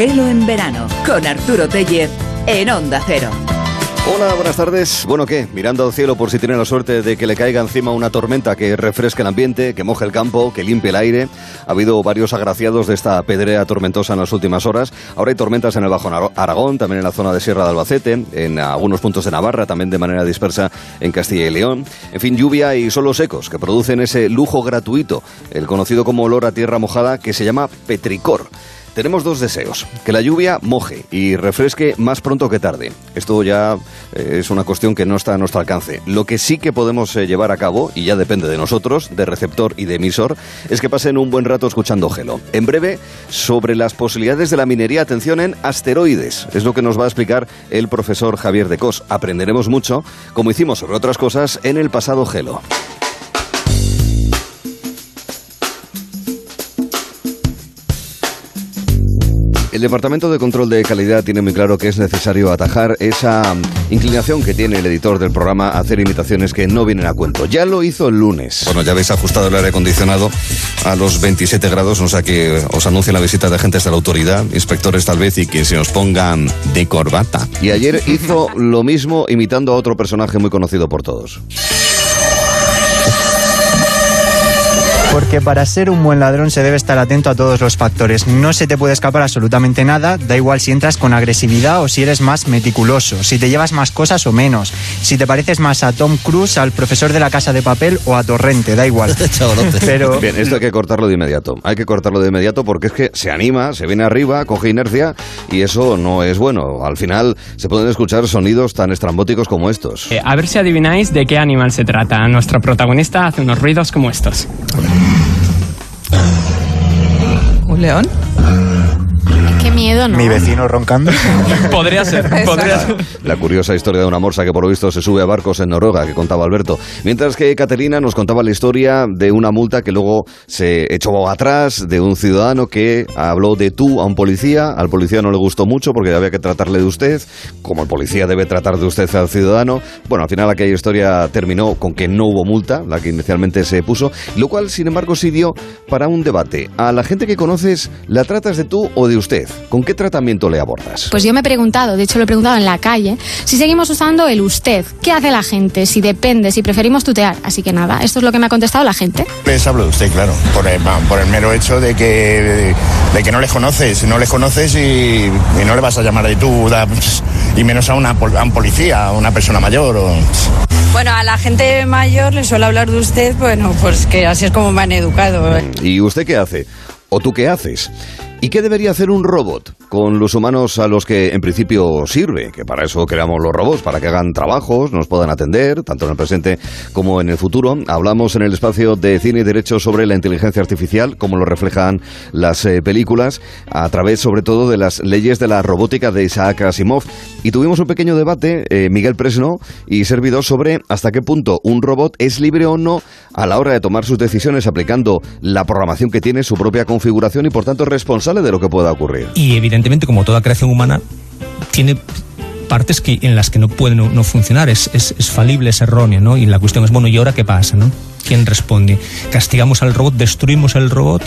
Gelo en verano con Arturo Tellez en Onda Cero. Hola, buenas tardes. Bueno, ¿qué? Mirando al cielo por si tiene la suerte de que le caiga encima una tormenta que refresque el ambiente, que moje el campo, que limpie el aire. Ha habido varios agraciados de esta pedrea tormentosa en las últimas horas. Ahora hay tormentas en el Bajo Aragón, también en la zona de Sierra de Albacete, en algunos puntos de Navarra, también de manera dispersa en Castilla y León. En fin, lluvia y suelos secos que producen ese lujo gratuito, el conocido como olor a tierra mojada que se llama petricor. Tenemos dos deseos. Que la lluvia moje y refresque más pronto que tarde. Esto ya eh, es una cuestión que no está a nuestro alcance. Lo que sí que podemos eh, llevar a cabo, y ya depende de nosotros, de receptor y de emisor, es que pasen un buen rato escuchando Gelo. En breve, sobre las posibilidades de la minería, atención en asteroides. Es lo que nos va a explicar el profesor Javier de Cos. Aprenderemos mucho, como hicimos sobre otras cosas en el pasado Gelo. El Departamento de Control de Calidad tiene muy claro que es necesario atajar esa inclinación que tiene el editor del programa a hacer imitaciones que no vienen a cuento. Ya lo hizo el lunes. Bueno, ya habéis ajustado el aire acondicionado a los 27 grados, o sea que os anuncia la visita de agentes de la autoridad, inspectores tal vez, y que se os pongan de corbata. Y ayer hizo lo mismo imitando a otro personaje muy conocido por todos. Porque para ser un buen ladrón se debe estar atento a todos los factores. No se te puede escapar absolutamente nada, da igual si entras con agresividad o si eres más meticuloso, si te llevas más cosas o menos, si te pareces más a Tom Cruise, al profesor de la casa de papel o a Torrente, da igual. Pero... Bien, esto hay que cortarlo de inmediato. Hay que cortarlo de inmediato porque es que se anima, se viene arriba, coge inercia y eso no es bueno. Al final se pueden escuchar sonidos tan estrambóticos como estos. Eh, a ver si adivináis de qué animal se trata. Nuestro protagonista hace unos ruidos como estos. ¿Un león? Miedo, ¿no? Mi vecino roncando. podría ser, podría ser. La curiosa historia de una morsa que por lo visto se sube a barcos en Noruega, que contaba Alberto. Mientras que Caterina nos contaba la historia de una multa que luego se echó atrás, de un ciudadano que habló de tú a un policía. Al policía no le gustó mucho porque había que tratarle de usted, como el policía debe tratar de usted al ciudadano. Bueno, al final aquella historia terminó con que no hubo multa, la que inicialmente se puso, lo cual, sin embargo, sí dio para un debate. A la gente que conoces, ¿la tratas de tú o de usted? ¿Con qué tratamiento le abordas? Pues yo me he preguntado, de hecho lo he preguntado en la calle, si seguimos usando el usted. ¿Qué hace la gente? Si depende, si preferimos tutear. Así que nada, esto es lo que me ha contestado la gente. Les hablo de usted, claro, por el, por el mero hecho de que, de que no les conoces, no les conoces y, no le vas a llamar de tú, y menos a, una, a un policía, a una persona mayor. O... Bueno, a la gente mayor le suele hablar de usted, bueno, pues que así es como me han educado. ¿Y usted qué hace? ¿O tú qué haces? ¿Y qué debería hacer un robot con los humanos a los que en principio sirve? Que para eso creamos los robots, para que hagan trabajos, nos puedan atender, tanto en el presente como en el futuro. Hablamos en el espacio de cine y derecho sobre la inteligencia artificial, como lo reflejan las eh, películas, a través sobre todo de las leyes de la robótica de Isaac Asimov. Y tuvimos un pequeño debate, eh, Miguel Presno y servidor, sobre hasta qué punto un robot es libre o no a la hora de tomar sus decisiones aplicando la programación que tiene, su propia configuración y por tanto responsable de lo que pueda ocurrir. Y evidentemente, como toda creación humana, tiene partes que, en las que no puede no, funcionar, es, es, falible, es erróneo, ¿no? Y la cuestión es, bueno, ¿y ahora qué pasa, no? ¿Quién responde? ¿Castigamos al robot, destruimos el robot?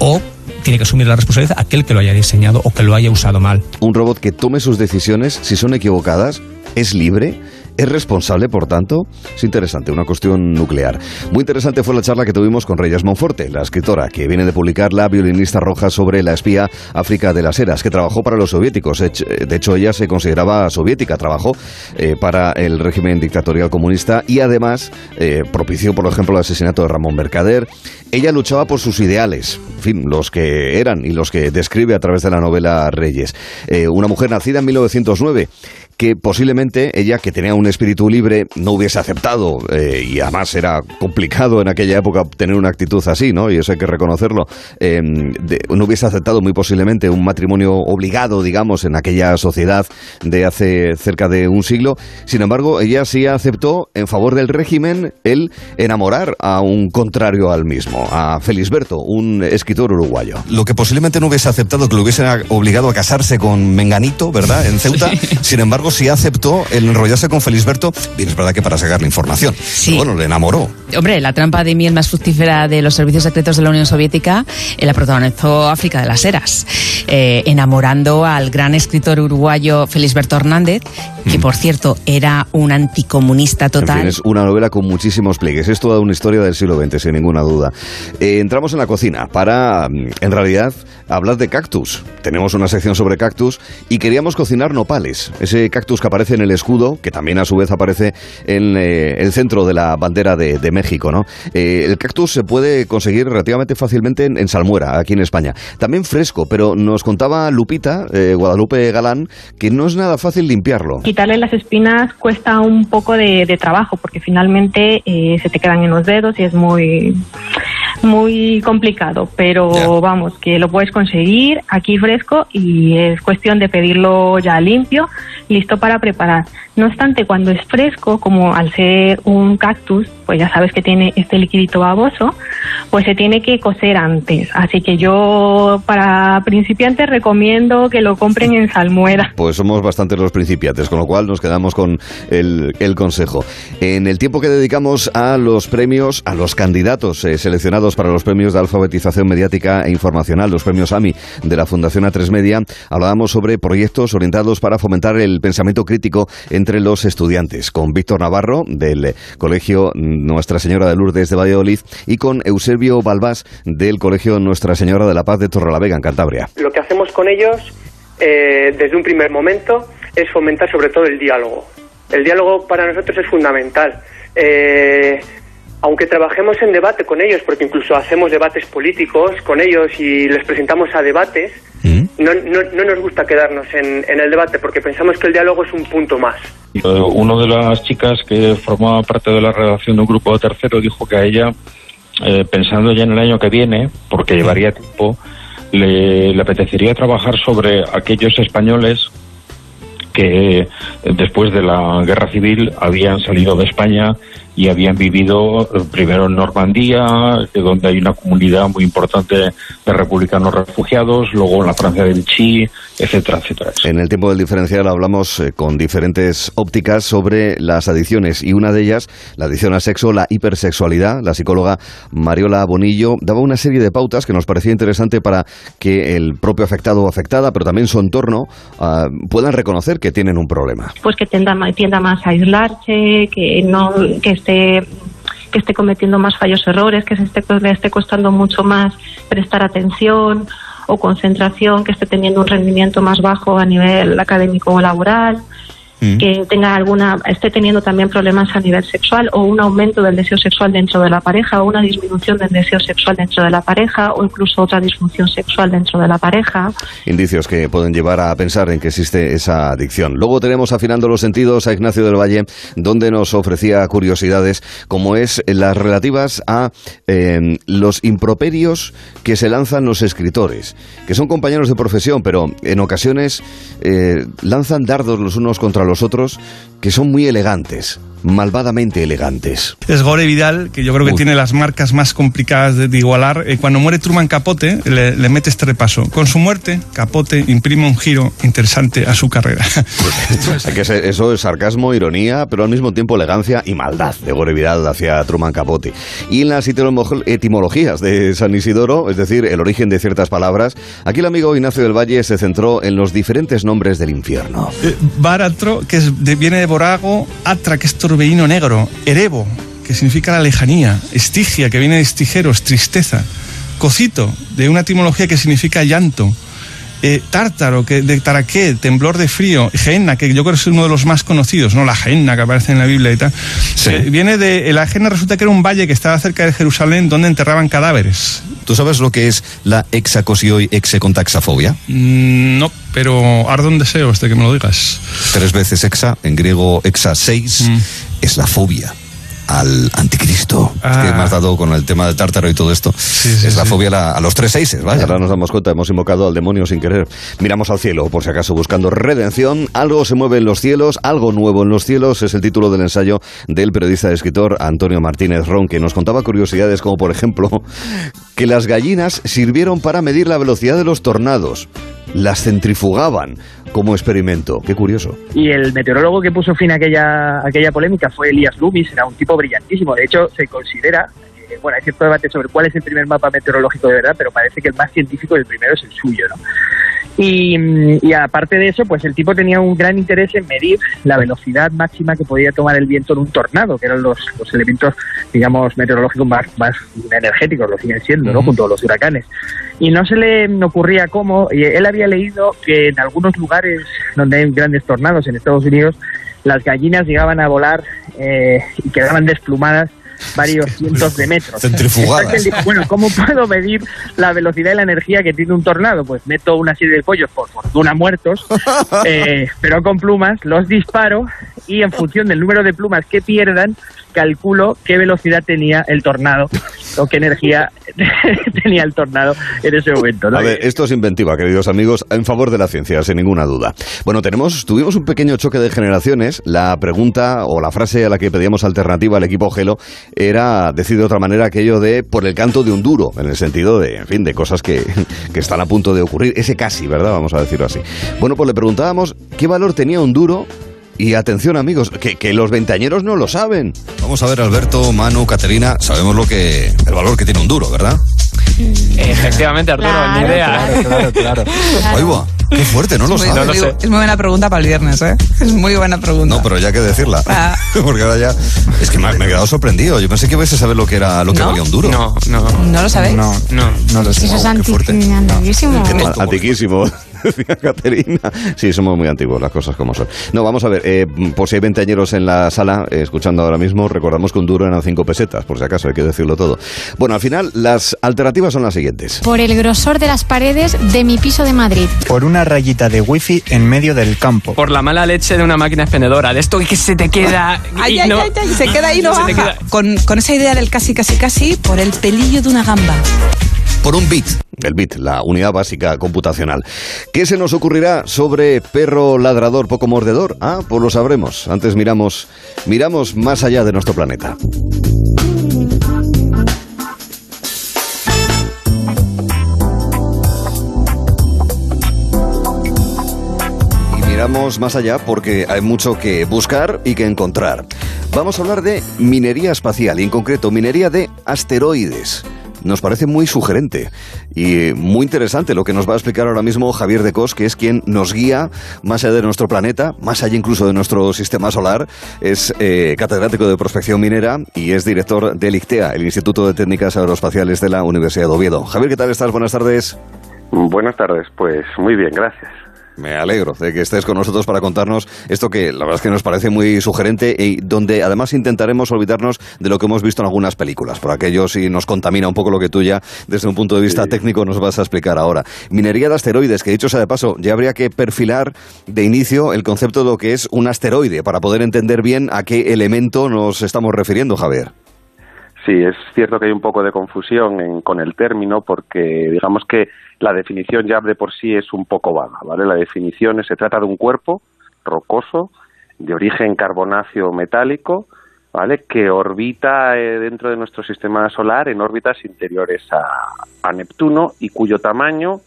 ¿O tiene que asumir la responsabilidad aquel que lo haya diseñado o que lo haya usado mal? Un robot que tome sus decisiones, si son equivocadas, es libre ¿Es responsable, por tanto? Es interesante, una cuestión nuclear. Muy interesante fue la charla que tuvimos con Reyes Monforte, la escritora que viene de publicar La violinista roja sobre la espía África de las Heras, que trabajó para los soviéticos. De hecho, ella se consideraba soviética, trabajó eh, para el régimen dictatorial comunista y además eh, propició, por ejemplo, el asesinato de Ramón Mercader. Ella luchaba por sus ideales, en fin, los que eran y los que describe a través de la novela Reyes. Eh, una mujer nacida en 1909 que posiblemente ella, que tenía un espíritu libre, no hubiese aceptado, eh, y además era complicado en aquella época tener una actitud así, ¿no? Y eso hay que reconocerlo, em, no hubiese aceptado muy posiblemente un matrimonio obligado, digamos, en aquella sociedad de hace cerca de un siglo. Sin embargo, ella sí aceptó, en favor del régimen, el enamorar a un contrario al mismo, a Felisberto, un escritor uruguayo. Lo que posiblemente no hubiese aceptado, que lo hubiesen obligado a casarse con Menganito, ¿verdad? En Ceuta. Sin embargo, si aceptó el enrollarse con Felisberto, bien es verdad que para sacar la información. bueno, le enamoró. Hombre, la trampa de miel más fructífera de los servicios secretos de la Unión Soviética eh, la protagonizó África de las Heras, eh, enamorando al gran escritor uruguayo Felisberto Hernández, que por cierto era un anticomunista En total. fin, es una novela con muchísimos pliegues. Es toda una historia del siglo XX, sin ninguna duda. Eh, entramos en la cocina para, mm, en realidad, hablar de cactus. Tenemos una sección sobre cactus y queríamos cocinar nopales. Ese cactus que aparece en el escudo, que también a su vez aparece en eh, el centro de la bandera de, México, ¿no? Eh, el cactus se puede conseguir relativamente fácilmente en, Salmuera, aquí en España. También fresco, pero nos contaba Lupita, eh, Guadalupe Galán, que no es nada fácil limpiarlo. Quitarle las espinas cuesta un poco de, de trabajo porque finalmente se te quedan en los dedos y es muy muy complicado, pero vamos, que lo puedes conseguir aquí fresco y es cuestión de pedirlo ya limpio, listo para preparar. No obstante, cuando es fresco, como al ser un cactus, pues ya sabes que tiene este liquidito baboso, pues se tiene que cocer antes. Así que yo para principiantes recomiendo que lo compren en salmuera. Pues somos bastantes los principiantes, con lo cual nos quedamos con el, consejo. En el tiempo que dedicamos a los premios, a los candidatos eh, seleccionados para los premios de alfabetización mediática e informacional, los premios AMI de la Fundación A3 Media, hablábamos sobre proyectos orientados para fomentar el pensamiento crítico entre los estudiantes, con Víctor Navarro del Colegio Nuestra Señora de Lourdes de Valladolid y con Eusebio Balbás del Colegio Nuestra Señora de la Paz de Torrelavega, en Cantabria. Lo que hacemos con ellos eh, desde un primer momento es fomentar sobre todo el diálogo. El diálogo para nosotros es fundamental. Eh, aunque trabajemos en debate con ellos, porque incluso hacemos debates políticos con ellos y les presentamos a debates, no, no, no nos gusta quedarnos en, en el debate porque pensamos que el diálogo es un punto más. Eh, Una de las chicas que formaba parte de la redacción de un grupo de tercero dijo que a ella, eh, pensando ya en el año que viene, porque llevaría tiempo, le, le apetecería trabajar sobre aquellos españoles que eh, después de la guerra civil habían salido de España y habían vivido eh, primero en Normandía, donde hay una comunidad muy importante de republicanos refugiados, luego en la Francia del Vichy, etcétera, etcétera. En el tiempo del diferencial hablamos eh, con diferentes ópticas sobre las adicciones y una de ellas, la adicción al sexo, la hipersexualidad. La psicóloga Mariola Bonillo daba una serie de pautas que nos parecía interesante para que el propio afectado o afectada, pero también su entorno, ah, puedan reconocer que tienen un problema. pues que tienda, tienda más a aislarse, que no que esté que esté cometiendo más fallos errores, que se esté, le esté costando mucho más prestar atención o concentración, que esté teniendo un rendimiento más bajo a nivel académico o laboral, que tenga alguna esté teniendo también problemas a nivel sexual o un aumento del deseo sexual dentro de la pareja o una disminución del deseo sexual dentro de la pareja o incluso otra disfunción sexual dentro de la pareja. Indicios que pueden llevar a pensar en que existe esa adicción. Luego tenemos afinando los sentidos a Ignacio del Valle, donde nos ofrecía curiosidades como es las relativas a eh, los improperios que se lanzan los escritores, que son compañeros de profesión, pero en ocasiones eh, lanzan dardos los unos contra los otros que son muy elegantes, malvadamente elegantes. Es Gore Vidal, que yo creo que tiene las marcas más complicadas de, de igualar. Eh, cuando muere Truman Capote, le, le mete este repaso. Con su muerte, Capote imprime un giro interesante a su carrera. Eso es sarcasmo, ironía, pero al mismo tiempo elegancia y maldad de Gore Vidal hacia Truman Capote. Y en las etimolo- etimologías de San Isidoro, es decir, el origen de ciertas palabras, aquí el amigo Ignacio del Valle se centró en los diferentes nombres del infierno. Eh, Baratro, que es de- viene de Borago, Atra, que es torbellino negro, Erebo, que significa la lejanía, Estigia, que viene de estigeros, tristeza, Cocito, de una etimología que significa llanto, eh, Tártaro, que de Taraqué, temblor de frío, Gehenna, que yo creo que es uno de los más conocidos, ¿no? La Gehenna que aparece en la Biblia y tal. Eh, viene de. La Gehenna resulta que era un valle que estaba cerca de Jerusalén donde enterraban cadáveres. ¿Tú sabes lo que es la hexacosio y hexecontaxafobia? Mm, no, pero ardo un deseo este que me lo digas. Tres veces hexa, en griego hexa seis, es la fobia al anticristo. Es que Ah. me has dado con el tema del tártaro y todo esto. es la fobia a, la- a los tres seises, vaya. Ahora nos damos cuenta, hemos invocado al demonio sin querer. Miramos al cielo, por si acaso, buscando redención. Algo se mueve en los cielos, algo nuevo en los cielos, es el título del ensayo del periodista y escritor Antonio Martínez Ron, que nos contaba curiosidades como, por ejemplo, que las gallinas sirvieron para medir la velocidad de los tornados. Las centrifugaban como experimento. Qué curioso. Y el meteorólogo que puso fin a aquella, aquella polémica fue Elias Loomis, era un tipo brillantísimo. De hecho, se considera, eh, bueno, hay cierto debate sobre cuál es el primer mapa meteorológico de verdad, pero parece que el más científico y el primero es el suyo, ¿no? Y, y aparte de eso, pues el tipo tenía un gran interés en medir la velocidad máxima que podía tomar el viento en un tornado, que eran los, los elementos, digamos, meteorológicos más, más energéticos, lo siguen siendo, ¿no? Junto a los huracanes. Y no se le ocurría cómo, y él había leído que en algunos lugares donde hay grandes tornados en Estados Unidos, las gallinas llegaban a volar eh, y quedaban desplumadas varios cientos de metros. Bueno, ¿cómo puedo medir la velocidad y la energía que tiene un tornado? Pues meto una serie de pollos, por fortuna muertos, eh, pero con plumas, los disparo y en función del número de plumas que pierdan, calculo qué velocidad tenía el tornado o qué energía tenía el tornado en ese momento. ¿no? Esto es inventiva, queridos amigos, en favor de la ciencia, sin ninguna duda. Bueno, tenemos, tuvimos un pequeño choque de generaciones. La pregunta o la frase a la que pedíamos alternativa al equipo Gelo era decir de otra manera aquello de por el canto de un duro, en el sentido de, en fin, de cosas que, que están a punto de ocurrir. Ese casi, ¿verdad? Vamos a decirlo así. Bueno, pues le preguntábamos qué valor tenía un duro y atención amigos, que, que los veinteañeros no lo saben. Vamos a ver, Alberto, Manu, Caterina, sabemos lo que el valor que tiene un duro, ¿verdad? Efectivamente, Arturo, Claro, ni idea. Claro, claro. Va. Qué fuerte, no lo es, muy, sabe. No lo sé. es muy buena pregunta para el viernes, ¿eh? Es muy buena pregunta. No, pero ya hay que decirla. Ah. Porque ahora ya. Es que me, me he quedado sorprendido. Yo pensé que ibas a saber lo que era lo que ¿No? valía un duro. No, no. ¿No lo sabéis? No, No. no lo sé. Eso es fuerte. antiquísimo. Antiquísimo, decía Caterina. Sí, somos muy antiguos, las cosas como son. No, vamos a ver, eh, por si hay veinteañeros en la sala eh, escuchando ahora mismo, recordamos que un duro eran cinco pesetas, por si acaso, hay que decirlo todo. Bueno, al final, las alternativas son las siguientes. Por el grosor de las paredes de mi piso de Madrid. Por una rayita de wifi en medio del campo. Por la mala leche de una máquina expendedora, de esto que se te queda. Ay, y ay, no- ay, ay, se queda ahí no baja. queda- Con, con esa idea del casi, casi, casi, por el pelillo de una gamba. Por un bit. El bit, la unidad básica computacional. ¿Qué se nos ocurrirá sobre perro ladrador poco mordedor? Ah, pues lo sabremos. Antes miramos, miramos más allá de nuestro planeta. Miramos más allá porque hay mucho que buscar y que encontrar. Vamos a hablar de minería espacial y en concreto minería de asteroides. Nos parece muy sugerente y muy interesante lo que nos va a explicar ahora mismo Javier de Cos, que es quien nos guía más allá de nuestro planeta, más allá incluso de nuestro sistema solar. Es eh, catedrático de prospección minera y es director del ICTEA, el Instituto de Técnicas Aeroespaciales de la Universidad de Oviedo. Javier, ¿qué tal estás? Buenas tardes. Buenas tardes, pues muy bien, gracias. Me alegro de que estés con nosotros para contarnos esto que la verdad es que nos parece muy sugerente y donde además intentaremos olvidarnos de lo que hemos visto en algunas películas, por aquello si nos contamina un poco lo que tú ya desde un punto de vista técnico nos vas a explicar ahora. Minería de asteroides, que dicho sea de paso, ya habría que perfilar de inicio el concepto de lo que es un asteroide para poder entender bien a qué elemento nos estamos refiriendo, Javier. Sí, es cierto que hay un poco de confusión en- con el término porque digamos que la definición ya de por sí es un poco vaga, ¿vale? La definición es, se trata de un cuerpo rocoso de origen carbonáceo metálico, ¿vale? Que orbita eh, dentro de nuestro sistema solar en órbitas interiores a, a Neptuno y cuyo tamaño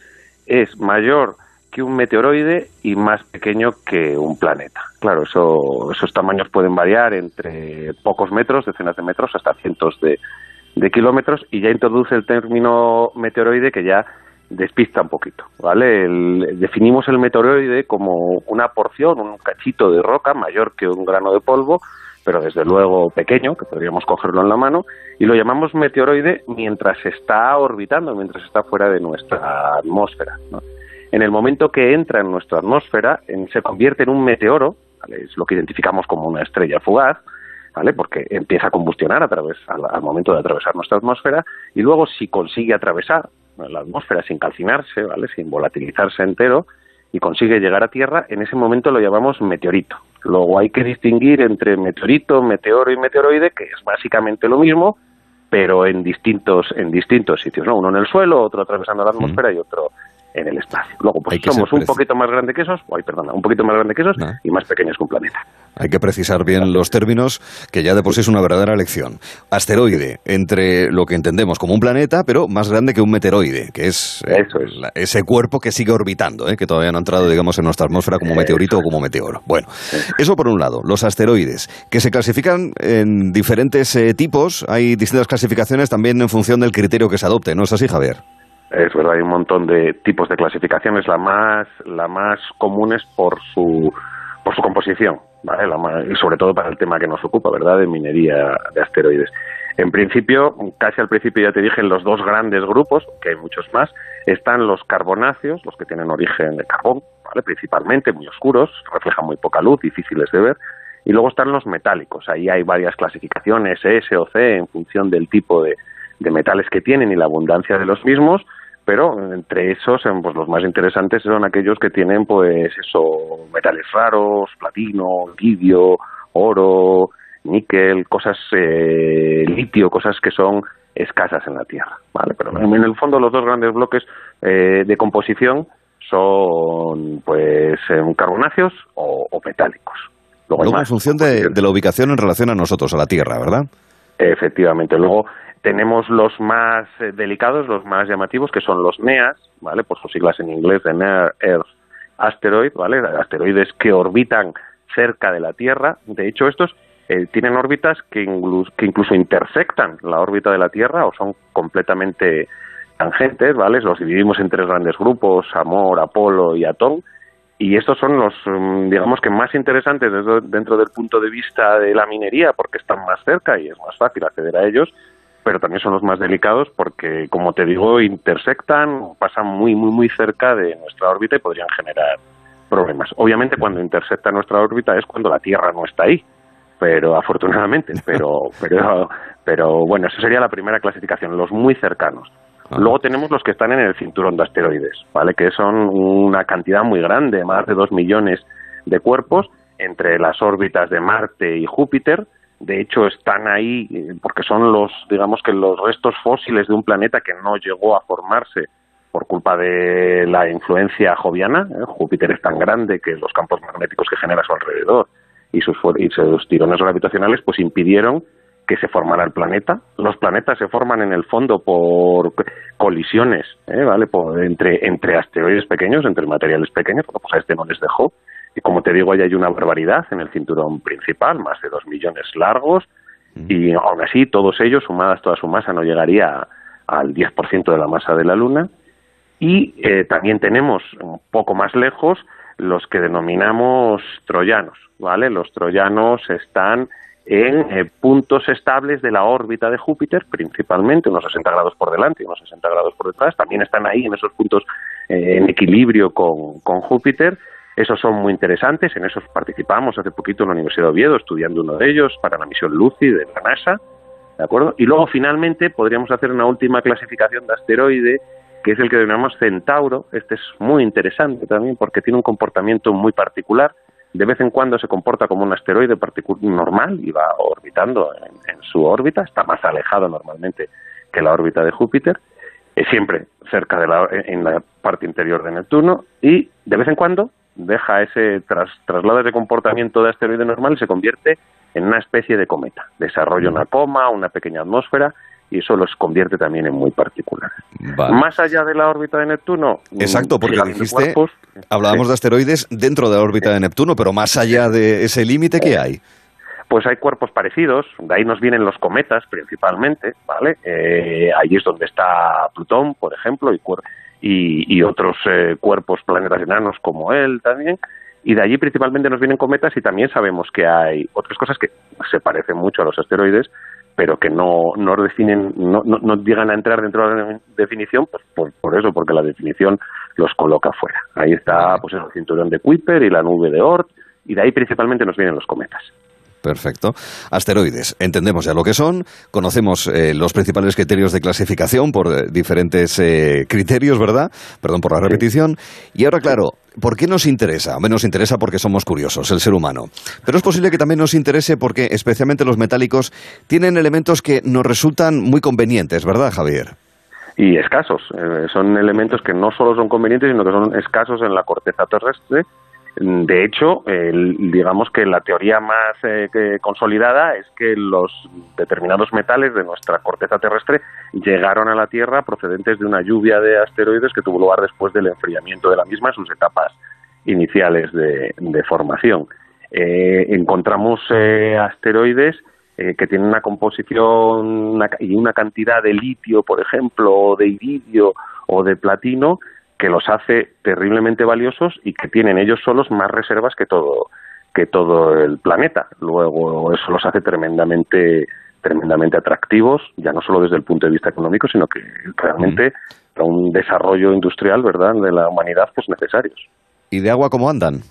es mayor que un meteoroide y más pequeño que un planeta. Claro, eso, esos tamaños pueden variar entre pocos metros, decenas de metros, hasta cientos de, kilómetros, y ya introduce el término meteoroide que ya despista un poquito, ¿vale? El- definimos el meteoroide como una porción, un cachito de roca mayor que un grano de polvo, pero desde luego pequeño, que podríamos cogerlo en la mano, y lo llamamos meteoroide mientras está orbitando, mientras está fuera de nuestra atmósfera. ¿no? En el momento que entra en nuestra atmósfera, en- se convierte en un meteoro, ¿vale? es lo que identificamos como una estrella fugaz, ¿vale? porque empieza a combustionar a través, al, al momento de atravesar nuestra atmósfera, y luego si consigue atravesar la atmósfera sin calcinarse, ¿vale? sin volatilizarse entero, y consigue llegar a Tierra, en ese momento lo llamamos meteorito. Luego hay que distinguir entre meteorito, meteoro y meteoroide, que es básicamente lo mismo, pero en distintos, en distintos sitios, ¿no? Uno en el suelo, otro atravesando la atmósfera y otro en el espacio. Luego, pues somos un poquito más grande que esos, ay, perdona, un poquito más grande que esos y más pequeños que un planeta. Hay que precisar bien los términos, que ya de por sí es una verdadera lección. Asteroide, entre lo que entendemos como un planeta, pero más grande que un meteoroide, que es, eh, la- ese cuerpo que sigue orbitando, eh, que todavía no ha entrado, digamos, en nuestra atmósfera como meteorito o como meteoro. Bueno, eso por un lado, los asteroides, que se clasifican en diferentes eh, tipos, hay distintas clasificaciones también en función del criterio que se adopte, ¿no es así, Javier? Es verdad, hay un montón de tipos de clasificaciones. La más, la más común es por su, por su composición, ¿vale? La más- y sobre todo para el tema que nos ocupa, ¿verdad? De minería de asteroides. En principio, casi al principio ya te dije, en los dos grandes grupos, que hay muchos más, están los carbonáceos, los que tienen origen de carbón, ¿vale? Principalmente, muy oscuros, reflejan muy poca luz, difíciles de ver. Y luego están los metálicos. Ahí hay varias clasificaciones, S o C, en función del tipo de, de metales que tienen y la abundancia de los mismos, pero entre esos, em, pues los más interesantes son aquellos que tienen, pues eso, metales raros, platino, lidio, oro, níquel, cosas, eh, litio, cosas que son escasas en la Tierra, ¿vale? Pero en el fondo los dos grandes bloques eh, de composición son, pues, em, carbonáceos o, o metálicos. Luego en función de, de la ubicación en relación a nosotros, a la Tierra, ¿verdad? Efectivamente. Luego tenemos los más eh, delicados, los más llamativos, que son los NEAS, ¿vale? Por sus siglas en inglés de Near Earth Asteroid, ¿vale? Asteroides que orbitan cerca de la Tierra. De hecho, estos eh, tienen órbitas que, inclu- que incluso intersectan la órbita de la Tierra o son completamente tangentes, ¿vale? Los dividimos en tres grandes grupos, Amor, Apolo y Atón. Y estos son los, mm, digamos que más interesantes dentro del punto de vista de la minería, porque están más cerca y es más fácil acceder a ellos, pero también son los más delicados porque, como te digo, intersectan, pasan muy, muy, muy cerca de nuestra órbita y podrían generar problemas. Obviamente, cuando intersecta nuestra órbita es cuando la Tierra no está ahí, pero afortunadamente, pero, pero, pero bueno, esa sería la primera clasificación, los muy cercanos. Luego tenemos los que están en el cinturón de asteroides, ¿vale? Que son una cantidad muy grande, más de dos millones de cuerpos entre las órbitas de Marte y Júpiter. De hecho, están ahí eh, porque son los, digamos que los restos fósiles de un planeta que no llegó a formarse por culpa de la influencia joviana. ¿eh? Júpiter es tan grande que los campos magnéticos que genera a su alrededor y sus, y sus tirones gravitacionales pues impidieron que se formara el planeta. Los planetas se forman en el fondo por colisiones, ¿eh? ¿vale? Por- entre, entre asteroides pequeños, entre materiales pequeños, porque pues a este no les dejó. Y como te digo, ahí hay una barbaridad en el cinturón principal, más de dos millones largos, y aún así todos ellos, sumadas toda su masa, no llegaría al 10% de la masa de la Luna. Y eh, también tenemos un poco más lejos los que denominamos troyanos, ¿vale? Los troyanos están en eh, puntos estables de la órbita de Júpiter, principalmente, unos 60 grados por delante y unos 60 grados por detrás. También están ahí en esos puntos eh, en equilibrio con, con Júpiter. Esos son muy interesantes, en esos participamos hace poquito en la Universidad de Oviedo, estudiando uno de ellos para la misión Lucy de la NASA, ¿de acuerdo? Y luego, finalmente, podríamos hacer una última clasificación de asteroide, que es el que denominamos Centauro. Este es muy interesante también porque tiene un comportamiento muy particular. De vez en cuando se comporta como un asteroide normal y va orbitando en, en su órbita, está más alejado normalmente que la órbita de Júpiter, es siempre cerca de la, en la parte interior de Neptuno y de vez en cuando deja ese tras, traslado ese comportamiento de asteroide normal y se convierte en una especie de cometa. Desarrolla una coma, una pequeña atmósfera y eso los convierte también en muy particulares. Más allá de la órbita de Neptuno, Exacto, mm, porque gigantes dijiste, cuerpos, hablábamos sí. de asteroides dentro de la órbita de Neptuno, pero más allá de ese límite, ¿qué hay? pues hay cuerpos parecidos, de ahí nos vienen los cometas principalmente, ¿vale? Eh, ahí es donde está Plutón, por ejemplo, y, cuer- y, y otros eh, cuerpos, planetas enanos como él también, y de allí principalmente nos vienen cometas y también sabemos que hay otras cosas que se parecen mucho a los asteroides, pero que no, no definen, no, no, no llegan a entrar dentro de la definición, pues por, por eso, porque la definición los coloca fuera. Ahí está pues el cinturón de Kuiper y la nube de Oort, y de ahí principalmente nos vienen los cometas. Perfecto. Asteroides, entendemos ya lo que son, conocemos eh, los principales criterios de clasificación por eh, diferentes eh, criterios, ¿verdad? Perdón por la repetición. Y ahora, claro, ¿por qué nos interesa? Hombre, nos interesa porque somos curiosos, el ser humano. Pero es posible que también nos interese porque, especialmente los metálicos, tienen elementos que nos resultan muy convenientes, ¿verdad, Javier? y escasos. Eh, son elementos que no solo son convenientes, sino que son escasos en la corteza terrestre. De hecho, digamos que la teoría más eh, consolidada es que los determinados metales de nuestra corteza terrestre llegaron a la Tierra procedentes de una lluvia de asteroides que tuvo lugar después del enfriamiento de la misma en sus etapas iniciales de, formación. Eh, encontramos asteroides eh, que tienen una composición y una cantidad de litio, por ejemplo, o de iridio o de platino que los hace terriblemente valiosos y que tienen ellos solos más reservas que todo que todo el planeta. Luego eso los hace tremendamente tremendamente atractivos, ya no solo desde el punto de vista económico, sino que realmente para un desarrollo industrial, ¿verdad?, de la humanidad pues necesarios. ¿Y de agua cómo andan?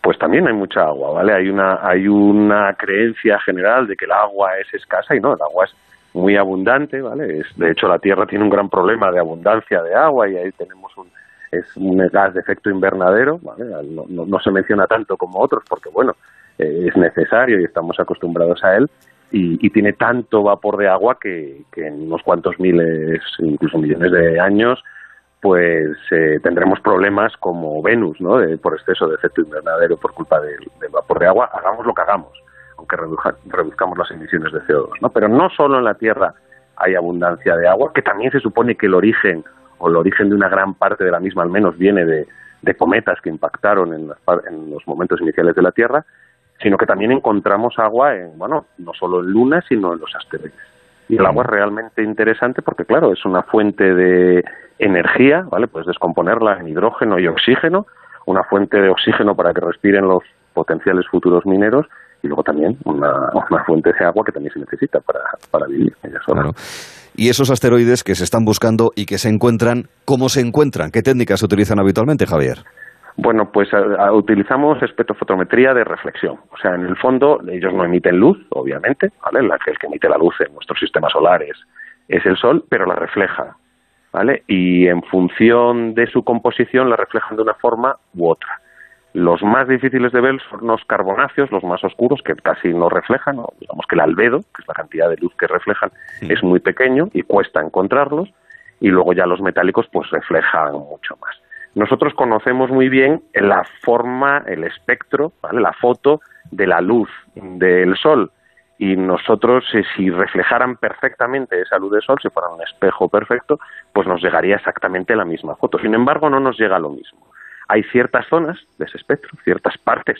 pues también hay mucha agua, ¿vale? Hay una, hay una creencia general de que el agua es escasa y no, el agua es muy abundante, ¿vale? Es, de hecho, la Tierra tiene un gran problema de abundancia de agua y ahí tenemos un, es un gas de efecto invernadero, ¿vale? No, no, se menciona tanto como otros porque, bueno, eh, es necesario y estamos acostumbrados a él y, y tiene tanto vapor de agua que, en unos cuantos miles, incluso millones de años, pues eh, tendremos problemas como Venus, ¿no? por exceso de efecto invernadero por culpa del, vapor de agua, hagamos lo que hagamos, aunque reduzcamos las emisiones de CO2, ¿no? Pero no solo en la Tierra hay abundancia de agua, que también se supone que el origen, o el origen de una gran parte de la misma al menos, viene de, cometas que impactaron en, en los momentos iniciales de la Tierra, sino que también encontramos agua en, bueno, no solo en lunas, sino en los asteroides. Y el agua es realmente interesante porque, claro, es una fuente de energía, ¿vale? Puedes descomponerla en hidrógeno y oxígeno, una fuente de oxígeno para que respiren los potenciales futuros mineros y luego también una, fuente de agua que también se necesita para, para vivir. Claro. Y esos asteroides que se están buscando y que se encuentran, ¿cómo se encuentran? ¿Qué técnicas se utilizan habitualmente, Javier? Bueno, pues utilizamos espectrofotometría de reflexión. O sea, en el fondo ellos no emiten luz, obviamente, ¿vale? La, el que emite la luz en nuestros sistemas solares es el Sol, pero la refleja, ¿vale? Y en función de su composición la reflejan de una forma u otra. Los más difíciles de ver son los carbonáceos, los más oscuros, que casi no reflejan, digamos que el albedo, que es la cantidad de luz que reflejan, es muy pequeño y cuesta encontrarlos, y luego ya los metálicos pues reflejan mucho más. Nosotros conocemos muy bien la forma, el espectro, ¿vale? la foto de la luz del Sol. Y nosotros, eh, si reflejaran perfectamente esa luz del Sol, si fuera un espejo perfecto, pues nos llegaría exactamente la misma foto. Sin embargo, no nos llega lo mismo. Hay ciertas zonas de ese espectro, ciertas partes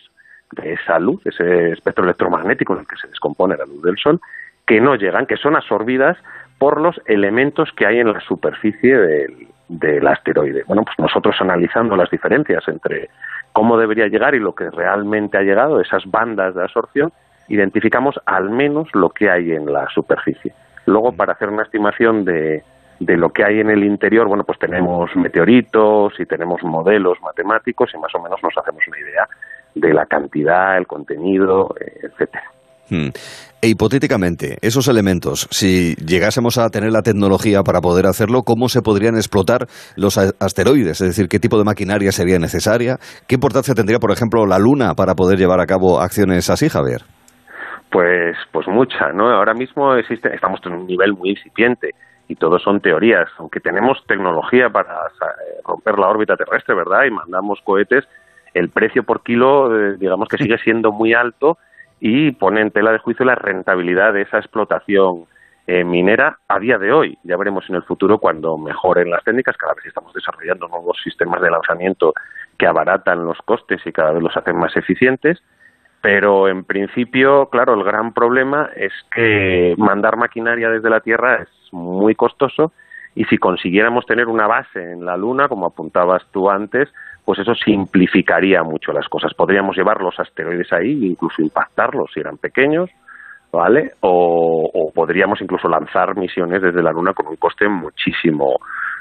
de esa luz, ese espectro electromagnético en el que se descompone la luz del Sol, que no llegan, que son absorbidas por los elementos que hay en la superficie del, del asteroide. Bueno, pues nosotros analizando las diferencias entre cómo debería llegar y lo que realmente ha llegado, esas bandas de absorción, identificamos al menos lo que hay en la superficie. Luego, para hacer una estimación de, de lo que hay en el interior, bueno, pues tenemos meteoritos y tenemos modelos matemáticos y más o menos nos hacemos una idea de la cantidad, el contenido, eh, etcétera. Hmm. E hipotéticamente, esos elementos, si llegásemos a tener la tecnología para poder hacerlo, ¿cómo se podrían explotar los asteroides? Es decir, ¿qué tipo de maquinaria sería necesaria? ¿Qué importancia tendría, por ejemplo, la Luna para poder llevar a cabo acciones así, Javier? Pues, pues mucha, ¿no? Ahora mismo existe, estamos en un nivel muy incipiente y todo son teorías, aunque tenemos tecnología para eh, romper la órbita terrestre, ¿verdad? Y mandamos cohetes, el precio por kilo, eh, digamos que sigue siendo muy alto y pone en tela de juicio la rentabilidad de esa explotación eh, minera a día de hoy. Ya veremos en el futuro cuando mejoren las técnicas, cada vez estamos desarrollando nuevos sistemas de lanzamiento que abaratan los costes y cada vez los hacen más eficientes, pero en principio, claro, el gran problema es que mandar maquinaria desde la Tierra es muy costoso y si consiguiéramos tener una base en la Luna, como apuntabas tú antes, pues eso simplificaría mucho las cosas. Podríamos llevar los asteroides ahí, incluso impactarlos si eran pequeños, ¿vale? O, podríamos incluso lanzar misiones desde la Luna con un coste muchísimo,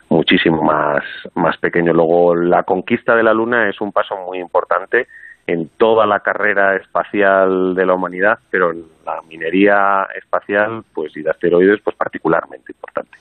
muchísimo más, más pequeño. Luego, la conquista de la Luna es un paso muy importante en toda la carrera espacial de la humanidad, pero en la minería espacial, pues y de asteroides, pues particularmente importante.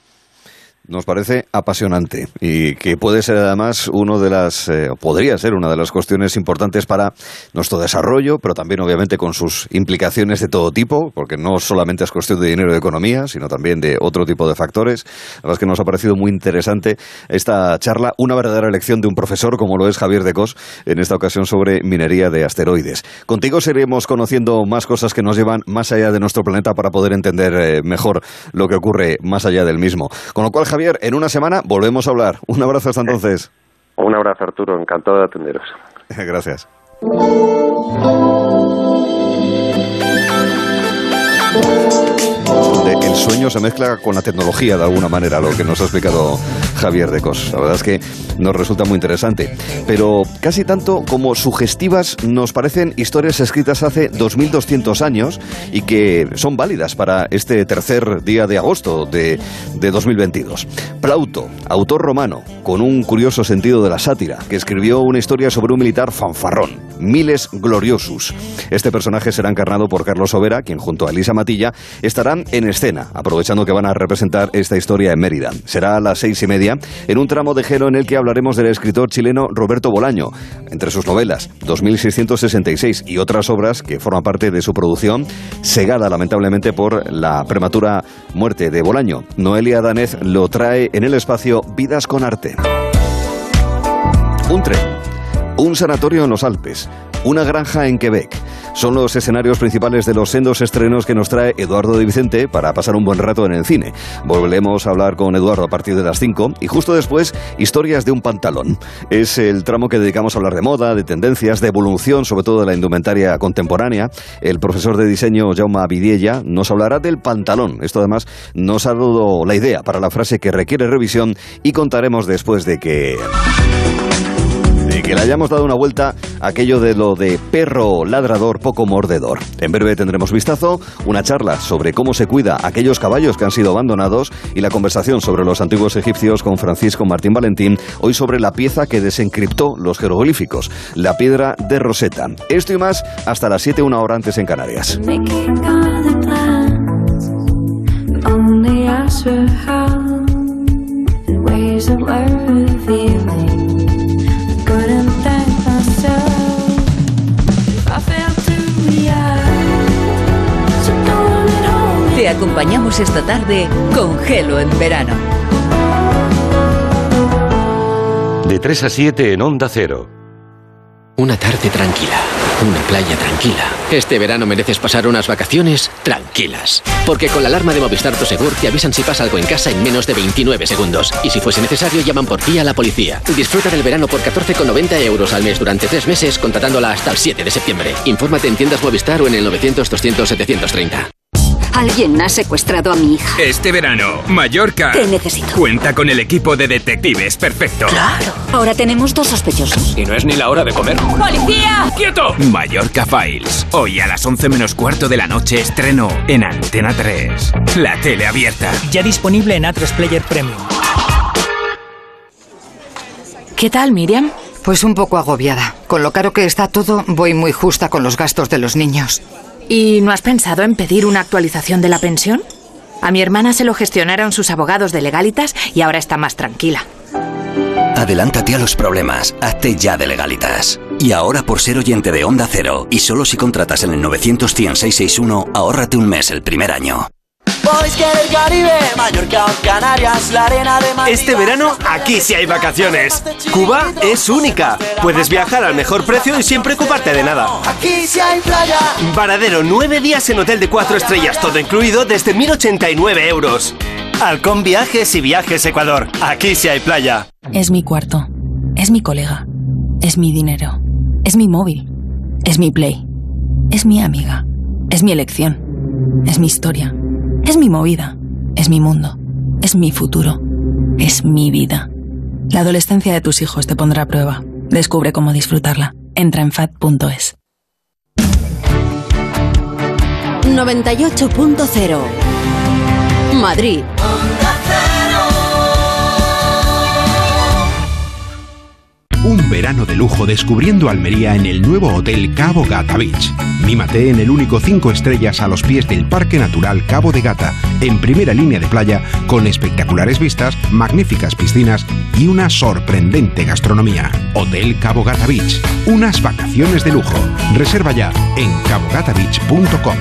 Nos parece apasionante y que puede ser además uno de las, eh, podría ser una de las cuestiones importantes para nuestro desarrollo, pero también obviamente con sus implicaciones de todo tipo, porque no solamente es cuestión de dinero y de economía, sino también de otro tipo de factores. La verdad es que nos ha parecido muy interesante esta charla, una verdadera lección de un profesor como lo es Javier de Cos, en esta ocasión sobre minería de asteroides. Contigo seguiremos conociendo más cosas que nos llevan más allá de nuestro planeta para poder entender eh, mejor lo que ocurre más allá del mismo. Con lo cual, Javier, en una semana volvemos a hablar. Un abrazo hasta entonces. Un abrazo, Arturo. Encantado de atenderos. Gracias. Sueño se mezcla con la tecnología de alguna manera, lo que nos ha explicado Javier de Cos. La verdad es que nos resulta muy interesante. Pero casi tanto como sugestivas nos parecen historias escritas hace 2200 años y que son válidas para este tercer día de agosto de, de 2022. Plauto, autor romano, con un curioso sentido de la sátira, que escribió una historia sobre un militar fanfarrón, Miles Gloriosus. Este personaje será encarnado por Carlos Overa, quien junto a Elisa Matilla estarán en escena, aprovechando que van a representar esta historia en Mérida. Será a las seis y media, en un tramo de gelo en el que hablaremos del escritor chileno Roberto Bolaño. Entre sus novelas, 2666 y otras obras que forman parte de su producción, segada lamentablemente por la prematura muerte de Bolaño. Noelia Danez lo trae en el espacio Vidas con Arte. Un tren, un sanatorio en los Alpes, una granja en Quebec. Son los escenarios principales de los sendos estrenos que nos trae Eduardo de Vicente para pasar un buen rato en el cine. Volveremos a hablar con Eduardo a partir de las 5 y justo después, historias de un pantalón. Es el tramo que dedicamos a hablar de moda, de tendencias, de evolución, sobre todo de la indumentaria contemporánea. El profesor de diseño Jaume Vidiella nos hablará del pantalón. Esto además nos ha dado la idea para la frase que requiere revisión y contaremos después de que que le hayamos dado una vuelta a aquello de lo de perro ladrador poco mordedor. En breve tendremos vistazo, una charla sobre cómo se cuida aquellos caballos que han sido abandonados y la conversación sobre los antiguos egipcios con Francisco Martín Valentín, hoy sobre la pieza que desencriptó los jeroglíficos, la piedra de Rosetta. Esto y más hasta las 7, una hora antes en Canarias. Acompañamos esta tarde con Gelo en verano. De 3 a 7 en Onda Cero. Una tarde tranquila, una playa tranquila. Este verano mereces pasar unas vacaciones tranquilas. Porque con la alarma de Movistar Prosegur te avisan si pasa algo en casa en menos de 29 segundos. Y si fuese necesario, llaman por ti a la policía. Disfruta del verano por 14,90 euros al mes durante tres meses, contratándola hasta el 7 de septiembre. Infórmate en tiendas Movistar o en el 900 200 730. Alguien ha secuestrado a mi hija. Este verano, Mallorca. Te necesito. Cuenta con el equipo de detectives perfecto. Claro. Ahora tenemos dos sospechosos. Y no es ni la hora de comer. ¡Policía! ¡Quieto! Mallorca Files. Hoy a las 11 menos cuarto de la noche estreno en Antena 3. La tele abierta. Ya disponible en A3 Player Premium. ¿Qué tal, Miriam? Pues un poco agobiada. Con lo caro que está todo, voy muy justa con los gastos de los niños. ¿Y no has pensado en pedir una actualización de la pensión? A mi hermana se lo gestionaron sus abogados de legalitas y ahora está más tranquila. Adelántate a los problemas, hazte ya de legalitas. Y ahora por ser oyente de Onda Cero, y solo si contratas en el 900 661 ahórrate un mes el primer año. Canarias, la arena de Este verano, aquí sí hay vacaciones. Cuba es única. Puedes viajar al mejor precio y sin preocuparte de nada. Aquí sí hay playa. Varadero, nueve días en hotel de cuatro estrellas, todo incluido desde 1089 euros. Halcón Viajes y Viajes Ecuador. Aquí sí hay playa. Es mi cuarto. Es mi colega. Es mi dinero. Es mi móvil. Es mi play. Es mi amiga. Es mi elección. Es mi historia. Es mi movida. Es mi mundo. Es mi futuro. Es mi vida. La adolescencia de tus hijos te pondrá a prueba. Descubre cómo disfrutarla. Entra en fat.es. 98.0 Madrid. Un verano de lujo descubriendo Almería en el nuevo Hotel Cabo Gata Beach. Mímate en el único 5 estrellas a los pies del Parque Natural Cabo de Gata, en primera línea de playa, con espectaculares vistas, magníficas piscinas y una sorprendente gastronomía. Hotel Cabo Gata Beach. Unas vacaciones de lujo. Reserva ya en cabogatabeach.com.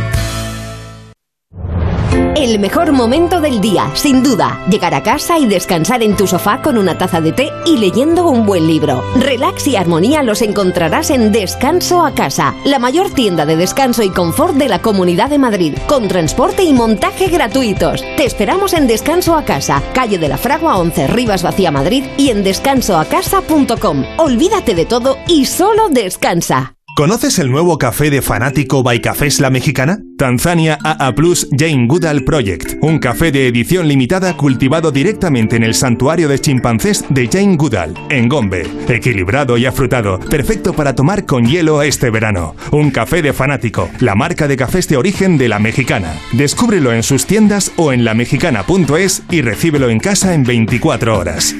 El mejor momento del día, sin duda, llegar a casa y descansar en tu sofá con una taza de té y leyendo un buen libro. Relax y armonía los encontrarás en Descanso a Casa, la mayor tienda de descanso y confort de la Comunidad de Madrid, con transporte y montaje gratuitos. Te esperamos en Descanso a Casa, calle de la Fragua 11, Rivas Vacía Madrid y en descansoacasa.com. Olvídate de todo y solo descansa. ¿Conoces el nuevo café de fanático by Cafés La Mexicana? Tanzania AA Plus Jane Goodall Project, un café de edición limitada cultivado directamente en el santuario de chimpancés de Jane Goodall, en Gombe. Equilibrado y afrutado, perfecto para tomar con hielo este verano. Un café de fanático, la marca de cafés de origen de La Mexicana. Descúbrelo en sus tiendas o en lamexicana.es y recíbelo en casa en 24 horas.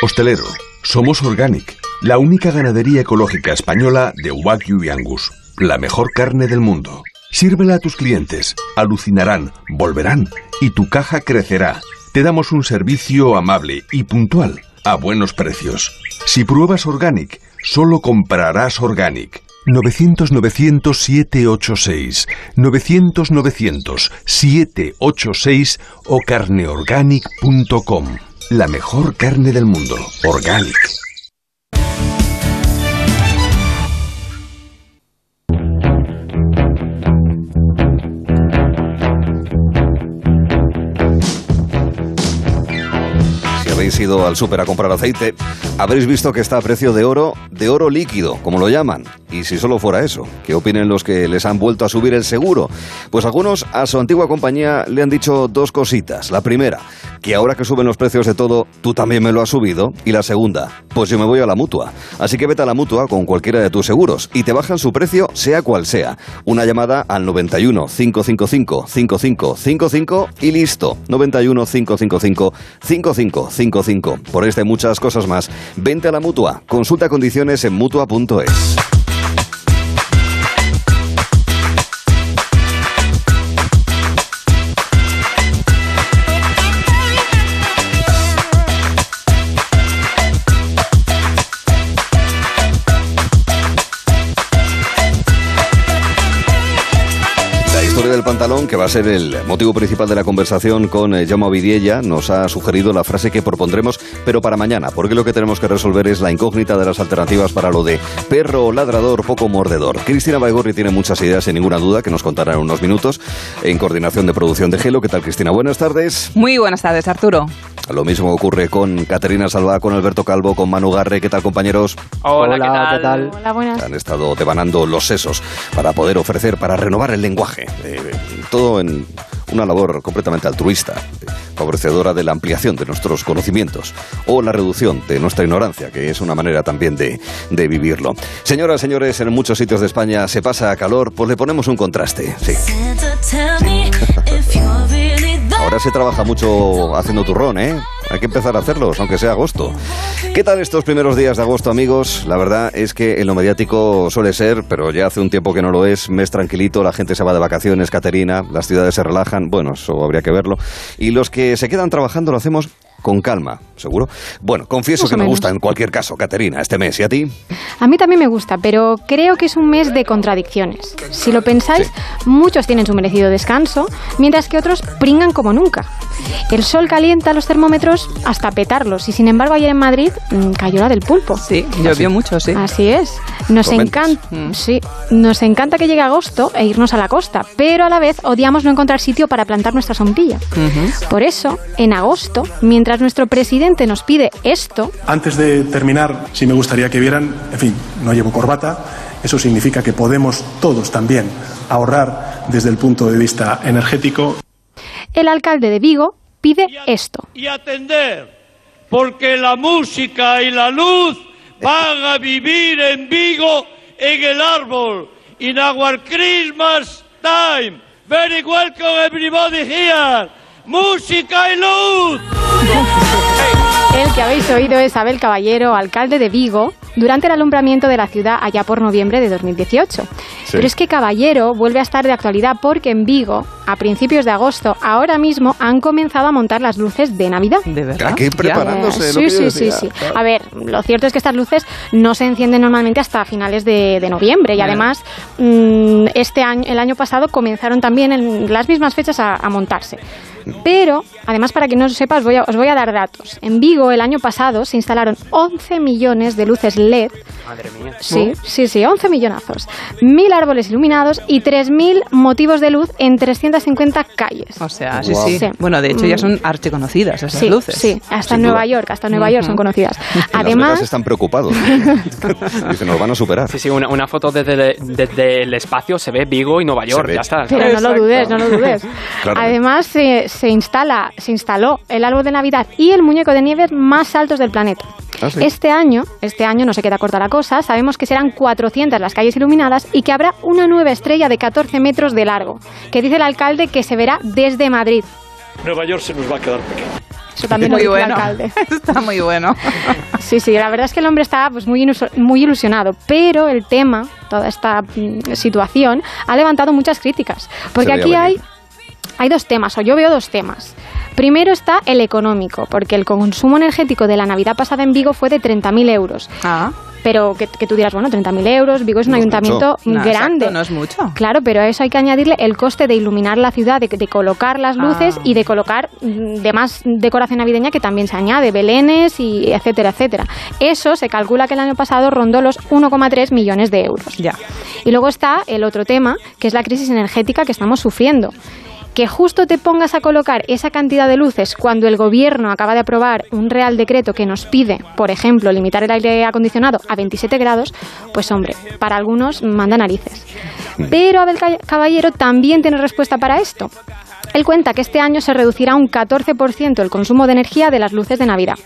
Hostelero, somos Organic, la única ganadería ecológica española de Wagyu y Angus, la mejor carne del mundo. Sírvela a tus clientes, alucinarán, volverán y tu caja crecerá. Te damos un servicio amable y puntual, a buenos precios. Si pruebas Organic, solo comprarás Organic. 900-900-786, 900-900-786 o carneorganic.com. La mejor carne del mundo, Organic. Ido al súper a comprar aceite, habréis visto que está a precio de oro, de oro líquido, como lo llaman. Y si solo fuera eso, ¿qué opinen los que les han vuelto a subir el seguro? Pues algunos a su antigua compañía le han dicho dos cositas. La primera, que ahora que suben los precios de todo, tú también me lo has subido. Y la segunda, pues yo me voy a la mutua. Así que vete a la mutua con cualquiera de tus seguros y te bajan su precio, sea cual sea. Una llamada al 91 555 5555 y listo. 91 555 5555. Por este muchas cosas más, vente a la mutua. Consulta condiciones en mutua.es. del pantalón, que va a ser el motivo principal de la conversación con eh, Jaume Vidiella, nos ha sugerido la frase que propondremos, pero para mañana, porque lo que tenemos que resolver es la incógnita de las alternativas para lo de perro ladrador poco mordedor. Cristina Baigorri tiene muchas ideas, sin ninguna duda, que nos contará en unos minutos, en coordinación de producción de Gelo. ¿Qué tal, Cristina? Buenas tardes. Muy buenas tardes, Arturo. Lo mismo ocurre con Caterina Salva, con Alberto Calvo, con Manu Garre. ¿Qué tal, compañeros? Hola, ¿qué tal? Hola, buenas. Han estado devanando los sesos para poder ofrecer, para renovar el lenguaje. Eh, todo en una labor completamente altruista, favorecedora de la ampliación de nuestros conocimientos o la reducción de nuestra ignorancia, que es una manera también de, de vivirlo. Señoras, señores, en muchos sitios de España se pasa a calor, pues le ponemos un contraste. Sí. Ahora se trabaja mucho haciendo turrón, ¿eh? Hay que empezar a hacerlos, aunque sea agosto. ¿Qué tal estos primeros días de agosto, amigos? La verdad es que en lo mediático suele ser, pero ya hace un tiempo que no lo es, mes tranquilito, la gente se va de vacaciones, Caterina, las ciudades se relajan, bueno, eso habría que verlo. Y los que se quedan trabajando lo hacemos con calma, ¿seguro? Bueno, confieso que me gusta en cualquier caso, Caterina, este mes. ¿Y a ti? A mí también me gusta, pero creo que es un mes de contradicciones. Si lo pensáis, muchos tienen su merecido descanso, mientras que otros pringan como nunca. El sol calienta los termómetros hasta petarlos y sin embargo ayer en Madrid mm, cayó la del pulpo. Sí, llovió mucho, sí. Así es. Nos encanta, sí, nos encanta que llegue agosto e irnos a la costa, pero a la vez odiamos no encontrar sitio para plantar nuestra sombrilla. Por eso, en agosto, mientras nuestro presidente nos pide esto, Antes de terminar, sí me gustaría que vieran, en fin, no llevo corbata, eso significa que podemos todos también ahorrar desde el punto de vista energético. el alcalde de Vigo pide esto. y atender, porque la música y la luz van a vivir en Vigo en el árbol. In our Christmas time. Very welcome everybody here. Música y luz. El que habéis oído es Abel Caballero, alcalde de Vigo, durante el alumbramiento de la ciudad allá por noviembre de 2018. Pero es que Caballero vuelve a estar de actualidad porque en Vigo, a principios de agosto, ahora mismo han comenzado a montar las luces de Navidad. ¿De verdad? Aquí preparándose. Eh, lo sí, sí, sí, sí. A ver, lo cierto es que estas luces no se encienden normalmente hasta finales de, de noviembre y además mm, este año, el año pasado comenzaron también en las mismas fechas a, a montarse. Pero, además, para que no lo sepa, os voy, a, os voy a dar datos. En Vigo, el año pasado, se instalaron 11 millones de luces LED. Madre mía. Sí, sí, sí, 11 millonazos. Mil árboles iluminados y 3.000 motivos de luz en 350 calles. O sea, sí, Wow. sí, Sí. Bueno, de hecho ya Mm. son archiconocidas esas Sí, luces. sí, hasta Sin en Nueva duda. York, hasta en Nueva York son conocidas. En Las Vegas Además, están preocupados. Dicen, nos van a superar. Sí, sí, una, una foto desde, desde el espacio se ve Vigo y Nueva York, ya está. Pero no lo dudes, no lo dudes. Claro. Además, se, se instala, se instaló el árbol de Navidad y el muñeco de nieve más altos del planeta. Ah, sí. Este año, este año no se queda corta la cosa, sabemos que serán 400 las calles iluminadas y que habrá una nueva estrella de 14 metros de largo, que dice el alcalde que se verá desde Madrid. Nueva York se nos va a quedar pequeño. Eso también lo muy dice el bueno. alcalde. Está muy bueno. Sí, sí, la verdad es que el hombre está pues, muy, muy ilusionado, pero el tema, toda esta mm, situación, ha levantado muchas críticas. Porque aquí hay, hay dos temas, o yo veo dos temas. Primero está el económico, porque el consumo energético de la Navidad pasada en Vigo fue de 30.000 euros. Ah, Pero que, que tú dirás, bueno, 30.000 euros, Vigo es un No es ayuntamiento no, grande. exacto, no es mucho. Claro, pero a eso hay que añadirle el coste de iluminar la ciudad, de, de colocar las luces Ah. y de colocar mm, demás decoración navideña que también se añade, belenes y etcétera, etcétera. Eso se calcula que el año pasado rondó los 1,3 millones de euros. Ya. Y luego está el otro tema, que es la crisis energética que estamos sufriendo. Que justo te pongas a colocar esa cantidad de luces cuando el gobierno acaba de aprobar un real decreto que nos pide, por ejemplo, limitar el aire acondicionado a 27 grados, pues hombre, para algunos manda narices. Pero Abel Ca- Caballero también tiene respuesta para esto. Él cuenta que este año se reducirá un 14% el consumo de energía de las luces de Navidad.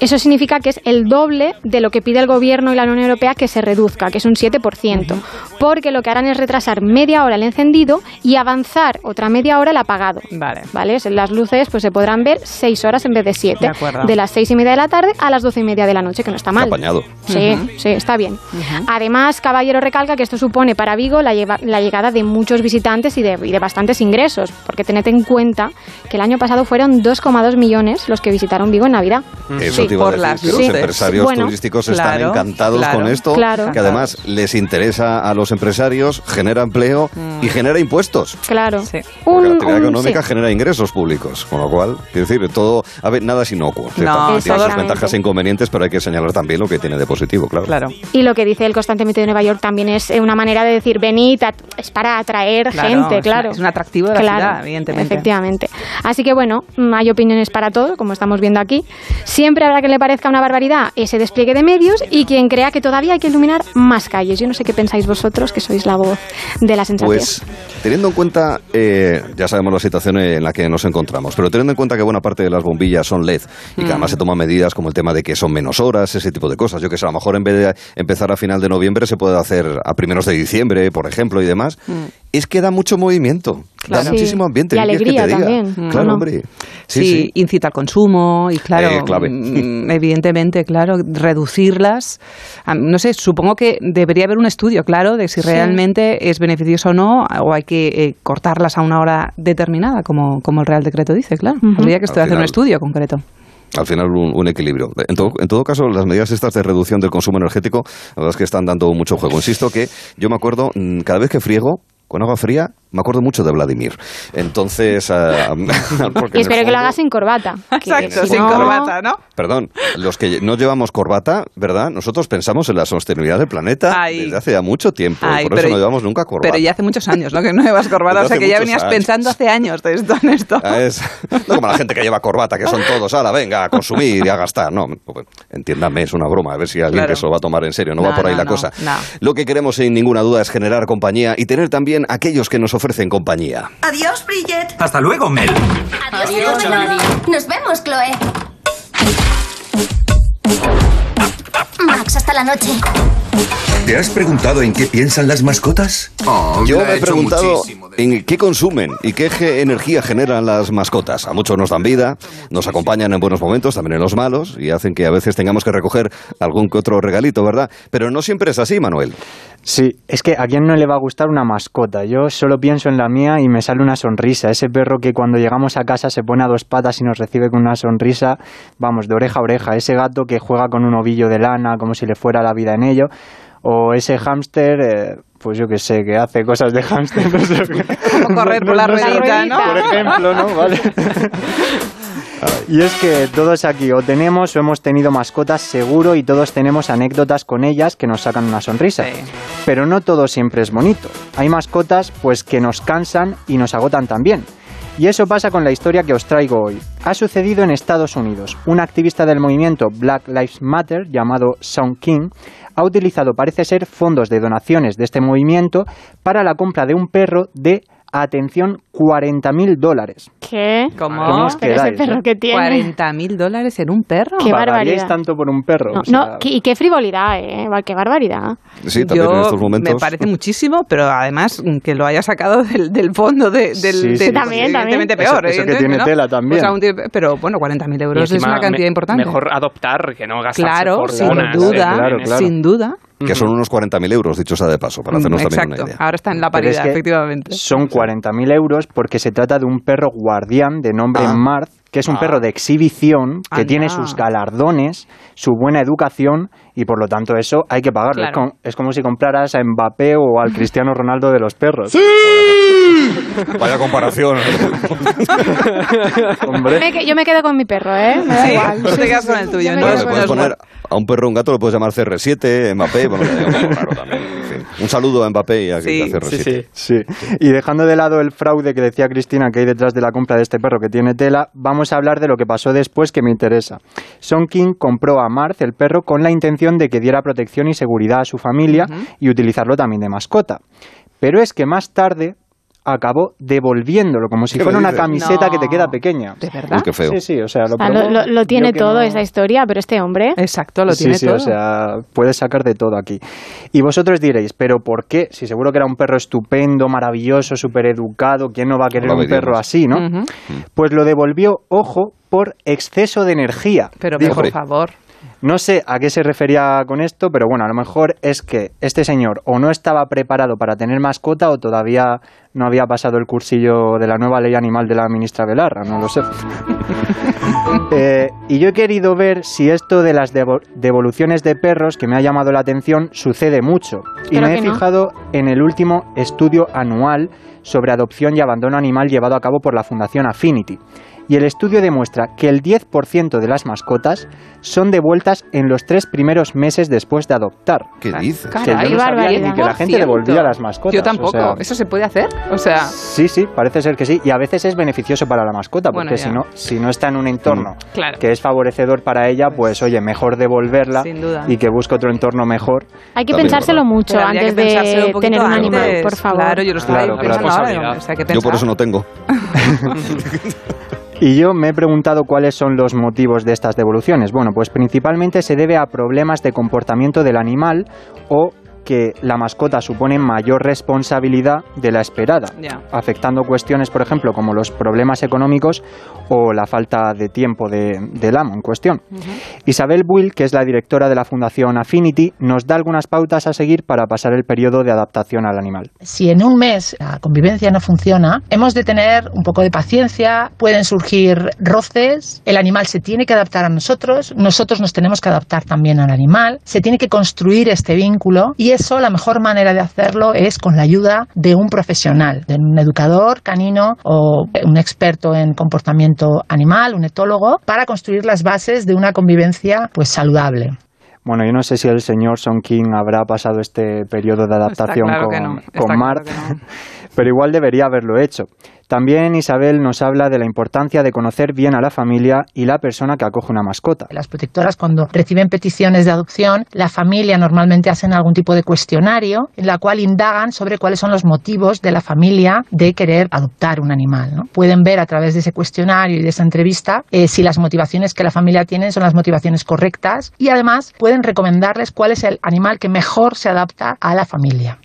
Eso significa que es el doble de lo que pide el Gobierno y la Unión Europea que se reduzca, que es un 7%, porque lo que harán es retrasar media hora el encendido y avanzar otra media hora el apagado. Vale. ¿Vale? Las luces pues se podrán ver 6 horas en vez de 7, De acuerdo. de las 6 y media de la tarde a las 12 y media de la noche, que no está mal. Apañado. Sí, sí, está bien. Además, Caballero recalca que esto supone para Vigo la, lleva- la llegada de muchos visitantes y de, y de bastantes ingresos, porque tened en cuenta que el año pasado fueron 2,2 millones los que visitaron Vigo en Navidad. Eso Sí, te iba por a las decir, que los empresarios Bueno, turísticos están claro, encantados claro, con esto, claro. que además les interesa a los empresarios, genera empleo y genera impuestos. Claro. Sí. Porque la actividad económica sí. genera ingresos públicos, con lo cual, quiero decir, todo, a ver, nada es inocuo. No, tiene sus ventajas e inconvenientes, pero hay que señalar también lo que tiene de positivo, claro. Claro. Y lo que dice él constantemente de Nueva York también es eh, una manera de decir, venid, a- es para atraer Claro, gente, es claro. una- es un atractivo de la Claro, ciudad, evidentemente. Efectivamente. Así que bueno, mm, hay opiniones para todo, como estamos viendo aquí. Siempre habrá que le parezca una barbaridad ese despliegue de medios y quien crea que todavía hay que iluminar más calles. Yo no sé qué pensáis vosotros, que sois la voz de la sensación. Pues teniendo en cuenta, eh, ya sabemos la situación en la que nos encontramos, pero teniendo en cuenta que buena parte de las bombillas son LED y que además se toman medidas como el tema de que son menos horas, ese tipo de cosas. Yo que sé, a lo mejor en vez de empezar a final de noviembre se puede hacer a primeros de diciembre, por ejemplo, y demás. Es que da mucho movimiento, Claro. da Sí. muchísimo ambiente. Y ¿qué quieres que alegría te diga? también, Claro, ¿no? hombre. Sí, Sí, sí. incita al consumo y claro, Eh, clave. mm, evidentemente, claro, reducirlas. Ah, No sé, supongo que debería haber un estudio, claro, de si Sí. realmente es beneficioso o no, o hay que eh, cortarlas a una hora determinada, como, como el Real Decreto dice, claro. Ujú. Habría que Al hacer un final- estudio concreto. Al final un, un equilibrio. En todo, en todo caso, las medidas estas de reducción del consumo energético, la verdad es que están dando mucho juego. Insisto que yo me acuerdo, mm, cada vez que friego, con agua fría, me acuerdo mucho de Vladimir. Entonces, ah, porque y espero que lo hagas sin corbata. Exacto, si sin no- corbata, ¿no? Perdón, los que no llevamos corbata, ¿verdad? Nosotros pensamos en la sostenibilidad del planeta Ay. desde hace ya mucho tiempo. y por eso no llevamos nunca corbata. Pero ya hace muchos años, ¿no? Que no llevas corbata, o sea hace que ya venías años. pensando hace años de esto, en esto. Ah, es- no como la gente que lleva corbata, que son todos, ahora venga, a consumir y a gastar. No, pues, entiéndame, es una broma, a ver si alguien Claro. que se lo va a tomar en serio, no, No, va por ahí no, la no, cosa. no. Lo que queremos sin ninguna duda es generar compañía y tener también aquellos que nos ofrecen compañía. Adiós, Bridget. Hasta luego, Mel. Adiós, Johnny. Nos vemos, Chloe. Max, hasta la noche. ¿Te has preguntado en qué piensan las mascotas? Yo me he preguntado ¿En qué consumen y qué ge- energía generan las mascotas? A muchos nos dan vida, nos acompañan en buenos momentos, también en los malos, y hacen que a veces tengamos que recoger algún que otro regalito, ¿verdad? Pero no siempre es así, Manuel. Sí, es que a quién no le va a gustar una mascota. Yo solo pienso en la mía y me sale una sonrisa. Ese perro que cuando llegamos a casa se pone a dos patas y nos recibe con una sonrisa, vamos, de oreja a oreja. Ese gato que juega con un ovillo de lana como si le fuera la vida en ello. O ese hámster, eh, pues yo que sé, que hace cosas de hámster. No sé, Como correr por la ruedita, ¿no? Por ejemplo, ¿no? Vale. Y es que todos aquí o tenemos o hemos tenido mascotas seguro y todos tenemos anécdotas con ellas que nos sacan una sonrisa. Pero no todo siempre es bonito. Hay mascotas pues que nos cansan y nos agotan también. Y eso pasa con la historia que os traigo hoy. Ha sucedido en Estados Unidos. Un activista del movimiento Black Lives Matter llamado Sean King ha utilizado, parece ser, fondos de donaciones de este movimiento para la compra de un perro de, atención, 40 mil dólares. ¿Qué? ¿Cómo? ¿Cómo os Pero ese perro que tiene. 40 mil dólares en un perro. Qué ¿Pagaríais barbaridad. tanto por un perro? No, O sea, no, qué- y qué frivolidad, ¿eh? Qué barbaridad. Sí, también Yo en estos momentos. me parece muchísimo, pero además mm, que lo haya sacado del, del fondo de, del, Sí, sí, del-. También, evidentemente también. peor. Eso- eso que tiene ¿no? tela también. Pues pero bueno, 40.000 Y euros es una cantidad me- importante. Mejor adoptar que no gastar claro, sin duda, claro, claro. sin duda. Que son unos 40.000 euros, dicho sea de paso, para hacernos también Exacto, una idea. ahora está en la Pero es paridad, que efectivamente. Son 40.000 euros porque se trata de un perro guardián de nombre Ah. Marth, que es un Ah. perro de exhibición, que Anda. tiene sus galardones, su buena educación y por lo tanto eso hay que pagarlo. Es, como, es como si compraras a Mbappé o al Cristiano Ronaldo de los perros. Vaya comparación. Hombre. Me yo me quedo con mi perro, ¿eh? Me da Sí, igual. tú te quedas con el tuyo, ¿no? puedes poner a un perro o un gato, lo puedes llamar CR7, Mbappé, bueno, raro también. en fin. Un saludo a Mbappé y a, Sí, a CR7. Sí, y dejando de lado el fraude que decía Cristina que hay detrás de la compra de este perro que tiene tela, vamos a hablar de lo que pasó después que me interesa. Son King compró a Marth, el perro, con la intención de que diera protección y seguridad a su familia y utilizarlo también de mascota. Pero es que más tarde acabó devolviéndolo, como si ¿Qué fuera una camiseta que te queda pequeña. ¿De verdad? Uy, qué feo. Sí, sí, o sea, lo, Ah, lo, probó, lo- lo tiene todo no- esa historia, pero este hombre. Exacto, lo sí, tiene sí, todo. o sea, puedes sacar de todo aquí. Y vosotros diréis, ¿pero por qué? Si seguro que era un perro estupendo, maravilloso, súper educado, ¿quién no va a querer un perro así, no? Ujú. Pues lo devolvió, ojo, por exceso de energía. Pero Dijo, por favor. No sé a qué se refería con esto, pero bueno, a lo mejor es que este señor o no estaba preparado para tener mascota o todavía no había pasado el cursillo de la nueva ley animal de la ministra Belarra, no lo sé. Eh, y yo he querido ver si esto de las devo- devoluciones de perros, que me ha llamado la atención, sucede mucho. Y me he no. fijado en el último estudio anual sobre adopción y abandono animal llevado a cabo por la Fundación Affinity. Y el estudio demuestra que el 10% de las mascotas son devueltas en los tres primeros meses después de adoptar. ¿Qué dices? Que yo no sabía barbaridad. ni que la gente 10%. devolvía las mascotas. Yo o tampoco. sea, ¿Eso se puede hacer? O sea, Sí, sí, parece ser que sí. Y a veces es beneficioso para la mascota, porque Bueno, si, no, si no está en un entorno Claro. que es favorecedor para ella, pues oye, mejor devolverla Sin duda. y que busque otro entorno mejor. Hay que También, pensárselo ¿verdad? mucho pero antes de un tener un antes. animal, por favor. Claro, yo lo estaba Claro, pensando claro. ahora. digo, o sea, hay que Yo por eso no tengo. Y yo me he preguntado cuáles son los motivos de estas devoluciones. Bueno, pues principalmente se debe a problemas de comportamiento del animal o que la mascota supone mayor responsabilidad de la esperada, Ya. afectando cuestiones, por ejemplo, como los problemas económicos o la falta de tiempo de- del amo en cuestión. Isabel Buil, que es la directora de la Fundación Affinity, nos da algunas pautas a seguir para pasar el periodo de adaptación al animal. Si en un mes la convivencia no funciona, hemos de tener un poco de paciencia, pueden surgir roces, el animal se tiene que adaptar a nosotros, nosotros nos tenemos que adaptar también al animal, se tiene que construir este vínculo y eso la mejor manera de hacerlo es con la ayuda de un profesional, de un educador canino o un experto en comportamiento animal, un etólogo, para construir las bases de una convivencia pues saludable. Bueno, yo no sé si el señor Son King habrá pasado este periodo de adaptación claro con, claro no. pero igual debería haberlo hecho. También Isabel nos habla de la importancia de conocer bien a la familia y la persona que acoge una mascota. Las protectoras cuando reciben peticiones de adopción, la familia normalmente hacen algún tipo de cuestionario en la cual indagan sobre cuáles son los motivos de la familia de querer adoptar un animal. Pueden ver a través de ese cuestionario y de esa entrevista eh, si las motivaciones que la familia tiene son las motivaciones correctas y además pueden recomendarles cuál es el animal que mejor se adapta a la familia.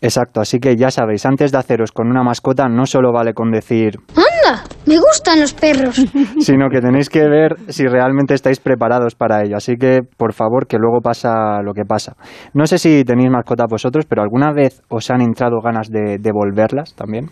Exacto, así que ya sabéis, antes de haceros con una mascota no solo vale con decir, ¡Anda! Me gustan los perros. sino que tenéis que ver si realmente estáis preparados para ello. Así que, por favor, que luego pasa lo que pasa. No sé si tenéis mascota vosotros, pero ¿alguna vez os han entrado ganas de devolverlas también?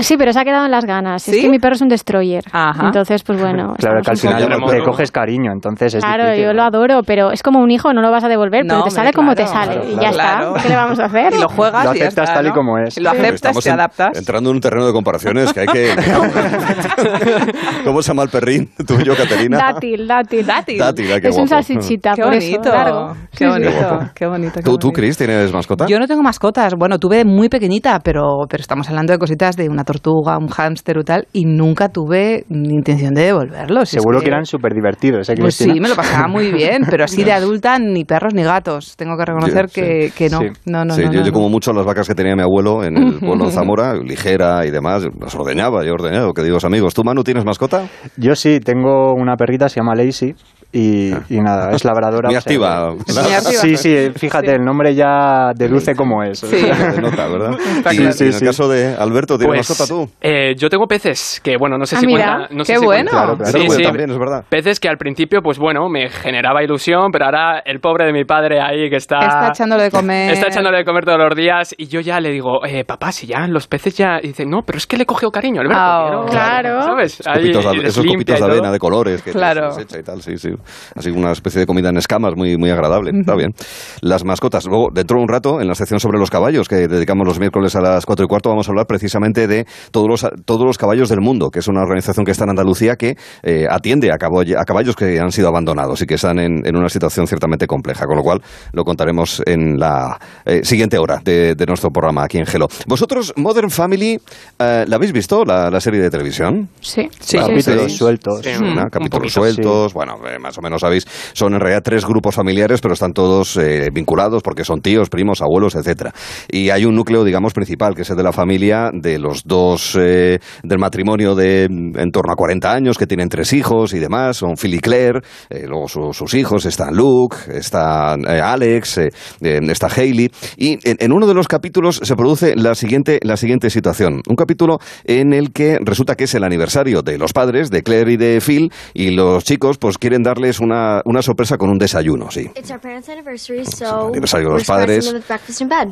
Sí, pero se ha quedado en las ganas. Es ¿Sí? que mi perro es un destroyer. Entonces, pues bueno. Claro que al final poco- le coges cariño, entonces es Claro, difícil, yo ¿no? lo adoro, pero es como un hijo, no lo vas a devolver, No, pero te hombre, sale como te claro, sale. claro, y ya claro. está. ¿Qué le vamos a hacer? Y lo juegas Lo y ya aceptas está, tal y ¿no? como es. Y lo aceptas, te en- adaptas. entrando en un terreno de comparaciones que hay que... ¿Cómo se llama el perrín tuyo, Caterina? Dátil, dátil. Dátil. Dátil, ah, qué es un salsichita, Qué por bonito, eso, largo. qué Sí, sí. bonito, qué bonito. qué ¿Tú, tú, bonito. Cris, tienes mascota? Yo no tengo mascotas. Bueno, tuve muy pequeñita, pero, pero estamos hablando de cositas de una tortuga, un hámster y tal, y nunca tuve intención de devolverlos. Es Seguro que eran súper divertidos, ¿eh, Pues sí, me lo pasaba muy bien, pero así de adulta ni perros ni gatos. Tengo que reconocer Yo, que, que no. Sí. No, no, Sí, no, yo, no, yo como mucho las vacas que tenía mi abuelo en el pueblo de Zamora, ligera y demás, las ordeñaba, yo ordeñaba, que digo, amigos. ¿Tú, Manu, tienes mascota? Yo sí, tengo una perrita, se llama Lacey. Y, y nada, es labradora. Muy o sea, activa. Sí, activa. Sí, sí, fíjate, el nombre ya deduce cómo es. Se nota, ¿verdad? Y, y Sí, en el sí. caso de Alberto, ¿tienes Pues, mascota tú? eh, yo tengo peces, que bueno, no sé Ah, si mira, cuenta. No qué sé si bueno. cuenta. Claro, claro, Sí, sí. también, es verdad. Peces que al principio, pues bueno, me generaba ilusión, pero ahora el pobre de mi padre ahí que está... Está echándole de comer. Está echándole de comer todos los días y yo ya le digo, eh, papá, si ya los peces ya... Y dice, no, pero es que le he cogido cariño, Alberto. Ah, quiero-". claro. ¿Sabes? Ahí Copitos esos copitos de avena de colores que Claro. se echa y tal, sí, sí. Así una especie de comida en escamas muy, muy agradable. Está bien. Las mascotas. Luego, dentro de un rato, en la sección sobre los caballos, que dedicamos los miércoles a las cuatro y cuarto, vamos a hablar precisamente de todos los, todos los caballos del mundo, que es una organización que está en Andalucía que eh, atiende a, caballo- a caballos que han sido abandonados y que están en, en una situación ciertamente compleja. Con lo cual, lo contaremos en la eh, siguiente hora de, de nuestro programa aquí en Gelo. ¿Vosotros, Modern Family, eh, la habéis visto, la, la serie de televisión? Sí. Sí, capítulos sueltos. Sí, ¿no? un capítulos poquito, sueltos, bueno, eh, o menos sabéis, son en realidad tres grupos familiares, pero están todos eh, vinculados porque son tíos, primos, abuelos, etcétera. Y hay un núcleo, digamos, principal, que es el de la familia de los dos, eh, del matrimonio de mm, en torno a 40 años, que tienen tres hijos y demás, son Phil y Claire, eh, luego su- sus hijos, están Luke, está eh, Alex, está Hailey, y en, en uno de los capítulos se produce la siguiente, la siguiente situación. Un capítulo en el que resulta que es el aniversario de los padres, de Claire y de Phil, y los chicos pues quieren darles una, una sorpresa con un desayuno, sí. It's our parents' anniversary, so aniversario de we're los padres.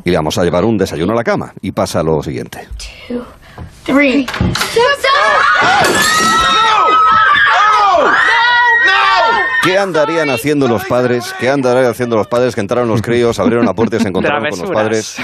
Y le vamos a llevar un desayuno a la cama. Y pasa lo siguiente. Three. ¿Qué andarían haciendo los padres? ¿Qué andarían haciendo los padres que entraron los críos, abrieron la puerta y se encontraron con los padres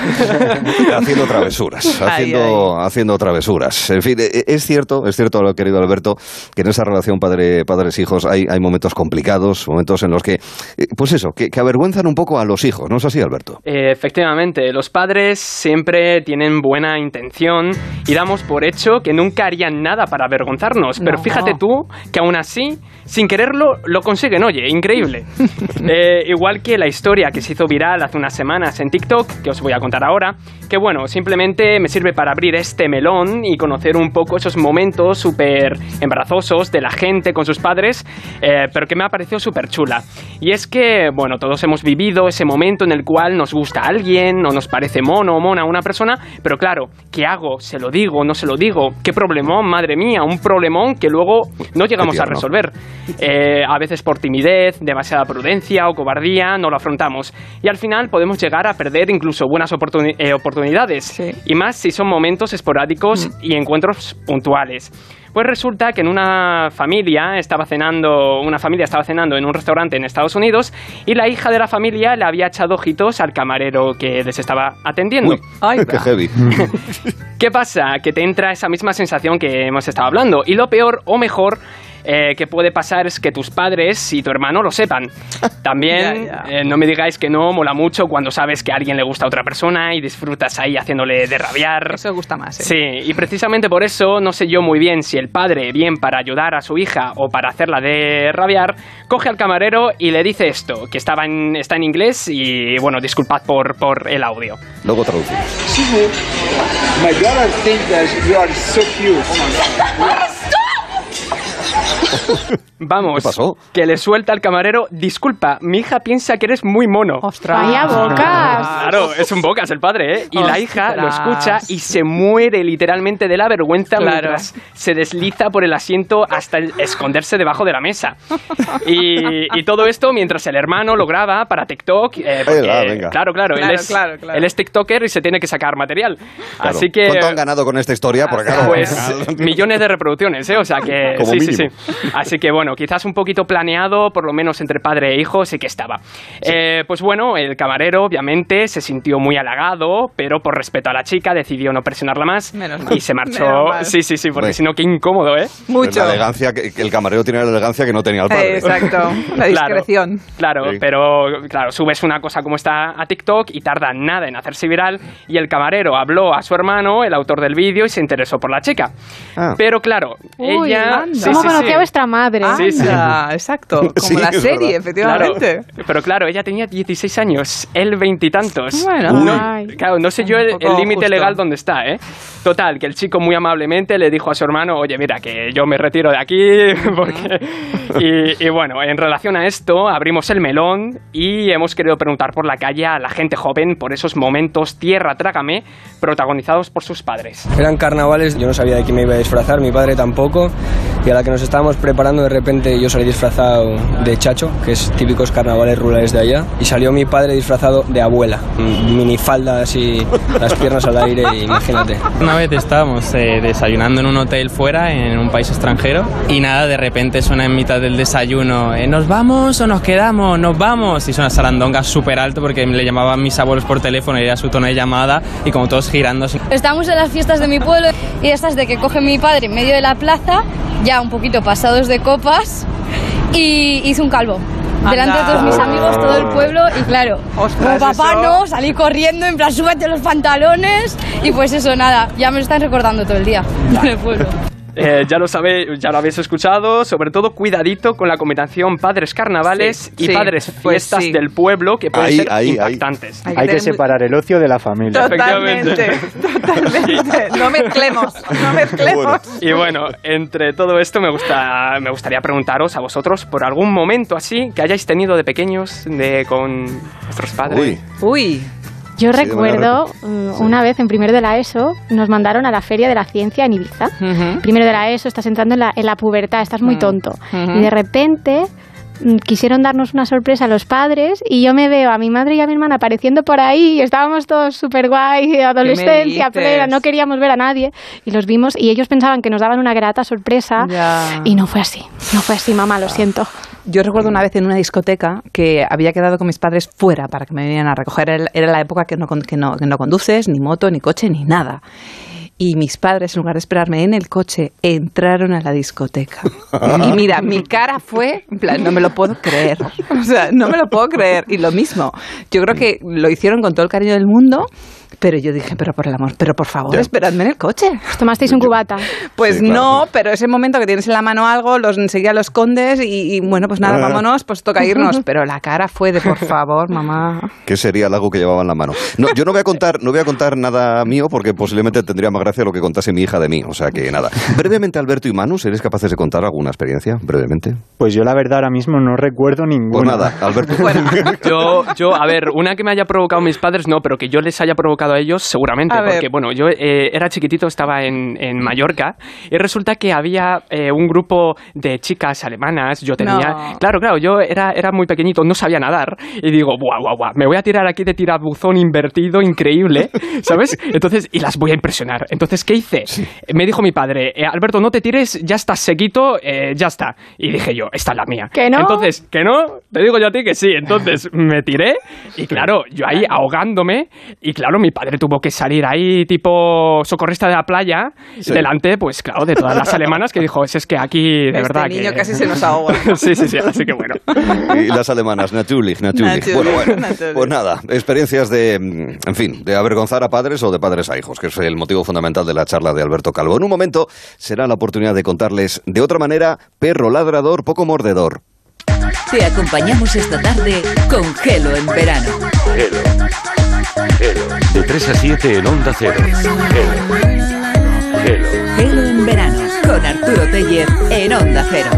haciendo travesuras, Ay, haciendo, haciendo travesuras? En fin, eh, es cierto, es cierto, lo querido Alberto, que en esa relación padre, padres-hijos hay, hay momentos complicados, momentos en los que, eh, pues eso, que, que avergüenzan un poco a los hijos, ¿no es así, Alberto? Eh, efectivamente, los padres siempre tienen buena intención y damos por hecho que nunca harían nada para avergonzarnos. Pero No. fíjate tú que aún así, sin quererlo, lo consiguen. Oye, increíble. Eh, igual que la historia que se hizo viral hace unas semanas en TikTok, que os voy a contar ahora, que bueno, simplemente me sirve para abrir este melón y conocer un poco esos momentos súper embarazosos de la gente con sus padres, eh, pero que me ha parecido súper chula. Y es que, bueno, todos hemos vivido ese momento en el cual nos gusta alguien o nos parece mono o mona una persona, pero claro, ¿qué hago? ¿Se lo digo? ¿No se lo digo? ¿Qué problemón? Madre mía, un problemón que luego no llegamos a resolver. Eh, a veces por timidez, demasiada prudencia o cobardía, no lo afrontamos. Y al final podemos llegar a perder incluso buenas oportuni- eh, oportunidades. Y más si son momentos esporádicos y encuentros puntuales. Pues resulta que en una familia estaba cenando, una familia estaba cenando en un restaurante en Estados Unidos y la hija de la familia le había echado ojitos al camarero que les estaba atendiendo. Uy, qué heavy. ¿Qué pasa? Que te entra esa misma sensación que hemos estado hablando. Y lo peor o mejor eh, que puede pasar es que tus padres y tu hermano lo sepan. También, Ya, eh, no me digáis que no, mola mucho cuando sabes que a alguien le gusta a otra persona y disfrutas ahí haciéndole de rabiar. Eso gusta más. ¿eh? Sí, y precisamente por eso no sé yo muy bien si el padre, bien para ayudar a su hija o para hacerla de rabiar, coge al camarero y le dice esto, que estaba en, está en inglés y bueno, disculpad por, por el audio. Luego traducimos. My daughter thinks that you are so cute. Vamos, ¿Qué pasó? que le suelta al camarero, disculpa, mi hija piensa que eres muy mono. Vaya bocas. Claro, es un bocas el padre, ¿eh? Y la hija lo Ostras. escucha y se muere literalmente de la vergüenza Claro. mientras se desliza por el asiento hasta el- esconderse debajo de la mesa. Y, y todo esto mientras el hermano lo graba para TikTok. eh, porque, Venga, venga. Claro, claro, Claro, él, es, claro, claro. él es TikToker y se tiene que sacar material. Claro. Así que... ¿Cuánto han ganado con esta historia? Porque Pues millones de reproducciones, ¿eh? O sea que Como sí, sí, mínimo. sí. Así que bueno, quizás un poquito planeado, por lo menos entre padre e hijo, sí que estaba. Eh, pues bueno, el camarero obviamente se sintió muy halagado, pero por respeto a la chica decidió no presionarla más Menos mal. y se marchó. Menos mal. Sí, sí, sí, porque si no, qué incómodo, ¿eh? Mucho. La elegancia que, que el camarero tiene la elegancia que no tenía el padre. Eh, Exacto, la Claro. discreción. Claro, Sí. pero claro, subes una cosa como esta a TikTok y tarda nada en hacerse viral y el camarero habló a su hermano, el autor del vídeo, y se interesó por la chica. Ah. Pero claro, Uy, ella... sí, ¿Cómo sí, conocía sí. a vuestra madre? Sí, sí. Anda, exacto, como Sí, la serie, efectivamente. Claro, pero claro, ella tenía 16 años, él veintitantos. Bueno. Ay. Claro, no sé yo el límite legal dónde está, ¿eh? Total, que el chico muy amablemente le dijo a su hermano, oye, mira, que yo me retiro de aquí, porque... Y, y bueno, en relación a esto, abrimos el melón y hemos querido preguntar por la calle a la gente joven por esos momentos tierra trágame protagonizados por sus padres. Eran carnavales, yo no sabía de qué me iba a disfrazar, mi padre tampoco, y a la que nos estábamos preparando de repente yo salí disfrazado de chacho, que es típicos carnavales rurales de allá, y salió mi padre disfrazado de abuela, minifalda así, las piernas al aire, imagínate. Una vez estábamos eh, desayunando en un hotel fuera, en un país extranjero, y nada, de repente suena en mitad del desayuno, eh, ¿nos vamos o nos quedamos? Nos vamos. Y suena sarandonga súper alto porque le llamaban mis abuelos por teléfono y era su tono de llamada, y como todos girando. así. Estamos en las fiestas de mi pueblo y estas de que coge mi padre en medio de la plaza, ya un poquito pasados de copas, y hizo un calvo. Delante de todos mis amigos, todo el pueblo, y claro, como papá eso- no, salí corriendo, en plan, súbete los pantalones, y pues eso, nada, ya me lo están recordando todo el día en el pueblo. Eh, ya lo sabéis, ya lo habéis escuchado, sobre todo cuidadito con la combinación padres carnavales Sí, y sí, padres pues fiestas sí. del pueblo que pueden Ahí, ser ahí, ahí. impactantes. Hay que separar el ocio de la familia. Totalmente, totalmente. No mezclemos, no mezclemos. Y bueno, entre todo esto me, gusta, me gustaría preguntaros a vosotros por algún momento así que hayáis tenido de pequeños de, con vuestros padres. Uy. Yo Sí, recuerdo uh, una vez en primero de la ESO nos mandaron a la Feria de la Ciencia en Ibiza. Primero de la ESO, estás entrando en la, en la pubertad, estás muy Mm. tonto. Y de repente mm, quisieron darnos una sorpresa a los padres y yo me veo a mi madre y a mi hermana apareciendo por ahí y estábamos todos súper guay, adolescencia plena, no queríamos ver a nadie y los vimos y ellos pensaban que nos daban una grata sorpresa Ya. y no fue así, no fue así, mamá, lo siento. Yo recuerdo una vez en una discoteca que había quedado con mis padres fuera para que me vinieran a recoger. Era- la época que no, que no, que no conduces, ni moto, ni coche, ni nada. Y mis padres, en lugar de esperarme en el coche, entraron a la discoteca. Y mira, mi cara fue, en plan, no me lo puedo creer. O sea, no me lo puedo creer. Y lo mismo, yo creo que lo hicieron con todo el cariño del mundo, pero yo dije, pero por el amor, pero por favor, Ya. esperadme en el coche. ¿Tomasteis un cubata? Pues Sí, claro. no, pero ese momento que tienes en la mano algo, los enseguida lo escondes y, y, bueno, pues nada, Ah. vámonos, pues toca irnos. Pero la cara fue de por favor, mamá. ¿Qué sería el algo que llevaba en la mano? No, yo no voy a contar, no voy a contar nada mío porque posiblemente tendría más gracia lo que contase mi hija de mí. O sea que nada. Brevemente, Alberto y Manu, ¿seréis capaces de contar alguna experiencia? Brevemente. Pues yo la verdad ahora mismo no recuerdo Pues ninguna. nada, Alberto. Yo, yo, a ver, una que me haya provocado mis padres, no, pero que yo les haya provocado a ellos, seguramente. A ver. porque, bueno, yo eh, era chiquitito, estaba en, en Mallorca, y resulta que había eh, un grupo de chicas alemanas. Yo tenía. No. Claro, claro, yo era, era muy pequeñito, no sabía nadar, y digo, guau, guau, guau, me voy a tirar aquí de tirabuzón invertido, increíble, ¿sabes? Entonces, y las voy a impresionar. Entonces, ¿qué hice? Me dijo mi padre, eh, Alberto, no te tires, ya estás sequito, eh, ya está. Y dije yo, esta es la mía. ¿Que no? Entonces, que no, te digo yo a ti que sí. Entonces me tiré y claro, yo ahí ahogándome y claro, mi padre tuvo que salir ahí tipo socorrista de la playa Sí. delante, pues claro, de todas las alemanas que dijo, "Es- es que aquí de Este verdad niño que... casi se nos ahoga. sí, sí, sí, así que bueno. Y las alemanas, natürlich, natürlich. Natürlich, Bueno, bueno, natürlich. pues nada, experiencias de, en fin, de avergonzar a padres o de padres a hijos, que es el motivo fundamental de la charla de Alberto Calvo. En un momento será la oportunidad de contarles de otra manera, perro ladrador, poco mordedor. Te acompañamos esta tarde con Gelo en verano. De 3 a 7 en Onda Cero. Gelo. Gelo. Gelo en verano. con Arturo Tellez en Onda Cero.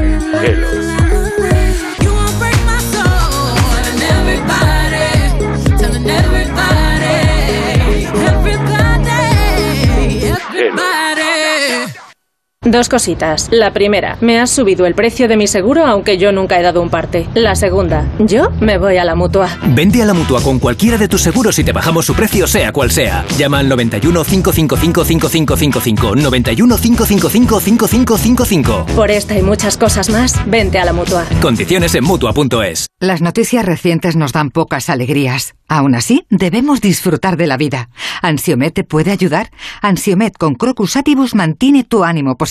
Dos cositas. La primera, me has subido el precio de mi seguro aunque yo nunca he dado un parte. La segunda, yo me voy a la mutua. Vente a la mutua con cualquiera de tus seguros y te bajamos su precio, sea cual sea. Llama al 91 555 5555. 91 555 5555. Por esta y muchas cosas más, vente a la mutua. Condiciones en mutua.es. Las noticias recientes nos dan pocas alegrías. Aún así, debemos disfrutar de la vida. ¿Ansiomet te puede ayudar? Ansiomet con Crocus Atibus mantiene tu ánimo positivo.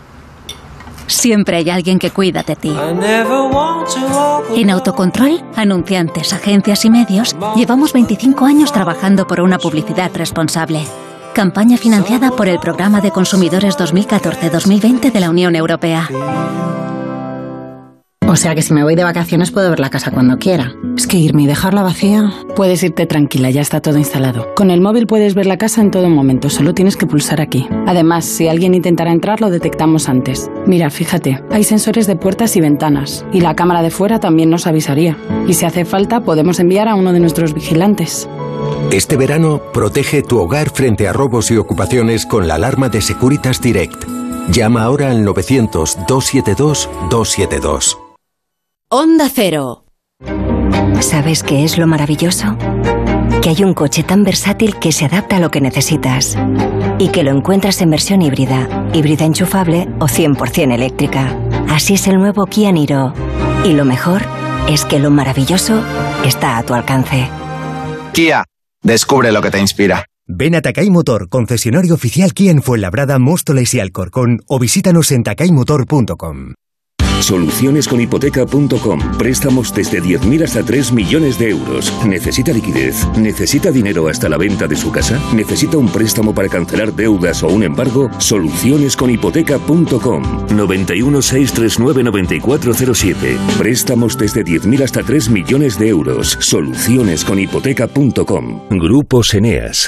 Siempre hay alguien que cuida de ti. En Autocontrol, anunciantes, agencias y medios, llevamos 25 años trabajando por una publicidad responsable. Campaña financiada por el Programa de Consumidores 2014-2020 de la Unión Europea. O sea que si me voy de vacaciones puedo ver la casa cuando quiera. Es que irme y dejarla vacía. Puedes irte tranquila, ya está todo instalado. Con el móvil puedes ver la casa en todo momento, solo tienes que pulsar aquí. Además, si alguien intentara entrar, lo detectamos antes. Mira, fíjate, hay sensores de puertas y ventanas, y la cámara de fuera también nos avisaría. Y si hace falta, podemos enviar a uno de nuestros vigilantes. Este verano, protege tu hogar frente a robos y ocupaciones con la alarma de Securitas Direct. Llama ahora al 900-272-272. Onda Cero. ¿Sabes qué es lo maravilloso? Que hay un coche tan versátil que se adapta a lo que necesitas y que lo encuentras en versión híbrida, híbrida enchufable o 100% eléctrica. Así es el nuevo Kia Niro. Y lo mejor es que lo maravilloso está a tu alcance. Kia, descubre lo que te inspira. Ven a Takai Motor, concesionario oficial Kia en Fuenlabrada, Móstoles y Alcorcón o visítanos en takaymotor.com. Solucionesconhipoteca.com. Préstamos desde 10.000 hasta 3 millones de euros. ¿Necesita liquidez? ¿Necesita dinero hasta la venta de su casa? ¿Necesita un préstamo para cancelar deudas o un embargo? Solucionesconhipoteca.com. 91 639 9407. Préstamos desde 10.000 hasta 3 millones de euros. Solucionesconhipoteca.com. Grupo Eneas.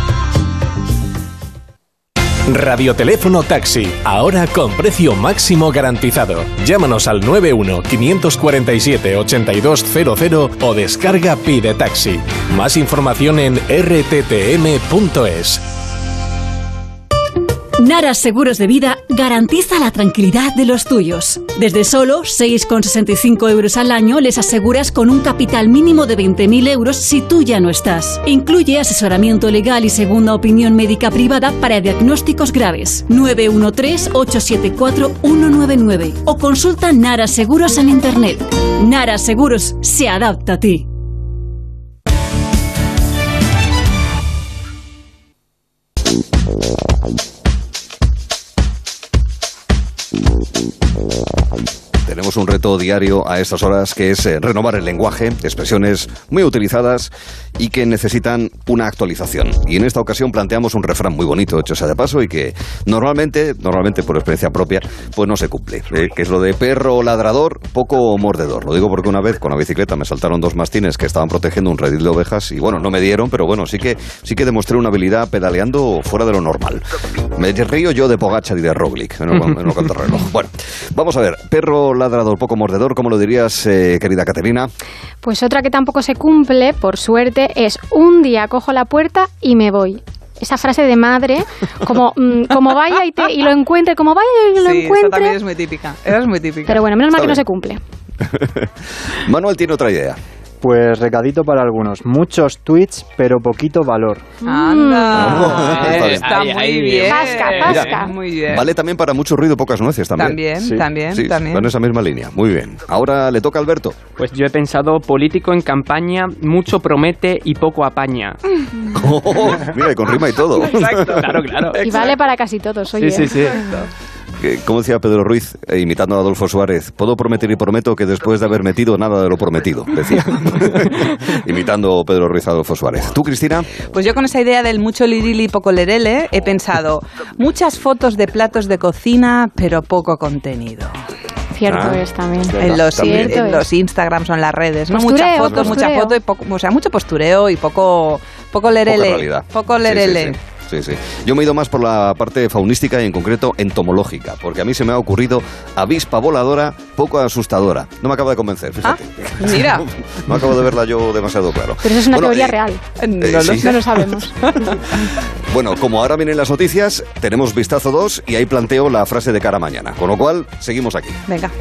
Radioteléfono Taxi, ahora con precio máximo garantizado. Llámanos al 91-547-8200 o descarga Pide Taxi. Más información en rttm.es. Nara Seguros de Vida garantiza la tranquilidad de los tuyos. Desde solo 6,65 euros al año les aseguras con un capital mínimo de 20.000 euros si tú ya no estás. Incluye asesoramiento legal y segunda opinión médica privada para diagnósticos graves. 913-874-199 o consulta Nara Seguros en Internet. Nara Seguros se adapta a ti. Thank you. Tenemos un reto diario a estas horas que es eh, renovar el lenguaje, expresiones muy utilizadas y que necesitan una actualización. Y en esta ocasión planteamos un refrán muy bonito, hecho sea de paso, y que normalmente, normalmente por experiencia propia, pues no se cumple. eh, que es lo de perro ladrador, poco mordedor. Lo digo porque una vez con la bicicleta me saltaron dos mastines que estaban protegiendo un redil de ovejas y bueno, no me dieron, pero bueno, sí que, sí que demostré una habilidad pedaleando fuera de lo normal. Me río yo de Pogachar y de Roglic en el, en el. Bueno, vamos a ver, perro ladrador, poco mordedor, ¿cómo lo dirías, eh, querida Caterina? Pues otra que tampoco se cumple, por suerte, es un día cojo la puerta y me voy. Esa frase de madre, como, mm, como vaya y, te, y lo encuentre, como vaya y lo Sí, esa encuentre. también es muy típica. Esa es muy típica. Pero bueno, menos mal que no se cumple. Manuel tiene otra idea. Pues recadito para algunos. Muchos tweets, pero poquito valor. Anda. Está bien. Está Ahí, muy ahí, bien. Pasca, pasca. Muy bien. Vale también para mucho ruido, pocas nueces también. También, Sí. también, Sí, también. va en esa misma línea. Muy bien. Ahora le toca a Alberto. Pues yo he pensado político en campaña, mucho promete y poco apaña. Oh, mira, y con rima y todo. Claro, claro. Y vale para casi todos, oye. Sí, sí, sí. Que, Como decía Pedro Ruiz, eh, imitando a Adolfo Suárez, puedo prometer y prometo que después de haber metido nada de lo prometido, decía. imitando a Pedro Ruiz a Adolfo Suárez. ¿Tú, Cristina? Pues yo con esa idea del mucho lirili y poco lerele he pensado muchas fotos de platos de cocina, pero poco contenido. Cierto Ah. es también. En los, También. en los Instagrams o en las redes, ¿no? Postureo, mucha foto, mucha foto y poco, o sea, mucho postureo y poco, poco lerele. Poco Sí, sí, lerele. sí. Sí, sí. Yo me he ido más por la parte faunística y en concreto entomológica, porque a mí se me ha ocurrido avispa voladora poco asustadora. No me acaba de convencer, fíjate. Mira. no acabo de verla yo demasiado claro. Pero eso es una Bueno, teoría eh, real. eh, sí. No lo sabemos. Bueno, como ahora vienen las noticias, tenemos vistazo 2 y ahí planteo la frase de cara a mañana. Con lo cual, seguimos aquí. Venga.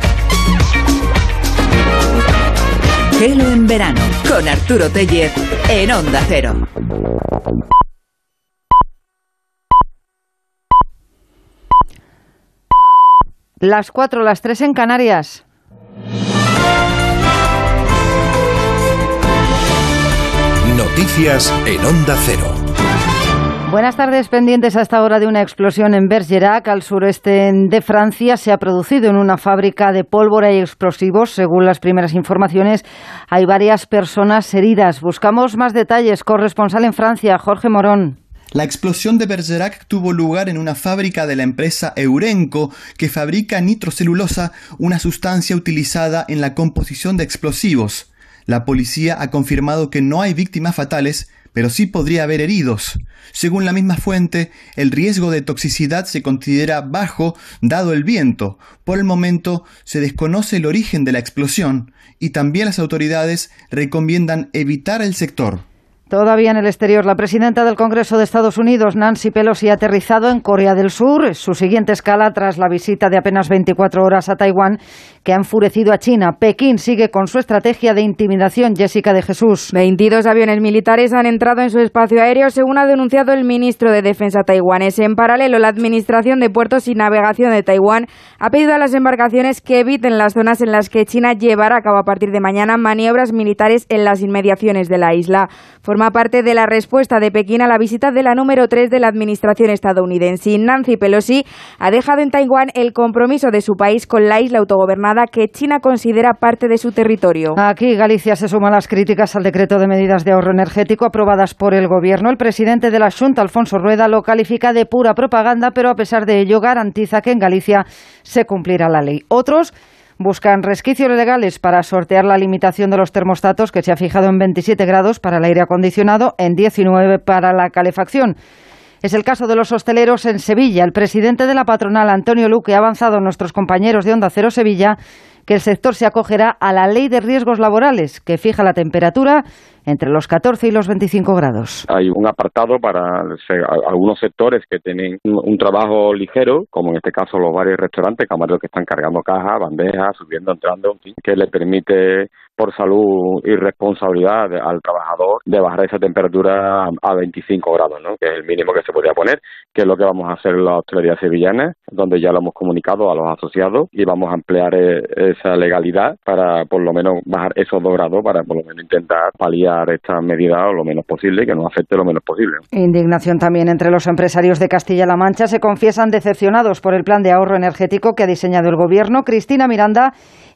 Gelo en verano con Arturo Tellez en Onda Cero. Las cuatro, las tres en Canarias. Noticias en Onda Cero. Buenas tardes, pendientes hasta ahora de una explosión en Bergerac, al sureste de Francia. Se ha producido en una fábrica de pólvora y explosivos. Según las primeras informaciones, hay varias personas heridas. Buscamos más detalles. Corresponsal en Francia, Jorge Morón. La explosión de Bergerac tuvo lugar en una fábrica de la empresa Eurenco, que fabrica nitrocelulosa, una sustancia utilizada en la composición de explosivos. La policía ha confirmado que no hay víctimas fatales, pero sí podría haber heridos. Según la misma fuente, el riesgo de toxicidad se considera bajo dado el viento. Por el momento se desconoce el origen de la explosión y también las autoridades recomiendan evitar el sector. Todavía en el exterior, la presidenta del Congreso de Estados Unidos, Nancy Pelosi, ha aterrizado en Corea del Sur. Su siguiente escala tras la visita de apenas 24 horas a Taiwán, que ha enfurecido a China. Pekín sigue con su estrategia de intimidación. Jessica de Jesús. 22 aviones militares han entrado en su espacio aéreo, según ha denunciado el ministro de Defensa taiwanés. En paralelo, la Administración de Puertos y Navegación de Taiwán ha pedido a las embarcaciones que eviten las zonas en las que China llevará a cabo a partir de mañana maniobras militares en las inmediaciones de la isla. Forma parte de la respuesta de Pekín a la visita de la número 3 de la Administración estadounidense. Nancy Pelosi ha dejado en Taiwán el compromiso de su país con la isla autogobernada que China considera parte de su territorio. Aquí Galicia se suma a las críticas al decreto de medidas de ahorro energético aprobadas por el Gobierno. El presidente de la Junta, Alfonso Rueda, lo califica de pura propaganda, pero a pesar de ello garantiza que en Galicia se cumplirá la ley. Otros buscan resquicios legales para sortear la limitación de los termostatos que se ha fijado en 27 grados para el aire acondicionado, en 19 para la calefacción. Es el caso de los hosteleros en Sevilla. El presidente de la patronal, Antonio Luque, ha avanzado a nuestros compañeros de Onda Cero Sevilla que el sector se acogerá a la ley de riesgos laborales, que fija la temperatura entre los 14 y los 25 grados. Hay un apartado para algunos sectores que tienen un, trabajo ligero, como en este caso los bares y restaurantes, camareros que están cargando cajas, bandejas, subiendo, entrando, que le permite por salud y responsabilidad al trabajador de bajar esa temperatura a, a 25 grados, ¿no? que es el mínimo que se podría poner, que es lo que vamos a hacer en la hostelería sevillana, donde ya lo hemos comunicado a los asociados y vamos a emplear eh, esa legalidad para por lo menos bajar esos dos grados, para por lo menos intentar paliar esta medida lo menos posible, que nos afecte lo menos posible. Indignación también entre los empresarios de Castilla-La Mancha. Se confiesan decepcionados por el plan de ahorro energético que ha diseñado el Gobierno. Cristina Miranda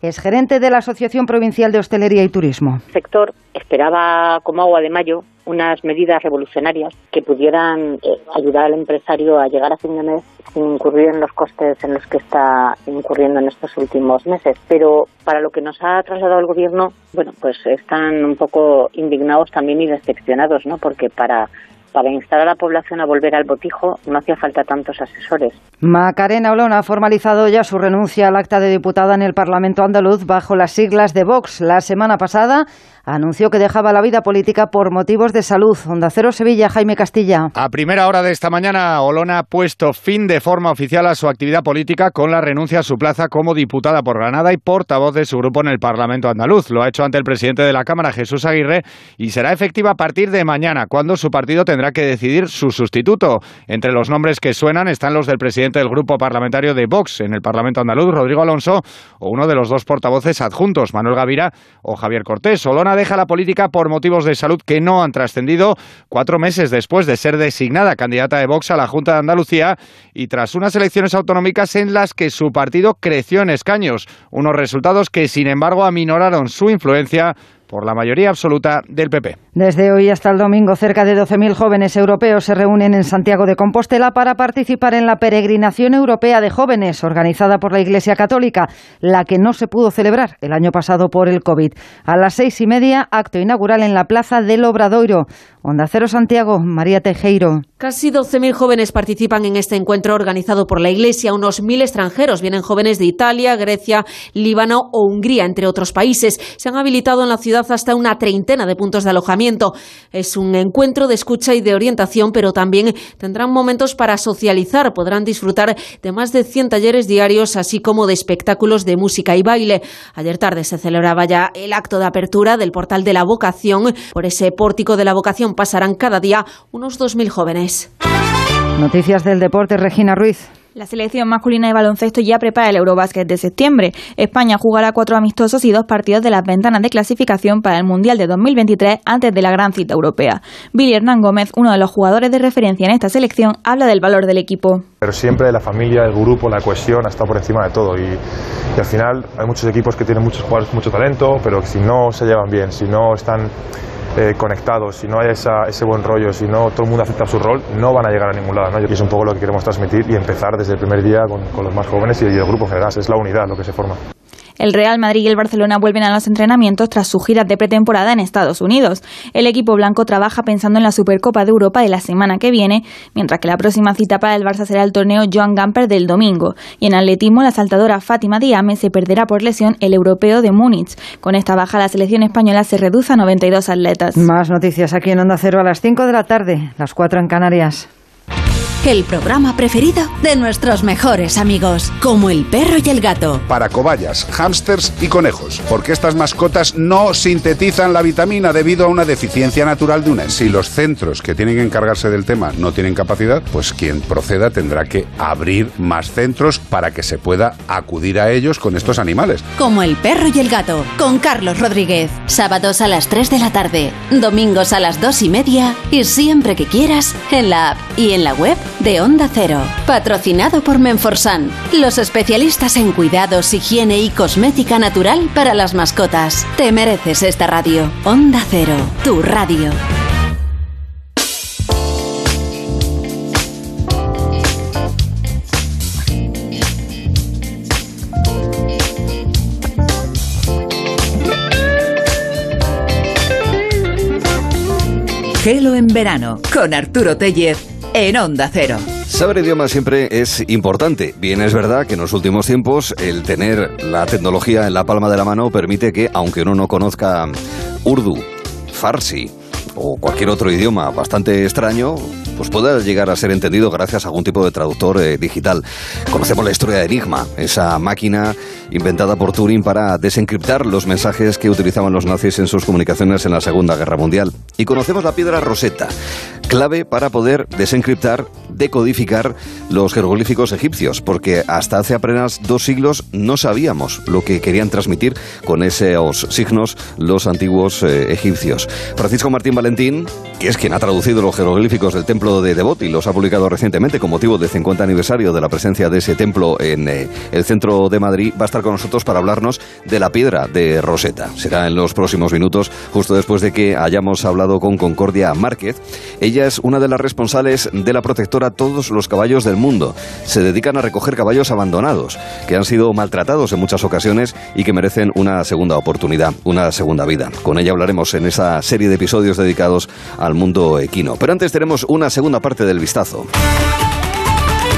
es gerente de la Asociación Provincial de Hostelería y Turismo. El sector esperaba como agua de mayo unas medidas revolucionarias que pudieran eh, ayudar al empresario a llegar a fin de mes sin incurrir en los costes en los que está incurriendo en estos últimos meses. Pero para lo que nos ha trasladado el gobierno, bueno, pues están un poco indignados también y decepcionados, ¿no? Porque para para instar a la población a volver al botijo no hacía falta tantos asesores. Macarena Olona ha formalizado ya su renuncia al acta de diputada en el Parlamento andaluz bajo las siglas de Vox. La semana pasada anunció que dejaba la vida política por motivos de salud. Onda Cero Sevilla, Jaime Castilla. A primera hora de esta mañana, Olona ha puesto fin de forma oficial a su actividad política con la renuncia a su plaza como diputada por Granada y portavoz de su grupo en el Parlamento andaluz. Lo ha hecho ante el presidente de la Cámara, Jesús Aguirre, y será efectiva a partir de mañana, cuando su partido tendrá que decidir su sustituto. Entre los nombres que suenan están los del presidente del grupo parlamentario de Vox en el Parlamento andaluz, Rodrigo Alonso, o uno de los dos portavoces adjuntos, Manuel Gavira o Javier Cortés. Olona deja la política por motivos de salud que no han trascendido. Cuatro meses después de ser designada candidata de Vox a la Junta de Andalucía y tras unas elecciones autonómicas en las que su partido creció en escaños, unos resultados que sin embargo aminoraron su influencia por la mayoría absoluta del PP. Desde hoy hasta el domingo, cerca de 12.000 jóvenes europeos se reúnen en Santiago de Compostela para participar en la peregrinación europea de jóvenes organizada por la Iglesia Católica, la que no se pudo celebrar el año pasado por el COVID. A las seis y media, acto inaugural en la Plaza del Obradoiro. Onda Cero Santiago, María Tejeiro. Casi 12.000 jóvenes participan en este encuentro organizado por la Iglesia. Unos mil extranjeros vienen jóvenes de Italia, Grecia, Líbano o Hungría, entre otros países. Se han habilitado en la ciudad hasta una treintena de puntos de alojamiento. Es un encuentro de escucha y de orientación, pero también tendrán momentos para socializar. Podrán disfrutar de más de 100 talleres diarios, así como de espectáculos de música y baile. Ayer tarde se celebraba ya el acto de apertura del portal de la vocación. Por ese pórtico de la vocación pasarán cada día unos 2.000 jóvenes. Noticias del deporte, Regina Ruiz. La selección masculina de baloncesto ya prepara el Eurobásquet de septiembre. España jugará cuatro amistosos y dos partidos de las ventanas de clasificación para el Mundial de 2023 antes de la gran cita europea. Billy Hernán Gómez, uno de los jugadores de referencia en esta selección, habla del valor del equipo. Pero siempre la familia, el grupo, la cohesión ha estado por encima de todo. Y, y al final hay muchos equipos que tienen muchos jugadores, mucho talento, pero si no se llevan bien, si no están eh, conectados, si no hay esa, ese buen rollo, si no todo el mundo acepta su rol, no van a llegar a ningún lado. ¿no? Y es un poco lo que queremos transmitir y empezar desde el primer día con, con los más jóvenes y el grupo en general. Es la unidad lo que se forma. El Real Madrid y el Barcelona vuelven a los entrenamientos tras su gira de pretemporada en Estados Unidos. El equipo blanco trabaja pensando en la Supercopa de Europa de la semana que viene, mientras que la próxima cita para el Barça será el torneo Joan Gamper del domingo. Y en atletismo, la saltadora Fátima Diame se perderá por lesión el europeo de Múnich. Con esta baja, la selección española se reduce a 92 atletas. Más noticias aquí en Onda Cero a las 5 de la tarde, las 4 en Canarias. El programa preferido de nuestros mejores amigos, como el perro y el gato. Para cobayas, hámsters y conejos, porque estas mascotas no sintetizan la vitamina debido a una deficiencia natural de una. Si los centros que tienen que encargarse del tema no tienen capacidad, pues quien proceda tendrá que abrir más centros para que se pueda acudir a ellos con estos animales. Como el perro y el gato, con Carlos Rodríguez. Sábados a las 3 de la tarde, domingos a las 2 y media y siempre que quieras en la app y en la web de Onda Cero. Patrocinado por Menforsan, los especialistas en cuidados, higiene y cosmética natural para las mascotas. Te mereces esta radio. Onda Cero, tu radio. Gelo en verano con Arturo Tellez en Onda Cero. Saber idiomas siempre es importante. Bien, es verdad que en los últimos tiempos el tener la tecnología en la palma de la mano permite que, aunque uno no conozca urdu, farsi o cualquier otro idioma bastante extraño, pues pueda llegar a ser entendido gracias a algún tipo de traductor eh, digital. Conocemos la historia de Enigma, esa máquina inventada por Turing para desencriptar los mensajes que utilizaban los nazis en sus comunicaciones en la Segunda Guerra Mundial. Y conocemos la piedra Rosetta, clave para poder desencriptar, decodificar los jeroglíficos egipcios, porque hasta hace apenas dos siglos no sabíamos lo que querían transmitir con esos signos los antiguos eh, egipcios. Francisco Martín Valentín, que es quien ha traducido los jeroglíficos del templo de Devot y los ha publicado recientemente con motivo del 50 aniversario de la presencia de ese templo en eh, el centro de Madrid, va a estar con nosotros para hablarnos de la piedra de Rosetta. Será en los próximos minutos, justo después de que hayamos hablado con Concordia Márquez. Ella es una de las responsables de la protectora Todos los Caballos del Mundo. Se dedican a recoger caballos abandonados, que han sido maltratados en muchas ocasiones y que merecen una segunda oportunidad, una segunda vida. Con ella hablaremos en esa serie de episodios dedicados al mundo equino. Pero antes tenemos una segunda parte del vistazo.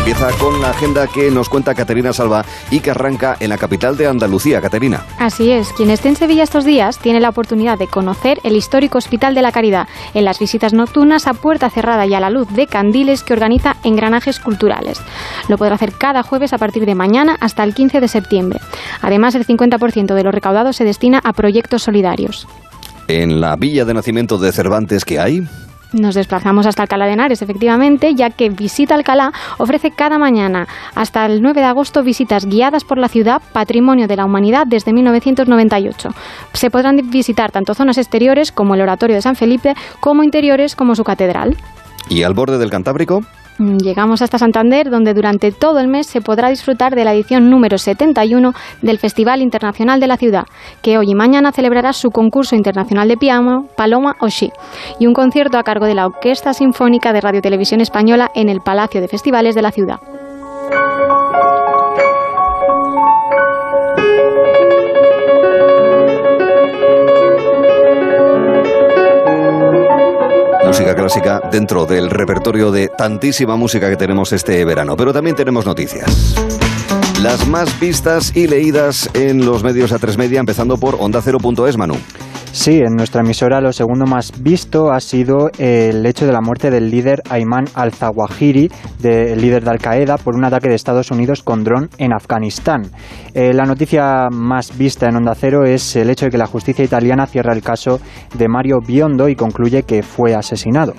empieza con la agenda que nos cuenta Caterina Salva y que arranca en la capital de Andalucía. Caterina. Así es, quien esté en Sevilla estos días tiene la oportunidad de conocer el histórico Hospital de la Caridad en las visitas nocturnas a puerta cerrada y a la luz de candiles que organiza Engranajes Culturales. Lo podrá hacer cada jueves a partir de mañana hasta el 15 de septiembre. Además, el 50% de lo recaudado se destina a proyectos solidarios. En la villa de nacimiento de Cervantes que hay, nos desplazamos hasta Alcalá de Henares, efectivamente, ya que Visita Alcalá ofrece cada mañana hasta el 9 de agosto visitas guiadas por la ciudad, patrimonio de la humanidad desde 1998. Se podrán visitar tanto zonas exteriores como el Oratorio de San Felipe, como interiores como su catedral. ¿Y al borde del Cantábrico? Mm, llegamos hasta Santander, donde durante todo el mes se podrá disfrutar de la edición número 71 del Festival Internacional de la Ciudad, que hoy y mañana celebrará su concurso internacional de piano, Paloma Oshi, y un concierto a cargo de la Orquesta Sinfónica de Radio Televisión Española en el Palacio de Festivales de la ciudad. Clásica dentro del repertorio de tantísima música que tenemos este verano. Pero también tenemos noticias. Las más vistas y leídas en los medios a tres media, empezando por Onda Cero.es, Manu. Sí, en nuestra emisora lo segundo más visto ha sido el hecho de la muerte del líder Ayman al-Zawahiri, del líder de Al-Qaeda, por un ataque de Estados Unidos con dron en Afganistán. Eh, la noticia más vista en Onda Cero es el hecho de que la justicia italiana cierra el caso de Mario Biondo y concluye que fue asesinado.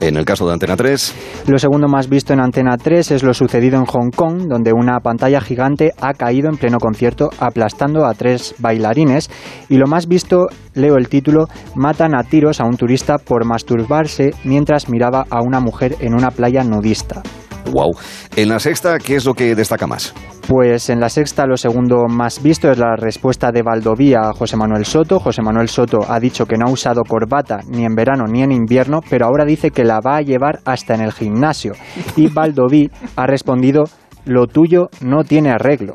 En el caso de Antena 3. Lo segundo más visto en Antena 3 es lo sucedido en Hong Kong, donde una pantalla gigante ha caído en pleno concierto aplastando a tres bailarines. Y lo más visto, leo el título, matan a tiros a un turista por masturbarse mientras miraba a una mujer en una playa nudista. Wow. En la sexta, ¿qué es lo que destaca más? Pues en la sexta lo segundo más visto es la respuesta de Valdovía a José Manuel Soto. José Manuel Soto ha dicho que no ha usado corbata ni en verano ni en invierno, pero ahora dice que la va a llevar hasta en el gimnasio. Y Valdoví ha respondido lo tuyo no tiene arreglo.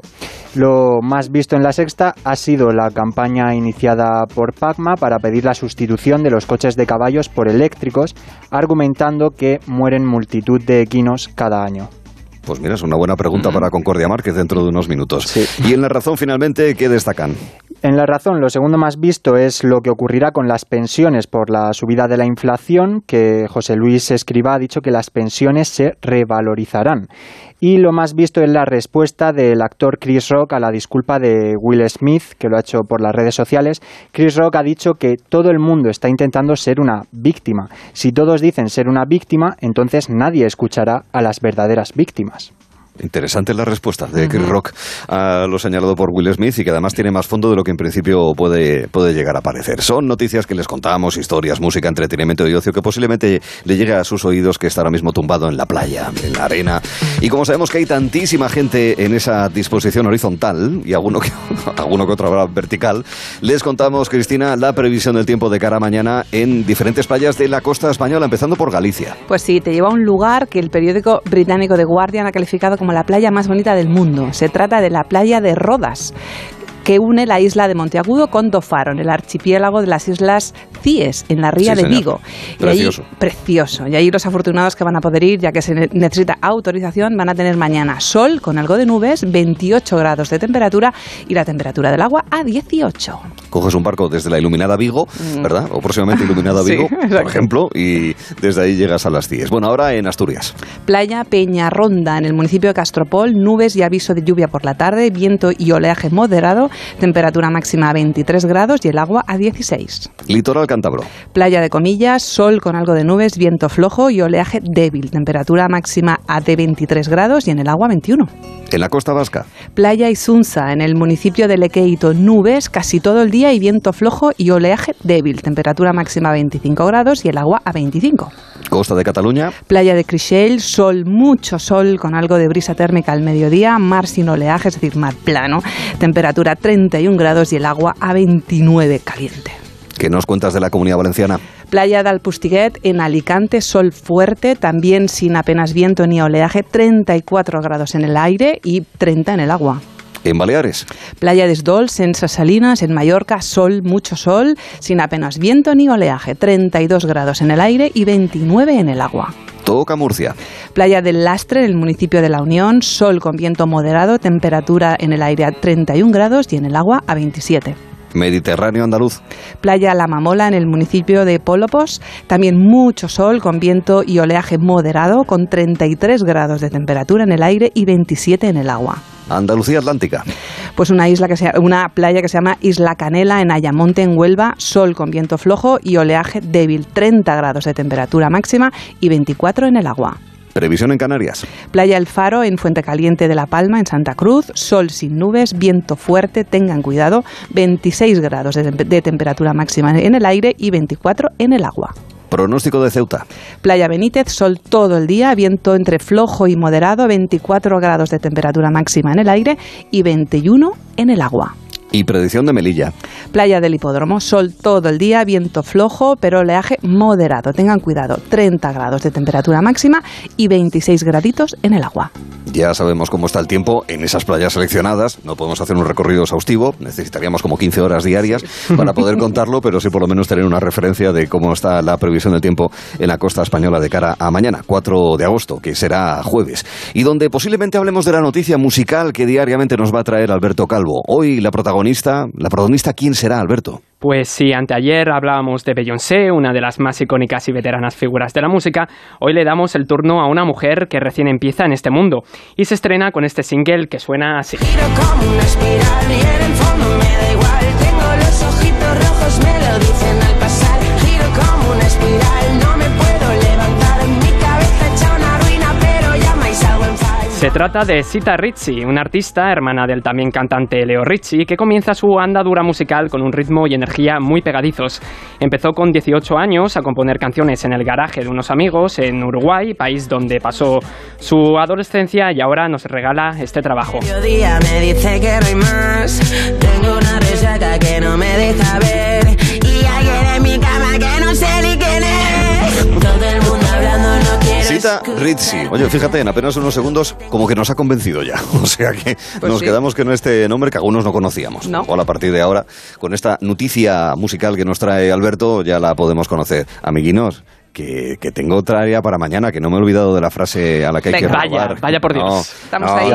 Lo más visto en la sexta ha sido la campaña iniciada por Pacma para pedir la sustitución de los coches de caballos por eléctricos, argumentando que mueren multitud de equinos cada año. Pues mira, es una buena pregunta para Concordia Márquez dentro de unos minutos. Y en la razón, finalmente, ¿qué destacan? En la razón, lo segundo más visto es lo que ocurrirá con las pensiones por la subida de la inflación, que José Luis Escriba ha dicho que las pensiones se revalorizarán. Y lo más visto es la respuesta del actor Chris Rock a la disculpa de Will Smith, que lo ha hecho por las redes sociales. Chris Rock ha dicho que todo el mundo está intentando ser una víctima. Si todos dicen ser una víctima, entonces nadie escuchará a las verdaderas víctimas. Interesante la respuesta de Chris Rock a lo señalado por Will Smith y que además tiene más fondo de lo que en principio puede, puede llegar a parecer. Son noticias que les contamos, historias, música, entretenimiento y ocio que posiblemente le llegue a sus oídos que está ahora mismo tumbado en la playa, en la arena. Y como sabemos que hay tantísima gente en esa disposición horizontal y alguno que, alguno que otro habrá vertical, les contamos, Cristina, la previsión del tiempo de cara a mañana en diferentes playas de la costa española, empezando por Galicia. Pues sí, te lleva a un lugar que el periódico británico The Guardian ha calificado como la playa más bonita del mundo. Se trata de la playa de Rodas, que une la isla de Monteagudo con Dofaro, en el archipiélago de las islas Cíes, en la ría de Vigo. Precioso. precioso. Y ahí los afortunados que van a poder ir, ya que se necesita autorización, van a tener mañana sol con algo de nubes, 28 grados de temperatura y la temperatura del agua a 18. Coges un barco desde la iluminada Vigo, Mm. ¿verdad? O próximamente iluminada Vigo, por ejemplo, y desde ahí llegas a las Cíes. Bueno, ahora en Asturias. Playa Peñarronda, en el municipio de Castropol, nubes y aviso de lluvia por la tarde, viento y oleaje moderado, temperatura máxima a 23 grados y el agua a 16. Litoral Cántabro. Playa de Comillas, sol con algo de nubes, viento flojo y oleaje débil, temperatura máxima a de 23 grados y en el agua 21. En la costa vasca. Playa Isunza, en el municipio de Lequeito, nubes casi todo el día y viento flojo y oleaje débil, temperatura máxima a 25 grados y el agua a 25. Costa de Cataluña. Playa de Crixell, sol, mucho sol, con algo de brisa térmica al mediodía, mar sin oleaje, es decir, mar plano, temperatura 31 grados y el agua a 29 caliente. ¿Qué nos cuentas de la comunidad valenciana? Playa de Alpustiguet en Alicante, sol fuerte, también sin apenas viento ni oleaje, 34 grados en el aire y 30 en el agua. En Baleares. Playa de Esdols, en Salinas, en Mallorca, sol, mucho sol, sin apenas viento ni oleaje, 32 grados en el aire y 29 en el agua. Toca Murcia. Playa del Lastre, en el municipio de La Unión, sol con viento moderado, temperatura en el aire a 31 grados y en el agua a 27. Mediterráneo andaluz. Playa La Mamola en el municipio de Polopos. También mucho sol con viento y oleaje moderado con 33 grados de temperatura en el aire y 27 en el agua. Andalucía Atlántica. Pues una isla que se, una playa que se llama Isla Canela en Ayamonte en Huelva, sol con viento flojo y oleaje débil, 30 grados de temperatura máxima y 24 en el agua. Previsión en Canarias. Playa El Faro en Fuente Caliente de La Palma, en Santa Cruz. Sol sin nubes, viento fuerte, tengan cuidado. 26 grados de, de temperatura máxima en el aire y 24 en el agua. Pronóstico de Ceuta. Playa Benítez, sol todo el día, viento entre flojo y moderado, 24 grados de temperatura máxima en el aire y 21 en el agua. Y predicción de Melilla. Playa del Hipódromo, sol todo el día, viento flojo, pero oleaje moderado. Tengan cuidado, 30 grados de temperatura máxima y 26 graditos en el agua. Ya sabemos cómo está el tiempo en esas playas seleccionadas. No podemos hacer un recorrido exhaustivo. Necesitaríamos como 15 horas diarias para poder contarlo, pero sí por lo menos tener una referencia de cómo está la previsión del tiempo en la costa española de cara a mañana, 4 de agosto, que será jueves. Y donde posiblemente hablemos de la noticia musical que diariamente nos va a traer Alberto Calvo. Hoy la protagonista ¿la protagonista quién será, Alberto? Pues sí, anteayer hablábamos de Beyoncé, una de las más icónicas y veteranas figuras de la música. Hoy le damos el turno a una mujer que recién empieza en este mundo y se estrena con este single que suena así. como una espiral y en el fondo me da igual. Tengo los ojitos rojos, me lo dicen Se trata de Sita Ritchie, una artista, hermana del también cantante Leo Ritchie, que comienza su andadura musical con un ritmo y energía muy pegadizos. Empezó con 18 años a componer canciones en el garaje de unos amigos en Uruguay, país donde pasó su adolescencia, y ahora nos regala este trabajo. Todo el mundo hablando, Sita Ritchie. Oye, fíjate, en apenas unos segundos, como que nos ha convencido ya. O sea que nos sí. quedamos con este nombre que algunos no conocíamos. No. O a partir de ahora, con esta noticia musical que nos trae Alberto, ya la podemos conocer. Amiguinos. Que, que tengo otra área para mañana, que no me he olvidado de la frase a la que hay que Venga, vaya, vaya por Dios. No, Estamos no, ahí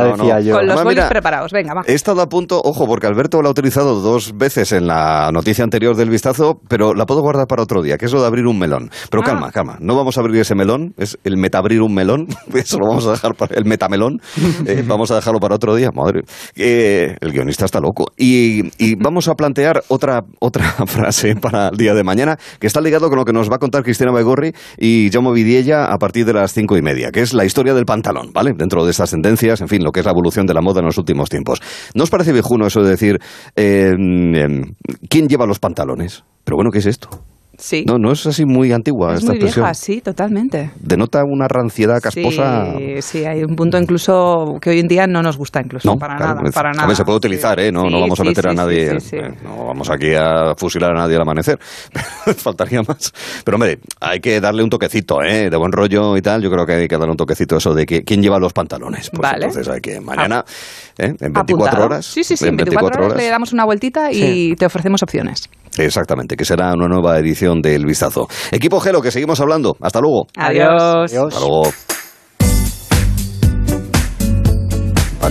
no, con los bolis preparados. Venga, va. He estado a punto, ojo, porque Alberto la ha utilizado dos veces en la noticia anterior del vistazo, pero la puedo guardar para otro día, que es lo de abrir un melón. Pero Ah. calma, calma, no vamos a abrir ese melón, es el metabrir un melón, eso lo vamos a dejar para el metamelón, eh, vamos a dejarlo para otro día, madre. Eh, el guionista está loco. Y, y vamos a plantear otra, otra frase para el día de mañana, que está ligado con lo que nos va a contar Cristina Baigorri y Jaume Vidiella a partir de las cinco y media, que es la historia del pantalón, ¿vale? Dentro de estas tendencias, en fin, lo que es la evolución de la moda en los últimos tiempos. ¿No os parece viejuno eso de decir, eh, em, ¿quién lleva los pantalones? Pero bueno, ¿qué es esto? Sí. No, no es así muy antigua es esta muy expresión. vieja, sí, totalmente. Denota una ranciedad casposa. Sí, sí, hay un punto incluso que hoy en día no nos gusta incluso, No, para claro, nada, para a nada. ver, se puede utilizar, ¿eh? No, no vamos a meter a nadie, eh, no vamos aquí a fusilar a nadie al amanecer, faltaría más. Pero hombre, hay que darle un toquecito, ¿eh? De buen rollo y tal, yo creo que hay que darle un toquecito eso de que, quién lleva los pantalones. Pues Vale. entonces hay que mañana, ¿eh? En 24 Apuntado. horas. Sí, sí, sí, en 24, horas, le damos una vueltita y Sí. te ofrecemos opciones. Exactamente, que será una nueva edición del Vistazo. Equipo Gelo, que seguimos hablando. Hasta luego. Adiós. Hasta luego.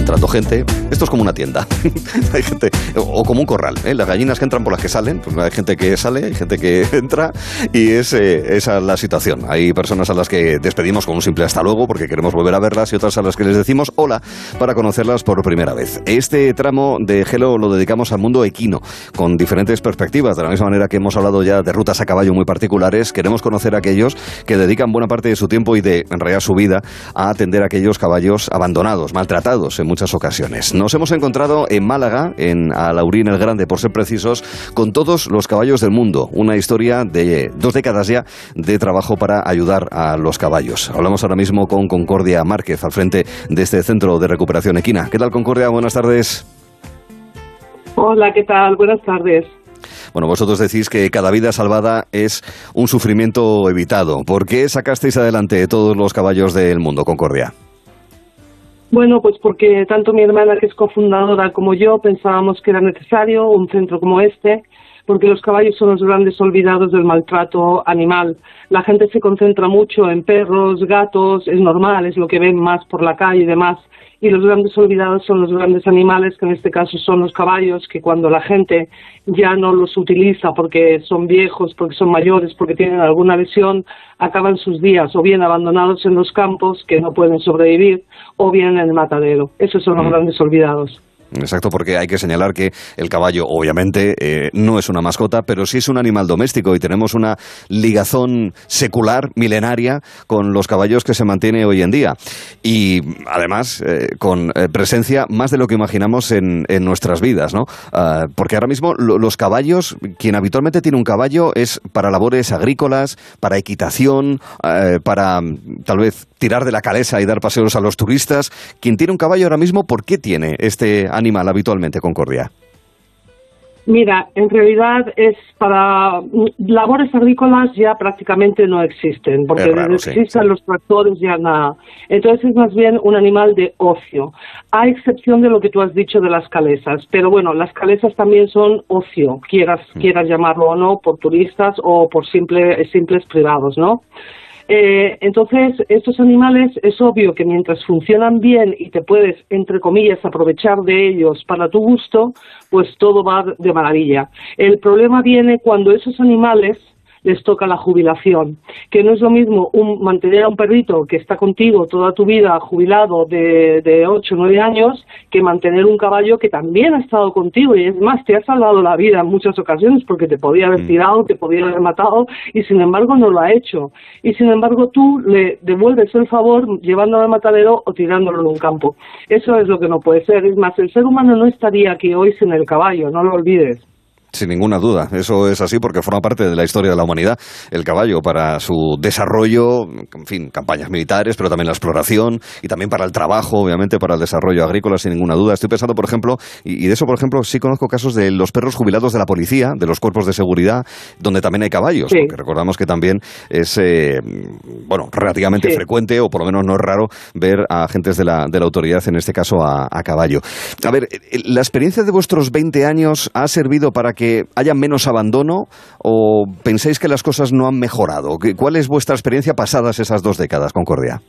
Entrando gente. Esto es como una tienda. hay gente, o como un corral. ¿eh? Las gallinas que entran por las que salen. Pues hay gente que sale, hay gente que entra. Y es, eh, esa es la situación. Hay personas a las que despedimos con un simple hasta luego porque queremos volver a verlas y otras a las que les decimos hola para conocerlas por primera vez. Este tramo de Gelo lo dedicamos al mundo equino, con diferentes perspectivas. De la misma manera que hemos hablado ya de rutas a caballo muy particulares, queremos conocer a aquellos que dedican buena parte de su tiempo y de, en realidad, su vida a atender a aquellos caballos abandonados, maltratados en muchas ocasiones. Nos hemos encontrado en Málaga, en Alaurín el Grande, por ser precisos, con todos los caballos del mundo. Una historia de dos décadas ya de trabajo para ayudar a los caballos. Hablamos ahora mismo con Concordia Márquez, al frente de este centro de recuperación equina. ¿Qué tal, Concordia? Buenas tardes. Hola, ¿qué tal? Buenas tardes. Bueno, vosotros decís que cada vida salvada es un sufrimiento evitado. ¿Por qué sacasteis adelante todos los caballos del mundo, Concordia? Bueno, pues porque tanto mi hermana, que es cofundadora, como yo pensábamos que era necesario un centro como este porque los caballos son los grandes olvidados del maltrato animal. La gente se concentra mucho en perros, gatos, es normal, es lo que ven más por la calle y demás. Y los grandes olvidados son los grandes animales, que en este caso son los caballos, que cuando la gente ya no los utiliza porque son viejos, porque son mayores, porque tienen alguna lesión, acaban sus días o bien abandonados en los campos, que no pueden sobrevivir, o bien en el matadero. Esos son los grandes olvidados. Exacto, porque hay que señalar que el caballo, obviamente, eh, no es una mascota, pero sí es un animal doméstico y tenemos una ligazón secular, milenaria, con los caballos que se mantiene hoy en día. Y además, eh, con eh, presencia más de lo que imaginamos en, en nuestras vidas, ¿no? Ah, porque ahora mismo lo- los caballos, quien habitualmente tiene un caballo es para labores agrícolas, para equitación, para tal vez tirar de la calesa y dar paseos a los turistas. Quien tiene un caballo ahora mismo, ¿por qué tiene este animal habitualmente, Concordia? Mira, en realidad es para mm, labores agrícolas ya prácticamente no existen, porque Es raro, desde que sí, existen los tractores ya nada. Entonces es más bien un animal de ocio, a excepción de lo que tú has dicho de las calesas. Pero bueno, las calesas también son ocio, quieras, quieras llamarlo o no, por turistas o por simple, simples privados, ¿no? Eh, entonces, estos animales es obvio que mientras funcionan bien y te puedes, entre comillas, aprovechar de ellos para tu gusto, pues todo va de maravilla. El problema viene cuando esos animales les toca la jubilación, que no es lo mismo un, mantener a un perrito que está contigo toda tu vida jubilado de, de 8 o 9 años que mantener un caballo que también ha estado contigo y es más, te ha salvado la vida en muchas ocasiones porque te podía haber tirado, te podía haber matado y sin embargo no lo ha hecho. Y sin embargo tú le devuelves el favor llevándolo al matadero o tirándolo en un campo. Eso es lo que no puede ser. Es más, el ser humano no estaría aquí hoy sin el caballo, no lo olvides. Sin ninguna duda, eso es así porque forma parte de la historia de la humanidad. El caballo para su desarrollo, en fin, campañas militares, pero también la exploración y también para el trabajo, obviamente, para el desarrollo agrícola, sin ninguna duda. Estoy pensando, por ejemplo, y, y de eso, por ejemplo, sí conozco casos de los perros jubilados de la policía, de los cuerpos de seguridad, donde también hay caballos, Sí. porque recordamos que también es, eh, bueno, relativamente Sí. frecuente, o por lo menos no es raro, ver a agentes de la, de la autoridad, en este caso a, a caballo. A ver, eh, ¿la experiencia de vuestros 20 años ha servido para que haya menos abandono o pensáis que las cosas no han mejorado? ¿Qué- ¿Cuál es vuestra experiencia pasadas esas dos décadas, Concordia?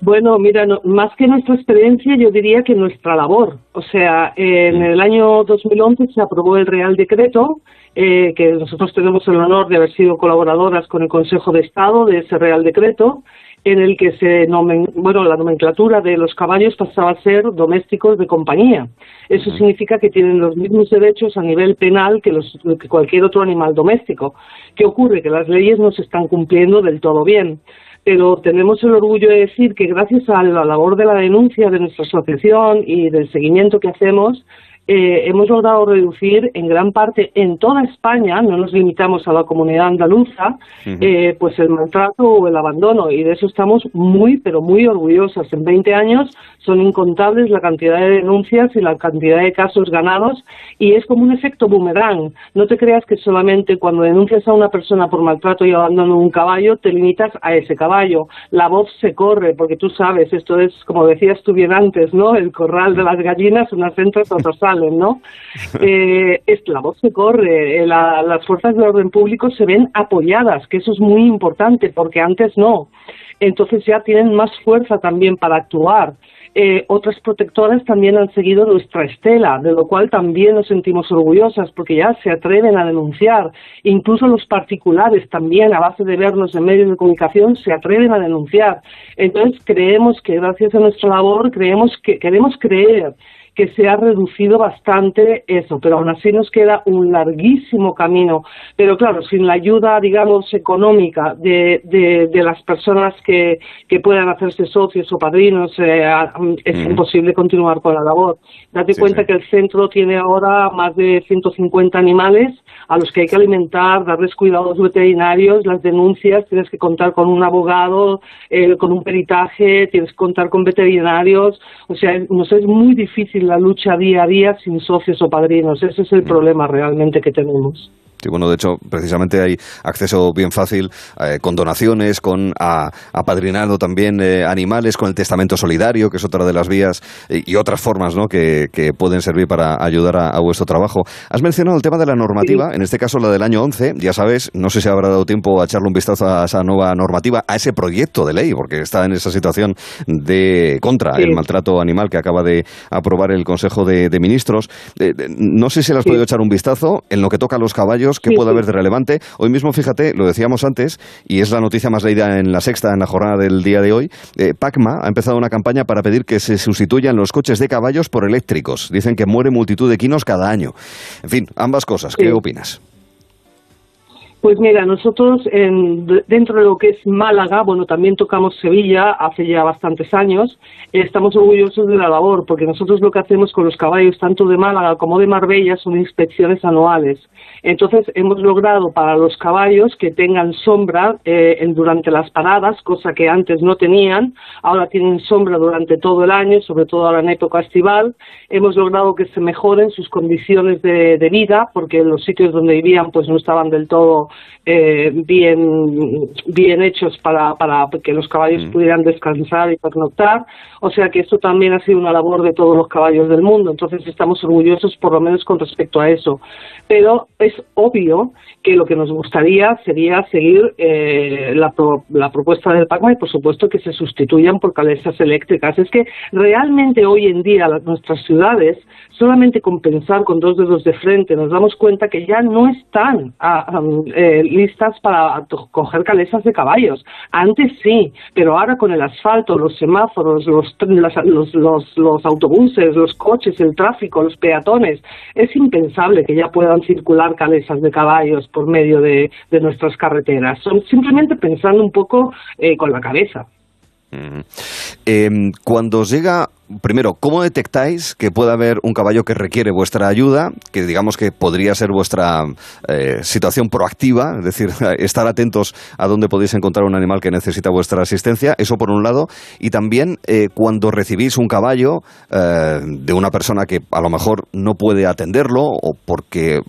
Bueno, mira, no- más que nuestra experiencia, yo diría que nuestra labor. O sea, en el año 2011 se aprobó el Real Decreto, eh, que nosotros tenemos el honor de haber sido colaboradoras con el Consejo de Estado de ese Real Decreto, en el que se nomen- bueno, la nomenclatura de los caballos pasaba a ser domésticos de compañía. Eso significa que tienen los mismos derechos a nivel penal que, los, que cualquier otro animal doméstico. ¿Qué ocurre? Que las leyes no se están cumpliendo del todo bien pero tenemos el orgullo de decir que gracias a la labor de la denuncia de nuestra asociación y del seguimiento que hacemos, eh, hemos logrado reducir en gran parte en toda España, no nos limitamos a la comunidad andaluza, eh, pues el maltrato o el abandono y de eso estamos muy, pero muy orgullosas. En 20 años son incontables la cantidad de denuncias y la cantidad de casos ganados y es como un efecto boomerang. No te creas que solamente cuando denuncias a una persona por maltrato y abandono de un caballo te limitas a ese caballo. La voz se corre porque tú sabes, esto es como decías tú bien antes, ¿no? El corral de las gallinas, unas entran, otras salen, ¿no? Eh, es, la voz se corre, eh, la- las fuerzas de orden público se ven apoyadas, que eso es muy importante porque antes no. Entonces ya tienen más fuerza también para actuar. Eh, otras protectoras también han seguido nuestra estela, de lo cual también nos sentimos orgullosas porque ya se atreven a denunciar. Incluso los particulares también, a base de vernos en medios de comunicación, se atreven a denunciar. Entonces creemos que gracias a nuestra labor, creemos que queremos creer que se ha reducido bastante eso, pero aún así nos queda un larguísimo camino. Pero claro, sin la ayuda, digamos, económica de, de, de las personas que, que puedan hacerse socios o padrinos, eh, a- es Mm. imposible continuar con la labor. Date Sí, cuenta sí. que el centro tiene ahora más de 150 animales a los que hay que alimentar, darles cuidados veterinarios, las denuncias, tienes que contar con un abogado, eh, con un peritaje, tienes que contar con veterinarios, o sea, nos es muy difícil la lucha día a día sin socios o padrinos, ese es el problema realmente que tenemos. Sí, bueno, de hecho, precisamente hay acceso bien fácil eh, con donaciones, con a- apadrinado también eh, animales, con el testamento solidario, que es otra de las vías, eh, y otras formas ¿no? que, que pueden servir para ayudar a, a vuestro trabajo. Has mencionado el tema de la normativa, en este caso la del año 11, ya sabes, no sé si habrá dado tiempo a echarle un vistazo a esa nueva normativa, a ese proyecto de ley, porque está en esa situación de contra Sí. el maltrato animal que acaba de aprobar el Consejo de, de Ministros. Eh, no sé si le has podido echar un vistazo en lo que toca a los caballos, Sí, puede sí. haber de relevante. Hoy mismo, fíjate, lo decíamos antes, y es la noticia más leída en la sexta, en la jornada del día de hoy, eh, Pacma ha empezado una campaña para pedir que se sustituyan los coches de caballos por eléctricos. Dicen que muere multitud de quinos cada año. En fin, ambas cosas. ¿Qué Sí. opinas? Pues mira, nosotros en- de- dentro de lo que es Málaga, bueno, también tocamos Sevilla hace ya bastantes años, estamos orgullosos de la labor, porque nosotros lo que hacemos con los caballos, tanto de Málaga como de Marbella, son inspecciones anuales. Entonces, hemos logrado para los caballos que tengan sombra eh, durante las paradas, cosa que antes no tenían, ahora tienen sombra durante todo el año, sobre todo ahora en época estival. Hemos logrado que se mejoren sus condiciones de, de vida, porque los sitios donde vivían pues no estaban del todo eh, bien, bien hechos para, para que los caballos pudieran descansar y pernoctar. O sea que esto también ha sido una labor de todos los caballos del mundo. Entonces estamos orgullosos por lo menos con respecto a eso. Pero es obvio que lo que nos gustaría sería seguir eh, la, pro- la propuesta del PACMA y por supuesto que se sustituyan por calesas eléctricas. Es que realmente hoy en día las- nuestras ciudades, solamente con pensar con dos dedos de frente, nos damos cuenta que ya no están ah, am, eh, listas para coger calesas de caballos. Antes sí, pero ahora con el asfalto, los semáforos, los, las- los, los, los autobuses, los coches, el tráfico, los peatones, es impensable que ya puedan circular calesas de caballos por medio de, de nuestras carreteras. Son simplemente pensando un poco eh, con la cabeza. Eh, cuando llega, primero, ¿cómo detectáis que puede haber un caballo que requiere vuestra ayuda? Que digamos que podría ser vuestra eh, situación proactiva, es decir, estar atentos a dónde podéis encontrar un animal que necesita vuestra asistencia, eso por un lado. Y también eh, cuando recibís un caballo eh, de una persona que a lo mejor no puede atenderlo o porque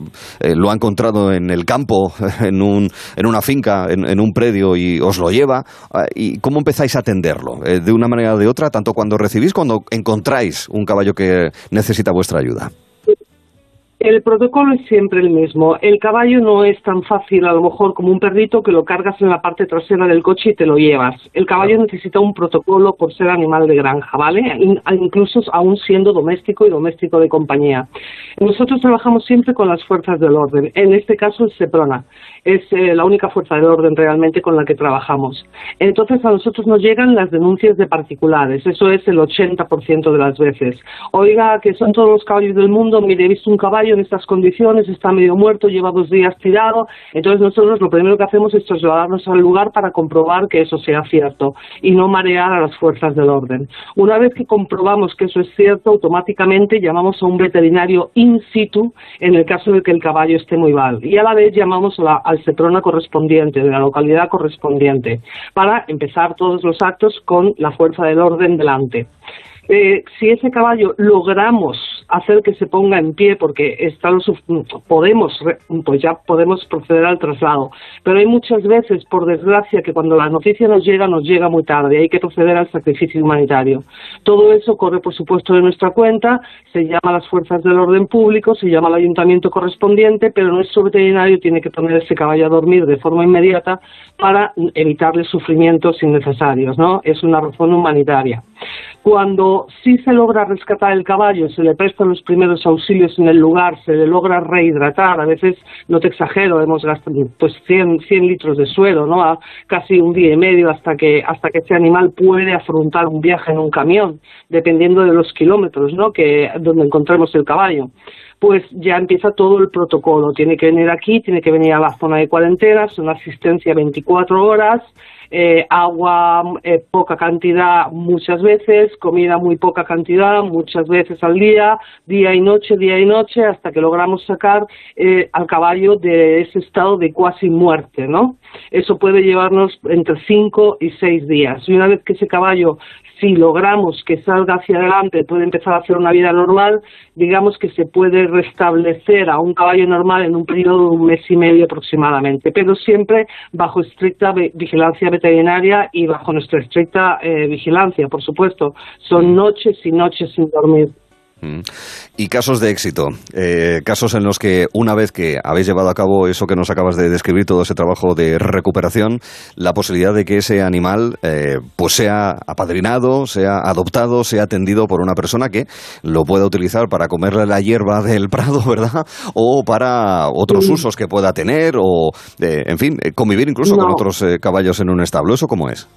lo ha encontrado en el campo, en, un, en una finca, en, en un predio y os lo lleva, ¿y cómo empezáis a Eh, de una manera o de otra, tanto cuando recibís, cuando encontráis un caballo que necesita vuestra ayuda. El protocolo es siempre el mismo. El caballo no es tan fácil, a lo mejor, como un perrito que lo cargas en la parte trasera del coche y te lo llevas. El caballo necesita un protocolo por ser animal de granja, ¿vale? In- Incluso aún siendo doméstico y doméstico de compañía. Nosotros trabajamos siempre con las fuerzas del orden. En este caso, el SEPRONA. Es eh, la única fuerza del orden realmente con la que trabajamos. Entonces, a nosotros nos llegan las denuncias de particulares. Eso es el 80% de las veces. Oiga, que son todos los caballos del mundo. Mire, he visto un caballo en estas condiciones, está medio muerto, lleva dos días tirado. Entonces, nosotros lo primero que hacemos es trasladarnos al lugar para comprobar que eso sea cierto y no marear a las fuerzas del orden. Una vez que comprobamos que eso es cierto, automáticamente llamamos a un veterinario in situ en el caso de que el caballo esté muy mal. Y a la vez llamamos al CEPRONA correspondiente, de la localidad correspondiente, para empezar todos los actos con la fuerza del orden delante. Eh, si ese caballo logramos hacer que se ponga en pie porque está lo suf- podemos re- pues ya podemos proceder al traslado. Pero hay muchas veces por desgracia que cuando la noticia nos llega nos llega muy tarde. Hay que proceder al sacrificio humanitario. Todo eso corre por supuesto de nuestra cuenta. Se llama a las fuerzas del orden público se llama al ayuntamiento correspondiente pero nuestro veterinario tiene que poner ese caballo a dormir de forma inmediata para evitarle sufrimientos innecesarios no es una razón humanitaria cuando sí se logra rescatar el caballo, se le prestan los primeros auxilios en el lugar, se le logra rehidratar, a veces, no te exagero, hemos gastado pues 100, 100 litros de suelo, ¿no? A casi un día y medio hasta que, hasta que este animal puede afrontar un viaje en un camión, dependiendo de los kilómetros, ¿no? Que, donde encontremos el caballo pues ya empieza todo el protocolo. Tiene que venir aquí, tiene que venir a la zona de cuarentena, es una asistencia 24 horas, eh, agua eh, poca cantidad muchas veces, comida muy poca cantidad muchas veces al día, día y noche, día y noche, hasta que logramos sacar eh, al caballo de ese estado de cuasi muerte, ¿no? Eso puede llevarnos entre 5 y 6 días. Y una vez que ese caballo si logramos que salga hacia adelante, puede empezar a hacer una vida normal, digamos que se puede restablecer a un caballo normal en un periodo de un mes y medio aproximadamente, pero siempre bajo estricta vi- vigilancia veterinaria y bajo nuestra estricta eh, vigilancia, por supuesto. Son noches y noches sin dormir. Mm. Y casos de éxito, eh, casos en los que una vez que habéis llevado a cabo eso que nos acabas de describir, todo ese trabajo de recuperación, la posibilidad de que ese animal eh, pues sea apadrinado, sea adoptado, sea atendido por una persona que lo pueda utilizar para comerle la hierba del prado, ¿verdad? O para otros Sí. usos que pueda tener, o, eh, en fin, eh, convivir incluso con otros eh, caballos en un establo. ¿Eso cómo es?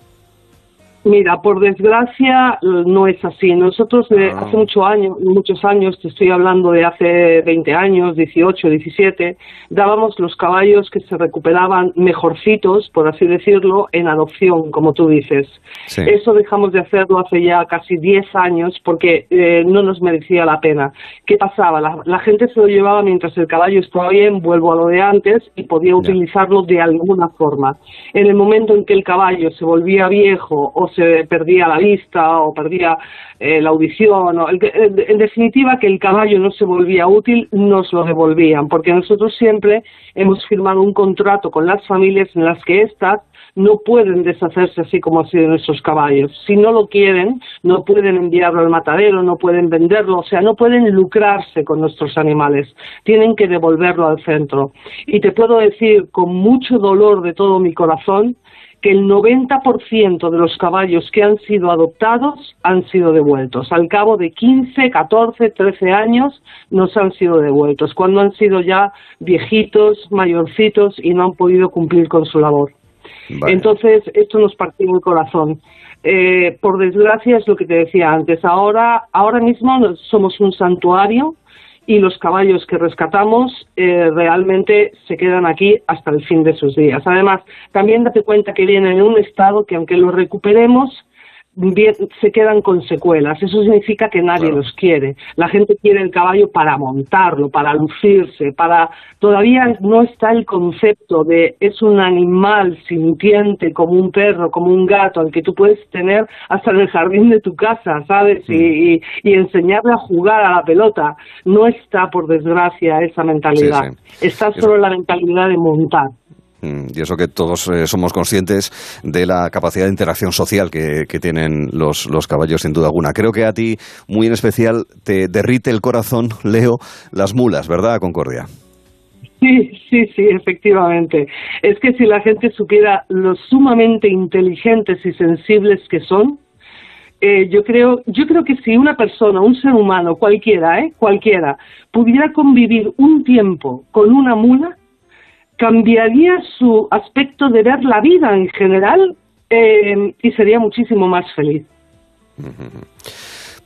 Mira, por desgracia eh, no es así. Nosotros de hace mucho años, muchos años, te estoy hablando de hace 20 años, 18, 17, dábamos los caballos que se recuperaban mejorcitos, por así decirlo, en adopción, como tú dices. Sí. Eso dejamos de hacerlo hace ya casi 10 años porque eh, no nos merecía la pena. ¿Qué pasaba? La, la gente se lo llevaba mientras el caballo estaba bien, vuelvo a lo de antes, y podía utilizarlo de alguna forma. En el momento en que el caballo se volvía viejo o se perdía la vista o perdía eh, la audición, o el en definitiva que el caballo no se volvía útil, nos lo devolvían, porque nosotros siempre hemos firmado un contrato con las familias en las que éstas no pueden deshacerse así como así de nuestros caballos. Si no lo quieren, no pueden enviarlo al matadero, no pueden venderlo, o sea, no pueden lucrarse con nuestros animales. Tienen que devolverlo al centro. Y te puedo decir con mucho dolor de todo mi corazón que el 90% de los caballos que han sido adoptados han sido devueltos. Al cabo de 15, 14, 13 años nos han sido devueltos, cuando han sido ya viejitos, mayorcitos y no han podido cumplir con su labor. Entonces, esto nos partió el corazón. Eh, por desgracia, es lo que te decía antes. Ahora, ahora mismo somos un santuario y los caballos que rescatamos eh, realmente se quedan aquí hasta el fin de sus días. Además, también date cuenta que vienen en un estado que aunque los recuperemos, se quedan con secuelas. Eso significa que nadie los quiere. La gente quiere el caballo para montarlo, para lucirse, para... Todavía no está el concepto de es un animal sintiente como un perro, como un gato, al que tú puedes tener hasta en el jardín de tu casa, ¿sabes? Y, y- y enseñarle a jugar a la pelota. No está, por desgracia, esa mentalidad. Está Eso- solo la mentalidad de montar. Mm, Y eso que todos eh, somos conscientes de la capacidad de interacción social que, tienen los, los caballos, sin duda alguna. Creo que a ti, muy en especial, te derrite el corazón, Leo, las mulas, ¿verdad, Concordia? Sí, sí, sí, efectivamente. Es que si la gente supiera lo sumamente inteligentes y sensibles que son, eh, yo creo, yo creo que si una persona, un ser humano, cualquiera, eh, cualquiera, pudiera convivir un tiempo con una mula, cambiaría su aspecto de ver la vida en general eh, y sería muchísimo más feliz.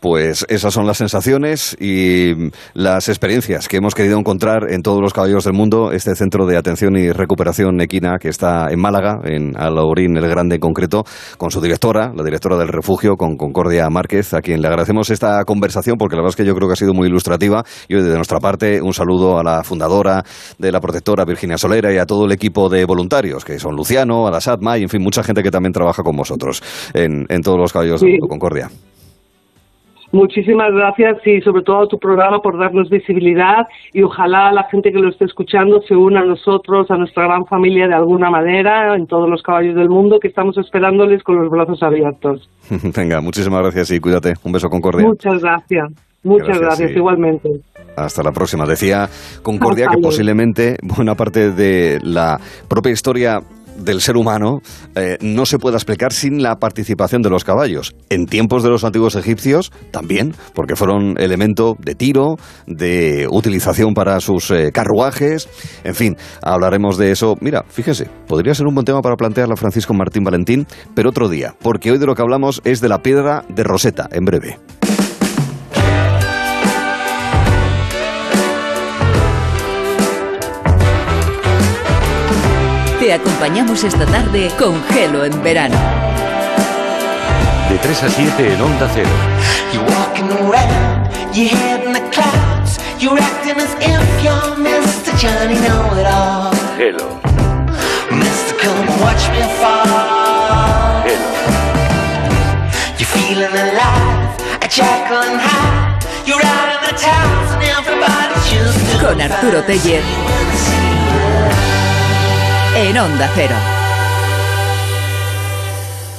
Pues esas son las sensaciones y las experiencias que hemos querido encontrar en todos los caballos del mundo, este centro de atención y recuperación equina que está en Málaga, en Alaurín el Grande en concreto, con su directora, la directora del refugio, con Concordia Márquez, a quien le agradecemos esta conversación porque la verdad es que yo creo que ha sido muy ilustrativa y hoy de nuestra parte un saludo a la fundadora de la protectora Virginia Solera y a todo el equipo de voluntarios que son Luciano, Alasad, May, en fin, mucha gente que también trabaja con vosotros en, en todos los caballos del Sí. mundo, Concordia. Muchísimas gracias y sobre todo a tu programa por darnos visibilidad y ojalá la gente que lo esté escuchando se una a nosotros, a nuestra gran familia de alguna manera, en todos los caballos del mundo, que estamos esperándoles con los brazos abiertos. Venga, muchísimas gracias y cuídate. Un beso, Concordia. Muchas gracias. Muchas Gracias, gracias, sí. igualmente. Hasta la próxima. Decía Concordia que posiblemente buena parte de la propia historia del ser humano eh, no se pueda explicar sin la participación de los caballos. En tiempos de los antiguos egipcios también, porque fueron elemento de tiro, de utilización para sus eh, carruajes. En fin, hablaremos de eso. Mira, fíjese, podría ser un buen tema para plantearla Francisco Martín Valentín, pero otro día, porque hoy de lo que hablamos es de la piedra de Rosetta, en breve. Te acompañamos esta tarde con Gelo en verano. De 3 a 7 en Onda Cero. You're walking around, your head in the clouds. You're acting as if you're Mr. Johnny Know It All. Hello. Mr. Come and watch me fall. Hello. You feel feeling alive. A jackal and high. You're out in the towns and everybody's to Con Arturo Teller. En Onda Cero.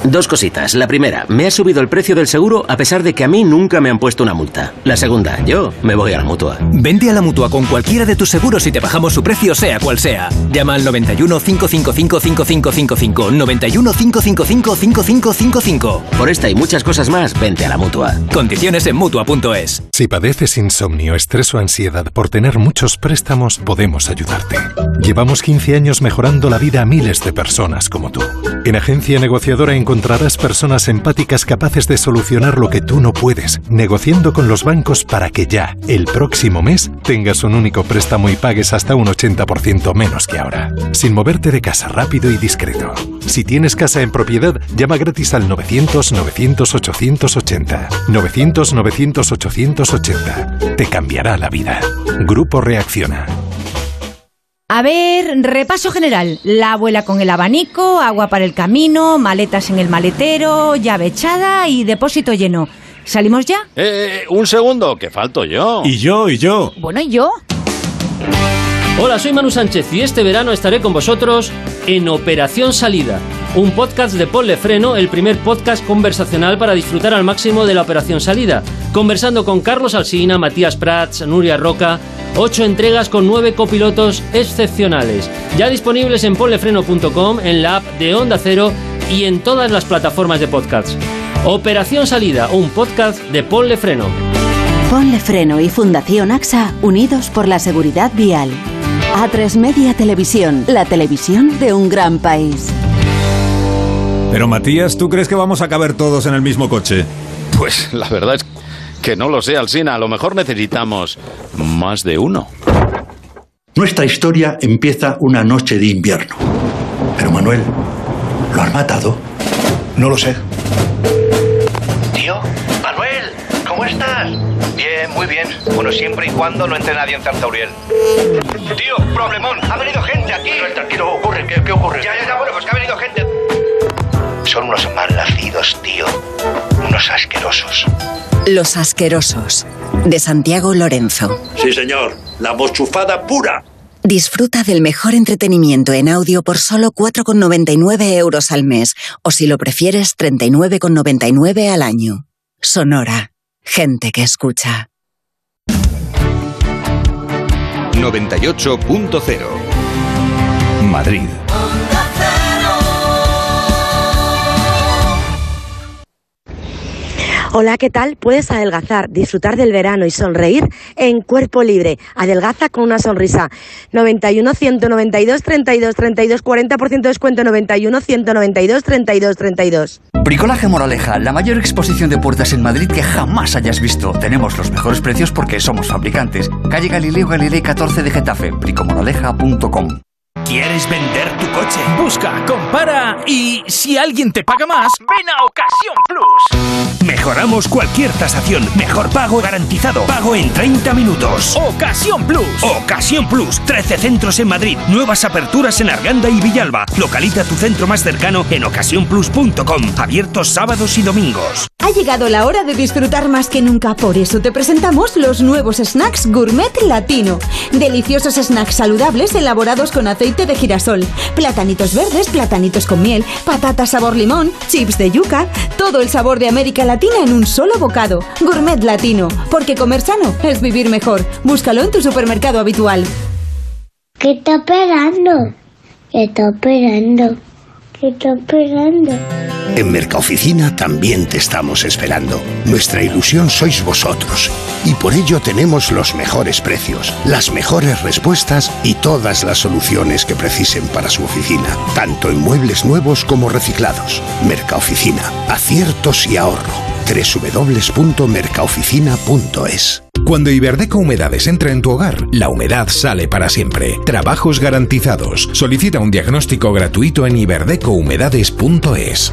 Dos cositas. La primera, me ha subido el precio del seguro a pesar de que a mí nunca me han puesto una multa. La segunda, yo me voy a la mutua. Vente a la mutua con cualquiera de tus seguros y te bajamos su precio, sea cual sea. Llama al 91 555 5555. 91 555 5555. Por esta y muchas cosas más, vente a la mutua. Condiciones en mutua.es. Si padeces insomnio, estrés o ansiedad por tener muchos préstamos, podemos ayudarte. Llevamos 15 años mejorando la vida a miles de personas como tú. En Agencia Negociadora encontrarás personas empáticas capaces de solucionar lo que tú no puedes, negociando con los bancos para que ya, el próximo mes, tengas un único préstamo y pagues hasta un 80% menos que ahora. Sin moverte de casa rápido y discreto. Si tienes casa en propiedad, llama gratis al 900-900-880. 900-900-880. Te cambiará la vida. Grupo Reacciona. A ver, repaso general. La abuela con el abanico, agua para el camino, maletas en el maletero, llave echada y depósito lleno. ¿Salimos ya? Eh, un segundo, que falto yo. Y yo, y yo. Bueno, ¿y yo? Hola, soy Manu Sánchez y este verano estaré con vosotros en Operación Salida, un podcast de Ponle Freno, el primer podcast conversacional para disfrutar al máximo de la Operación Salida, conversando con Carlos Alsina, Matías Prats, Nuria Roca, ocho entregas con nueve copilotos excepcionales, ya disponibles en ponlefreno.com, en la app de Onda Cero y en todas las plataformas de podcasts. Operación Salida, un podcast de Ponle Freno. Ponle Freno y Fundación AXA unidos por la seguridad vial. A3 Media Televisión, la televisión de un gran país. Pero Matías, ¿tú crees que vamos a caber todos en el mismo coche? Pues la verdad es que no lo sé, Alsina. A lo mejor necesitamos más de uno. Nuestra historia empieza una noche de invierno. Pero Manuel, ¿lo has matado? No lo sé. Bien, muy bien. Bueno, siempre y cuando no entre nadie en Zarzauriel. Tío, problemón, ha venido gente aquí. Manuel, tranquilo, ocurre, ¿qué, qué ocurre? Ya, ya, ya, bueno, pues que ha venido gente. Son unos malnacidos, tío. Unos asquerosos. Los asquerosos. De Santiago Lorenzo. Sí, señor. La mochufada pura. Disfruta del mejor entretenimiento en audio por solo 4,99 euros al mes. O si lo prefieres, 39,99 al año. Sonora. Gente que escucha. 98.0 Madrid. Hola, ¿qué tal? Puedes adelgazar, disfrutar del verano y sonreír en cuerpo libre. Adelgaza con una sonrisa. 91 192 32 32 40% de descuento 91 192 32 32. Bricolaje Moraleja, la mayor exposición de puertas en Madrid que jamás hayas visto. Tenemos los mejores precios porque somos fabricantes. Calle Galileo Galilei 14 de Getafe, bricomoraleja.com. ¿Quieres vender tu coche? Busca, compara y si alguien te paga más, ven a Ocasión Plus. Mejoramos cualquier tasación. Mejor pago garantizado. Pago en 30 minutos. Ocasión Plus. Ocasión Plus. 13 centros en Madrid. Nuevas aperturas en Arganda y Villalba. Localiza tu centro más cercano en ocasiónplus.com. Abiertos sábados y domingos. Ha llegado la hora de disfrutar más que nunca, por eso te presentamos los nuevos snacks gourmet latino. Deliciosos snacks saludables elaborados con aceite de girasol, platanitos verdes, platanitos con miel, patatas sabor limón, chips de yuca, todo el sabor de América Latina en un solo bocado. Gourmet latino, porque comer sano es vivir mejor. Búscalo en tu supermercado habitual. ¿Qué está esperando? ¿Qué está esperando? ¿Qué está esperando? En Mercaoficina también te estamos esperando. Nuestra ilusión sois vosotros. Y por ello tenemos los mejores precios, las mejores respuestas y todas las soluciones que precisen para su oficina, tanto en muebles nuevos como reciclados. Mercaoficina, aciertos y ahorro. www.mercaoficina.es Cuando Iberdeco Humedades entra en tu hogar, la humedad sale para siempre. Trabajos garantizados. Solicita un diagnóstico gratuito en iberdecohumedades.es.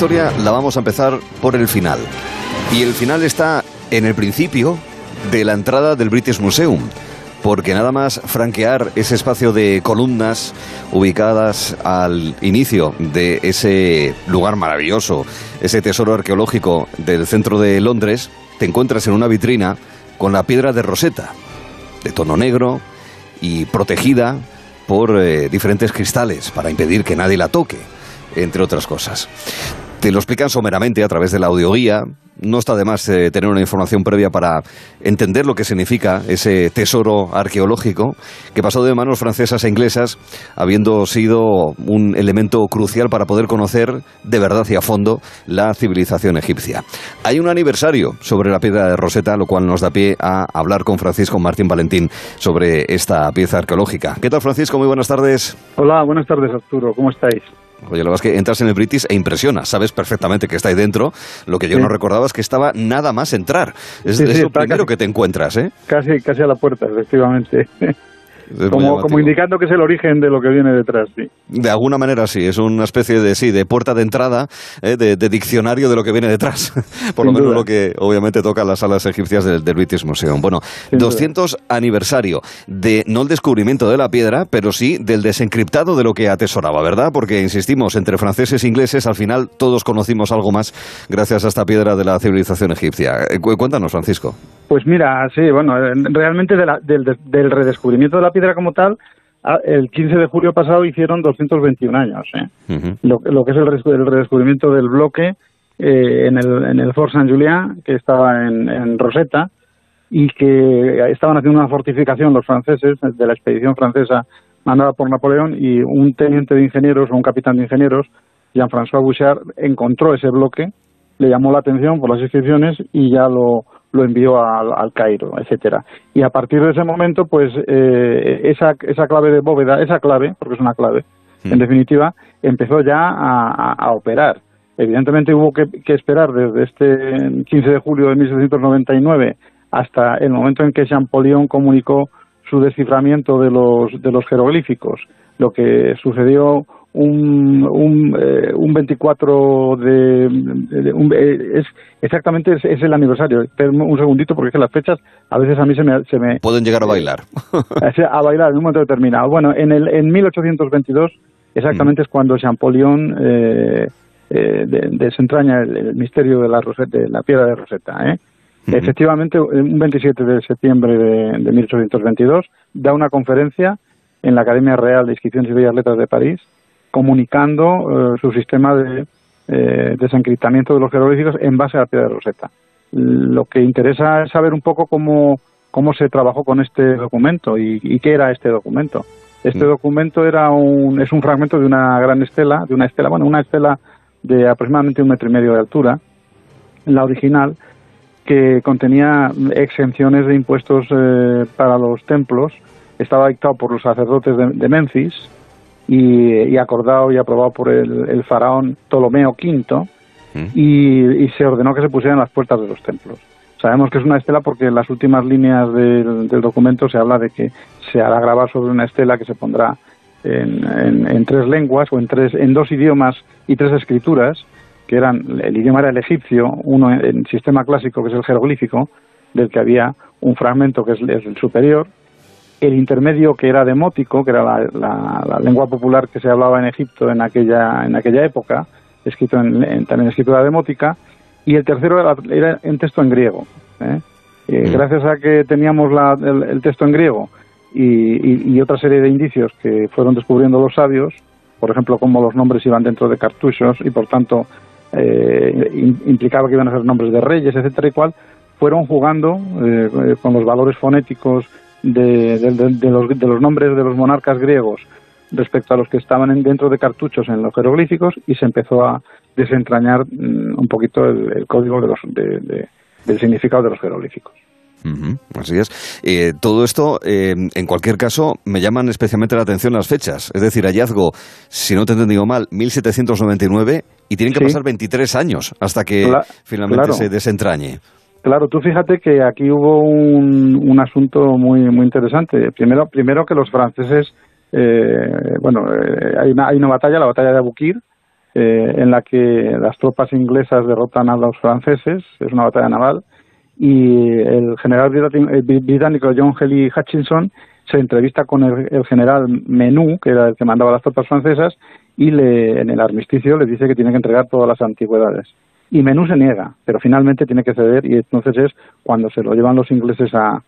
historia la vamos a empezar por el final. Y el final está en el principio de la entrada del British Museum porque nada más franquear ese espacio de columnas ubicadas al inicio de ese lugar maravilloso, ese tesoro arqueológico del centro de Londres, te encuentras en una vitrina con la piedra de Rosetta, de tono negro y protegida por eh, diferentes cristales para impedir que nadie la toque, entre otras cosas. Te lo explican someramente a través de la audioguía. No está de más eh, tener una información previa para entender lo que significa ese tesoro arqueológico que pasó de manos francesas e inglesas, habiendo sido un elemento crucial para poder conocer de verdad y a fondo la civilización egipcia. Hay un aniversario sobre la piedra de Rosetta, lo cual nos da pie a hablar con Francisco Martín Valentín sobre esta pieza arqueológica. ¿Qué tal, Francisco? Muy buenas tardes. Hola, buenas tardes, Arturo. ¿Cómo estáis? Oye, lo que es que entras en el British e impresiona. Sabes perfectamente que está ahí dentro. Lo que yo no recordaba es que estaba nada más entrar. Es, lo primero que te encuentras, ¿eh? Casi, casi a la puerta, efectivamente. Como, indicando que es el origen de lo que viene detrás, sí. De alguna manera sí, es una especie de sí, de puerta de entrada, eh, de, diccionario de lo que viene detrás. Por lo menos lo que obviamente toca las salas egipcias del, British Museum. Bueno, 200 aniversario de no el descubrimiento de la piedra, pero sí del desencriptado de lo que atesoraba, ¿verdad? Porque insistimos, entre franceses e ingleses al final todos conocimos algo más gracias a esta piedra de la civilización egipcia. Eh, cuéntanos, Francisco. Pues mira, sí, bueno, realmente del, redescubrimiento de la piedra como tal, el 15 de julio pasado hicieron 221 años. ¿eh? lo, que es el, redescubrimiento del bloque eh, en, el, en el Fort Saint-Julien, que estaba en, en Rosetta, y que estaban haciendo una fortificación los franceses, de la expedición francesa mandada por Napoleón, y un teniente de ingenieros o un capitán de ingenieros, Jean-François Bouchard, encontró ese bloque, le llamó la atención por las inscripciones y ya lo, lo envió al, Cairo, etcétera. Y a partir de ese momento, pues eh, esa, esa clave de bóveda, esa clave, porque es una clave, en mm. definitiva, empezó ya a, operar. Evidentemente hubo que, esperar desde este 15 de julio de 1799 hasta el momento en que Champollion comunicó su desciframiento de los, de los jeroglíficos. Lo que sucedió un, un, eh, un 24 de, eh, es exactamente es, el aniversario un segundito porque es que las fechas a veces a mí se me, se me pueden llegar a bailar a bailar en un momento determinado bueno en el en 1822 exactamente mm. es cuando Champollion eh, eh desentraña el, misterio de la de la piedra de Rosetta ¿eh? efectivamente un 27 de septiembre de, de 1822 da una conferencia en la Academia Real de Inscripciones y Bellas Letras de París comunicando eh, su sistema de eh, desencriptamiento de los jeroglíficos en base a la piedra de Rosetta. Lo que interesa es saber un poco cómo, cómo se trabajó con este documento y, qué era este documento. Este mm. documento era un, es un fragmento de una gran estela, de una estela, bueno, una estela de aproximadamente un metro y medio de altura, la original, que contenía exenciones de impuestos eh, para los templos. Estaba dictado por los sacerdotes de Memphis y, acordado y aprobado por el, faraón Ptolomeo V mm. y, se ordenó que se pusieran las puertas de los templos. Sabemos que es una estela porque en las últimas líneas del, documento se habla de que se hará grabar sobre una estela que se pondrá en, tres lenguas o en, tres, en dos idiomas y tres escrituras, que eran, el idioma era el egipcio, uno en sistema clásico que es el jeroglífico, del que había un fragmento que es el superior, el intermedio que era demótico, que era la, lengua popular que se hablaba en Egipto en aquella, en aquella época, escrito en, en también escritura demótica, y el tercero era, en texto en griego. ¿eh? Eh, mm. Gracias a que teníamos el, texto en griego y, otra serie de indicios que fueron descubriendo los sabios, por ejemplo, cómo los nombres iban dentro de cartuchos y por tanto eh, implicaba que iban a ser nombres de reyes, etcétera y cual, fueron jugando con los valores fonéticos de, los, de los nombres de los monarcas griegos respecto a los que estaban dentro de cartuchos en los jeroglíficos y se empezó a desentrañar mm, un poquito el, código de los, del significado de los jeroglíficos. así es. Eh, todo esto, eh, en cualquier caso, me llaman especialmente la atención las fechas. Es decir, hallazgo, si no te he entendido mal, 1799 y tienen que pasar 23 años hasta que finalmente se desentrañe. Claro, tú fíjate que aquí hubo un, un asunto muy muy interesante. Primero, primero que los franceses, eh, bueno, eh, hay, una, hay una batalla, la batalla de Abukir, eh, en la que las tropas inglesas derrotan a los franceses, es una batalla naval, y el general británico John Hely Hutchinson se entrevista con el, general Menú, que era el que mandaba las tropas francesas, y le, en el armisticio le dice que tiene que entregar todas las antigüedades. Y Menú se niega, pero finalmente tiene que ceder y entonces es cuando se lo llevan los ingleses a,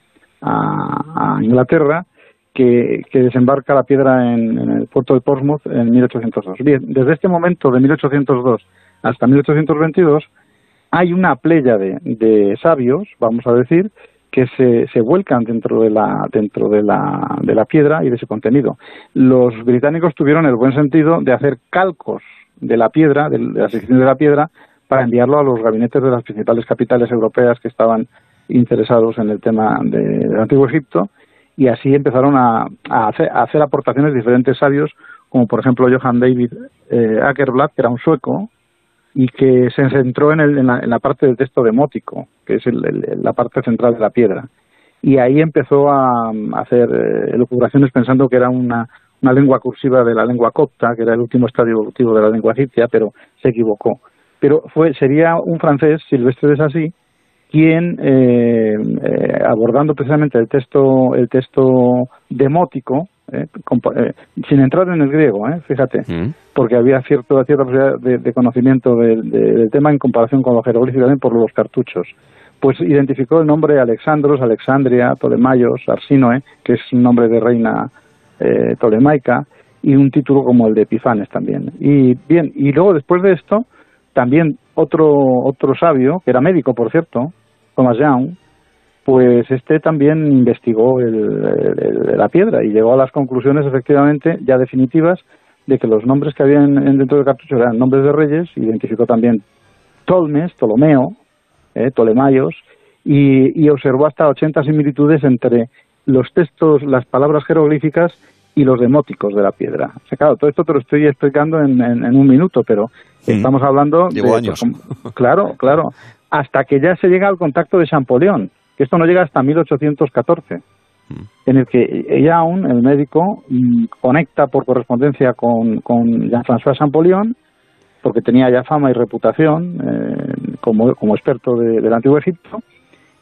Inglaterra que, desembarca la piedra en, el puerto de Portsmouth en 1802. Bien, desde este momento, de 1802 hasta 1822, hay una playa de, de sabios, vamos a decir, que se, se, vuelcan dentro de la dentro de la, de la piedra y de ese contenido. Los británicos tuvieron el buen sentido de hacer calcos de la piedra, de, la sección de la piedra, para enviarlo a los gabinetes de las principales capitales europeas que estaban interesados en el tema del Antiguo Egipto y así empezaron a, hacer, aportaciones diferentes sabios, como por ejemplo Johann David eh, Ackerblad, que era un sueco, y que se centró en, la, parte del texto demótico, que es la parte central de la piedra. Y ahí empezó a, hacer eh, elucubraciones pensando que era una, una lengua cursiva de la lengua copta, que era el último estadio evolutivo de la lengua egipcia, pero se equivocó. Pero fue, sería un francés, Silvestre de Sassy, quien, eh, eh, abordando precisamente el texto, el texto demótico, eh, sin entrar en el griego, fíjate, mm. porque había cierto, cierta posibilidad de, conocimiento del, tema en comparación con lo jeroglífico también por los cartuchos. Pues identificó el nombre Alexandros, Alexandria, Tolemaios, Arsinoe, que es un nombre de reina tolemaica, y un título como el de Epifanes también. Y bien, y luego después de esto, también otro, otro sabio, que era médico, por cierto, Thomas Young, pues este también investigó la piedra y llegó a las conclusiones efectivamente ya definitivas de que los nombres que habían dentro del cartucho eran nombres de reyes, identificó también Tolmes, Ptolomeo, eh, Tolemaios, y, observó hasta 80 similitudes entre los textos, las palabras jeroglíficas y los demóticos de la piedra. O claro, todo esto te lo estoy explicando en, un minuto, pero estamos hablando de... años. claro, claro hasta que ya se llega al contacto de Champollion, que esto no llega hasta 1814, mm. en el que aún el médico, mm, conecta por correspondencia con, con Jean-François Champollion, porque tenía ya fama y reputación eh, como, experto del Antiguo Egipto,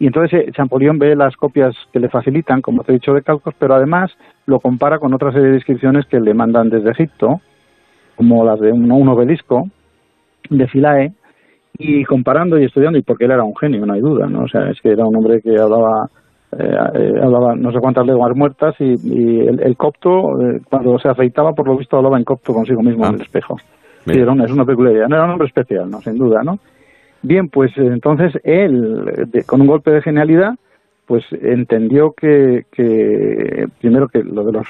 y entonces eh, Champollion ve las copias que le facilitan, como te he dicho, de calcos, pero además lo compara con otra serie de inscripciones que le mandan desde Egipto, como las de un, un obelisco de Philae, y comparando y estudiando, y porque él era un genio, no hay duda, ¿no? O sea, es que era un hombre que hablaba, eh, eh, hablaba no sé cuántas lenguas muertas y, el, copto, eh, cuando se afeitaba, por lo visto hablaba en copto consigo mismo en el ah. espejo. era una, es una peculiaridad, no era un hombre especial, ¿no? Sin duda, ¿no? Bien, pues entonces él, con un golpe de genialidad, pues entendió que, que primero que lo de los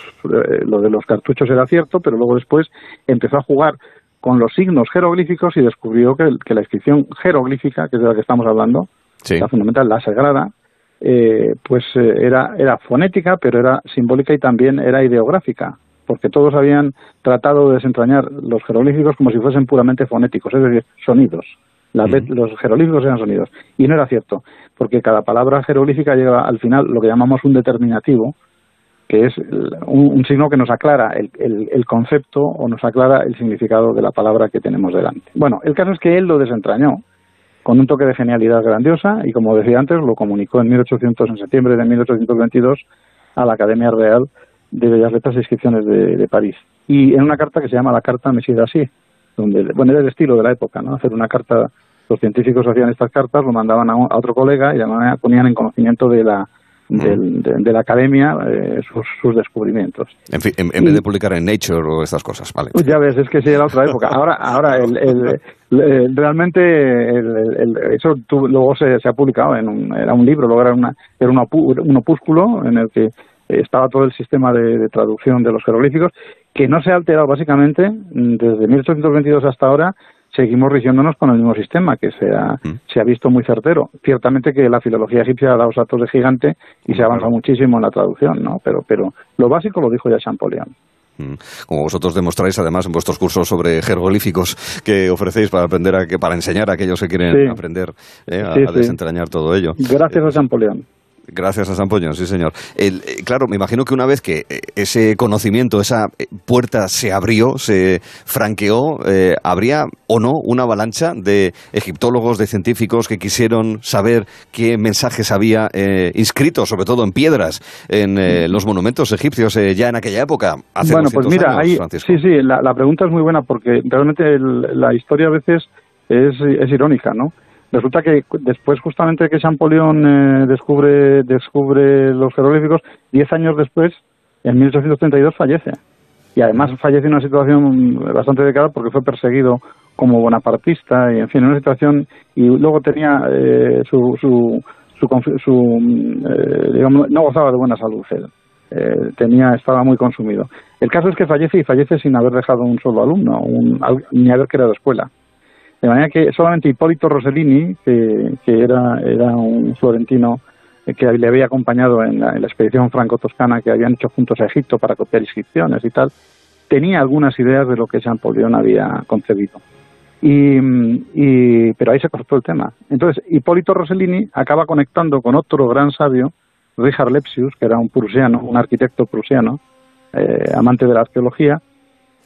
lo de los cartuchos era cierto, pero luego después empezó a jugar con los signos jeroglíficos y descubrió que, la inscripción jeroglífica, que es de la que estamos hablando, la fundamental, la sagrada, eh, pues eh, era, era fonética, pero era simbólica y también era ideográfica, porque todos habían tratado de desentrañar los jeroglíficos como si fuesen puramente fonéticos, es decir, sonidos. Los jeroglíficos eran sonidos. Y no era cierto, porque cada palabra jeroglífica lleva al final lo que llamamos un determinativo, que es un, signo que nos aclara el, concepto o nos aclara el significado de la palabra que tenemos delante. Bueno, el caso es que él lo desentrañó con un toque de genialidad grandiosa y, como decía antes, lo comunicó en 1800, en septiembre de 1822, a la Academia Real de Bellas Letras e Inscripciones de, París. Y en una carta que se llama la Carta Messier así, donde, bueno, era el estilo de la época, ¿no? Hacer una carta, los científicos hacían estas cartas, lo mandaban a, a otro colega y de manera ponían en conocimiento de la de, la academia eh, sus, descubrimientos. En fin, en, vez de publicar en Nature o estas cosas, vale. Pues ya ves, es que sí era otra época. Ahora, ahora el, realmente eso luego se, ha publicado en un, era un libro, luego era, una, era un opúsculo en el que estaba todo el sistema de, traducción de los jeroglíficos, que no se ha alterado básicamente desde 1822 hasta ahora seguimos rigiéndonos con el mismo sistema que se ha, mm. se ha visto muy certero. Ciertamente que la filología egipcia ha dado saltos de gigante y se ha avanzado muchísimo en la traducción, ¿no? Pero, pero lo básico lo dijo ya Champollion. Mm. Como vosotros demostráis además en vuestros cursos sobre jeroglíficos que ofrecéis para aprender a, que, para enseñar a aquellos que quieren aprender eh, a, desentrañar todo ello. Gracias a Champollion. Gracias a Sampoñón, sí señor. El, eh, claro, me imagino que una vez que eh, ese conocimiento, esa eh, puerta se abrió, se franqueó, eh, habría o no una avalancha de egiptólogos, de científicos que quisieron saber qué mensajes había eh, inscritos, sobre todo en piedras, en eh, los monumentos egipcios ya en aquella época. Hace bueno, pues 200 mira, años, ahí, Francisco. sí, sí, la, la pregunta es muy buena porque realmente el- la historia a veces es, es irónica, ¿no? Resulta que después justamente que Champollion eh, descubre, descubre los jeroglíficos, diez años después, en 1832 fallece. Y además fallece en una situación bastante delicada porque fue perseguido como bonapartista y, en fin, en una situación... Y luego tenía eh, su... su su, su, eh, digamos, no gozaba de buena salud él. Eh, tenía estaba muy consumido. El caso es que fallece y fallece sin haber dejado un solo alumno, un, ni haber creado escuela. De manera que solamente Hipólito Rossellini, que, que era, era un florentino eh, que le había acompañado en la, expedición franco-toscana que habían hecho juntos a Egipto para copiar inscripciones y tal, tenía algunas ideas de lo que Champollion había concebido. Y, y- pero ahí se cortó el tema. Entonces, Hipólito Rossellini acaba conectando con otro gran sabio, Richard Lepsius, que era un prusiano, un arquitecto prusiano, eh, amante de la arqueología,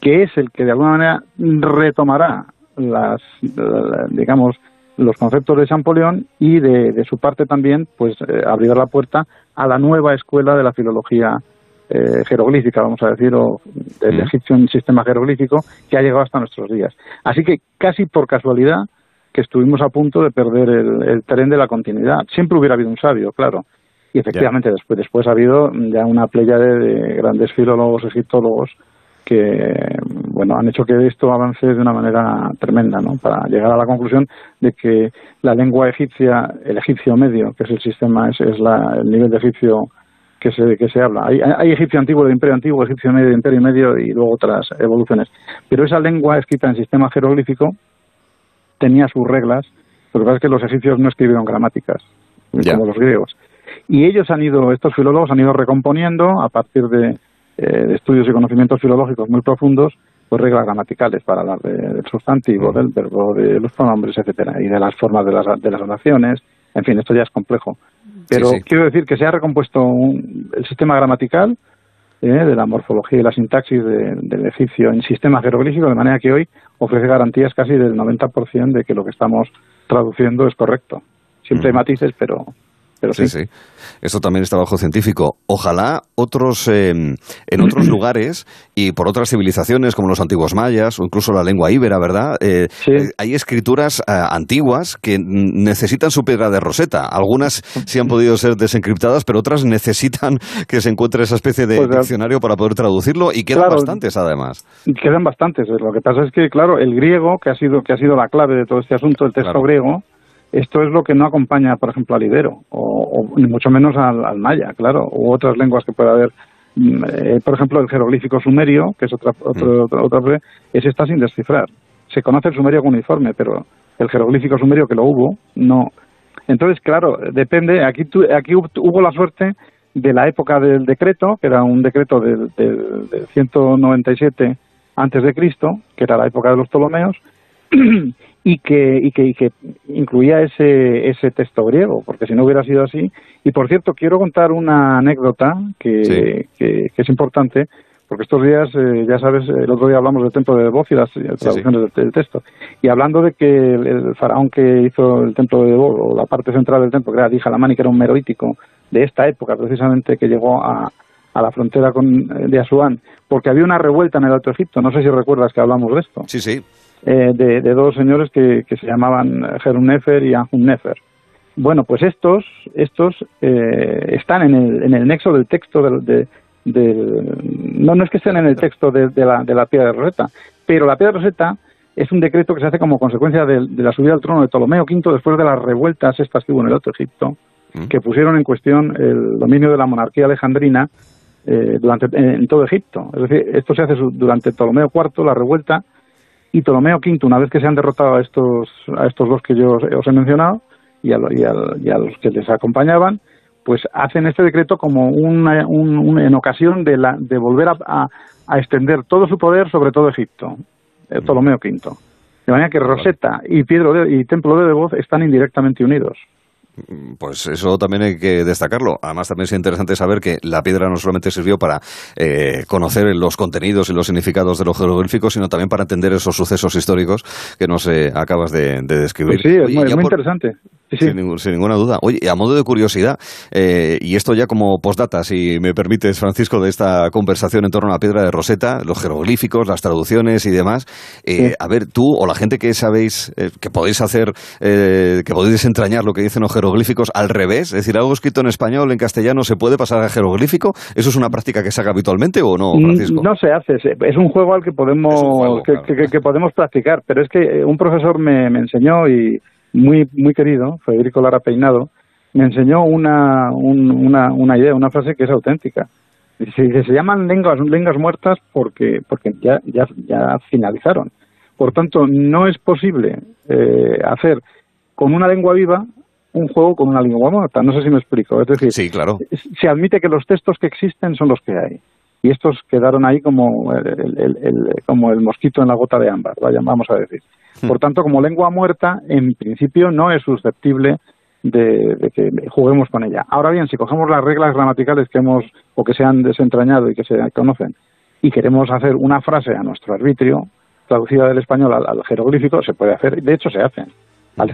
que es el que de alguna manera retomará las, la- digamos, los conceptos de Champollion y de, de su parte también, pues, eh, abrirá la puerta a la nueva escuela de la filología eh, jeroglífica, vamos a decir, o del egipcio en sistema jeroglífico, que ha llegado hasta nuestros días. Así que casi por casualidad que estuvimos a punto de perder el, el tren de la continuidad. Siempre hubiera habido un sabio, claro. Y efectivamente después, después ha habido ya una playa de, de grandes filólogos, egiptólogos, que bueno han hecho que esto avance de una manera tremenda, ¿no? Para llegar a la conclusión de que la lengua egipcia, el egipcio medio, que es el sistema, es, es la, el nivel de egipcio que se, que se habla. Hay, hay egipcio antiguo del imperio antiguo, egipcio medio del imperio medio y luego otras evoluciones. Pero esa lengua escrita en sistema jeroglífico tenía sus reglas. Lo que pasa es que los egipcios no escribieron gramáticas, como los griegos. Y ellos han ido, estos filólogos han ido recomponiendo a partir de, eh, de estudios y conocimientos filológicos muy profundos, pues reglas gramaticales para hablar de- del sustantivo, del verbo, de los pronombres, etcétera, y de las formas de las, de las oraciones. En fin, esto ya es complejo. Pero Sí, sí. quiero decir que se ha recompuesto un- el sistema gramatical eh, de la morfología y la sintaxis de- del egipcio en sistema jeroglífico, de manera que hoy ofrece garantías casi del 90% de que lo que estamos traduciendo es correcto. Siempre hay matices, pero, pero sí. Sí, sí. Esto también está bajo científico. Ojalá otros eh, en otros lugares y por otras civilizaciones como los antiguos mayas o incluso la lengua íbera, ¿verdad? Eh, eh, hay escrituras eh, antiguas que necesitan su piedra de roseta. Algunas sí han podido ser desencriptadas, pero otras necesitan que se encuentre esa especie de Pues, diccionario para poder traducirlo y quedan claro. bastantes además. Quedan bastantes. Lo que pasa es que, claro, el griego, que ha sido, que ha sido la clave de todo este asunto, el texto Claro. griego, esto es lo que no acompaña, por ejemplo, al ibero, o, o ni mucho menos al, al maya, claro, u otras lenguas que pueda haber. Mm, eh, por ejemplo, el jeroglífico sumerio, que es otra, otro- otra, otra, ese está sin descifrar. Se conoce el sumerio con uniforme, pero el jeroglífico sumerio que lo hubo, no. Entonces, claro, depende. Aquí, tu- aquí hub- hubo la suerte de la época del decreto, que era un decreto del, del, del 197 antes de Cristo, que era la época de los Ptolomeos, y que, y que, y que incluía ese, ese texto griego, porque si no hubiera sido así. Y por cierto, quiero contar una anécdota que, que, que es importante, porque estos días, eh, ya sabes, el otro día hablamos del templo de Debod y las eh, traducciones Del, del texto. Y hablando de que el, el faraón que hizo el templo de Debod, o la parte central del templo, que era Dijalamani, que era un meroítico de esta época, precisamente, que llegó a, a la frontera con, eh, de Asuán, porque había una revuelta en el Alto Egipto. No sé si recuerdas que hablamos de esto. Sí, sí. Eh, de, de dos señores que, que se llamaban Jerun Nefer y Anjun Nefer. Bueno, pues estos, estos eh, están en el, en el nexo del texto del, de, del- no, no es que estén en el texto de, de la, de la piedra de Rosetta, pero la piedra de Rosetta es un decreto que se hace como consecuencia de, de la subida al trono de Ptolomeo V después de las revueltas estas que hubo en el Alto Egipto, que pusieron en cuestión el dominio de la monarquía alejandrina eh, durante, en todo Egipto. Es decir, esto se hace durante Ptolomeo IV, la revuelta, y Ptolomeo V, una vez que se han derrotado a estos, a estos dos que yo os, he mencionado y a, y y a los que les acompañaban, pues hacen este decreto como una, un- un- en ocasión de, la, de volver a, a- extender todo su poder sobre todo Egipto, eh, Ptolomeo V. De manera que Rosetta y, Piedro de- y Templo de Debod están indirectamente unidos. Pues eso también hay que destacarlo. Además, también es interesante saber que la piedra no solamente sirvió para eh, conocer los contenidos y los significados de los jeroglíficos, sino también para entender esos sucesos históricos que nos eh, acabas de, describir. Pues sí, es muy, interesante. Sin, ninguna duda. Oye, a modo de curiosidad, eh, y esto ya como postdata, si me permites, Francisco, de esta conversación en torno a la piedra de Rosetta, los jeroglíficos, las traducciones y demás. A ver, tú o la gente que sabéis que podéis hacer, que podéis desentrañar lo que dicen los jeroglíficos, jeroglíficos al revés? Es decir, algo escrito en español, en castellano, ¿se puede pasar a jeroglífico? ¿Eso es una práctica que se haga habitualmente o no, Francisco? No se hace, es un juego al que podemos, que, podemos practicar, pero es que eh, un profesor me, enseñó y muy, muy querido, Federico Lara Peinado, me enseñó una, una, una idea, una frase que es auténtica. Se, se llaman lenguas, lenguas muertas porque, porque ya, ya, ya finalizaron. Por tanto, no es posible eh, hacer con una lengua viva un juego con una lengua muerta. No sé si me explico. Es decir, sí, claro. se admite que los textos que existen son los que hay. Y estos quedaron ahí como el, como el mosquito en la gota de ámbar, vamos a decir. Hmm. Por tanto, como lengua muerta, en principio no es susceptible de, que juguemos con ella. Ahora bien, si cogemos las reglas gramaticales que hemos o que se han desentrañado y que se conocen y queremos hacer una frase a nuestro arbitrio, traducida del español al, al jeroglífico, se puede hacer. De hecho, se hace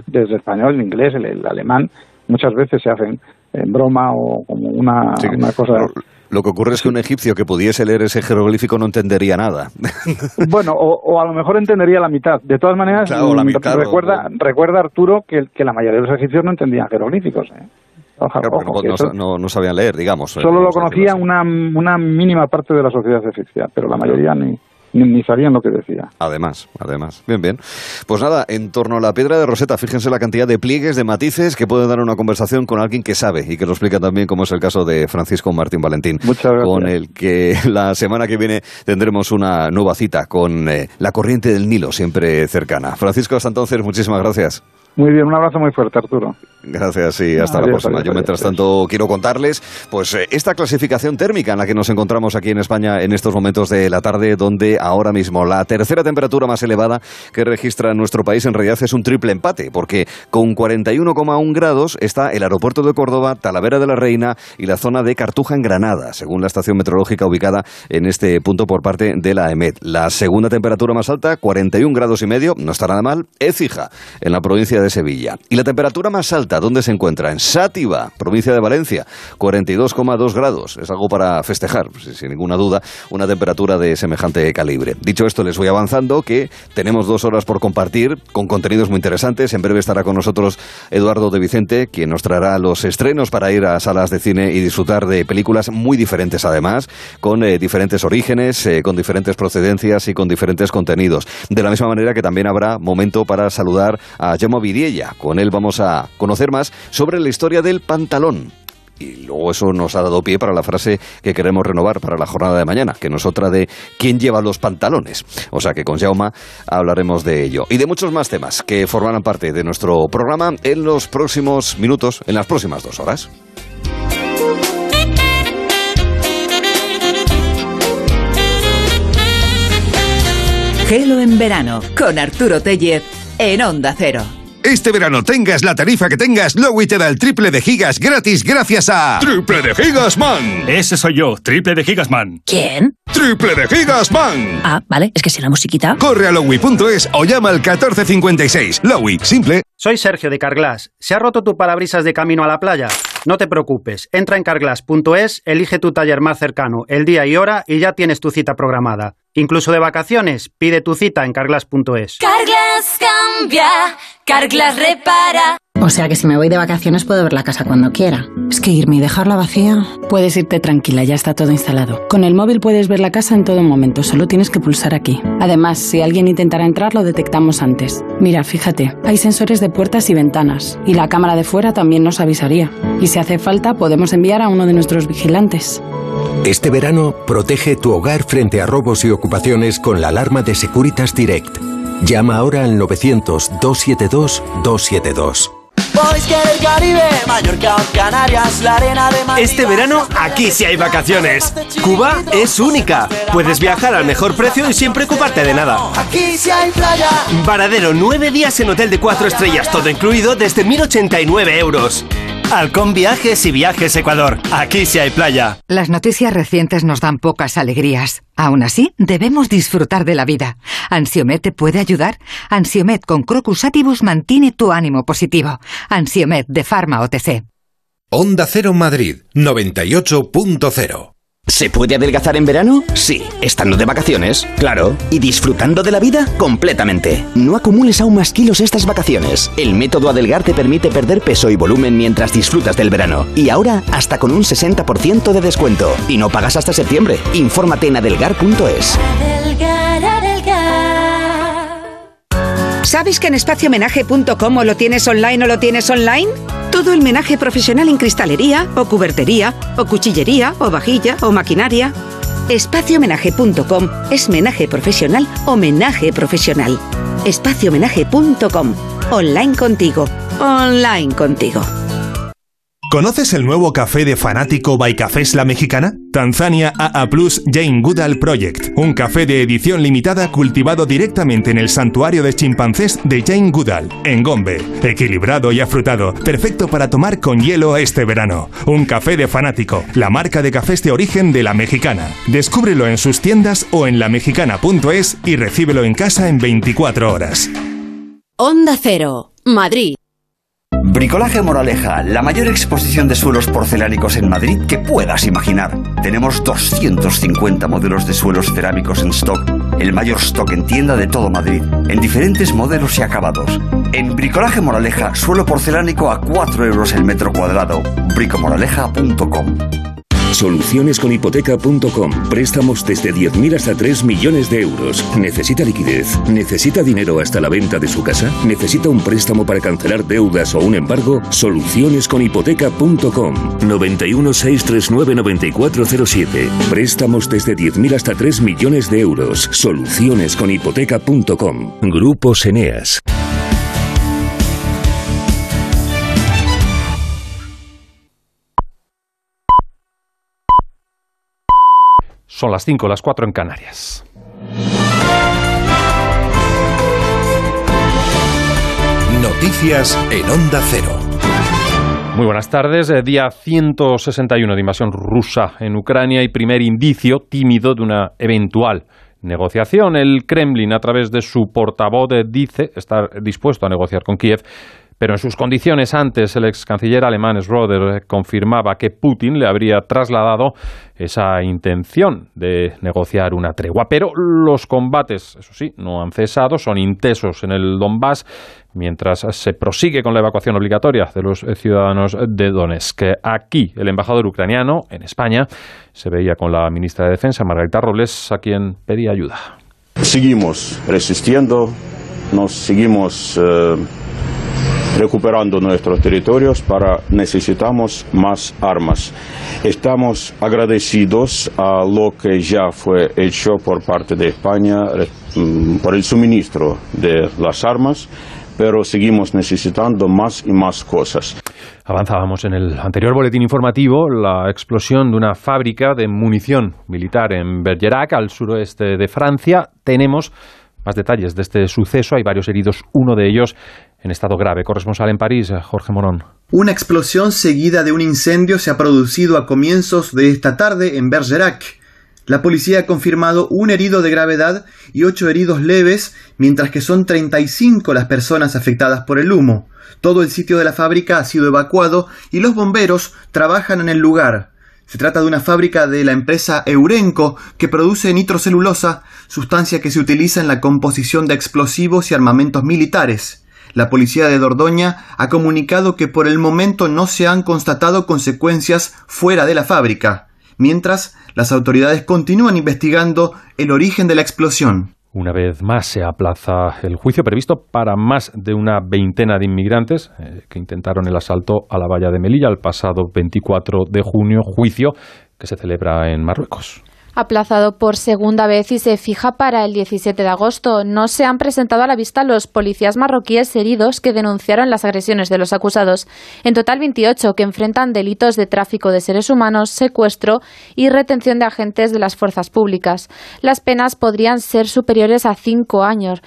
desde español, el inglés, el, alemán, muchas veces se hacen en broma o como una, cosa... Lo que ocurre es que un egipcio que pudiese leer ese jeroglífico no entendería nada. Bueno, o, a lo mejor entendería la mitad. De todas maneras, recuerda, recuerda Arturo que, que, la mayoría de los egipcios no entendían jeroglíficos. ¿eh? no, sabían leer, digamos. Solo lo conocía una, una mínima parte de la sociedad egipcia, pero la mayoría ni ni, sabían lo que decía. Además, además. Bien, bien. Pues nada, en torno a la piedra de Roseta, fíjense la cantidad de pliegues, de matices que pueden dar una conversación con alguien que sabe y que lo explica también, como es el caso de Francisco Martín Valentín. Muchas gracias. Con el que la semana que viene tendremos una nueva cita con eh, la corriente del Nilo, siempre cercana. Francisco, hasta entonces, muchísimas gracias. Muy bien, un abrazo muy fuerte, Arturo. Gracias y hasta la próxima. Yo, mientras tanto, quiero contarles pues eh, esta clasificación térmica en la que nos encontramos aquí en España en estos momentos de la tarde, donde ahora mismo la tercera temperatura más elevada que registra nuestro país en realidad es un triple empate, porque con 41,1 grados está el aeropuerto de Córdoba, Talavera de la Reina y la zona de Cartuja en Granada, según la estación meteorológica ubicada en este punto por parte de la EMET. La segunda temperatura más alta, 41 grados y medio, no está nada mal, Écija, en la provincia de Sevilla. Y la temperatura más alta, ¿dónde se encuentra? En Sátiva, provincia de Valencia, 42,2 grados. Es algo para festejar, sin ninguna duda, una temperatura de semejante calibre. Dicho esto, les voy avanzando que tenemos dos horas por compartir con contenidos muy interesantes. En breve estará con nosotros Eduardo de Vicente, quien nos traerá los estrenos para ir a salas de cine y disfrutar de películas muy diferentes además, con eh, diferentes orígenes, eh, con diferentes procedencias y con diferentes contenidos. De la misma manera que también habrá momento para saludar a Gemma ella. Con él vamos a conocer más sobre la historia del pantalón. Y luego eso nos ha dado pie para la frase que queremos renovar para la jornada de mañana, que no es otra de ¿quién lleva los pantalones? O sea que con Jauma hablaremos de ello. Y de muchos más temas que formarán parte de nuestro programa en los próximos minutos, en las próximas dos horas. Gelo en verano con Arturo Tellez en Onda Cero. Este verano tengas la tarifa que tengas, Lowy te da el triple de gigas gratis gracias a... ¡Triple de gigas man! Ese soy yo, triple de gigas man. ¿Quién? ¡Triple de gigas man! Ah, vale, es que si la musiquita... Corre a lowy.es o llama al 1456. Lowy, simple. Soy Sergio de Carglass. ¿Se ha roto tu parabrisas de camino a la playa? No te preocupes, entra en carglass.es, elige tu taller más cercano, el día y hora y ya tienes tu cita programada. Incluso de vacaciones, pide tu cita en carglass.es. Carglass cambia, Carglass repara. O sea que si me voy de vacaciones puedo ver la casa cuando quiera. Es que irme y dejarla vacía. Puedes irte tranquila, ya está todo instalado. Con el móvil puedes ver la casa en todo momento, solo tienes que pulsar aquí. Además, si alguien intentara entrar, lo detectamos antes. Mira, fíjate, hay sensores de puertas y ventanas, y la cámara de fuera también nos avisaría. Y si hace falta, podemos enviar a uno de nuestros vigilantes. Este verano, protege tu hogar frente a robos y ocupaciones con la alarma de Securitas Direct. Llama ahora al 900 272 272. Caribe, Mallorca Canarias, la arena de Este verano aquí sí hay vacaciones. Cuba es única. Puedes viajar al mejor precio y sin preocuparte de nada. Aquí sí hay playa. Varadero, nueve días en hotel de cuatro estrellas, todo incluido desde 1.089 euros. Halcón Viajes y Viajes Ecuador. Aquí sí hay playa. Las noticias recientes nos dan pocas alegrías. Aún así, debemos disfrutar de la vida. ¿Ansiomet te puede ayudar? Ansiomet con Crocus Atibus mantiene tu ánimo positivo. Ansiomet de Pharma OTC. Onda Cero Madrid 98.0 ¿Se puede adelgazar en verano? Sí, estando de vacaciones, claro. ¿Y disfrutando de la vida? Completamente. No acumules aún más kilos estas vacaciones. El método Adelgar te permite perder peso y volumen mientras disfrutas del verano. Y ahora, hasta con un 60% de descuento. Y no pagas hasta septiembre. Infórmate en adelgar.es. ¿Sabes que en espaciomenaje.com o lo tienes online o lo tienes online? Todo el menaje profesional en cristalería, o cubertería, o cuchillería, o vajilla, o maquinaria. Espaciomenaje.com es menaje profesional homenaje profesional. Espaciomenaje.com. Online contigo. Online contigo. ¿Conoces el nuevo café de fanático by Cafés La Mexicana? Tanzania AA Plus Jane Goodall Project, un café de edición limitada cultivado directamente en el santuario de chimpancés de Jane Goodall, en Gombe. Equilibrado y afrutado, perfecto para tomar con hielo este verano. Un café de fanático, la marca de cafés de origen de La Mexicana. Descúbrelo en sus tiendas o en lamexicana.es y recíbelo en casa en 24 horas. Onda Cero, Madrid. Bricolaje Moraleja, la mayor exposición de suelos porcelánicos en Madrid que puedas imaginar. Tenemos 250 modelos de suelos cerámicos en stock, el mayor stock en tienda de todo Madrid, en diferentes modelos y acabados. En Bricolaje Moraleja, suelo porcelánico a 4 euros el metro cuadrado. bricomoraleja.com Solucionesconhipoteca.com. Préstamos desde 10.000 hasta 3 millones de euros. ¿Necesita liquidez? ¿Necesita dinero hasta la venta de su casa? ¿Necesita un préstamo para cancelar deudas o un embargo? Solucionesconhipoteca.com. 91 639 9407. Préstamos desde 10.000 hasta 3 millones de euros. Solucionesconhipoteca.com. Grupo Eneas. Son las 5, las 4 en Canarias. Noticias en Onda Cero. Muy buenas tardes. Eh, Día 161 de invasión rusa en Ucrania y primer indicio tímido de una eventual negociación. El Kremlin, a través de su portavoz, eh, dice estar dispuesto a negociar con Kiev pero en sus condiciones antes el ex canciller alemán Schroeder confirmaba que Putin le habría trasladado esa intención de negociar una tregua. Pero los combates, eso sí, no han cesado, son intensos en el Donbass, mientras se prosigue con la evacuación obligatoria de los ciudadanos de Donetsk. Aquí el embajador ucraniano en España se veía con la ministra de Defensa, Margarita Robles, a quien pedía ayuda. Seguimos resistiendo, nos seguimos eh, recuperando nuestros territorios para necesitamos más armas. Estamos agradecidos a lo que ya fue hecho por parte de España mm, por el suministro de las armas pero seguimos necesitando más y más cosas. Avanzábamos en el anterior boletín informativo la explosión de una fábrica de munición militar en Bergerac, al suroeste de Francia. Tenemos más detalles de este suceso. Hay varios heridos, uno de ellos en estado grave. Corresponsal en París, Jorge Morón. Una explosión seguida de un incendio se ha producido a comienzos de esta tarde en Bergerac. La policía ha confirmado un herido de gravedad y ocho heridos leves, mientras que son 35 las personas afectadas por el humo. Todo el sitio de la fábrica ha sido evacuado y los bomberos trabajan en el lugar. Se trata de una fábrica de la empresa Eurenco que produce nitrocelulosa, sustancia que se utiliza en la composición de explosivos y armamentos militares. La policía de Dordoña ha comunicado que por el momento no se han constatado consecuencias fuera de la fábrica, mientras las autoridades continúan investigando el origen de la explosión. Una vez más se aplaza el juicio previsto para más de una veintena de inmigrantes eh, que intentaron el asalto a la valla de Melilla el pasado 24 de junio, juicio que se celebra en Marruecos. Aplazado por segunda vez y se fija para el 17 de agosto. No se han presentado a la vista los policías marroquíes heridos que denunciaron las agresiones de los acusados. En total 28 que enfrentan delitos de tráfico de seres humanos, secuestro y retención de agentes de las fuerzas públicas. Las penas podrían ser superiores a cinco años.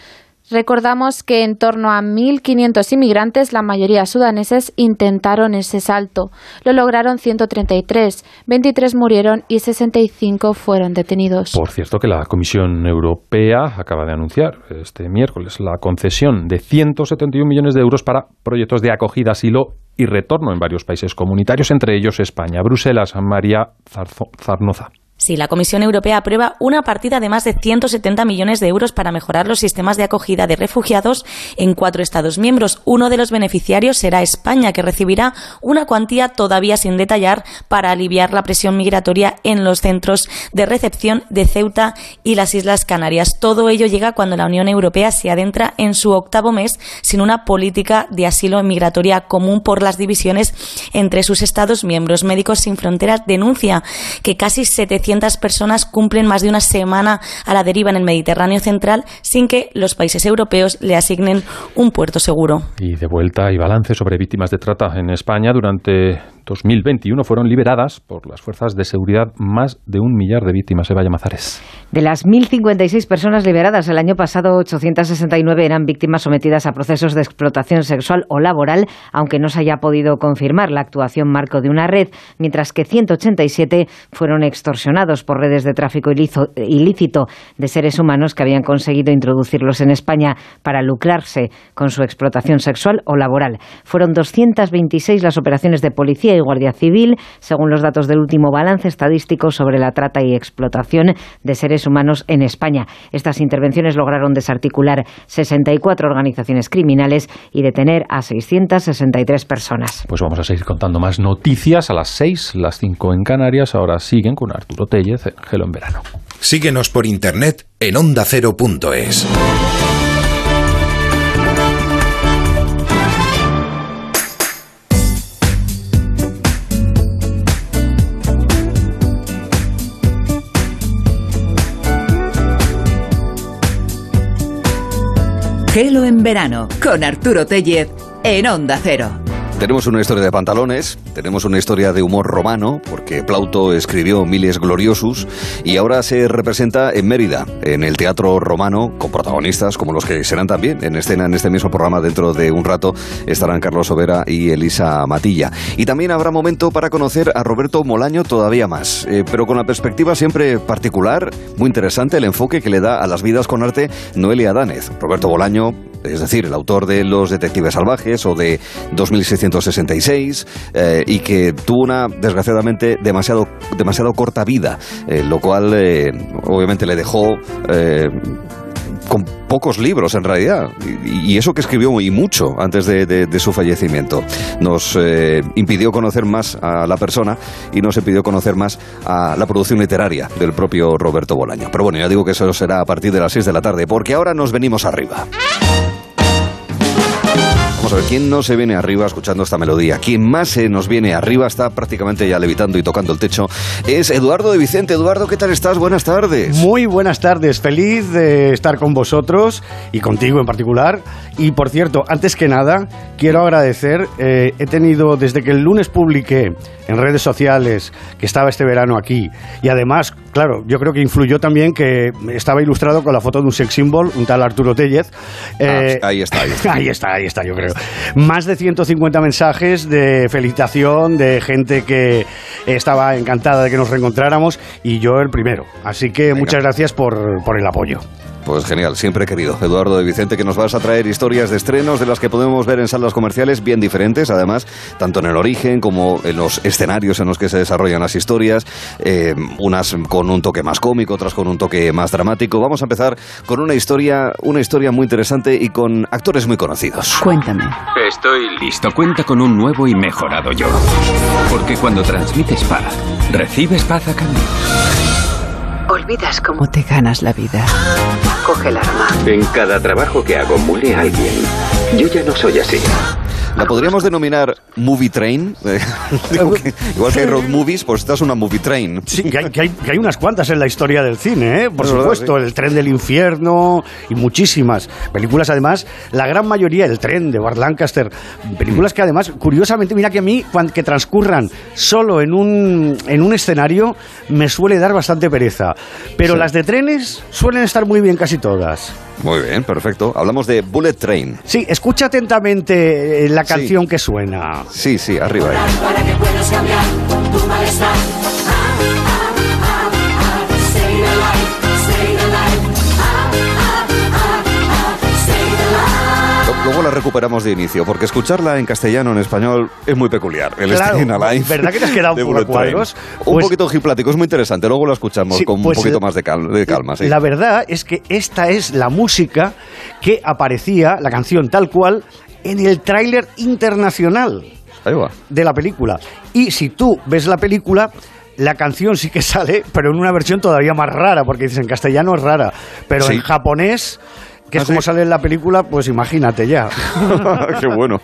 Recordamos que en torno a 1.500 inmigrantes, la mayoría sudaneses, intentaron ese salto. Lo lograron 133, 23 murieron y 65 fueron detenidos. Por cierto que la Comisión Europea acaba de anunciar este miércoles la concesión de 171 millones de euros para proyectos de acogida, asilo y retorno en varios países comunitarios, entre ellos España. Bruselas, María Zarnoza. Sí, la Comisión Europea aprueba una partida de más de 170 millones de euros para mejorar los sistemas de acogida de refugiados en cuatro Estados miembros. Uno de los beneficiarios será España, que recibirá una cuantía todavía sin detallar para aliviar la presión migratoria en los centros de recepción de Ceuta y las Islas Canarias. Todo ello llega cuando la Unión Europea se adentra en su octavo mes sin una política de asilo migratoria común por las divisiones entre sus Estados miembros. Médicos Sin Fronteras denuncia que casi 700 personas cumplen más de una semana a la deriva en el Mediterráneo central sin que los países europeos le asignen un puerto seguro. Y de vuelta y balance sobre víctimas de trata en España durante 2021 fueron liberadas por las fuerzas de seguridad más de un millar de víctimas. Eva Mazares. De las 1.056 personas liberadas el año pasado, 869 eran víctimas sometidas a procesos de explotación sexual o laboral, aunque no se haya podido confirmar la actuación marco de una red, mientras que 187 fueron extorsionados por redes de tráfico ilícito de seres humanos que habían conseguido introducirlos en España para lucrarse con su explotación sexual o laboral. Fueron 226 las operaciones de policía y Guardia Civil, según los datos del último balance estadístico sobre la trata y explotación de seres humanos en España. Estas intervenciones lograron desarticular 64 organizaciones criminales y detener a 663 personas. Pues vamos a seguir contando más noticias a las 6, las 5 en Canarias. Ahora siguen con Arturo Tellez en Gelo en Verano. Síguenos por internet en ondacero.es. Gelo en verano con Arturo Tellez en Onda Cero. Tenemos una historia de pantalones, tenemos una historia de humor romano, porque Plauto escribió Miles Gloriosus, y ahora se representa en Mérida, en el Teatro Romano, con protagonistas como los que serán también en escena en este mismo programa dentro de un rato, estarán Carlos Overa y Elisa Matilla. Y también habrá momento para conocer a Roberto Molaño todavía más, eh, pero con la perspectiva siempre particular, muy interesante el enfoque que le da a las vidas con arte Noelia Danez. Roberto Bolaño, es decir, el autor de Los Detectives Salvajes o de 2666, eh, y que tuvo una, desgraciadamente, demasiado, demasiado corta vida, eh, lo cual eh, obviamente le dejó con pocos libros en realidad, y, eso que escribió y mucho antes de, su fallecimiento. Nos impidió conocer más a la persona y nos impidió conocer más a la producción literaria del propio Roberto Bolaño. Pero bueno, ya digo que eso será a partir de las 6 de la tarde, porque ahora nos venimos arriba. Vamos a ver, ¿quién no se viene arriba escuchando esta melodía? Quien más se nos viene arriba, está prácticamente ya levitando y tocando el techo, es Eduardo de Vicente. Eduardo, ¿qué tal estás? Buenas tardes. Muy buenas tardes, feliz de estar con vosotros y contigo en particular. Y por cierto, antes que nada, quiero agradecer, eh, he tenido desde que el lunes publiqué en redes sociales que estaba este verano aquí y además, claro, yo creo que influyó también que estaba ilustrado con la foto de un sex symbol, un tal Arturo Tellez. Eh, ah, ahí está, ahí está. ahí está, ahí está, yo creo. Más de 150 mensajes de felicitación, de gente que estaba encantada de que nos reencontráramos y yo el primero. Así que muchas gracias por, por el apoyo. Pues genial, siempre he querido. Eduardo de Vicente, que nos vas a traer historias de estrenos de las que podemos ver en salas comerciales bien diferentes, además, tanto en el origen como en los escenarios en los que se desarrollan las historias, eh, unas con un toque más cómico, otras con un toque más dramático. Vamos a empezar con una historia, una historia muy interesante y con actores muy conocidos. Cuéntame. Estoy listo. Cuenta con un nuevo y mejorado yo. Porque cuando transmites paz, recibes paz a cambio. Olvidas cómo te ganas la vida. Coge el arma. En cada trabajo que hago a alguien. Yo ya no soy así. ¿La podríamos denominar movie train? Que igual que hay road movies, pues esta es una movie train. Sí, que hay, que hay- que hay unas cuantas en la historia del cine, ¿eh? por verdad, supuesto, El tren del infierno y muchísimas películas, además, la gran mayoría, El tren de Bart Lancaster, películas que además, curiosamente, mira que a mí, que transcurran solo en un, en un escenario, me suele dar bastante pereza. Pero Sí. las de trenes suelen estar muy bien casi todas. Muy bien, perfecto. Hablamos de Bullet Train. Sí, escucha atentamente eh, la Sí. canción que suena. Sí, sí, arriba ahí. para que puedas cambiar tu malestar. Recuperamos de inicio, porque escucharla en castellano en español es muy peculiar. El Claro, Staying Alive. ¿verdad que te has quedado un poco cuadros? Un Pues- poquito ojiplático, es muy interesante. Luego lo escuchamos Sí, con pues, un poquito eh, más de, cal- de calma. sí. La verdad es que esta es la música que aparecía, la canción tal cual, en el tráiler internacional de la película. Y si tú ves la película, la canción sí que sale, pero en una versión todavía más rara, porque dices en castellano es rara, pero Sí. en japonés, que es ¿Ah, como sale en la película, pues imagínate ya. Qué bueno.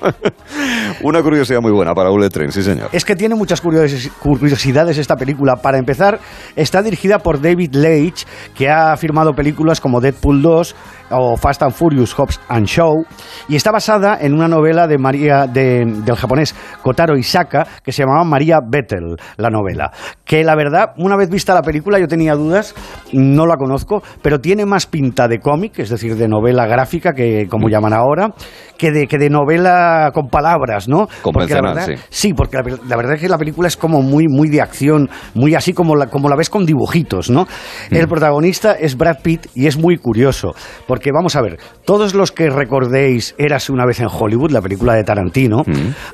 Una curiosidad muy buena para Bullet Train, sí señor. Es que tiene muchas curiosi- curiosidades esta película. Para empezar, está dirigida por David Leitch, que ha firmado películas como Deadpool 2 o Fast and Furious, Hobbs and Show, y está basada en una novela de María de- del japonés Kotaro Isaka que se llamaba María Bettel, la novela. Que la verdad, una vez vista la película, yo tenía dudas, no la conozco, pero tiene más pinta de cómic, es decir, de novela gráfica, que como llaman ahora, que de, que de novela con palabras, ¿no? Porque la verdad- sí. Sí, porque la, la verdad es que la película es como muy, muy de acción, muy así como la, como la ves con dibujitos, ¿no? El protagonista es Brad Pitt y es muy curioso, porque vamos a ver, todos los que recordéis Érase una vez en Hollywood, la película de Tarantino,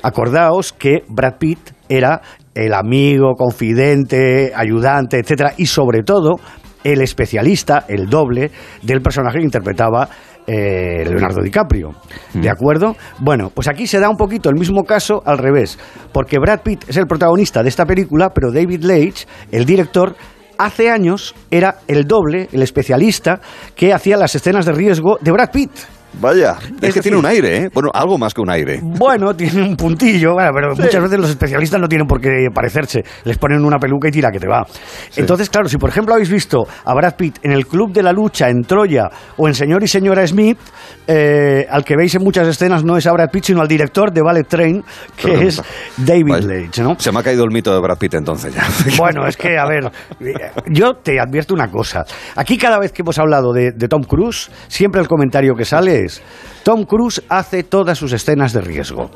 acordaos que Brad Pitt era el amigo, confidente, ayudante, etcétera, y sobre todo el especialista, el doble del personaje que interpretaba eh, Leonardo DiCaprio. ¿De acuerdo? Bueno, pues aquí se da un poquito el mismo caso al revés, porque Brad Pitt es el protagonista de esta película, pero David Leitch, el director, hace años era el doble, el especialista, que hacía las escenas de riesgo de Brad Pitt. Vaya, es, Es que tiene un aire, ¿eh? Bueno, algo más que un aire. Bueno, tiene un puntillo, bueno, pero muchas veces los especialistas no tienen por qué parecerse. Les ponen una peluca y tira que te va. Entonces, claro, si por ejemplo habéis visto a Brad Pitt en el Club de la Lucha en Troya o en Señor y Señora Smith, eh, al que veis en muchas escenas no es a Brad Pitt, sino al director de Ballet Train, que es David Vaya. Leitch, ¿no? Se me ha caído el mito de Brad Pitt entonces ya. Bueno, es que, a ver, yo te advierto una cosa. Aquí cada vez que hemos hablado de, de Tom Cruise, siempre el comentario que sale Tom Cruise hace todas sus escenas de riesgo.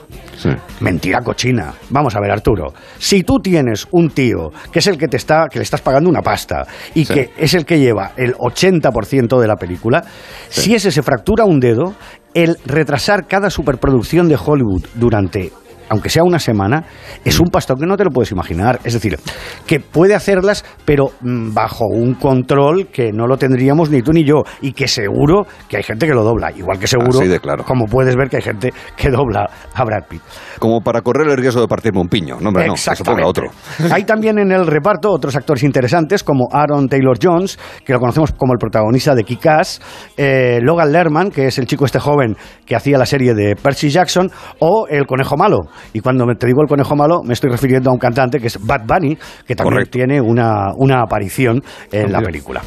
Mentira cochina. Vamos a ver, Arturo. Si tú tienes un tío que es el que te está, que le estás pagando una pasta y Sí. que es el que lleva el 80% de la película, si ese se fractura un dedo, el retrasar cada superproducción de Hollywood durante aunque sea una semana, es un pastón que no te lo puedes imaginar. Es decir, que puede hacerlas, pero mm, bajo un control que no lo tendríamos ni tú ni yo, y que seguro que hay gente que lo dobla. Igual que seguro, de claro. como puedes ver que hay gente que dobla a Brad Pitt. Como para correr el riesgo de partirme un piño. No, hombre, no, que otro. Hay también en el reparto otros actores interesantes como Aaron Taylor Jones, que lo conocemos como el protagonista de Kick-Ass, eh, Logan Lerman, que es el chico este joven que hacía la serie de Percy Jackson, o el conejo malo. Y cuando me- te digo el conejo malo, me estoy refiriendo a un cantante que es Bad Bunny, que también Correcto. tiene una, una aparición en la película.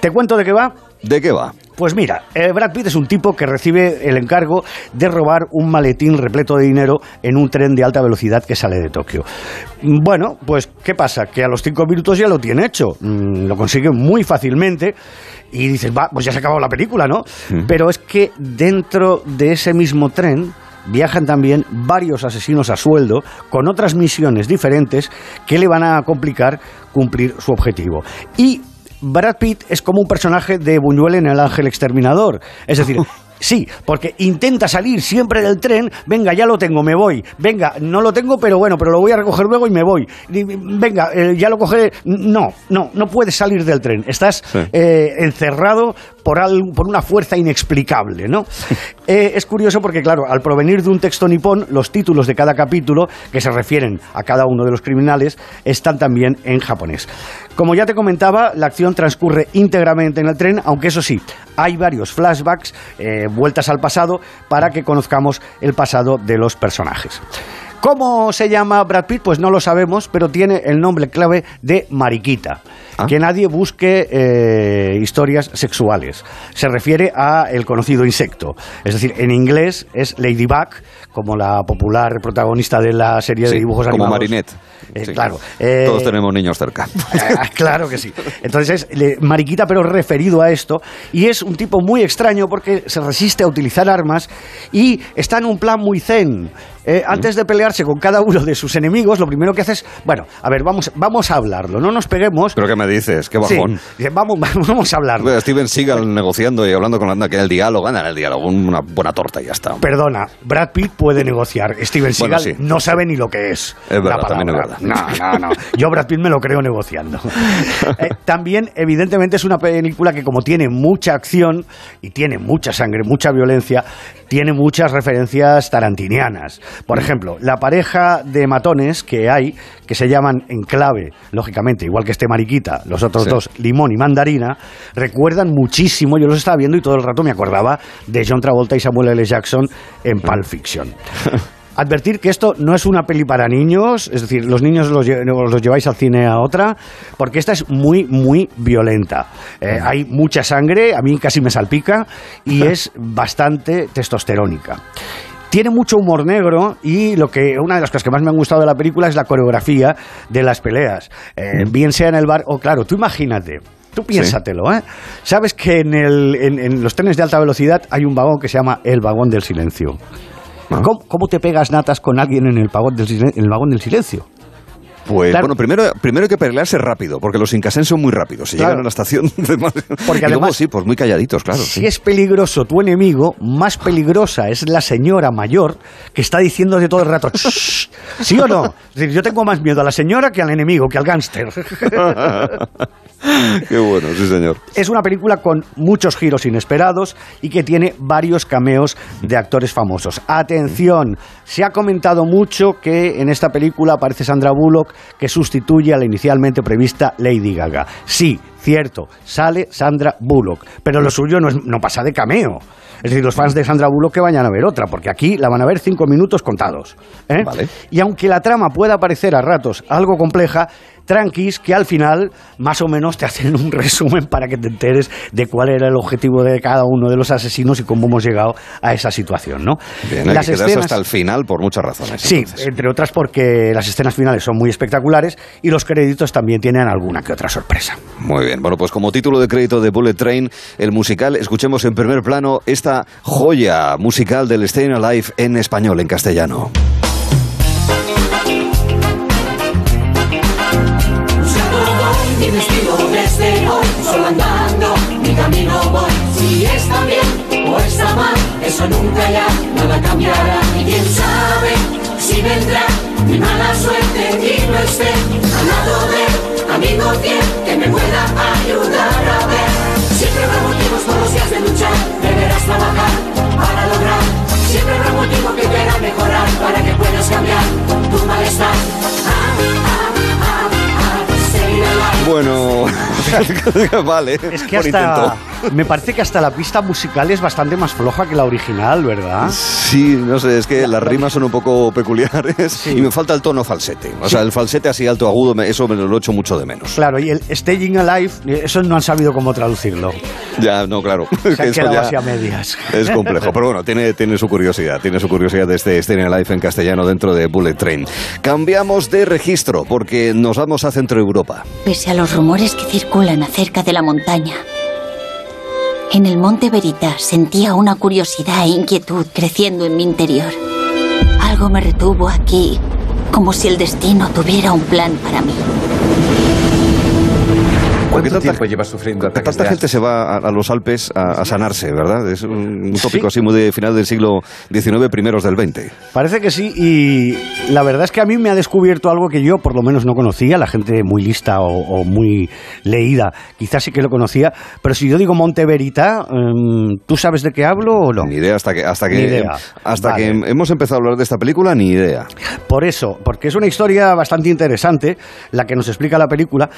¿Te cuento de qué va? ¿De qué va? Pues mira, eh, Brad Pitt es un tipo que recibe el encargo de robar un maletín repleto de dinero en un tren de alta velocidad que sale de Tokio. Mm, Bueno, pues ¿qué pasa? Que a los cinco minutos ya lo tiene hecho. Mm, Lo consigue muy fácilmente y dices, va, pues ya se ha acabado la película, ¿no? Pero es que dentro de ese mismo tren viajan también varios asesinos a sueldo con otras misiones diferentes que le van a complicar cumplir su objetivo. Y Brad Pitt es como un personaje de Buñuel en El Ángel Exterminador. Es decir, sí, porque intenta salir siempre del tren, venga, ya lo tengo, me voy. Venga, no lo tengo, pero bueno, pero lo voy a recoger luego y me voy. Venga, eh, ya lo cogeré. No, no, no puedes salir del tren. Estás eh, encerrado por, al- por una fuerza inexplicable, ¿no? Eh, es curioso porque, claro, al provenir de un texto nipón, los títulos de cada capítulo, que se refieren a cada uno de los criminales, están también en japonés. Como ya te comentaba, la acción transcurre íntegramente en el tren, aunque eso sí, hay varios flashbacks, eh, vueltas al pasado, para que conozcamos el pasado de los personajes. ¿Cómo se llama Brad Pitt? Pues no lo sabemos, pero tiene el nombre clave de Mariquita. Que nadie busque eh, historias sexuales. Se refiere a el conocido insecto. Es decir, en inglés es Ladybug, como la popular protagonista de la serie de dibujos como animados. Marinette. Eh, Sí. Claro. eh, Todos tenemos niños cerca. Ah, claro que sí. Entonces, le- mariquita, pero referido a esto. Y es un tipo muy extraño porque se resiste a utilizar armas y está en un plan muy zen. Eh, antes de pelearse con cada uno de sus enemigos, lo primero que hace es, bueno, a ver, vamos, vamos a hablarlo, no nos peguemos. ¿Pero qué me dices? ¿Qué bajón? Sí, vamos, vamos a hablarlo. Steven Seagal negociando y hablando con la que el diálogo, gana el diálogo, una buena torta y ya está. Perdona, Brad Pitt puede negociar. Steven Bueno, Seagal sí. no sabe ni lo que es. Es verdad, también es verdad. No, no, no. Yo Brad Pitt me lo creo negociando. Eh, también, evidentemente, es una película que como tiene mucha acción y tiene mucha sangre, mucha violencia, tiene muchas referencias tarantinianas. Por ejemplo, la pareja de matones que hay, que se llaman en clave, lógicamente, igual que este mariquita, los otros Sí. dos, limón y mandarina, recuerdan muchísimo, yo los estaba viendo y todo el rato me acordaba de John Travolta y Samuel L. Jackson en Pulp Fiction. Advertir que esto no es una peli para niños, es decir, los niños los, lle- los lleváis al cine a otra, porque esta es muy, muy violenta. Eh, hay mucha sangre, a mí casi me salpica, y es bastante testosterónica. Tiene mucho humor negro y lo que una de las cosas que más me han gustado de la película es la coreografía de las peleas. Eh, bien sea en el bar o claro, tú imagínate, tú piénsatelo, ¿eh? Sabes que en, el- en- en los trenes de alta velocidad hay un vagón que se llama el vagón del silencio. ¿Cómo, cómo te pegas natas con alguien en el, vagón del, el vagón del silencio? Pues Claro. bueno, primero, primero hay que pelearse rápido, porque los incasén son muy rápidos. Si Claro. llegan a la estación, Porque y luego además- sí, pues muy calladitos, claro. Si es peligroso tu enemigo, más peligrosa es la señora mayor que está diciéndote todo el rato, "Shh". ¿sí o no? Es decir, yo tengo más miedo a la señora que al enemigo, que al gángster. Qué bueno, sí señor. Es una película con muchos giros inesperados y que tiene varios cameos de actores famosos. Atención, se ha comentado mucho que en esta película aparece Sandra Bullock que sustituye a la inicialmente prevista Lady Gaga. Sí, cierto, sale Sandra Bullock, pero lo suyo no, es- no pasa de cameo. Es decir, los fans de Sandra Bullock que vayan a ver otra, porque aquí la van a ver cinco minutos contados. ¿eh? Y aunque la trama pueda parecer a ratos algo compleja, tranquis que al final más o menos te hacen un resumen para que te enteres de cuál era el objetivo de cada uno de los asesinos y cómo hemos llegado a esa situación, ¿no? Bien, hay Las que quedarse escenas- hasta el final por muchas razones. Sí, entre otras porque las escenas finales son muy espectaculares y los créditos también tienen alguna que otra sorpresa. Muy bien, bueno, pues como título de crédito de Bullet Train, el musical, escuchemos en primer plano esta joya musical del Staying Alive en español, en castellano. Voy mi destino desde hoy, solo andando, mi camino voy. Si está bien o está mal, eso nunca ya nada cambiará. Y quién sabe si vendrá mi mala suerte y no esté al lado de amigo fiel que me pueda ayudar a ver. Siempre habrá motivos todos los días de luchar, deberás trabajar para lograr. Siempre habrá motivo que te hará mejorar para que puedas cambiar tu malestar. Ah, ah. Bueno, vale. Es que por hasta, intento. Me parece que hasta la pista musical es bastante más floja que la original, ¿verdad? Sí, no sé, es que las rimas son un poco peculiares y me falta el tono falsete. O sea, el falsete así alto agudo, me- eso me lo echo mucho de menos. Claro, y el Staging Alive, eso no han sabido cómo traducirlo. Ya, no, claro. Se que han eso quedado ya así a medias. Es complejo, pero bueno, tiene, tiene su curiosidad, tiene su curiosidad de este Staying Alive en castellano dentro de Bullet Train. Cambiamos de registro porque nos vamos a Centro Europa. Pese a los rumores que circulan acerca de la montaña, en el monte Veritas sentía una curiosidad e inquietud creciendo en mi interior. Algo me retuvo aquí, como si el destino tuviera un plan para mí. ¿Cuánto tiempo llevas sufriendo ataques Tanta de gente se va a, a los Alpes a, a sanarse, ¿verdad? Es un, un tópico así muy de final del siglo XIX, primeros del XX. Parece que sí, y la verdad es que a mí me ha descubierto algo que yo por lo menos no conocía, la gente muy lista o, o muy leída quizás sí que lo conocía, pero si yo digo Monteverita, em, ¿tú sabes de qué hablo o no? Ni idea hasta que hasta que idea. hasta Vale. que hemos empezado a hablar de esta película, ni idea. Por eso, porque es una historia bastante interesante la que nos explica la película.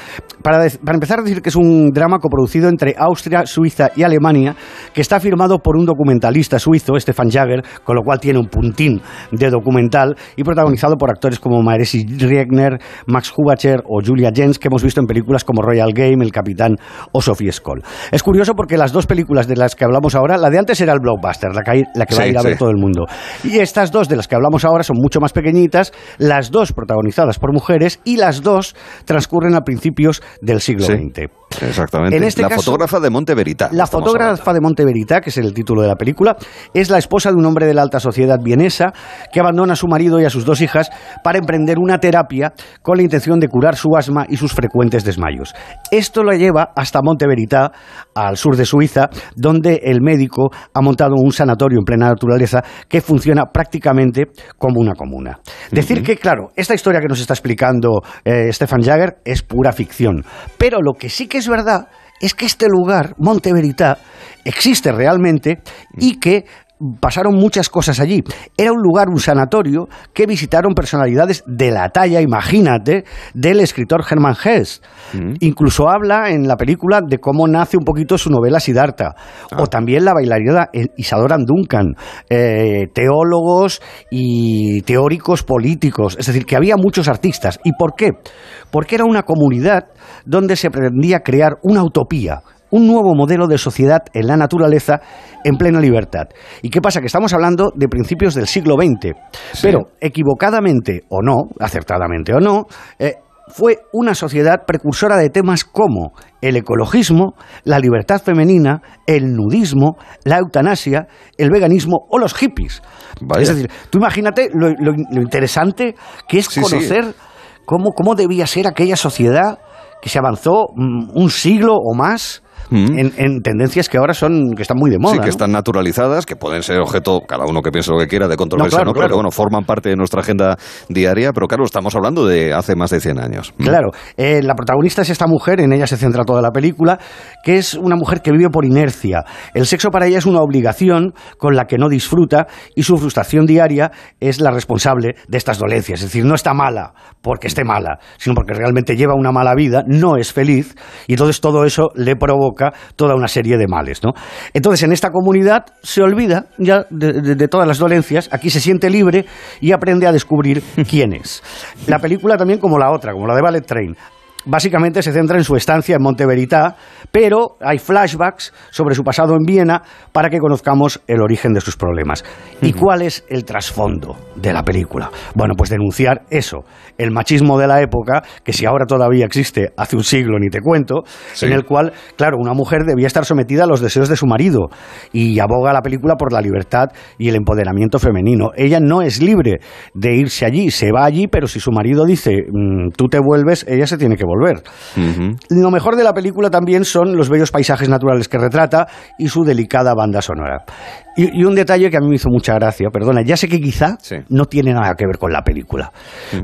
Para, para empezar a decir decir que es un drama coproducido entre Austria, Suiza y Alemania, que está firmado por un documentalista suizo, Stefan Jager, con lo cual tiene un puntín de documental, y protagonizado por actores como Maresi Riegner, Max Hubacher o Julia Jens, que hemos visto en películas como Royal Game, El Capitán o Sophie Skoll. Es curioso porque las dos películas de las que hablamos ahora, la de antes era el blockbuster, la que, la que va a Sí, ir a ver sí. todo el mundo. Y estas dos de las que hablamos ahora son mucho más pequeñitas, las dos protagonizadas por mujeres y las dos transcurren a principios del siglo Sí, XX. Exactamente. En este la caso- fotógrafa de Monte Verita. La fotógrafa de Monte Verita, que es el título de la película, es la esposa de un hombre de la alta sociedad vienesa que abandona a su marido y a sus dos hijas para emprender una terapia con la intención de curar su asma y sus frecuentes desmayos. Esto lo lleva hasta Monte Verita, al sur de Suiza, donde el médico ha montado un sanatorio en plena naturaleza que funciona prácticamente como una comuna. Decir que, claro, esta historia que nos está explicando eh, Stefan Jagger es pura ficción, pero lo que sí que es verdad es que este lugar, Monte Verità, existe realmente y que pasaron muchas cosas allí. Era un lugar, un sanatorio, que visitaron personalidades de la talla, imagínate, del escritor Hermann Hesse. Incluso habla en la película de cómo nace un poquito su novela Siddhartha. O también la bailarina Isadora Duncan. eh, teólogos y teóricos políticos. Es decir, que había muchos artistas. ¿Y por qué? Porque era una comunidad donde se pretendía crear una utopía, un nuevo modelo de sociedad en la naturaleza en plena libertad. ¿Y qué pasa? Que estamos hablando de principios del siglo XX, pero equivocadamente o no, acertadamente o no, eh, fue una sociedad precursora de temas como el ecologismo, la libertad femenina, el nudismo, la eutanasia, el veganismo o los hippies. Vaya. Es decir, tú imagínate lo, lo- lo interesante que es Sí, sí. conocer cómo, cómo debía ser aquella sociedad que se avanzó mm, un siglo o más en, en tendencias que ahora son que están muy de moda. Sí, que ¿no? están naturalizadas, que pueden ser objeto, cada uno que piense lo que quiera, de controversia, No, claro, ¿no? Pero bueno, forman parte de nuestra agenda diaria, pero claro, estamos hablando de hace más de 100 años. Claro, eh, la protagonista es esta mujer, en ella se centra toda la película, que es una mujer que vive por inercia. El sexo para ella es una obligación con la que no disfruta y su frustración diaria es la responsable de estas dolencias. Es decir, no está mala porque esté mala, sino porque realmente lleva una mala vida, no es feliz y entonces todo eso le provoca toda una serie de males. ¿no? Entonces en esta comunidad se olvida ya de, de- de todas las dolencias, aquí se siente libre y aprende a descubrir quién es. La película también como la otra, como la de Ballet Train. Básicamente se centra en su estancia en Monte Verità, pero hay flashbacks sobre su pasado en Viena para que conozcamos el origen de sus problemas. ¿Y cuál es el trasfondo de la película? Bueno, pues denunciar eso, el machismo de la época, que si ahora todavía existe, hace un siglo ni te cuento, en el cual, claro, una mujer debía estar sometida a los deseos de su marido y aboga la película por la libertad y el empoderamiento femenino. Ella no es libre de irse allí, se va allí, pero si su marido dice "Mm, tú te vuelves, ella se tiene que volver. Lo mejor de la película también son los bellos paisajes naturales que retrata y su delicada banda sonora. Y, y un detalle que a mí me hizo mucha gracia, perdona, ya sé que quizá no tiene nada que ver con la película,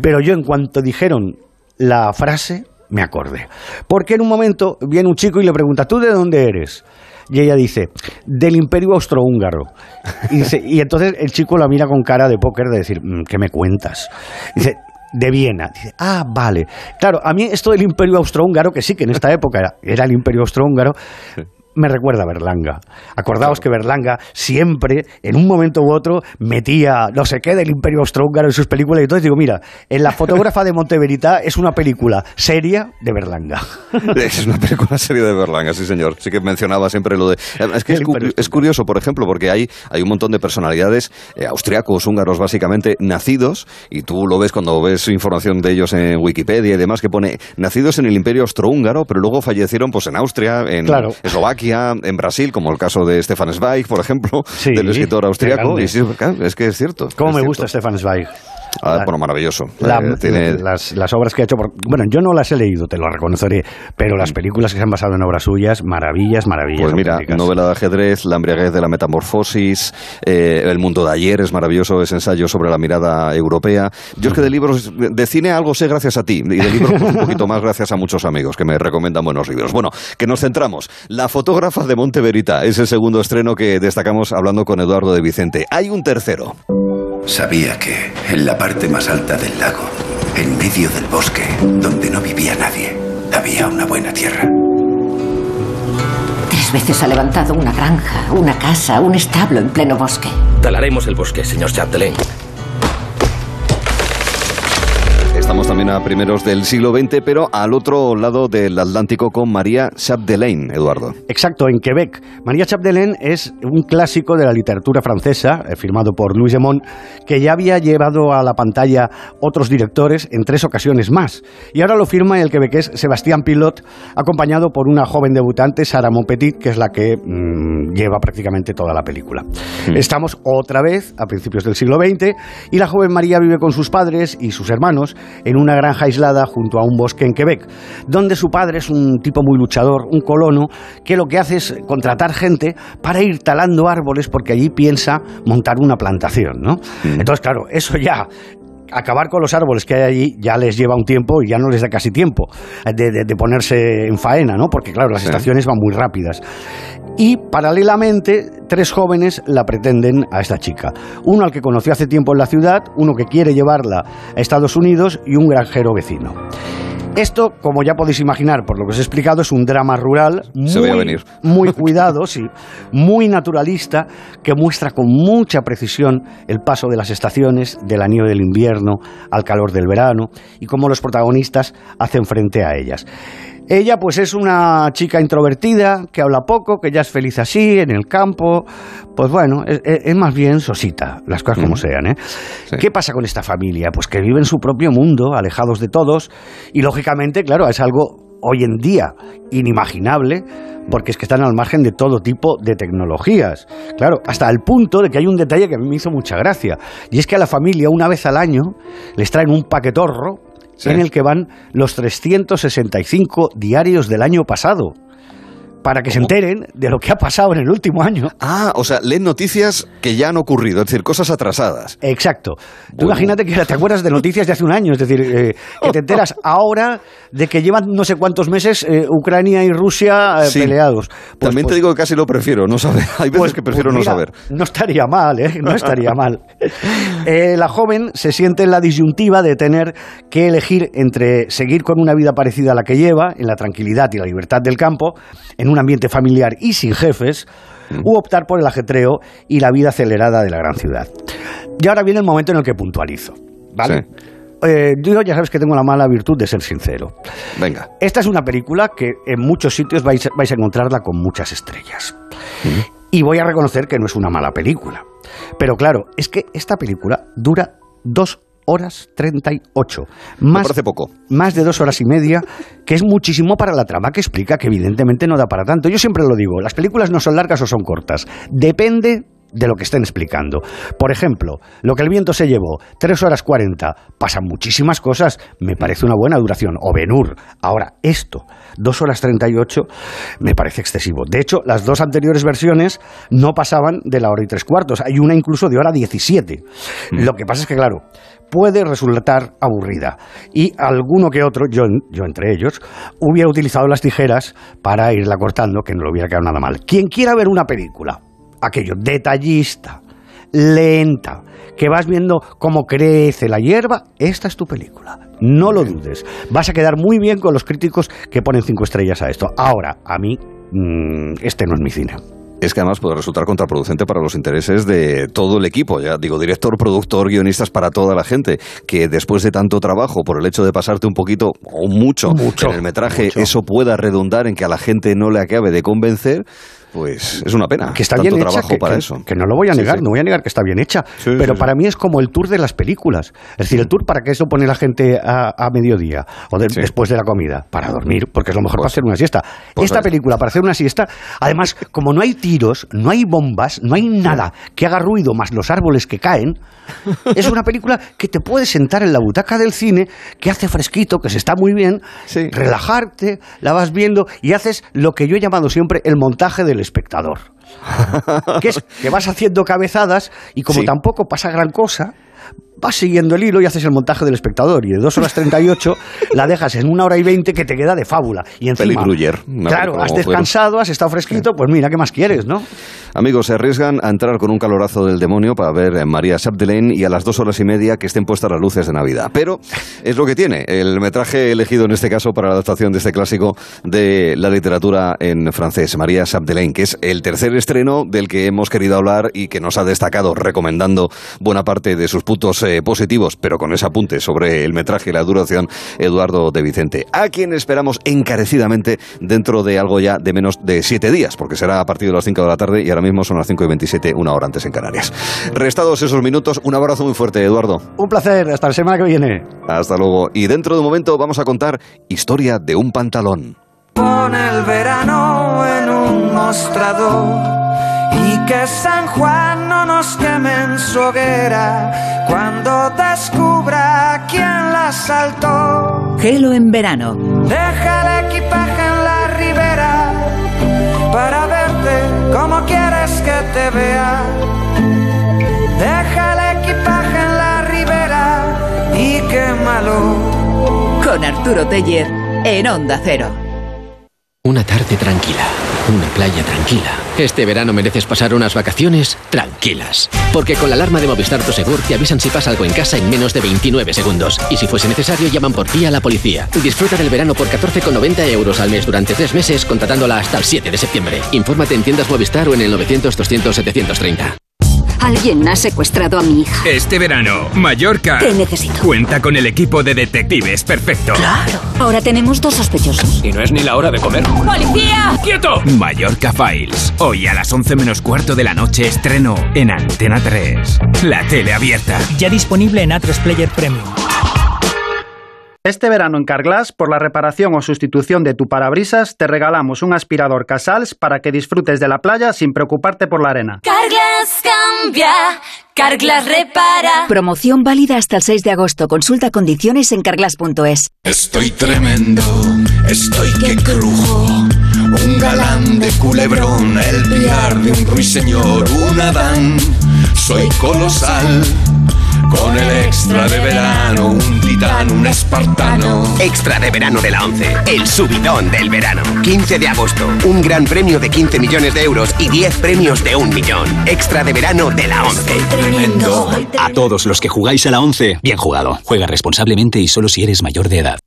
pero yo en cuanto dijeron la frase, me acordé. Porque en un momento viene un chico y le pregunta, ¿tú de dónde eres? Y ella dice, del imperio austrohúngaro. Y, dice- y entonces el chico la mira con cara de póker de decir, "Mm, ¿qué me cuentas? Dice, de Viena. Dice, ah, vale. Claro, a mí esto del imperio austrohúngaro, que sí que en esta época era, era el imperio austrohúngaro, me recuerda a Berlanga. Acordaos que Berlanga siempre, en un momento u otro, metía no sé qué del imperio austrohúngaro en sus películas. Y entonces digo, mira, en La fotógrafa de Monteverita es una película seria de Berlanga. Es una película serie de Berlanga, sí señor. Sí que mencionaba siempre lo de... Es que es, cu- es curioso, por ejemplo, porque hay, hay un montón de personalidades eh, austriacos, húngaros, básicamente, nacidos, y tú lo ves cuando ves información de ellos en Wikipedia y demás, que pone nacidos en el Imperio Austrohúngaro, pero luego fallecieron pues en Austria, en Claro. Eslovaquia, en Brasil, como el caso de Stefan Zweig, por ejemplo, del escritor austriaco. Y sí, es que es cierto. ¿Cómo es me cierto. gusta Stefan Zweig? Ah, bueno, maravilloso. La- Eh, tiene- las, las obras que ha hecho, por- bueno, yo no las he leído, te lo reconoceré, pero las películas que se han basado en obras suyas, maravillas, maravillas. Pues mira, auténticas. novela de ajedrez, La embriaguez de la metamorfosis, eh, El mundo de ayer es maravilloso, ese ensayo sobre la mirada europea. Yo es que de libros, de cine algo sé gracias a ti, y de libros pues, un poquito más gracias a muchos amigos que me recomiendan buenos libros. Bueno, que nos centramos. La fotógrafa de Monte Verita es el segundo estreno que destacamos hablando con Eduardo de Vicente. Hay un tercero. Sabía que en la parte más alta del lago, en medio del bosque, donde no vivía nadie, había una buena tierra. Tres veces ha levantado una granja, una casa, un establo en pleno bosque. Talaremos el bosque, señor Chapdelaine. Estamos también a primeros del siglo XX, pero al otro lado del Atlántico con María Chapdelaine, Eduardo. Exacto, en Quebec. María Chapdelaine es un clásico de la literatura francesa, eh, firmado por Louis Mont, que ya había llevado a la pantalla otros directores en tres ocasiones más. Y ahora lo firma el quebequés Sebastián Pilot, acompañado por una joven debutante, Sarah Monpetit, que es la que mm, lleva prácticamente toda la película. Estamos otra vez a principios del siglo XX y la joven María vive con sus padres y sus hermanos en una granja aislada junto a un bosque en Quebec, donde su padre es un tipo muy luchador, un colono, que lo que hace es contratar gente para ir talando árboles porque allí piensa montar una plantación, ¿no? Entonces, claro, eso ya acabar con los árboles que hay allí ya les lleva un tiempo y ya no les da casi tiempo de, de- de ponerse en faena, ¿no? Porque claro, las estaciones van muy rápidas. Y paralelamente, tres jóvenes la pretenden a esta chica. Uno al que conoció hace tiempo en la ciudad, uno que quiere llevarla a Estados Unidos y un granjero vecino. Esto, como ya podéis imaginar por lo que os he explicado, es un drama rural Se muy, venir. muy cuidado, sí, muy naturalista, que muestra con mucha precisión el paso de las estaciones, de la nieve del invierno al calor del verano, y cómo los protagonistas hacen frente a ellas. Ella pues es una chica introvertida, que habla poco, que ya es feliz así, en el campo, pues bueno, es, más bien sosita, las cosas como sean, ¿eh? ¿Qué pasa con esta familia? Pues que vive en su propio mundo, alejados de todos, y lógicamente, claro, es algo hoy en día inimaginable, porque es que están al margen de todo tipo de tecnologías. Claro, hasta el punto de que hay un detalle que a mí me hizo mucha gracia, y es que a la familia una vez al año les traen un paquetorro en el que van los 365 diarios del año pasado, para que se enteren de lo que ha pasado en el último año. Ah, o sea, leen noticias que ya han ocurrido, es decir, cosas atrasadas. Exacto. Tú imagínate que te acuerdas de noticias de hace un año, es decir, eh, que te enteras ahora de que llevan no sé cuántos meses eh, Ucrania y Rusia eh, Sí. peleados. También te digo que casi lo prefiero, no saber. Hay veces que prefiero Pues no saber. No estaría mal, ¿eh? No estaría mal. La joven se siente en la disyuntiva de tener que elegir entre seguir con una vida parecida a la que lleva, en la tranquilidad y la libertad del campo, en un ambiente familiar y sin jefes, u optar por el ajetreo y la vida acelerada de la gran ciudad. Y ahora viene el momento en el que puntualizo. ¿Vale? Eh, yo ya sabes que tengo la mala virtud de ser sincero. Venga. Esta es una película que en muchos sitios vais, vais a encontrarla con muchas estrellas. Y voy a reconocer que no es una mala película. Pero claro, es que esta película dura dos horas 38. Más, parece poco. Más de dos horas y media, que es muchísimo para la trama que explica que evidentemente no da para tanto. Yo siempre lo digo, las películas no son largas o son cortas. Depende de lo que estén explicando. Por ejemplo, lo que el viento se llevó, 3 horas 40, pasan muchísimas cosas, me parece una buena duración. O Benur, ahora esto, 2 horas 38, me parece excesivo. De hecho, las dos anteriores versiones no pasaban de la hora y tres cuartos, hay una incluso de hora 17. Lo que pasa es que, claro, puede resultar aburrida. Y alguno que otro, yo, yo entre ellos, hubiera utilizado las tijeras para irla cortando, que no le hubiera quedado nada mal. Quien quiera ver una película, aquello, detallista, lenta, que vas viendo cómo crece la hierba, esta es tu película. No lo dudes. Vas a quedar muy bien con los críticos que ponen cinco estrellas a esto. Ahora, a mí, mm, este no es mi cine. Es que además puede resultar contraproducente para los intereses de todo el equipo, ya digo, director, productor, guionistas, para toda la gente, que después de tanto trabajo, por el hecho de pasarte un poquito o mucho, en el metraje, eso pueda redundar en que a la gente no le acabe de convencer, pues es una pena. que está tanto bien hecha, trabajo que, para que- eso. que no lo voy a negar, sí. no voy a negar que está bien hecha, Sí, pero para mí es como el tour de las películas. Es decir, el tour para qué eso pone la gente a, a mediodía o de- después de la comida, para dormir, porque es lo mejor para hacer una siesta. pues Esta película para hacer una siesta, además, como no hay tiros, no hay bombas, no hay nada que haga ruido más los árboles que caen, es una película que te puedes sentar en la butaca del cine, que hace fresquito, que se está muy bien, relajarte, la vas viendo y haces lo que yo he llamado siempre el montaje del espectador que es que vas haciendo cabezadas y como Sí. tampoco pasa gran cosa, vas siguiendo el hilo y haces el montaje del espectador y de 2 horas 38 la dejas en una hora y 20 que te queda de fábula. Y encima, claro, has descansado, has estado fresquito, pues mira, ¿qué más quieres, no? Amigos, se arriesgan a entrar con un calorazo del demonio para ver a María Chapdelaine y a las dos horas y media que estén puestas las luces de Navidad. Pero es lo que tiene el metraje elegido en este caso para la adaptación de este clásico de la literatura en francés, María Chapdelaine, que es el tercer estreno del que hemos querido hablar y que nos ha destacado recomendando buena parte de sus puntos eh, positivos, pero con ese apunte sobre el metraje y la duración, Eduardo de Vicente, a quien esperamos encarecidamente dentro de algo ya de menos de siete días, porque será a partir de las 5 de la tarde y ahora mismo son las 5 y 27, una hora antes en Canarias. Restados esos minutos, un abrazo muy fuerte, Eduardo. Un placer, hasta la semana que viene. Hasta luego. Y dentro de un momento vamos a contar historia de un pantalón. Pon el verano en un mostrador y que San Juan nos queme en su hoguera cuando descubra quién la saltó. Gelo en verano. Deja el equipaje en la ribera para verte como quieres que te vea. Deja el equipaje en la ribera y quémalo. Con Arturo Teller en Onda Cero. Una tarde tranquila, una playa tranquila. Este verano mereces pasar unas vacaciones tranquilas. Porque con la alarma de Movistar Prosegur te avisan si pasa algo en casa en menos de 29 segundos. Y si fuese necesario, llaman por ti a la policía. Disfruta del verano por 14,90 euros al mes durante tres meses, contratándola hasta el 7 de septiembre. Infórmate en tiendas Movistar o en el 900-200-730. Alguien ha secuestrado a mi hija. Este verano, Mallorca. Te necesito. Cuenta con el equipo de detectives perfecto. Claro. Ahora tenemos dos sospechosos. Y no es ni la hora de comer. ¡Policía! ¡Quieto! Mallorca Files. Hoy a las 11 menos cuarto de la noche estreno en Antena 3. La tele abierta. Ya disponible en A3 Player Premium. Este verano en Carglass, por la reparación o sustitución de tu parabrisas, te regalamos un aspirador Casals para que disfrutes de la playa sin preocuparte por la arena. Carglass cambia, Carglass repara. Promoción válida hasta el 6 de agosto. Consulta condiciones en carglass.es. Estoy tremendo, estoy que crujo. Un galán de culebrón, el piar de un ruiseñor, un Adán. Soy colosal. Con el extra de verano, un titán, un espartano. Extra de verano de la 11, el subidón del verano. 15 de agosto, un gran premio de 15 millones de euros y 10 premios de un millón. Extra de verano de la 11. Tremendo. A todos los que jugáis a la 11, bien jugado. Juega responsablemente y solo si eres mayor de edad.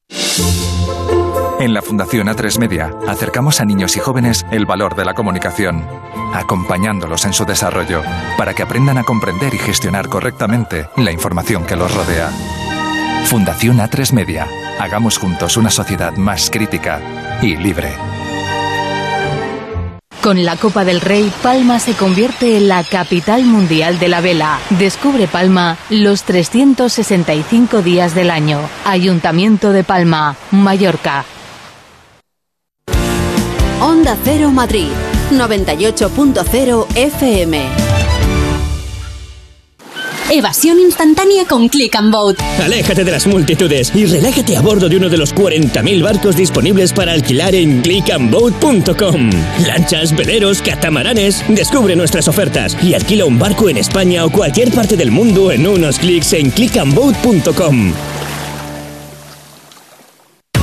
En la Fundación A3 Media acercamos a niños y jóvenes el valor de la comunicación, acompañándolos en su desarrollo para que aprendan a comprender y gestionar correctamente la información que los rodea. Fundación A3 Media. Hagamos juntos una sociedad más crítica y libre. Con la Copa del Rey, Palma se convierte en la capital mundial de la vela. Descubre Palma los 365 días del año. Ayuntamiento de Palma, Mallorca. Onda Cero Madrid, 98.0 FM. Evasión instantánea con Click and Boat. Aléjate de las multitudes y relájate a bordo de uno de los 40.000 barcos disponibles para alquilar en clickandboat.com. Lanchas, veleros, catamaranes. Descubre nuestras ofertas y alquila un barco en España o cualquier parte del mundo en unos clics en clickandboat.com.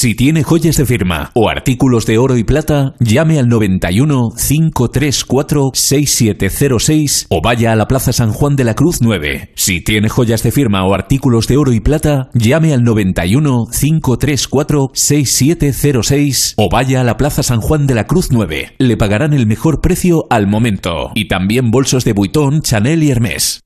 Si tiene joyas de firma o artículos de oro y plata, llame al 91 534 6706 o vaya a la Plaza San Juan de la Cruz 9. Si tiene joyas de firma o artículos de oro y plata, llame al 91 534 6706 o vaya a la Plaza San Juan de la Cruz 9. Le pagarán el mejor precio al momento. Y también bolsos de Vuitton, Chanel y Hermès.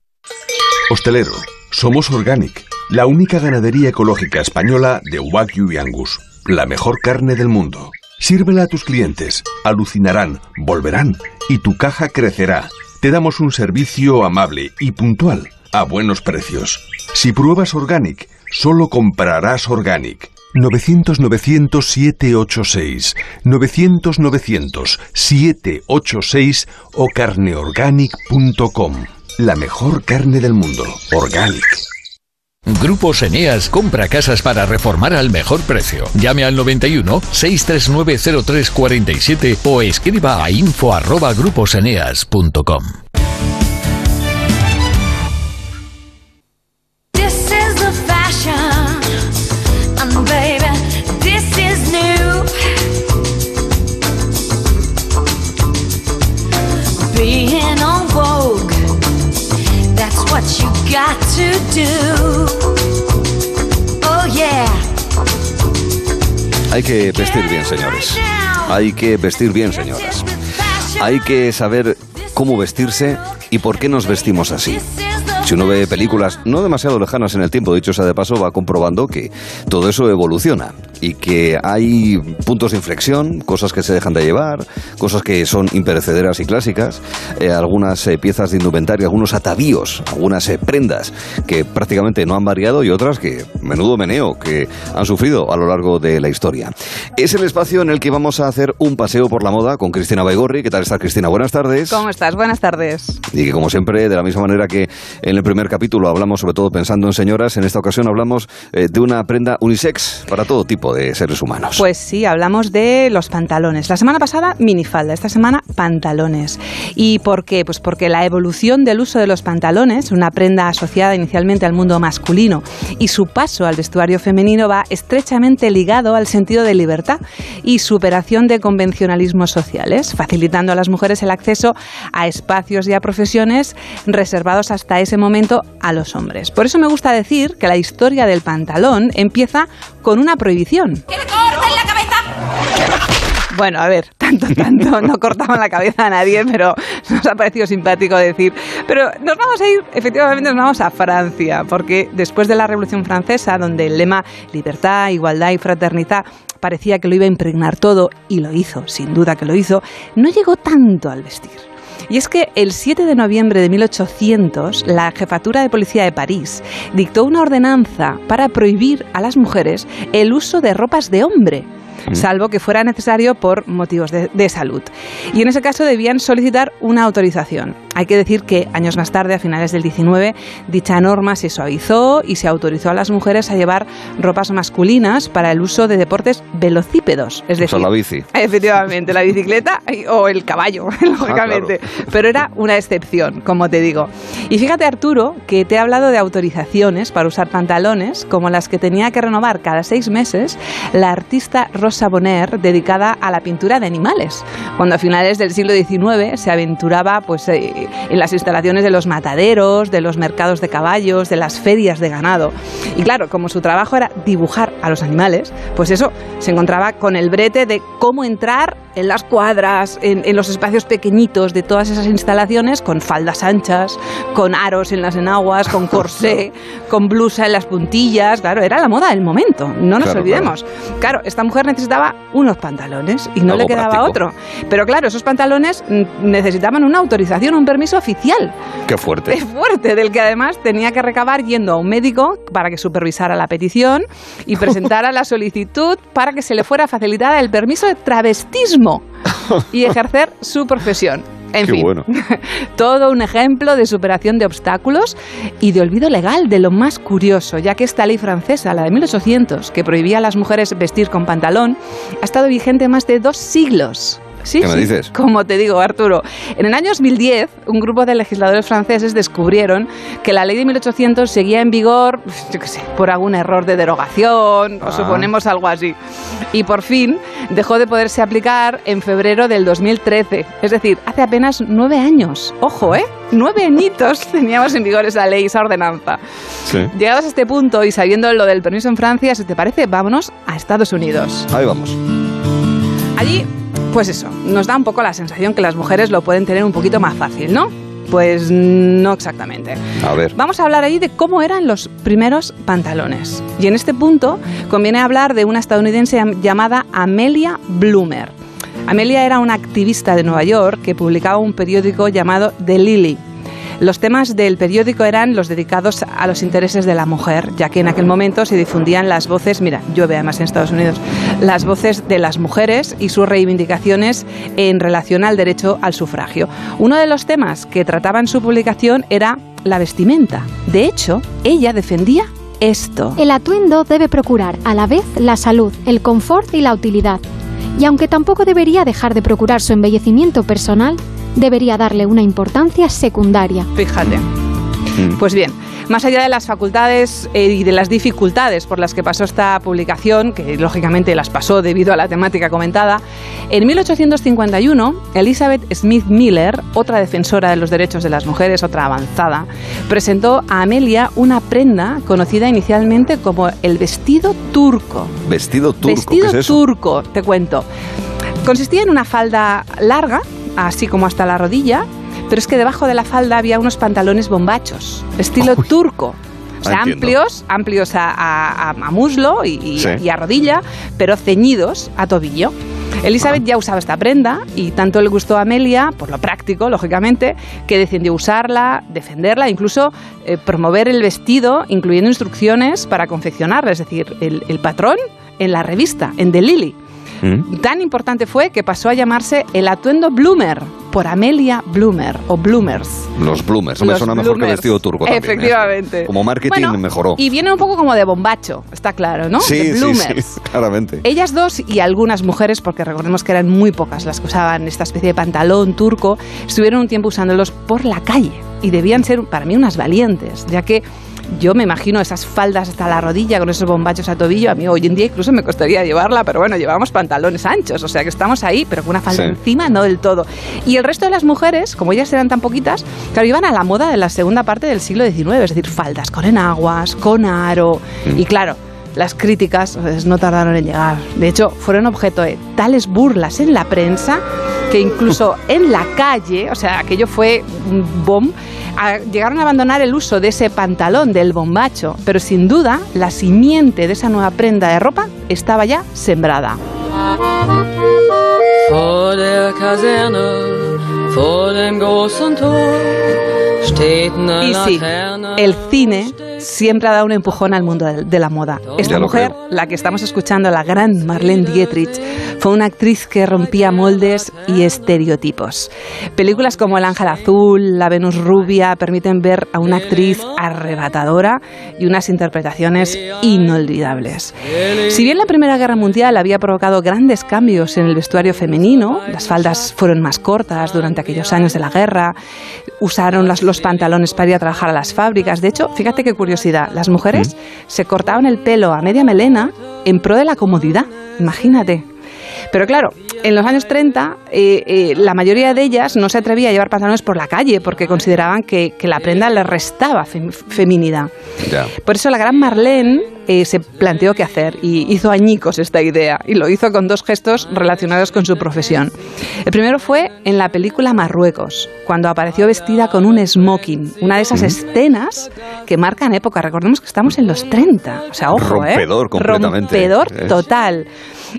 Hostelero, somos Organic, la única ganadería ecológica española de Wagyu y Angus, la mejor carne del mundo. Sírvela a tus clientes, alucinarán, volverán y tu caja crecerá. Te damos un servicio amable y puntual, a buenos precios. Si pruebas Organic, solo comprarás Organic. 900-900-786, 900-900-786 o carneorganic.com. La mejor carne del mundo. Organic. Grupos Eneas compra casas para reformar al mejor precio. Llame al 91 639 0347 o escriba a new. Being on Vogue, that's what you got Oh. Hay que vestir bien, señores. Hay que vestir bien, señoras. Hay que saber cómo vestirse y por qué nos vestimos así. Si uno ve películas no demasiado lejanas en el tiempo, dicho sea de paso, va comprobando que todo eso evoluciona y que hay puntos de inflexión, cosas que se dejan de llevar, cosas que son imperecederas y clásicas, eh, algunas eh, piezas de indumentaria, algunos atavíos, algunas eh, prendas que prácticamente no han variado y otras que, menudo meneo, que han sufrido a lo largo de la historia. Es el espacio en el que vamos a hacer un paseo por la moda con Cristina Baigorri. ¿Qué tal está Cristina? Buenas tardes. ¿Cómo estás? Buenas tardes. Y que como siempre, de la misma manera que en el primer capítulo hablamos sobre todo pensando en señoras, en esta ocasión hablamos eh, de una prenda unisex para todo tipo de seres humanos. Pues sí, hablamos de los pantalones. La semana pasada minifalda, esta semana pantalones. ¿Y por qué? Pues porque la evolución del uso de los pantalones, una prenda asociada inicialmente al mundo masculino, y su paso al vestuario femenino va estrechamente ligado al sentido de libertad y superación de convencionalismos sociales, facilitando a las mujeres el acceso a espacios y a profesiones reservados hasta ese momento a los hombres. Por eso me gusta decir que la historia del pantalón empieza con una prohibición. Bueno, a ver, tanto, tanto, no cortaban la cabeza a nadie, pero nos ha parecido simpático decir. Pero nos vamos a ir, efectivamente, nos vamos a Francia, porque después de la Revolución Francesa, donde el lema libertad, igualdad y fraternidad parecía que lo iba a impregnar todo, y lo hizo, sin duda que lo hizo, no llegó tanto al vestir. Y es que el 7 de noviembre de 1800, la jefatura de policía de París dictó una ordenanza para prohibir a las mujeres el uso de ropas de hombre salvo que fuera necesario por motivos de, de, salud. Y en ese caso debían solicitar una autorización. Hay que decir que años más tarde, a finales del 19, dicha norma se suavizó y se autorizó a las mujeres a llevar ropas masculinas para el uso de deportes velocípedos. Es decir, o sea, la bici. Efectivamente, la bicicleta o el caballo, lógicamente. Ah, claro. Pero era una excepción, como te digo. Y fíjate, Arturo, que te he hablado de autorizaciones para usar pantalones, como las que tenía que renovar cada seis meses la artista Rosa Bonheur, dedicada a la pintura de animales, cuando a finales del siglo XIX se aventuraba pues, eh, en las instalaciones de los mataderos, de los mercados de caballos, de las ferias de ganado. Y claro, como su trabajo era dibujar a los animales, pues eso se encontraba con el brete de cómo entrar en las cuadras, en, en los espacios pequeñitos de todas esas instalaciones, con faldas anchas, con aros en las enaguas, con corsé, con blusa en las puntillas. Claro, era la moda del momento, no nos Claro, olvidemos. Claro. esta mujer necesitaba unos pantalones y no Algo le quedaba práctico. otro. Pero claro, esos pantalones mm, necesitaban una autorización, un permiso oficial. Qué fuerte. Es fuerte, del que además tenía que recabar yendo a un médico para que supervisara la petición y presentara la solicitud para que se le fuera facilitada el permiso de travestismo y ejercer su profesión. En Qué fin, bueno. todo un ejemplo de superación de obstáculos y de olvido legal de lo más curioso, ya que esta ley francesa, la de 1800, que prohibía a las mujeres vestir con pantalón, ha estado vigente más de dos siglos. Sí, ¿Qué me sí, dices? Como te digo, Arturo. En el año 2010, un grupo de legisladores franceses descubrieron que la ley de 1800 seguía en vigor, pues, yo qué sé, por algún error de derogación, o Ah. suponemos algo así. Y por fin dejó de poderse aplicar en febrero del 2013. Es decir, hace apenas nueve años. Ojo, ¿eh? Nueve añitos teníamos en vigor esa ley, esa ordenanza. Sí. Llegados a este punto y sabiendo lo del permiso en Francia, si te parece, vámonos a Estados Unidos. Ahí vamos. Allí, pues eso, nos da un poco la sensación que las mujeres lo pueden tener un poquito más fácil, ¿no? Pues no exactamente. A ver. Vamos a hablar ahí de cómo eran los primeros pantalones. Y en este punto conviene hablar de una estadounidense llam- llamada Amelia Bloomer. Amelia era una activista de Nueva York que publicaba un periódico llamado The Lily. Los temas del periódico eran los dedicados a los intereses de la mujer, ya que en aquel momento se difundían las voces, mira, llueve además en Estados Unidos, las voces de las mujeres y sus reivindicaciones en relación al derecho al sufragio. Uno de los temas que trataba en su publicación era la vestimenta. De hecho, ella defendía esto. El atuendo debe procurar a la vez la salud, el confort y la utilidad. Y aunque tampoco debería dejar de procurar su embellecimiento personal, debería darle una importancia secundaria. Fíjate. Pues bien, más allá de las facultades eh, y de las dificultades por las que pasó esta publicación, que lógicamente las pasó debido a la temática comentada, en 1851 Elizabeth Smith Miller, otra defensora de los derechos de las mujeres, otra avanzada, presentó a Amelia una prenda conocida inicialmente como el vestido turco. Vestido turco, Vestido ¿qué es eso? turco, te cuento. Consistía en una falda larga, así como hasta la rodilla, pero es que debajo de la falda había unos pantalones bombachos, estilo turco. O sea, Ah, entiendo. amplios, amplios a, a- a muslo y, y- Sí. y a rodilla, pero ceñidos a tobillo. Elizabeth ya usaba esta prenda y tanto le gustó a Amelia, por lo práctico, lógicamente, que decidió usarla, defenderla, incluso eh, promover el vestido, incluyendo instrucciones para confeccionarla, es decir, el, el patrón en la revista, en The Lily. Tan importante fue que pasó a llamarse el atuendo Bloomer, por Amelia Bloomer o Bloomers. Los bloomers. Me Los suena mejor que bloomers. vestido turco también. ¿eh? Efectivamente. Como marketing Bueno, mejoró. Y viene un poco como de bombacho, está claro, ¿no? sí, de sí, Bloomers. sí, claramente. Ellas dos y algunas mujeres, porque recordemos que eran muy pocas las que usaban esta especie de pantalón turco, estuvieron un tiempo usándolos por la calle y debían ser para mí unas valientes, ya que yo me imagino esas faldas hasta la rodilla con esos bombachos a tobillo, a mí hoy en día incluso me costaría llevarla, pero bueno, llevábamos pantalones anchos, o sea que estamos ahí, pero con una falda Sí. encima no del todo. Y el resto de las mujeres, como ellas eran tan poquitas, claro, iban a la moda de la segunda parte del siglo XIX, es decir, faldas con enaguas, con aro, y claro, las críticas pues, no tardaron en llegar. De hecho, fueron objeto de tales burlas en la prensa que incluso en la calle, o sea, aquello fue un bomb, a- llegaron a abandonar el uso de ese pantalón del bombacho, pero sin duda la simiente de esa nueva prenda de ropa estaba ya sembrada. Vor der Kaserne, vor dem großen Tor, steht eine Y sí, el cine siempre ha dado un empujón al mundo de, la moda. Esta mujer, la que estamos escuchando, la gran Marlene Dietrich, fue una actriz que rompía moldes y estereotipos. Películas como El Ángel Azul, La Venus Rubia permiten ver a una actriz arrebatadora y unas interpretaciones inolvidables. Si bien la Primera Guerra Mundial había provocado grandes cambios en el vestuario femenino, las faldas fueron más cortas durante aquellos años de la guerra, usaron los pantalones para ir a trabajar a las fábricas. De hecho, fíjate qué curiosidad, las mujeres se cortaban el pelo a media melena en pro de la comodidad, imagínate. Pero claro, en los años 30 eh, eh, la mayoría de ellas no se atrevía a llevar pantalones por la calle porque consideraban que, que la prenda les restaba fem- feminidad. Por eso la gran Marlene eh, se planteó qué hacer y hizo añicos esta idea y lo hizo con dos gestos relacionados con su profesión. El primero fue en la película Marruecos, cuando apareció vestida con un smoking, una de esas escenas que marcan época. Recordemos que estamos en los 30, o sea, ojo, ¿eh? Rompedor completamente. Rompedor Es- total.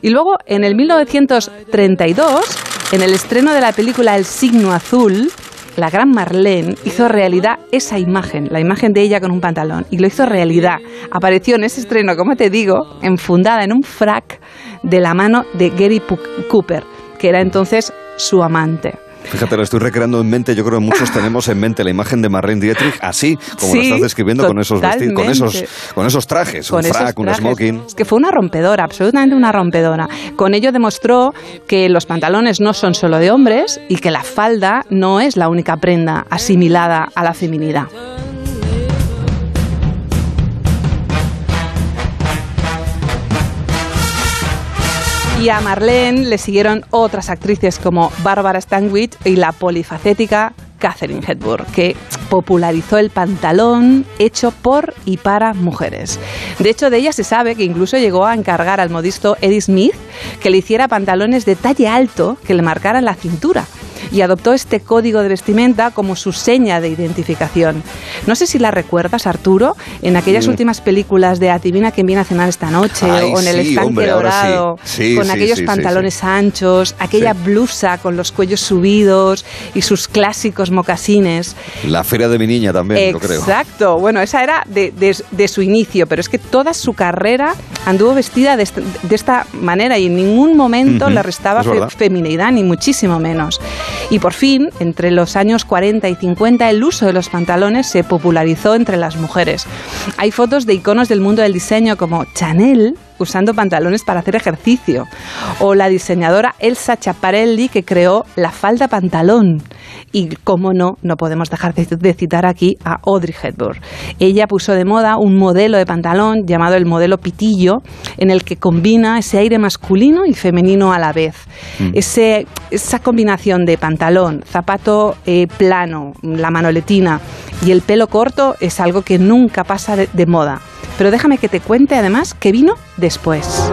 Y luego, en el 1932, en el estreno de la película El signo azul, la gran Marlene hizo realidad esa imagen, la imagen de ella con un pantalón, y lo hizo realidad. Apareció en ese estreno, como te digo, enfundada en un frac de la mano de Gary Cooper, que era entonces su amante. Fíjate, lo estoy recreando en mente. Yo creo que muchos tenemos en mente la imagen de Marlene Dietrich así, como Sí, lo estás describiendo con esos vestidos, con esos, con esos trajes, un con esos frac, un trajes. smoking. Es que fue una rompedora, absolutamente una rompedora. Con ello demostró que los pantalones no son solo de hombres y que la falda no es la única prenda asimilada a la feminidad. Y a Marlene le siguieron otras actrices como Barbara Stanwyck y la polifacética Catherine Hepburn, que popularizó el pantalón hecho por y para mujeres. De hecho, de ella se sabe que incluso llegó a encargar al modisto Eddie Smith que le hiciera pantalones de talle alto que le marcaran la cintura y adoptó este código de vestimenta como su seña de identificación. No sé si la recuerdas, Arturo, en aquellas Mm. últimas películas de Adivina quién viene a cenar esta noche Ay, o en el estanque hombre, ahora sí. dorado, Sí, con aquellos pantalones anchos, aquella blusa con los cuellos subidos y sus clásicos mocasines. La feria de mi niña también, yo creo. Exacto. Bueno, esa era de, de- de su inicio, pero es que toda su carrera anduvo vestida de, de esta manera y en ningún momento Ujú, le restaba es fe- verdad. feminidad, ni muchísimo menos. Y por fin, entre los años 40 y 50, el uso de los pantalones se popularizó entre las mujeres. Hay fotos de iconos del mundo del diseño como Chanel usando pantalones para hacer ejercicio, o la diseñadora Elsa Chaparelli que creó la falda pantalón. Y como no, no podemos dejar de, citar aquí a Audrey Hepburn. Ella puso de moda un modelo de pantalón llamado el modelo pitillo, en el que combina ese aire masculino y femenino a la vez. Mm. Ese, esa combinación de pantalón, zapato eh, plano, la manoletina y el pelo corto es algo que nunca pasa de, de moda. Pero déjame que te cuente además que vino después.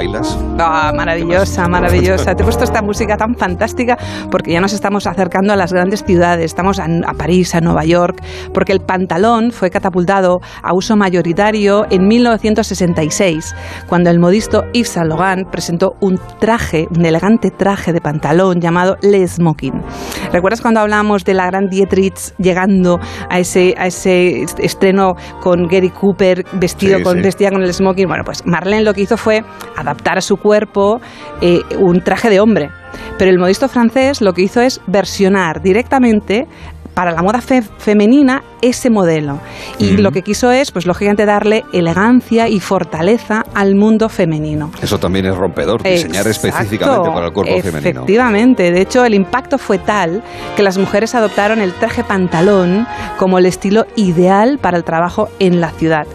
¿Bailas? Ah, maravillosa, maravillosa. Te he puesto esta música tan fantástica porque ya nos estamos acercando a las grandes ciudades. Estamos a, a París, a Nueva York, porque el pantalón fue catapultado a uso mayoritario en 1966, cuando el modisto Yves Saint Laurent presentó un traje, un elegante traje de pantalón llamado Le Smoking. ¿Recuerdas cuando hablábamos de la gran Dietrich llegando a ese, a ese estreno con Gary Cooper vestido Sí, con, sí. vestida con el smoking? Bueno, pues Marlene lo que hizo fue adaptar a su cuerpo eh, un traje de hombre. Pero el modisto francés lo que hizo es versionar directamente para la moda fe- femenina ese modelo. Y lo que quiso es, pues lógicamente, darle elegancia y fortaleza al mundo femenino. Eso también es rompedor, diseñar Exacto. específicamente para el cuerpo femenino. Efectivamente, de hecho el impacto fue tal que las mujeres adoptaron el traje pantalón como el estilo ideal para el trabajo en la ciudad.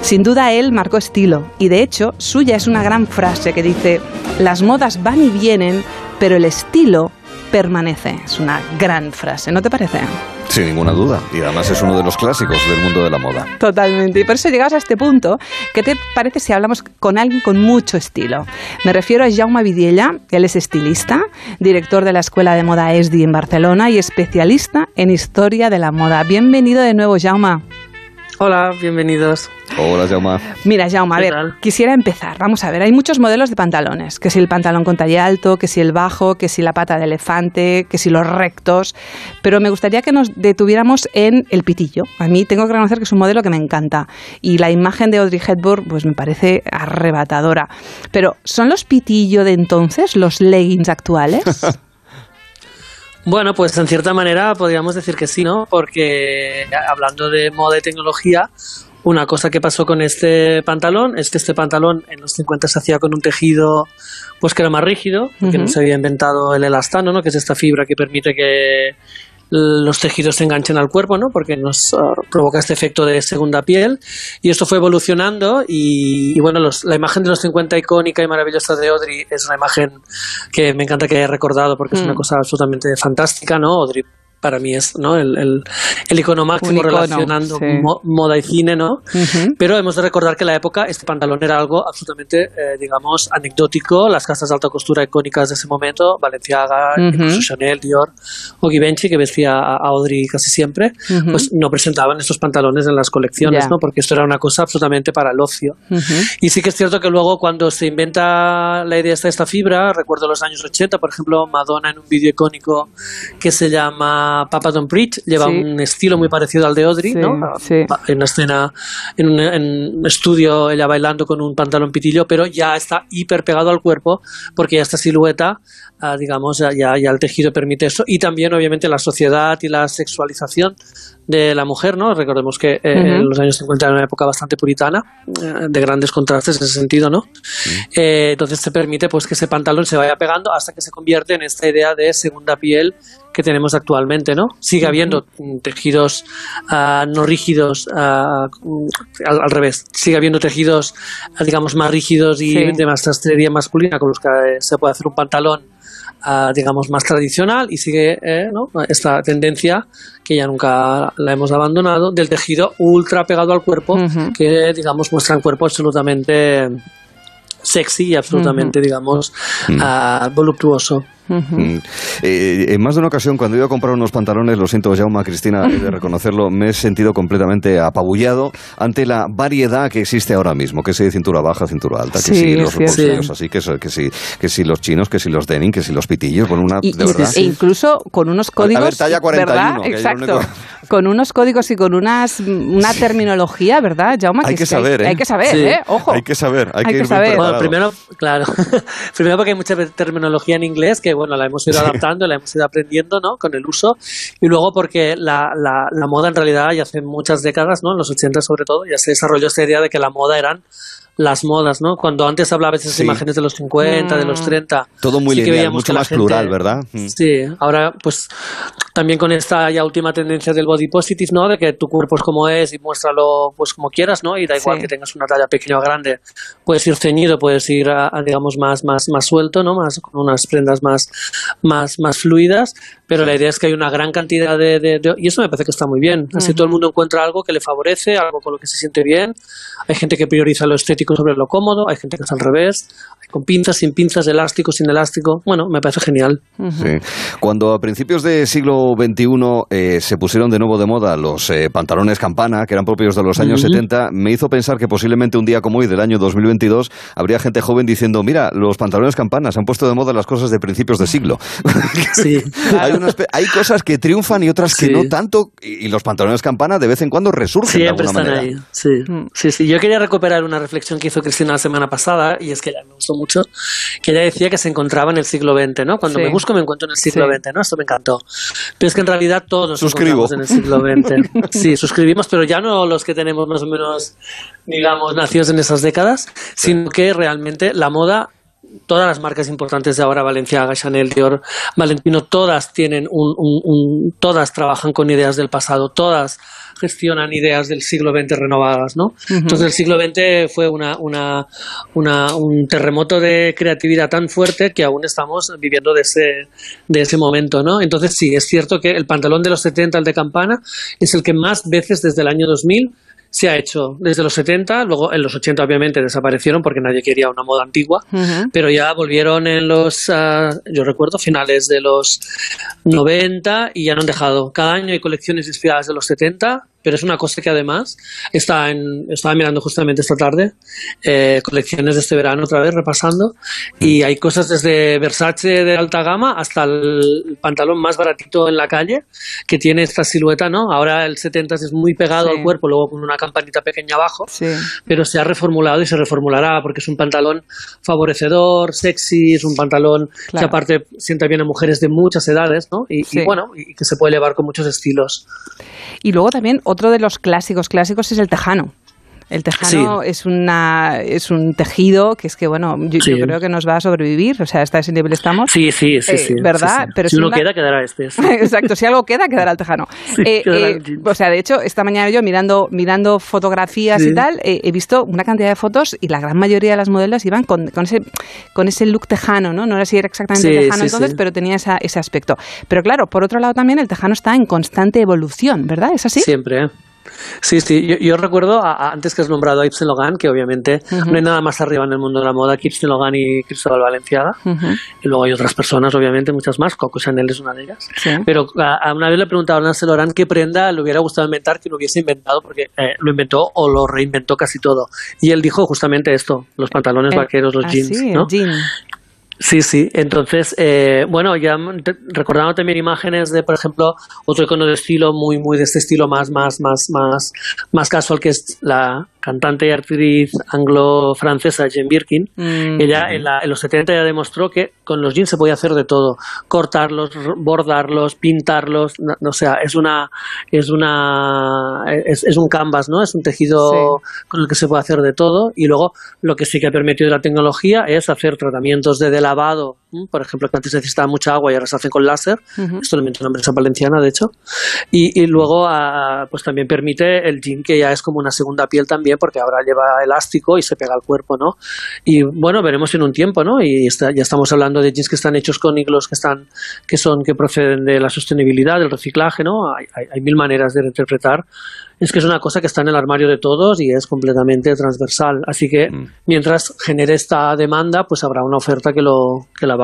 Sin duda él marcó estilo y de hecho suya es una gran frase que dice, las modas van y vienen, pero el estilo permanece. Es una gran frase, ¿no te parece? Sin ninguna duda. Y además es uno de los clásicos del mundo de la moda. Totalmente. Y por eso llegados a este punto, ¿qué te parece si hablamos con alguien con mucho estilo? Me refiero a Jaume Vidiella, él es estilista, director de la Escuela de Moda ESDI en Barcelona y especialista en historia de la moda. Bienvenido de nuevo, Jaume. Hola, bienvenidos. Hola, Jaume. Mira, Jaume, a ¿Qué ver, tal? quisiera empezar. Vamos a ver, hay muchos modelos de pantalones, que si el pantalón con talle alto, que si el bajo, que si la pata de elefante, que si los rectos, pero me gustaría que nos detuviéramos en el pitillo. A mí tengo que reconocer que es un modelo que me encanta y la imagen de Audrey Hepburn pues me parece arrebatadora. Pero ¿son los pitillo de entonces los leggings actuales? Bueno, pues en cierta manera podríamos decir que sí, ¿no? Porque hablando de moda y tecnología, una cosa que pasó con este pantalón es que este pantalón en los 50 se hacía con un tejido pues que era más rígido, porque Ujú. no se había inventado el elastano, ¿no? Que es esta fibra que permite que los tejidos se enganchen al cuerpo, ¿no? Porque nos ah, provoca este efecto de segunda piel. Y esto fue evolucionando y, y bueno, los- la imagen de los 50 icónica y maravillosa de Audrey es una imagen que me encanta que haya recordado porque es Mm. una cosa absolutamente fantástica, ¿no? Audrey para mí es ¿no? el, el, el icono máximo icono, relacionando sí. mo- moda y cine, ¿no? Ujú. Pero hemos de recordar que en la época este pantalón era algo absolutamente, eh, digamos, anecdótico. Las casas de alta costura icónicas de ese momento, Balenciaga, Ujú. incluso Chanel, Dior o Givenchy, que vestía a Audrey casi siempre, Ujú. pues no presentaban estos pantalones en las colecciones, Ya. ¿no? Porque esto era una cosa absolutamente para el ocio. Y sí que es cierto que luego cuando se inventa la idea de esta fibra, recuerdo los años 80, por ejemplo, Madonna en un vídeo icónico que se llama Papa Don't Preach, lleva Sí. un estilo muy parecido al de Audrey, Sí, ¿no? sí. En una escena, en un, en un estudio, ella bailando con un pantalón pitillo, pero ya está hiper pegado al cuerpo porque ya esta silueta, ah, digamos, ya, ya, el tejido permite eso. Y también, obviamente, la sociedad y la sexualización de la mujer, ¿no? Recordemos que eh, en los años 50 era una época bastante puritana, eh, de grandes contrastes en ese sentido, ¿no? Eh, entonces te permite pues que ese pantalón se vaya pegando hasta que se convierte en esta idea de segunda piel que tenemos actualmente, ¿no? Sigue habiendo mm, tejidos ah, no rígidos, mm, al, al revés, sigue habiendo tejidos, digamos, más rígidos y Sí. de más sastrería masculina con los que se puede hacer un pantalón ah, digamos, más tradicional y sigue eh, ¿no? esta tendencia que ya nunca la hemos abandonado del tejido ultra pegado al cuerpo que, digamos, muestra un cuerpo absolutamente sexy y absolutamente, digamos, ah, Mm. Eh, en más de una ocasión, cuando he ido a comprar unos pantalones, lo siento, Jaume, Cristina, he de reconocerlo, me he sentido completamente apabullado ante la variedad que existe ahora mismo, que si de cintura baja, cintura alta, que Sí, si los bolsillos así, que, si, que si los chinos, que si los denim, que si los pitillos, con una, Y, de y- verdad. e incluso con unos códigos, a ver, talla 41, ¿verdad? Exacto. único- con unos códigos y con unas una terminología, ¿verdad, Jaume? Hay que saber, ¿eh? Hay que saber, Sí. ¿eh? Ojo. Hay que saber, hay, Hay que, que ir saber. Bueno, primero, claro, primero porque hay mucha terminología en inglés que, bueno, la hemos ido adaptando, la hemos ido aprendiendo, ¿no? Con el uso. Y luego porque la, la, la moda en realidad ya hace muchas décadas, ¿no? En los 80 sobre todo, ya se desarrolló esta idea de que la moda eran las modas, ¿no? Cuando antes hablaba de esas Sí. imágenes de los 50, de los 30. Todo muy sí que lineal, mucho más gente- plural, ¿verdad? Mm. Sí, ahora pues también con esta ya última tendencia del body positive, ¿no? De que tu cuerpo es como es y muéstralo pues como quieras, ¿no? Y da igual Sí. que tengas una talla pequeña o grande. Puedes ir ceñido, puedes ir a, a, digamos más más más suelto, ¿no? Más con unas prendas más más más fluidas, pero la idea es que hay una gran cantidad de, de- de- y eso me parece que está muy bien. Así todo el mundo encuentra algo que le favorece, algo con lo que se siente bien. Hay gente que prioriza lo estético sobre lo cómodo, hay gente que es al revés, hay con pinzas, sin pinzas, elástico, sin elástico. Bueno, me parece genial. Sí. Cuando a principios del siglo XXI eh, se pusieron de nuevo de moda los eh, pantalones campana, que eran propios de los años Ujú. 70, me hizo pensar que posiblemente un día como hoy, del año 2022, habría gente joven diciendo, mira, los pantalones campana se han puesto de moda las cosas de principios de siglo. Sí. hay, unas pe- hay cosas que triunfan y otras que Sí. no tanto, y, y los pantalones campana de vez en cuando resurgen Siempre de alguna están manera. ahí. Sí. sí, sí. Yo quería recuperar una reflexión que hizo Cristina la semana pasada, y es que ella me gustó mucho, que ella decía que se encontraba en el siglo XX, ¿no? Cuando Sí. me busco me encuentro en el siglo Sí. XX, ¿no? Esto me encantó. Pero es que en realidad todos nos Suscribo. encontramos en el siglo XX. Sí, suscribimos, pero ya no los que tenemos más o menos, digamos, nacidos en esas décadas, sino que realmente la moda todas las marcas importantes de ahora, Valenciaga, Chanel, Dior, Valentino, todas tienen un, un- un- todas trabajan con ideas del pasado, todas gestionan ideas del siglo XX renovadas, ¿no? Entonces el siglo XX fue una, una, una- un terremoto de creatividad tan fuerte que aún estamos viviendo de ese, de ese momento, ¿no? Entonces sí, es cierto que el pantalón de los 70, el de campana, es el que más veces desde el año 2000 se ha hecho desde los 70, luego en los 80 obviamente desaparecieron porque nadie quería una moda antigua, pero ya volvieron en los, ah, yo recuerdo, finales de los 90 y ya no han dejado. Cada año hay colecciones inspiradas de los 70, pero es una cosa que además está en, estaba mirando justamente esta tarde, eh, colecciones de este verano otra vez repasando, y hay cosas desde Versace de alta gama hasta el pantalón más baratito en la calle, que tiene esta silueta, ¿no? Ahora el 70 es muy pegado Sí. al cuerpo, luego con una campanita pequeña abajo, Sí. pero se ha reformulado y se reformulará porque es un pantalón favorecedor, sexy, es un pantalón que Claro. aparte sienta bien a mujeres de muchas edades, ¿no? Y, y Sí. bueno, y que se puede llevar con muchos estilos. Y luego también otro de los clásicos clásicos es el tejano. El tejano es una es un tejido que es que bueno, yo, creo que nos va a sobrevivir, o sea, hasta ese nivel estamos. Sí, sí, sí, Eh, sí. ¿Verdad? Pero si uno una- queda, quedará este. Exacto, si algo queda, quedará el tejano. Eh, quedará eh, el o sea, de hecho, esta mañana yo mirando, mirando fotografías y tal, eh, he visto una cantidad de fotos y la gran mayoría de las modelos iban con, con ese, con ese look tejano, ¿no? No era si era exactamente tejano entonces, pero tenía esa- ese aspecto. Pero claro, por otro lado también el tejano está en constante evolución, ¿verdad? ¿Es así? Siempre. Sí, sí. Yo, yo recuerdo, a- a- antes que has nombrado a Yves Logan, que obviamente no hay nada más arriba en el mundo de la moda que Yves Logan y Cristóbal Valenciaga. Y luego hay otras personas, obviamente, muchas más. Coco Chanel es una de ellas. Sí. Pero a, una vez le preguntaron a Laurent qué prenda le hubiera gustado inventar que lo hubiese inventado, porque eh, lo inventó o lo reinventó casi todo. Y él dijo justamente esto: los pantalones El- vaqueros, los ah, jeans. sí, ¿no? jean. Sí, sí. Entonces, eh, bueno, ya recordando también imágenes de, por ejemplo, otro icono de estilo muy, muy de este estilo más, más, más, más, más casual que es la cantante y actriz anglo-francesa Jane Birkin. Mm. Ella en, la- en los 70 ya demostró que con los jeans se podía hacer de todo: cortarlos, bordarlos, pintarlos. No, no, o sea, es una, es una, es, es un canvas, ¿no? Es un tejido con el que se puede hacer de todo. Y luego lo que sí que ha permitido la tecnología es hacer tratamientos de delavado, ¿m? Por ejemplo, que antes necesitaba mucha agua y ahora se hacen con láser. Ujú. Esto lo inventó una empresa valenciana, de hecho. Y, y luego, ah, pues también permite el jean, que ya es como una segunda piel también, porque ahora lleva elástico y se pega al cuerpo, ¿no? Y bueno, veremos en un tiempo, ¿no? Y está- ya estamos hablando de jeans que están hechos con higlos que están, que son, que proceden de la sostenibilidad, del reciclaje, ¿no? Hay, hay- hay mil maneras de interpretar. Es que es una cosa que está en el armario de todos y es completamente transversal. Así que mientras genere esta demanda, pues habrá una oferta que lo, que la va,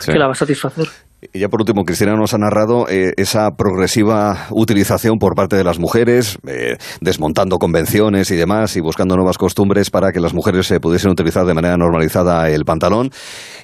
Sí. que la va a satisfacer. Y ya por último, Cristina nos ha narrado eh, esa progresiva utilización por parte de las mujeres, eh, desmontando convenciones y demás y buscando nuevas costumbres para que las mujeres se pudiesen utilizar de manera normalizada el pantalón.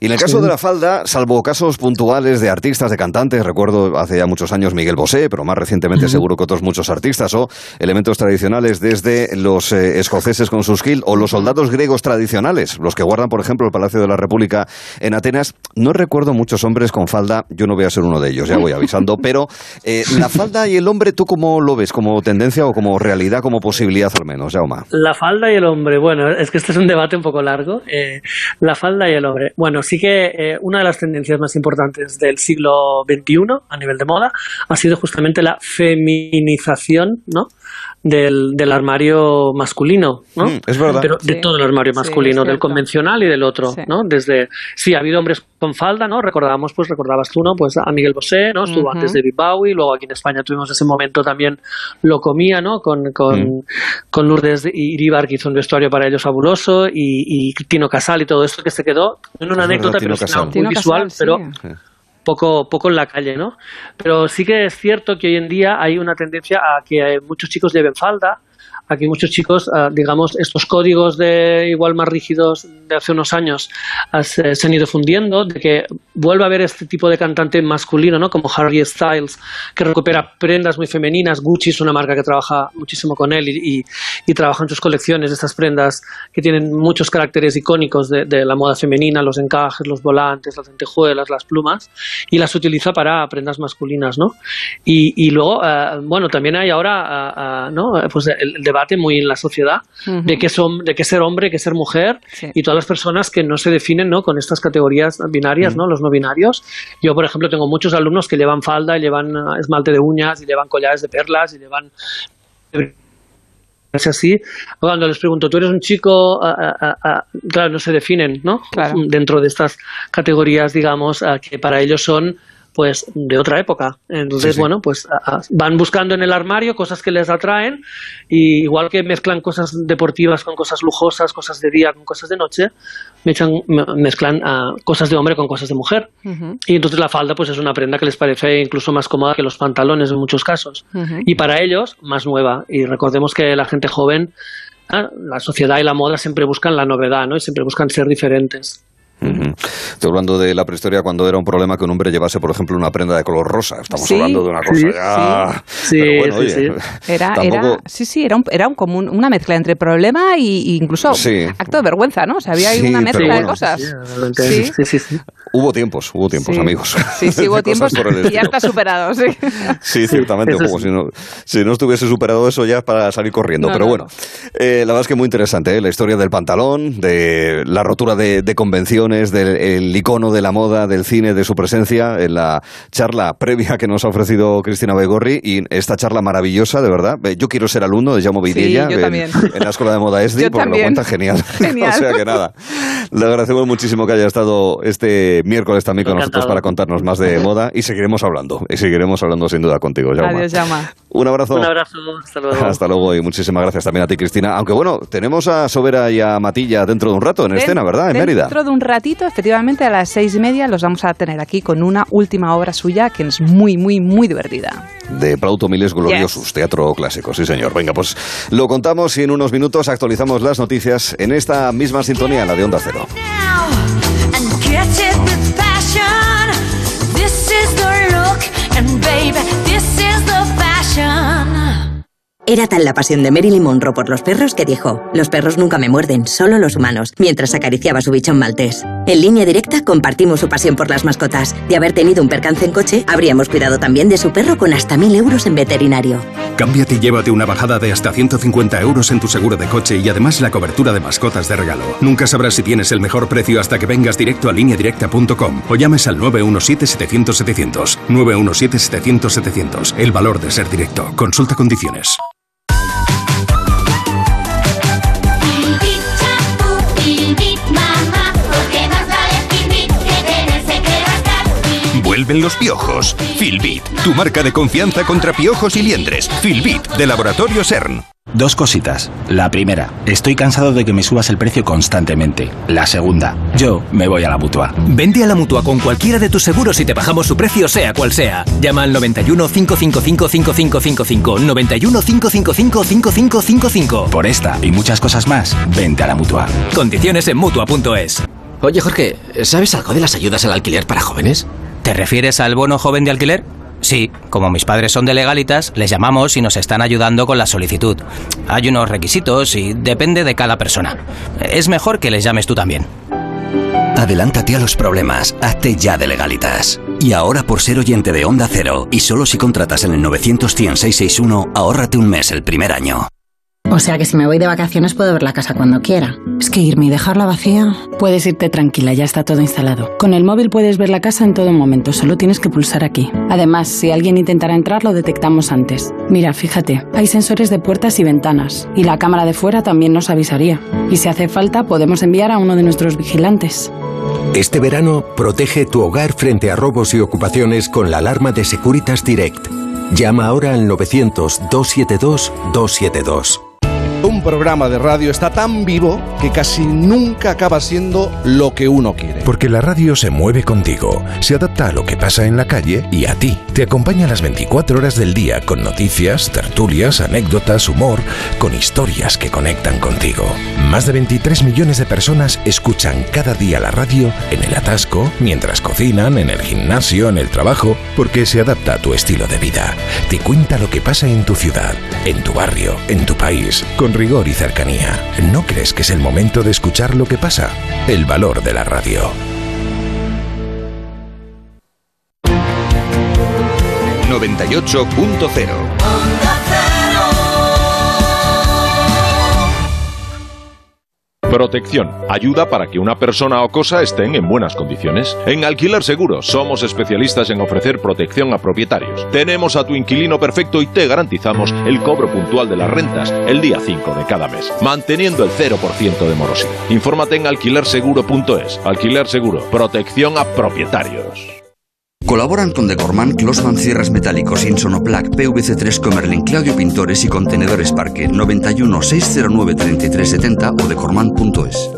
Y en el caso de la falda, salvo casos puntuales de artistas, de cantantes, recuerdo hace ya muchos años Miguel Bosé, pero más recientemente seguro que otros muchos artistas, o elementos tradicionales desde los eh, escoceses con sus kilt o los soldados griegos tradicionales, los que guardan, por ejemplo, el Palacio de la República en Atenas. No recuerdo muchos hombres con falda, yo no voy a ser uno de ellos, ya voy avisando, pero eh, la falda y el hombre, ¿tú cómo lo ves? ¿Como tendencia o como realidad, como posibilidad al menos, Jaume? La falda y el hombre, bueno, es que este es un debate un poco largo. Eh, la falda y el hombre. Bueno, sí que eh, una de las tendencias más importantes del siglo XXI a nivel de moda ha sido justamente la feminización, ¿no? Del, del armario masculino, ¿no? Mm, es verdad. Pero de Sí. todo el armario masculino, del convencional y del otro, Sí. ¿no? Desde, sí, ha habido hombres con falda, ¿no? Recordábamos, pues recordabas tú, ¿no? Pues a Miguel Bosé, ¿no? Estuvo antes de David Bowie, luego aquí en España tuvimos ese momento también lo comía, ¿no? Con, con, Mm. con Lourdes Iribar, que hizo un vestuario para ellos fabuloso, y, y Tino Casal y todo esto que se quedó en una Es verdad, anécdota, Tino pero Casal. muy Tino visual, Casal, pero sí. Poco, poco en la calle, ¿no? Pero sí que es cierto que hoy en día hay una tendencia a que eh, muchos chicos lleven falda, a que muchos chicos, ah, digamos, estos códigos de igual más rígidos de hace unos años ah, se, han ido fundiendo, de que vuelva a haber este tipo de cantante masculino, ¿no? Como Harry Styles, que recupera prendas muy femeninas. Gucci es una marca que trabaja muchísimo con él y, trabaja en sus colecciones de estas prendas que tienen muchos caracteres icónicos de, la moda femenina, los encajes, los volantes, las lentejuelas, las plumas, y las utiliza para prendas masculinas, ¿no? Y, luego, ah, bueno, también hay ahora, ah, ah, ¿no? Pues el, el debate muy en la sociedad Ujú. de qué son, de qué ser hombre, qué ser mujer, y todas las personas que no se definen, ¿no? Con estas categorías binarias, ¿no? Los no binarios. Yo, por ejemplo, tengo muchos alumnos que llevan falda y llevan ah, esmalte de uñas y llevan collares de perlas y llevan es así. Cuando les pregunto, ¿tú eres un chico? Ah, ah, ah, claro, no se definen, ¿no? Dentro de estas categorías, digamos, que para ellos son pues de otra época. Entonces, Sí, sí. bueno, pues van buscando en el armario cosas que les atraen y igual que mezclan cosas deportivas con cosas lujosas, cosas de día con cosas de noche, me echan- me- mezclan ah, cosas de hombre con cosas de mujer. Y entonces la falda pues es una prenda que les parece incluso más cómoda que los pantalones en muchos casos. Y para ellos, más nueva. Y recordemos que la gente joven, ah, la sociedad y la moda siempre buscan la novedad, ¿no? Y siempre buscan ser diferentes. Estoy hablando de la prehistoria cuando era un problema que un hombre llevase, por ejemplo, una prenda de color rosa. Estamos Sí. hablando de una cosa Sí, ya... sí. Pero bueno, Sí, oye, Era, tampoco... era, sí, sí, era, un, era un, como un- una mezcla entre problema y, y incluso Sí. acto de vergüenza, ¿no? O sea, había ahí Sí, una mezcla de cosas. Sí. Hubo tiempos, hubo tiempos, Sí. amigos. Sí, sí, hubo tiempos y ya está superado, sí. Sí, ciertamente. eso como sí. si, no, si no estuviese superado eso ya es para salir corriendo. No, Pero no, bueno, eh, la verdad es que muy interesante ¿eh? la historia del pantalón, de la rotura de, de del el icono de la moda, del cine, de su presencia en la charla previa que nos ha ofrecido Cristina Begorri y esta charla maravillosa, de verdad. Yo quiero ser alumno de Jaume Vidella yo en, en la Escuela de Moda ESDI Yo porque lo también. cuenta genial. Genial. o sea que nada. Le agradecemos muchísimo que haya estado este miércoles también con nosotros Encantado. para contarnos más de moda y seguiremos hablando. Y seguiremos hablando sin duda contigo, Jaume. Adiós, Llama. Un abrazo. Un abrazo, hasta luego. Hasta luego y muchísimas gracias también a ti, Cristina. Aunque bueno, tenemos a Sobera y a Matilla dentro de un rato en escena, ¿verdad? En Mérida. Dentro de un ratito, efectivamente, a las seis y media los vamos a tener aquí con una última obra suya que es muy, muy, muy divertida. De Plauto Miles Gloriosus, teatro clásico, sí señor. Venga, pues lo contamos y en unos minutos actualizamos las noticias en esta misma sintonía, la de Onda Cero. Era tal la pasión de Marilyn Monroe por los perros que dijo, los perros nunca me muerden, solo los humanos, mientras acariciaba su bichón maltés. En línea directa compartimos su pasión por las mascotas. De haber tenido un percance en coche, habríamos cuidado también de su perro con hasta mil euros en veterinario. Cámbiate y llévate una bajada de hasta 150 euros en tu seguro de coche y además la cobertura de mascotas de regalo. Nunca sabrás si tienes el mejor precio hasta que vengas directo a lineadirecta.com o llames al 917-700-700. 917-700-700. El valor de ser directo. Consulta condiciones. Vuelven los piojos. Filbit, tu marca de confianza contra piojos y liendres. Filbit, de Laboratorio CERN. Dos cositas. La primera, estoy cansado de que me subas el precio constantemente. La segunda, yo me voy a la mutua. Vente a la mutua con cualquiera de tus seguros y te bajamos su precio, sea cual sea. Llama al 91 555 5555. 91 555 5555. Por esta y muchas cosas más, vente a la mutua. Condiciones en mutua.es. Oye, Jorge, ¿sabes algo de las ayudas al alquiler para jóvenes? ¿Te refieres al bono joven de alquiler? Sí, como mis padres son de legalitas, les llamamos y nos están ayudando con la solicitud. Hay unos requisitos y depende de cada persona. Es mejor que les llames tú también. Adelántate a los problemas, hazte ya de legalitas. Y ahora por ser oyente de Onda Cero, y solo si contratas en el 900 661 ahórrate un mes el primer año. O sea que si me voy de vacaciones puedo ver la casa cuando quiera. Es que irme y dejarla vacía. Puedes irte tranquila, ya está todo instalado. Con el móvil puedes ver la casa en todo momento, solo tienes que pulsar aquí. Además, si alguien intentara entrar, lo detectamos antes. Mira, fíjate, hay sensores de puertas y ventanas, y la cámara de fuera también nos avisaría. Y si hace falta, podemos enviar a uno de nuestros vigilantes. Este verano, protege tu hogar frente a robos y ocupaciones con la alarma de Securitas Direct. Llama ahora al 900-272-272. Un programa de radio está tan vivo que casi nunca acaba siendo lo que uno quiere. Porque la radio se mueve contigo, se adapta a lo que pasa en la calle y a ti. Te acompaña las 24 horas del día con noticias, tertulias, anécdotas, humor, con historias que conectan contigo. Más de 23 millones de personas escuchan cada día la radio en el atasco, mientras cocinan, en el gimnasio, en el trabajo, porque se adapta a tu estilo de vida. Te cuenta lo que pasa en tu ciudad, en tu barrio, en tu país, rigor y cercanía. ¿No crees que es el momento de escuchar lo que pasa? El valor de la radio. 98.0 Protección. Ayuda para que una persona o cosa estén en buenas condiciones. En Alquiler Seguro somos especialistas en ofrecer protección a propietarios. Tenemos a tu inquilino perfecto y te garantizamos el cobro puntual de las rentas el día 5 de cada mes, manteniendo el 0% de morosidad. Infórmate en alquilerseguro.es. Alquiler Seguro. Protección a propietarios. Colaboran con Decorman, Closman Cierres Metálicos, Insonoplac, PVC3 Comerlin, Claudio Pintores y Contenedores Parque 91 609 3370 o decorman.es.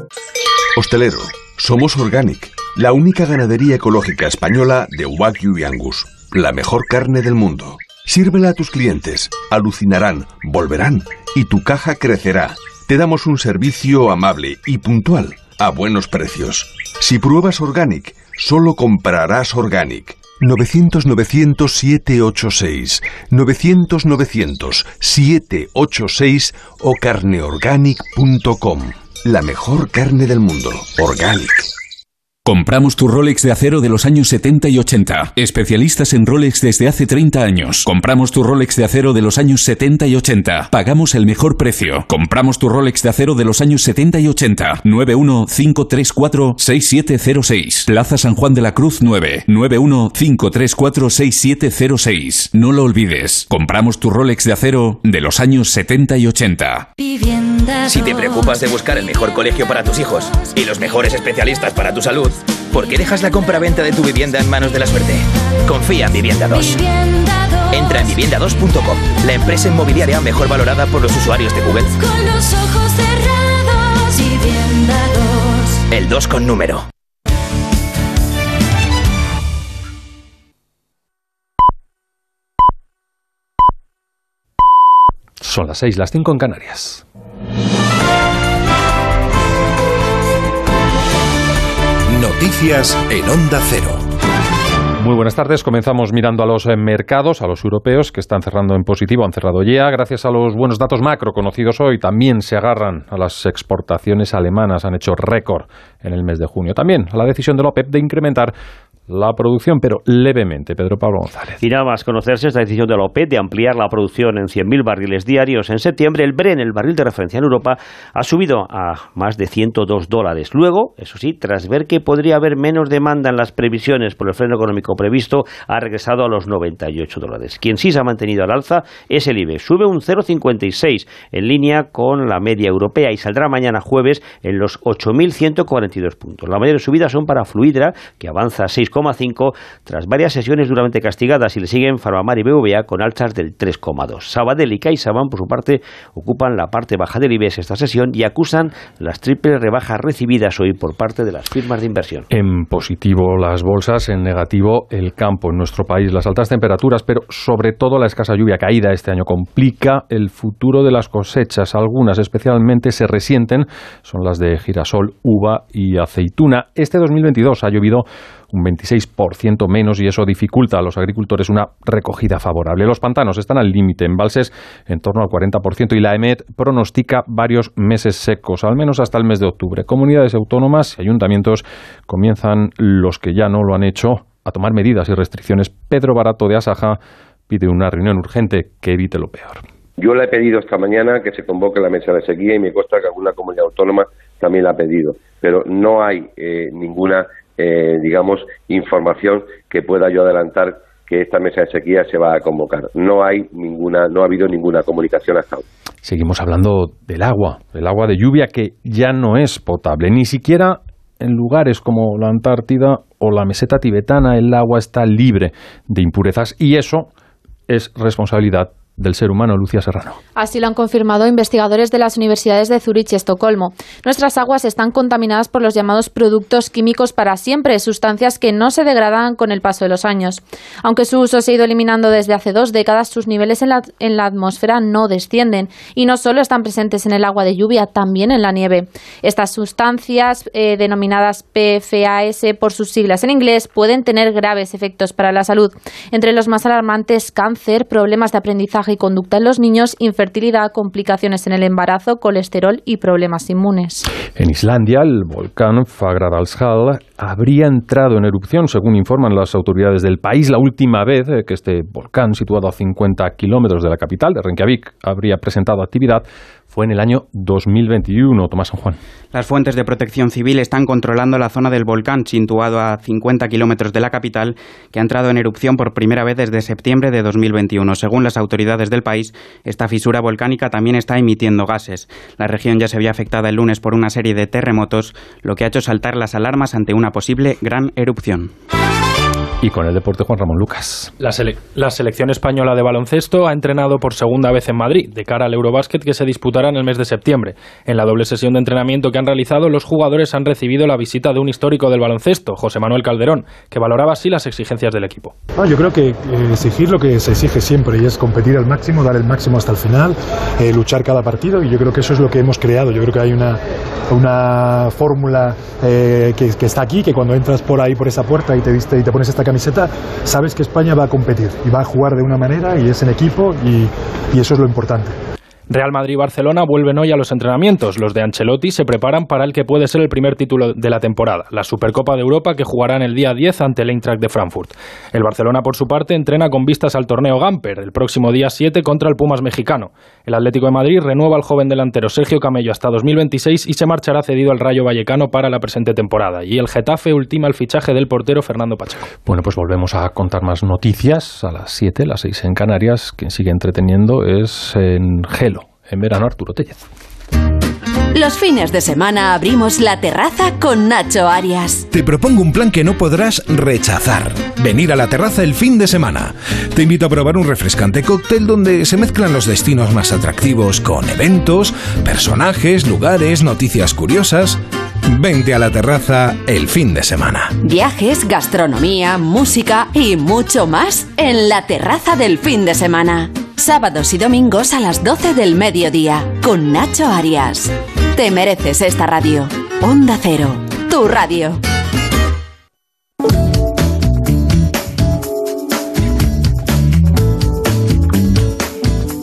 Hostelero, somos Organic, la única ganadería ecológica española de Wagyu y Angus, la mejor carne del mundo. Sírvela a tus clientes, alucinarán, volverán y tu caja crecerá. Te damos un servicio amable y puntual, a buenos precios. Si pruebas Organic, solo comprarás Organic. 900-900-786, 900-900-786 o carneorganic.com. La mejor carne del mundo. Organic. Compramos tu Rolex de acero de los años 70 y 80. Especialistas en Rolex desde hace 30 años. Compramos tu Rolex de acero de los años 70 y 80. Pagamos el mejor precio. Compramos tu Rolex de acero de los años 70 y 80. 915346706. Plaza San Juan de la Cruz 9. 915346706. No lo olvides. Compramos tu Rolex de acero de los años 70 y 80. Si te preocupas de buscar el mejor colegio para tus hijos y los mejores especialistas para tu salud, ¿por qué dejas la compra-venta de tu vivienda en manos de la suerte? Confía en Vivienda 2. Entra en vivienda2.com, la empresa inmobiliaria mejor valorada por los usuarios de Google. Con los ojos cerrados, vivienda 2. El 2 con número. Son las 6, las 5 en Canarias. Noticias en Onda Cero. Muy buenas tardes. Comenzamos mirando a los eh, mercados, a los europeos que están cerrando en positivo, han cerrado ya. Gracias a los buenos datos macro conocidos hoy, también se agarran a las exportaciones alemanas, han hecho récord en el mes de junio. También a la decisión de la OPEP de incrementar la producción, pero levemente. Pedro Pablo González. Y nada más conocerse esta decisión de la OPEP de ampliar la producción en 100.000 barriles diarios en septiembre, el Bren, el barril de referencia en Europa, ha subido a más de 102 dólares. Luego, eso sí, tras ver que podría haber menos demanda en las previsiones por el freno económico previsto, ha regresado a los 98 dólares. Quien sí se ha mantenido al alza es el IBEX. Sube un 0,56 en línea con la media europea y saldrá mañana jueves en los 8.142 puntos. La mayor subida son para Fluidra, que avanza 6,5 6,5 tras varias sesiones duramente castigadas y le siguen Farmamar y BVA con alzas del 3,2. Sabadell y CaixaBank, por su parte, ocupan la parte baja del IBEX esta sesión y acusan las triples rebajas recibidas hoy por parte de las firmas de inversión. En positivo las bolsas, en negativo el campo. En nuestro país las altas temperaturas, pero sobre todo la escasa lluvia caída este año complica el futuro de las cosechas. Algunas especialmente se resienten, son las de girasol, uva y aceituna. Este 2022 ha llovido un 26% menos y eso dificulta a los agricultores una recogida favorable. Los pantanos están al límite, embalses en torno al 40% y la EMET pronostica varios meses secos, al menos hasta el mes de octubre. Comunidades autónomas y ayuntamientos comienzan, los que ya no lo han hecho, a tomar medidas y restricciones. Pedro Barato de Asaja pide una reunión urgente que evite lo peor. Yo le he pedido esta mañana que se convoque la mesa de sequía y me consta que alguna comunidad autónoma también la ha pedido, pero no hay eh, ninguna, eh, digamos, información que pueda yo adelantar que esta mesa de sequía se va a convocar. No hay ninguna, no ha habido ninguna comunicación hasta ahora. Seguimos hablando del agua, del agua de lluvia que ya no es potable, ni siquiera en lugares como la Antártida o la meseta tibetana el agua está libre de impurezas y eso es responsabilidad del ser humano, Lucia Serrano. Así lo han confirmado investigadores de las universidades de Zurich y Estocolmo. Nuestras aguas están contaminadas por los llamados productos químicos para siempre, sustancias que no se degradan con el paso de los años. Aunque su uso se ha ido eliminando desde hace dos décadas, sus niveles en la, en la atmósfera no descienden y no solo están presentes en el agua de lluvia, también en la nieve. Estas sustancias, eh, denominadas PFAS por sus siglas en inglés, pueden tener graves efectos para la salud. Entre los más alarmantes, cáncer, problemas de aprendizaje y conducta en los niños, infertilidad, complicaciones en el embarazo, colesterol y problemas inmunes. En Islandia, el volcán Fagradalshall habría entrado en erupción, según informan las autoridades del país. La última vez eh, que este volcán, situado a 50 kilómetros de la capital, de Reykjavik, habría presentado actividad fue en el año 2021. Tomás San Juan. Las fuentes de protección civil están controlando la zona del volcán, situado a 50 kilómetros de la capital, que ha entrado en erupción por primera vez desde septiembre de 2021. Según las autoridades del país, esta fisura volcánica también está emitiendo gases. La región ya se había afectada el lunes por una serie de terremotos, lo que ha hecho saltar las alarmas ante una posible gran erupción. Y con el deporte Juan Ramón Lucas. La, sele la, selección española de baloncesto ha entrenado por segunda vez en Madrid, de cara al Eurobásquet que se disputará en el mes de septiembre. En la doble sesión de entrenamiento que han realizado, los jugadores han recibido la visita de un histórico del baloncesto, José Manuel Calderón, que valoraba así las exigencias del equipo. No, yo creo que eh, exigir lo que se exige siempre, y es competir al máximo, dar el máximo hasta el final, eh, luchar cada partido, y yo creo que eso es lo que hemos creado. Yo creo que hay una, una fórmula eh, que, que, está aquí, que cuando entras por ahí, por esa puerta, y te, viste, y te pones esta camiseta, sabes que España va a competir y va a jugar de una manera y es en equipo y, y eso es lo importante. Real Madrid y Barcelona vuelven hoy a los entrenamientos. Los de Ancelotti se preparan para el que puede ser el primer título de la temporada, la Supercopa de Europa que jugarán el día 10 ante el Eintracht de Frankfurt. El Barcelona, por su parte, entrena con vistas al torneo Gamper el próximo día 7 contra el Pumas mexicano. El Atlético de Madrid renueva al joven delantero Sergio Camello hasta 2026 y se marchará cedido al Rayo Vallecano para la presente temporada. Y el Getafe ultima el fichaje del portero Fernando Pacheco. Bueno, pues volvemos a contar más noticias a las 7, las 6 en Canarias. Quien sigue entreteniendo es en Gelo en verano Arturo Tellez. Los fines de semana abrimos la terraza con Nacho Arias. Te propongo un plan que no podrás rechazar. Venir a la terraza el fin de semana. Te invito a probar un refrescante cóctel donde se mezclan los destinos más atractivos con eventos, personajes, lugares, noticias curiosas. Vente a la terraza el fin de semana. Viajes, gastronomía, música y mucho más en la terraza del fin de semana. Sábados y domingos a las 12 del mediodía con Nacho Arias. Te mereces esta radio. Onda Cero, tu radio.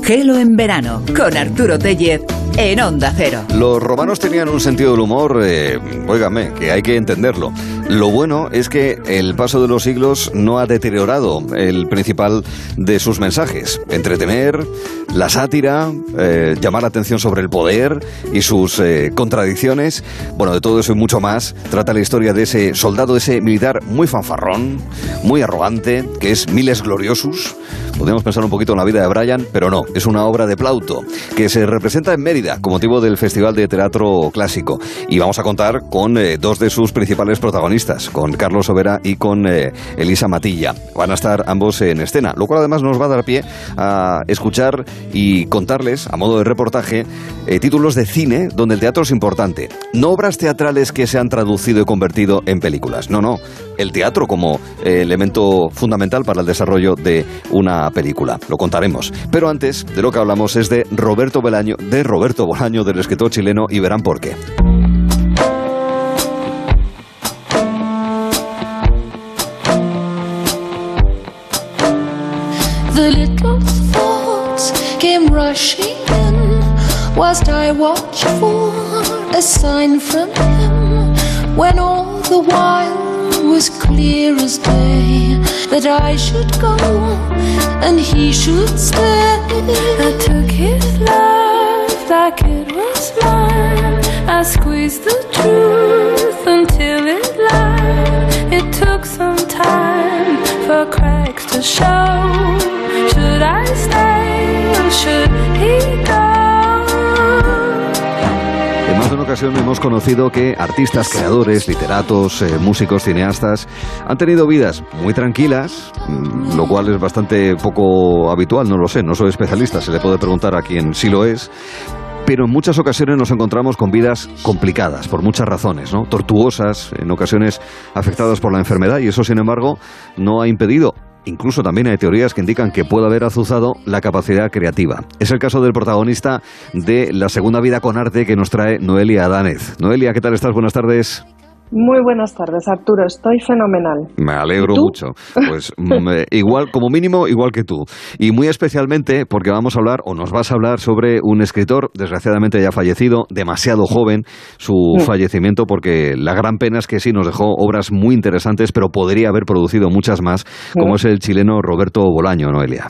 Gelo en verano con Arturo Tellez en Onda Cero. Los romanos tenían un sentido del humor, eh, óigame, que hay que entenderlo. Lo bueno es que el paso de los siglos no ha deteriorado el principal de sus mensajes. Entretener, la sátira, eh, llamar la atención sobre el poder y sus eh, contradicciones. Bueno, de todo eso y mucho más trata la historia de ese soldado, ese militar muy fanfarrón, muy arrogante, que es Miles Gloriosus. Podríamos pensar un poquito en la vida de Brian, pero no, es una obra de Plauto que se representa en Mérida con motivo del Festival de Teatro Clásico. Y vamos a contar con eh, dos de sus principales protagonistas, con Carlos Sobera y con eh, Elisa Matilla. Van a estar ambos en escena, lo cual además nos va a dar pie a escuchar y contarles, a modo de reportaje, eh, títulos de cine donde el teatro es importante. No obras teatrales que se han traducido y convertido en películas. No, no. El teatro como elemento fundamental para el desarrollo de una película. Lo contaremos. Pero antes, de lo que hablamos es de Roberto Bolaño, de Roberto Bolaño, del escritor chileno, y verán por qué. The little thoughts came rushing in whilst I watched for a sign from him when all the while was clear as day that I should go and he should stay. I took his love like it was mine. I squeezed the truth until it lied. It took some time for cracks to show. Should I stay or should he go? En ocasión hemos conocido que artistas, creadores, literatos, eh, músicos, cineastas han tenido vidas muy tranquilas, mm, lo cual es bastante poco habitual, no lo sé, no soy especialista, se le puede preguntar a quien sí lo es. Pero en muchas ocasiones nos encontramos con vidas complicadas, por muchas razones, ¿no? Tortuosas, en ocasiones afectadas por la enfermedad, y eso, sin embargo, no ha impedido Incluso también hay teorías que indican que puede haber azuzado la capacidad creativa. Es el caso del protagonista de La Segunda Vida con Arte que nos trae Noelia Adánez. Noelia, ¿qué tal estás? Buenas tardes. Muy buenas tardes, Arturo. Estoy fenomenal. Me alegro mucho. Pues mm, eh, igual, como mínimo, igual que tú. Y muy especialmente porque vamos a hablar, o nos vas a hablar, sobre un escritor, desgraciadamente ya fallecido, demasiado joven, su Mm. fallecimiento, porque la gran pena es que sí nos dejó obras muy interesantes, pero podría haber producido muchas más, como Mm. es el chileno Roberto Bolaño, Noelia.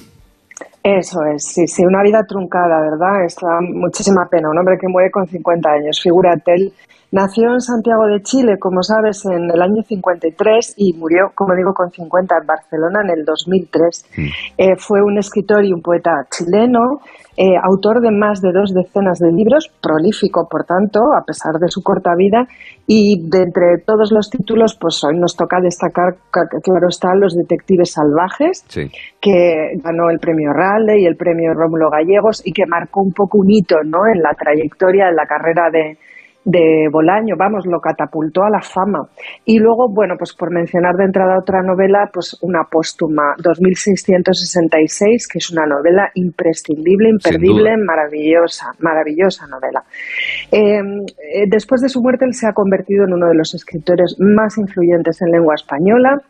Eso es, sí, sí, una vida truncada, ¿verdad? Es da muchísima pena. Un hombre que muere con 50 años. Figúrate, él nació en Santiago de Chile, como sabes, en el año 53 y murió, como digo, con 50 en Barcelona en el 2003. Eh, fue un escritor y un poeta chileno, eh, autor de más de dos decenas de libros, prolífico, por tanto, a pesar de su corta vida. Y de entre todos los títulos, pues hoy nos toca destacar, ca- claro está, Los Detectives Salvajes, Sí. que ganó el premio Raleigh y el premio Rómulo Gallegos y que marcó un poco un hito ¿no? en la trayectoria, en la carrera de, de Bolaño, vamos, lo catapultó a la fama. Y luego, bueno, pues por mencionar de entrada otra novela, pues una póstuma, 2666, que es una novela imprescindible, imperdible, maravillosa, maravillosa novela. Eh, eh, después de su muerte, él se ha convertido en uno de los escritores más influyentes en lengua española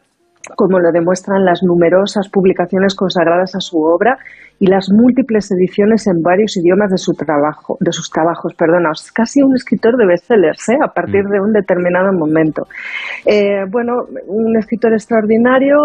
como lo demuestran las numerosas publicaciones consagradas a su obra y las múltiples ediciones en varios idiomas de su trabajo, de sus trabajos, perdona, es casi un escritor de bestsellers, ¿eh? a partir de un determinado momento. Eh, bueno, un escritor extraordinario,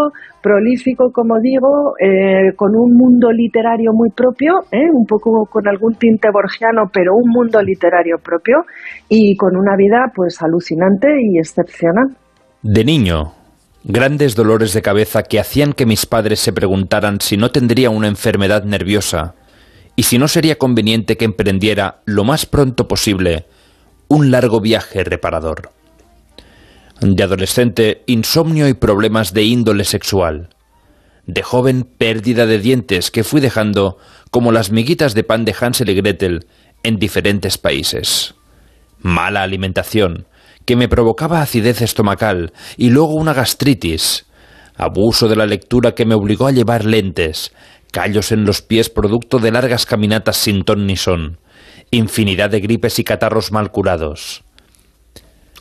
prolífico, como digo, eh, con un mundo literario muy propio, ¿eh? un poco con algún tinte borgiano, pero un mundo literario propio y con una vida pues alucinante y excepcional. De niño, grandes dolores de cabeza que hacían que mis padres se preguntaran si no tendría una enfermedad nerviosa y si no sería conveniente que emprendiera lo más pronto posible un largo viaje reparador. De adolescente, insomnio y problemas de índole sexual. De joven, pérdida de dientes que fui dejando como las miguitas de pan de Hansel y Gretel en diferentes países. Mala alimentación, que me provocaba acidez estomacal y luego una gastritis. Abuso de la lectura que me obligó a llevar lentes, callos en los pies producto de largas caminatas sin ton ni son, infinidad de gripes y catarros mal curados.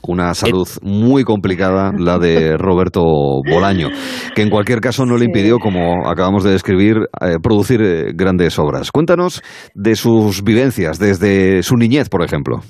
Una salud muy complicada, la de Roberto Bolaño, que en cualquier caso no le impidió, como acabamos de describir, eh, producir eh, grandes obras. Cuéntanos de sus vivencias desde su niñez, por ejemplo.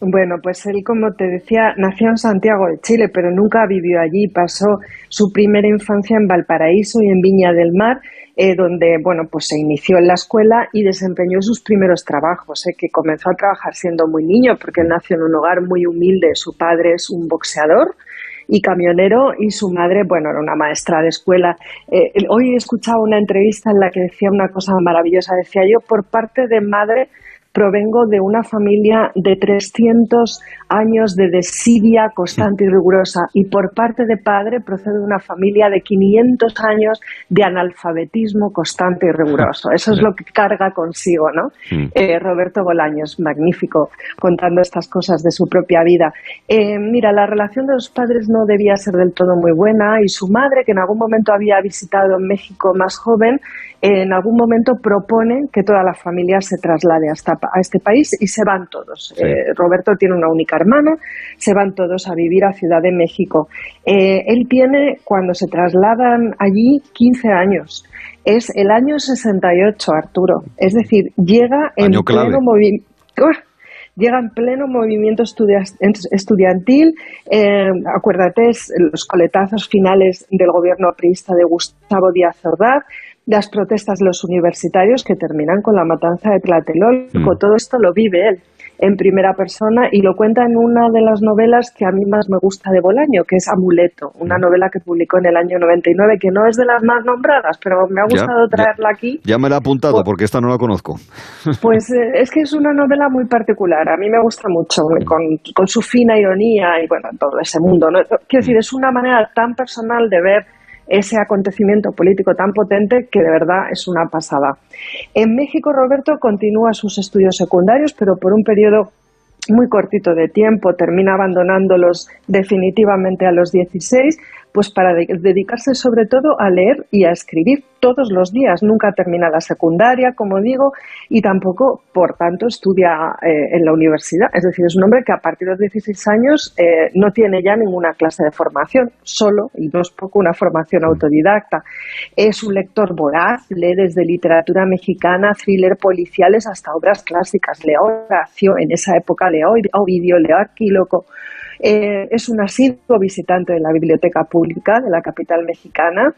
Bueno, pues él, como te decía, nació en Santiago de Chile, pero nunca vivió allí. Pasó su primera infancia en Valparaíso y en Viña del Mar, eh, donde, bueno, pues se inició en la escuela y desempeñó sus primeros trabajos, eh, que comenzó a trabajar siendo muy niño, porque él nació en un hogar muy humilde. Su padre es un boxeador y camionero y su madre, bueno, era una maestra de escuela. Eh, hoy he escuchado una entrevista en la que decía una cosa maravillosa, decía yo, por parte de madre provengo de una familia de 300 años de desidia constante y rigurosa y por parte de padre procede de una familia de 500 años de analfabetismo constante y riguroso. Eso es lo que carga consigo, ¿no? Mm. Eh, Roberto Bolaños, magnífico, contando estas cosas de su propia vida. Eh, mira, la relación de los padres no debía ser del todo muy buena y su madre, que en algún momento había visitado México más joven, en algún momento propone que toda la familia se traslade hasta, a este país y se van todos. Eh, Roberto tiene una única hermana, se van todos a vivir a Ciudad de México. Eh, él tiene, cuando se trasladan allí, 15 años. Es el año 68, Arturo. Es decir, llega en pleno movimiento. llega en pleno movimiento estudiantil. Eh, acuérdate, los coletazos finales del gobierno priista de Gustavo Díaz Ordaz las protestas de los universitarios que terminan con la matanza de Tlatelolco. Mm. Todo esto lo vive él en primera persona y lo cuenta en una de las novelas que a mí más me gusta de Bolaño, que es Amuleto, una mm. novela que publicó en el año 99, que no es de las más nombradas, pero me ha gustado traerla aquí. Ya me la he apuntado pues porque esta no la conozco. Pues eh, es que es una novela muy particular, a mí me gusta mucho, con, con su fina ironía y bueno, todo ese mundo. ¿no? Quiero decir, es una manera tan personal de ver ese acontecimiento político tan potente que de verdad es una pasada. En México, Roberto continúa sus estudios secundarios, pero por un periodo muy cortito de tiempo, termina abandonándolos definitivamente a los 16 pues para dedicarse sobre todo a leer y a escribir todos los días. Nunca termina la secundaria, como digo, y tampoco, por tanto, estudia eh, en la universidad. Es decir, es un hombre que a partir de los 16 años eh, no tiene ya ninguna clase de formación, solo, y no es poco, una formación autodidacta. Es un lector voraz, lee desde literatura mexicana, thriller policiales hasta obras clásicas. Leo Horacio, en esa época leo Ovidio, leo Aquíloco. Eh, es un asiduo visitante de la Biblioteca Pública de la capital mexicana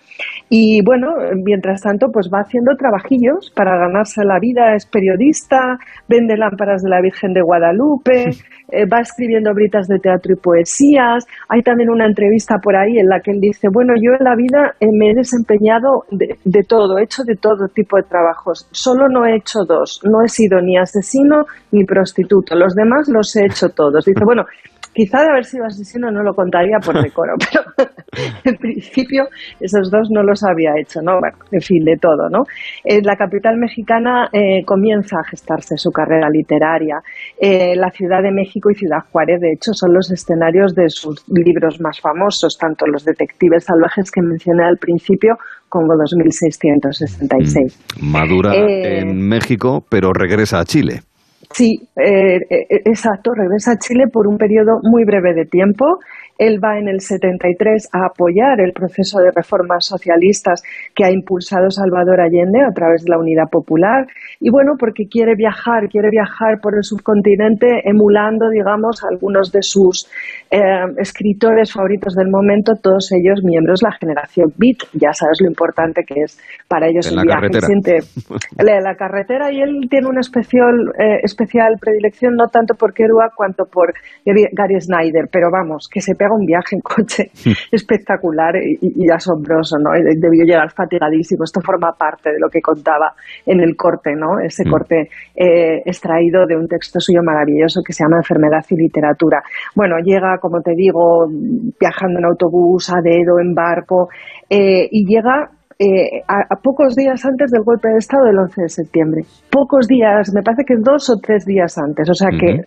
y bueno, mientras tanto pues va haciendo trabajillos para ganarse la vida, es periodista, vende lámparas de la Virgen de Guadalupe, eh, va escribiendo britas de teatro y poesías, hay también una entrevista por ahí en la que él dice, bueno, yo en la vida eh, me he desempeñado de, de todo, he hecho de todo tipo de trabajos, solo no he hecho dos, no he sido ni asesino ni prostituto, los demás los he hecho todos. Dice, bueno, Quizá de haber sido asesino no lo contaría por decoro, pero en principio esos dos no los había hecho, ¿no? Bueno, en fin, de todo, ¿no? En la capital mexicana eh, comienza a gestarse su carrera literaria. Eh, la Ciudad de México y Ciudad Juárez, de hecho, son los escenarios de sus libros más famosos, tanto los detectives salvajes que mencioné al principio como 2666. Mm, madura eh, en México, pero regresa a Chile. Sí, eh, eh, exacto, regresa a Chile por un periodo muy breve de tiempo él va en el 73 a apoyar el proceso de reformas socialistas que ha impulsado Salvador Allende a través de la Unidad Popular. Y bueno, porque quiere viajar, quiere viajar por el subcontinente emulando, digamos, algunos de sus eh, escritores favoritos del momento, todos ellos miembros de la generación Beat. Ya sabes lo importante que es para ellos el viaje. Siente la, carretera y él tiene una especial, eh, especial predilección no tanto por Kerouac cuanto por Gary Snyder, pero vamos, que se pega un viaje en coche espectacular y, asombroso, ¿no? debió llegar fatigadísimo. Esto forma parte de lo que contaba en el corte, ¿no? Ese mm. corte eh, extraído de un texto suyo maravilloso que se llama Enfermedad y Literatura. Bueno, llega, como te digo, viajando en autobús, a dedo, en barco, eh, y llega eh, a, pocos días antes del golpe de Estado del 11 de septiembre. Pocos días, me parece que dos o tres días antes. O sea que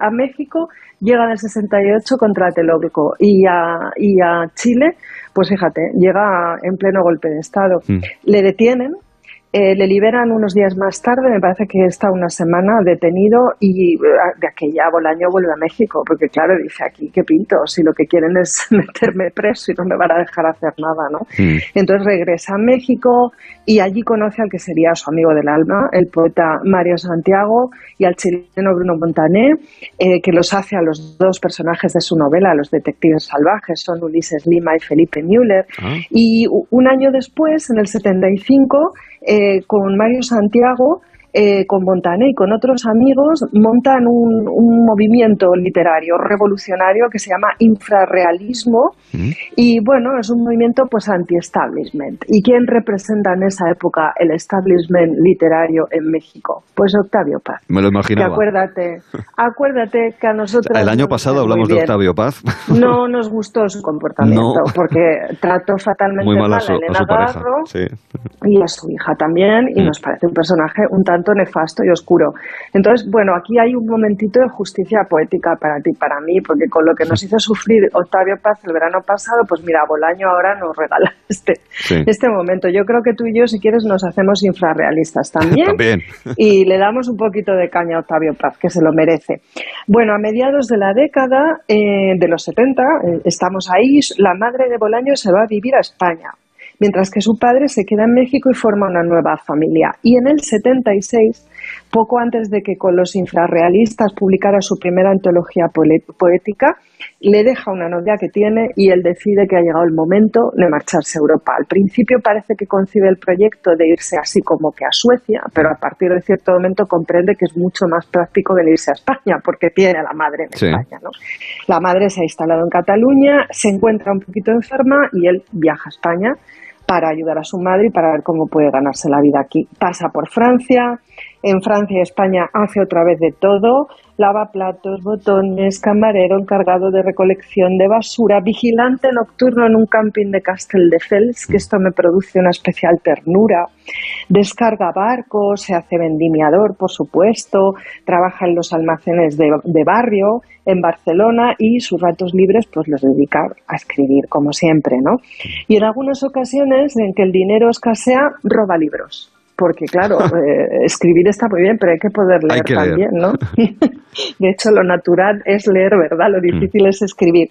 a México llega en el 68 contra Telórico y a, y a Chile, pues fíjate, llega en pleno golpe de Estado. Mm. Le detienen eh, le liberan unos días más tarde, me parece que está una semana detenido y eh, de aquella Bolaño vuelve a México, porque claro, dice aquí, ¿qué pinto? Si lo que quieren es meterme preso y no me van a dejar hacer nada, ¿no? Mm. Entonces regresa a México y allí conoce al que sería su amigo del alma, el poeta Mario Santiago y al chileno Bruno Montané, eh, que los hace a los dos personajes de su novela, los detectives salvajes, son Ulises Lima y Felipe Müller. Ah. Y un año después, en el 75, eh, con Mario Santiago, eh, con Montané y con otros amigos, montan un, un, movimiento literario revolucionario que se llama infrarrealismo mm. y bueno, es un movimiento pues anti-establishment. ¿Y quién representa en esa época el establishment literario en México? Pues Octavio Paz. Me lo imaginaba. acuérdate, acuérdate que a nosotros... El año pasado hablamos de Octavio Paz. No nos gustó su comportamiento porque trató fatalmente Muy mal a, Elena Garro sí. y a su hija también y mm. nos parece un personaje un tanto nefasto y oscuro. Entonces, bueno, aquí hay un momentito de justicia poética para ti, para mí, porque con lo que nos hizo sufrir Octavio Paz el verano pasado, pues mira, Bolaño ahora nos regala este, este momento. Yo creo que tú y yo, si quieres, nos hacemos infrarrealistas también, también. y le damos un poquito de caña a Octavio Paz, que se lo merece. Bueno, a mediados de la década eh, de los 70, eh, estamos ahí, la madre de Bolaño se va a vivir a España mientras que su padre se queda en México y forma una nueva familia. Y en el 76, poco antes de que con los infrarrealistas publicara su primera antología poética, le deja una novia que tiene y él decide que ha llegado el momento de marcharse a Europa. Al principio parece que concibe el proyecto de irse así como que a Suecia, pero a partir de cierto momento comprende que es mucho más práctico venirse a España porque tiene a la madre en España. ¿no? La madre se ha instalado en Cataluña, se encuentra un poquito enferma y él viaja a España para ayudar a su madre y para ver cómo puede ganarse la vida aquí. Pasa por Francia, en Francia y España hace otra vez de todo, lava platos, botones, camarero encargado de recolección de basura, vigilante nocturno en un camping de Castelldefels, que esto me produce una especial ternura, descarga barcos, se hace vendimiador, por supuesto, trabaja en los almacenes de, de barrio en Barcelona y sus ratos libres pues los dedica a escribir, como siempre, ¿no? Y en algunas ocasiones en que el dinero escasea, roba libros porque claro, eh, escribir está muy bien, pero hay que poder leer también, ¿no? de hecho, lo natural es leer, ¿verdad? Lo difícil es escribir.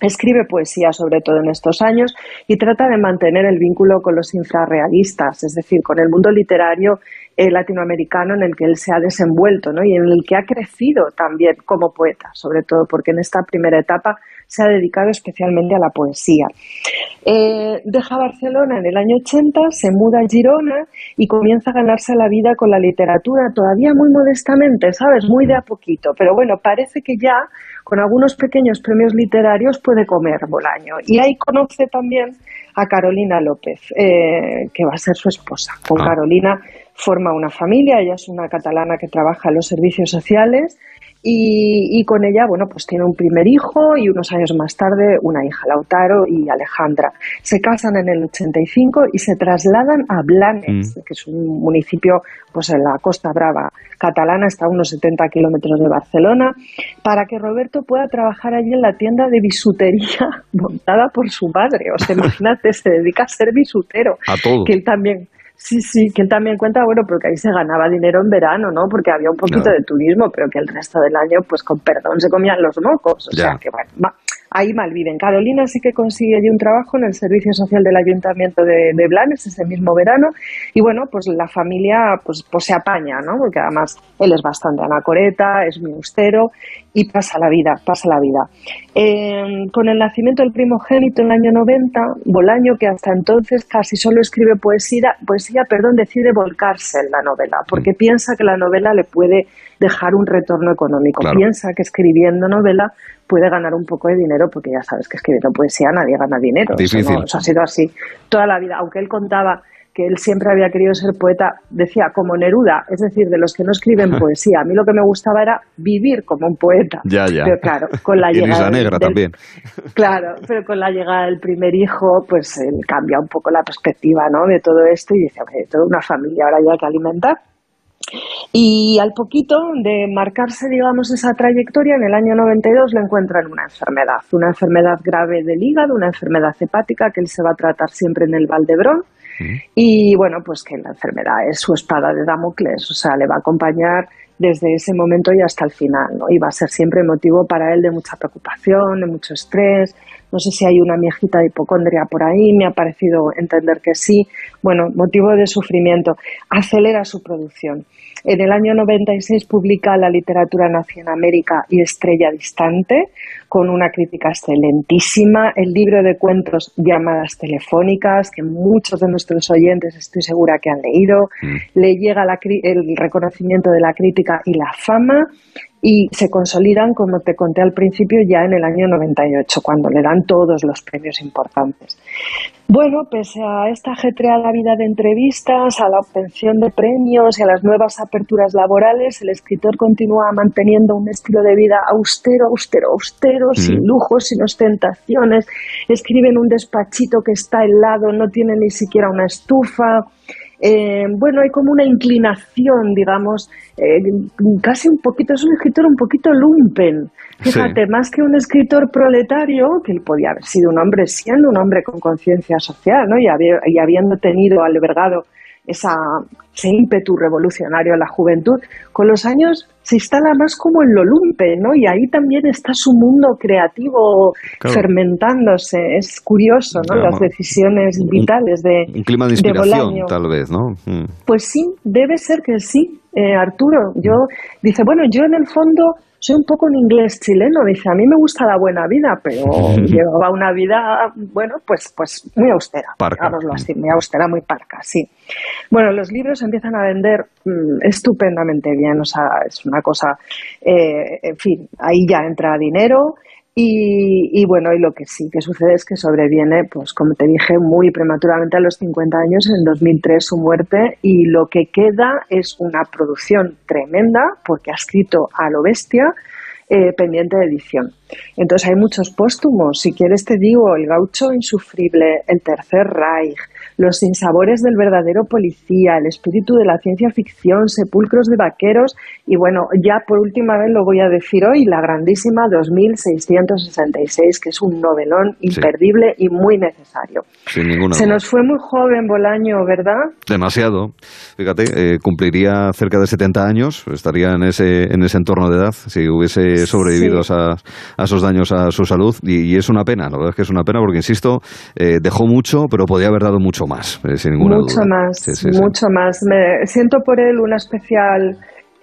Escribe poesía, sobre todo en estos años, y trata de mantener el vínculo con los infrarrealistas, es decir, con el mundo literario eh, latinoamericano en el que él se ha desenvuelto ¿no? y en el que ha crecido también como poeta, sobre todo porque en esta primera etapa se ha dedicado especialmente a la poesía. Eh, deja Barcelona en el año 80, se muda a Girona y comienza a ganarse la vida con la literatura, todavía muy modestamente, ¿sabes? Muy de a poquito, pero bueno, parece que ya con algunos pequeños premios literarios puede comer Bolaño. Y ahí conoce también a Carolina López, eh, que va a ser su esposa. Con ah. Carolina forma una familia, ella es una catalana que trabaja en los servicios sociales y, con ella, bueno, pues tiene un primer hijo y unos años más tarde una hija, Lautaro y Alejandra. Se casan en el 85 y se trasladan a Blanes, mm. que es un municipio pues en la Costa Brava catalana, está a unos 70 kilómetros de Barcelona, para que Roberto pueda trabajar allí en la tienda de bisutería montada por su padre. O sea, imagínate, se dedica a ser bisutero. A todo. Que él también Sí, sí, que él también cuenta, bueno, porque ahí se ganaba dinero en verano, ¿no? Porque había un poquito de turismo, pero que el resto del año, pues con perdón, se comían los mocos. O sea, que bueno, ahí malviven. Carolina sí que consigue allí un trabajo en el Servicio Social del Ayuntamiento de, Blanes ese mismo verano y bueno, pues la familia pues, pues se apaña, ¿no? Porque además él es bastante anacoreta, es muy y pasa la vida, pasa la vida. Eh, con el nacimiento del primogénito en el año 90, Bolaño, que hasta entonces casi solo escribe poesía, poesía perdón, decide volcarse en la novela, porque piensa que la novela le puede dejar un retorno económico. Piensa que escribiendo novela puede ganar un poco de dinero, porque ya sabes que escribiendo poesía nadie gana dinero. Difícil. Eso, ha sido así toda la vida. Aunque él contaba que él siempre había querido ser poeta, decía, como Neruda, es decir, de los que no escriben poesía. A mí lo que me gustaba era vivir como un poeta. Ya, ya. Pero claro, con la llegada... Negra también. Claro, pero con la llegada del primer hijo, pues él cambia un poco la perspectiva ¿no? de todo esto y dice, oye, toda una familia ahora ya hay que alimentar. Y al poquito de marcarse, digamos, esa trayectoria, en el año 92 le encuentran una enfermedad, una enfermedad grave del hígado, una enfermedad hepática que él se va a tratar siempre en el Valdebrón. Y bueno, pues que la enfermedad es su espada de Damocles, o sea, le va a acompañar desde ese momento y hasta el final, ¿no? Y va a ser siempre motivo para él de mucha preocupación, de mucho estrés. No sé si hay una miejita de hipocondria por ahí, me ha parecido entender que sí. Bueno, motivo de sufrimiento. Acelera su producción. En el año 96 publica La literatura nació en América y Estrella distante, con una crítica excelentísima. El libro de cuentos Llamadas telefónicas, que muchos de nuestros oyentes estoy segura que han leído. Le llega la el reconocimiento de la crítica y la fama y se consolidan, como te conté al principio, ya en el año 98, cuando le dan todos los premios importantes. Bueno, pese a esta ajetreada vida de entrevistas, a la obtención de premios y a las nuevas aperturas laborales, el escritor continúa manteniendo un estilo de vida austero, austero, austero, sin lujos, sin ostentaciones. Escribe en un despachito que está helado, no tiene ni siquiera una estufa. Eh, bueno, hay como una inclinación, digamos, eh, casi un poquito, es un escritor un poquito lumpen. Fíjate, más que un escritor proletario, que él podía haber sido un hombre, siendo un hombre con conciencia social, ¿no? Y, habi- y habiendo tenido albergado esa, ese ímpetu revolucionario en la juventud, con los años se instala más como en lo lumpen, ¿no? Y ahí también está su mundo creativo Claro. fermentándose. Es curioso, ¿no? Claro. Las decisiones vitales de, Un clima de inspiración, tal vez, ¿no? Mm. Pues sí, debe ser que sí, eh, Arturo. Yo dice, bueno, yo en el fondo soy un poco un inglés chileno. Dice, a mí me gusta la buena vida, pero llevaba una vida, bueno, pues, pues muy austera, Parca. digámoslo así, muy austera, muy parca, sí. Bueno, los libros empiezan a vender mm, estupendamente bien, o sea, es una cosa, eh, en fin, ahí ya entra dinero. Y, bueno, y lo que sí que sucede es que sobreviene, pues como te dije, muy prematuramente a los 50 años, en 2003 su muerte, y lo que queda es una producción tremenda, porque ha escrito a lo bestia, eh, pendiente de edición. Entonces hay muchos póstumos, si quieres te digo, El gaucho insufrible, El tercer Reich, Los sinsabores del verdadero policía, El espíritu de la ciencia ficción, Sepulcros de vaqueros y bueno, ya por última vez lo voy a decir hoy, la grandísima 2666, que es un novelón imperdible y muy necesario. Sin ninguna Se duda. nos fue muy joven Bolaño, ¿verdad? Demasiado. Fíjate, eh, cumpliría cerca de 70 años, estaría en ese, en ese entorno de edad si hubiese sobrevivido Sí. a, a esos daños a su salud. Y, y es una pena, la verdad es que es una pena porque, insisto, eh, dejó mucho, pero podía haber dado mucho más, eh, sin ninguna mucho duda. más, Sí, sí, sí. mucho más. Me siento por él una especial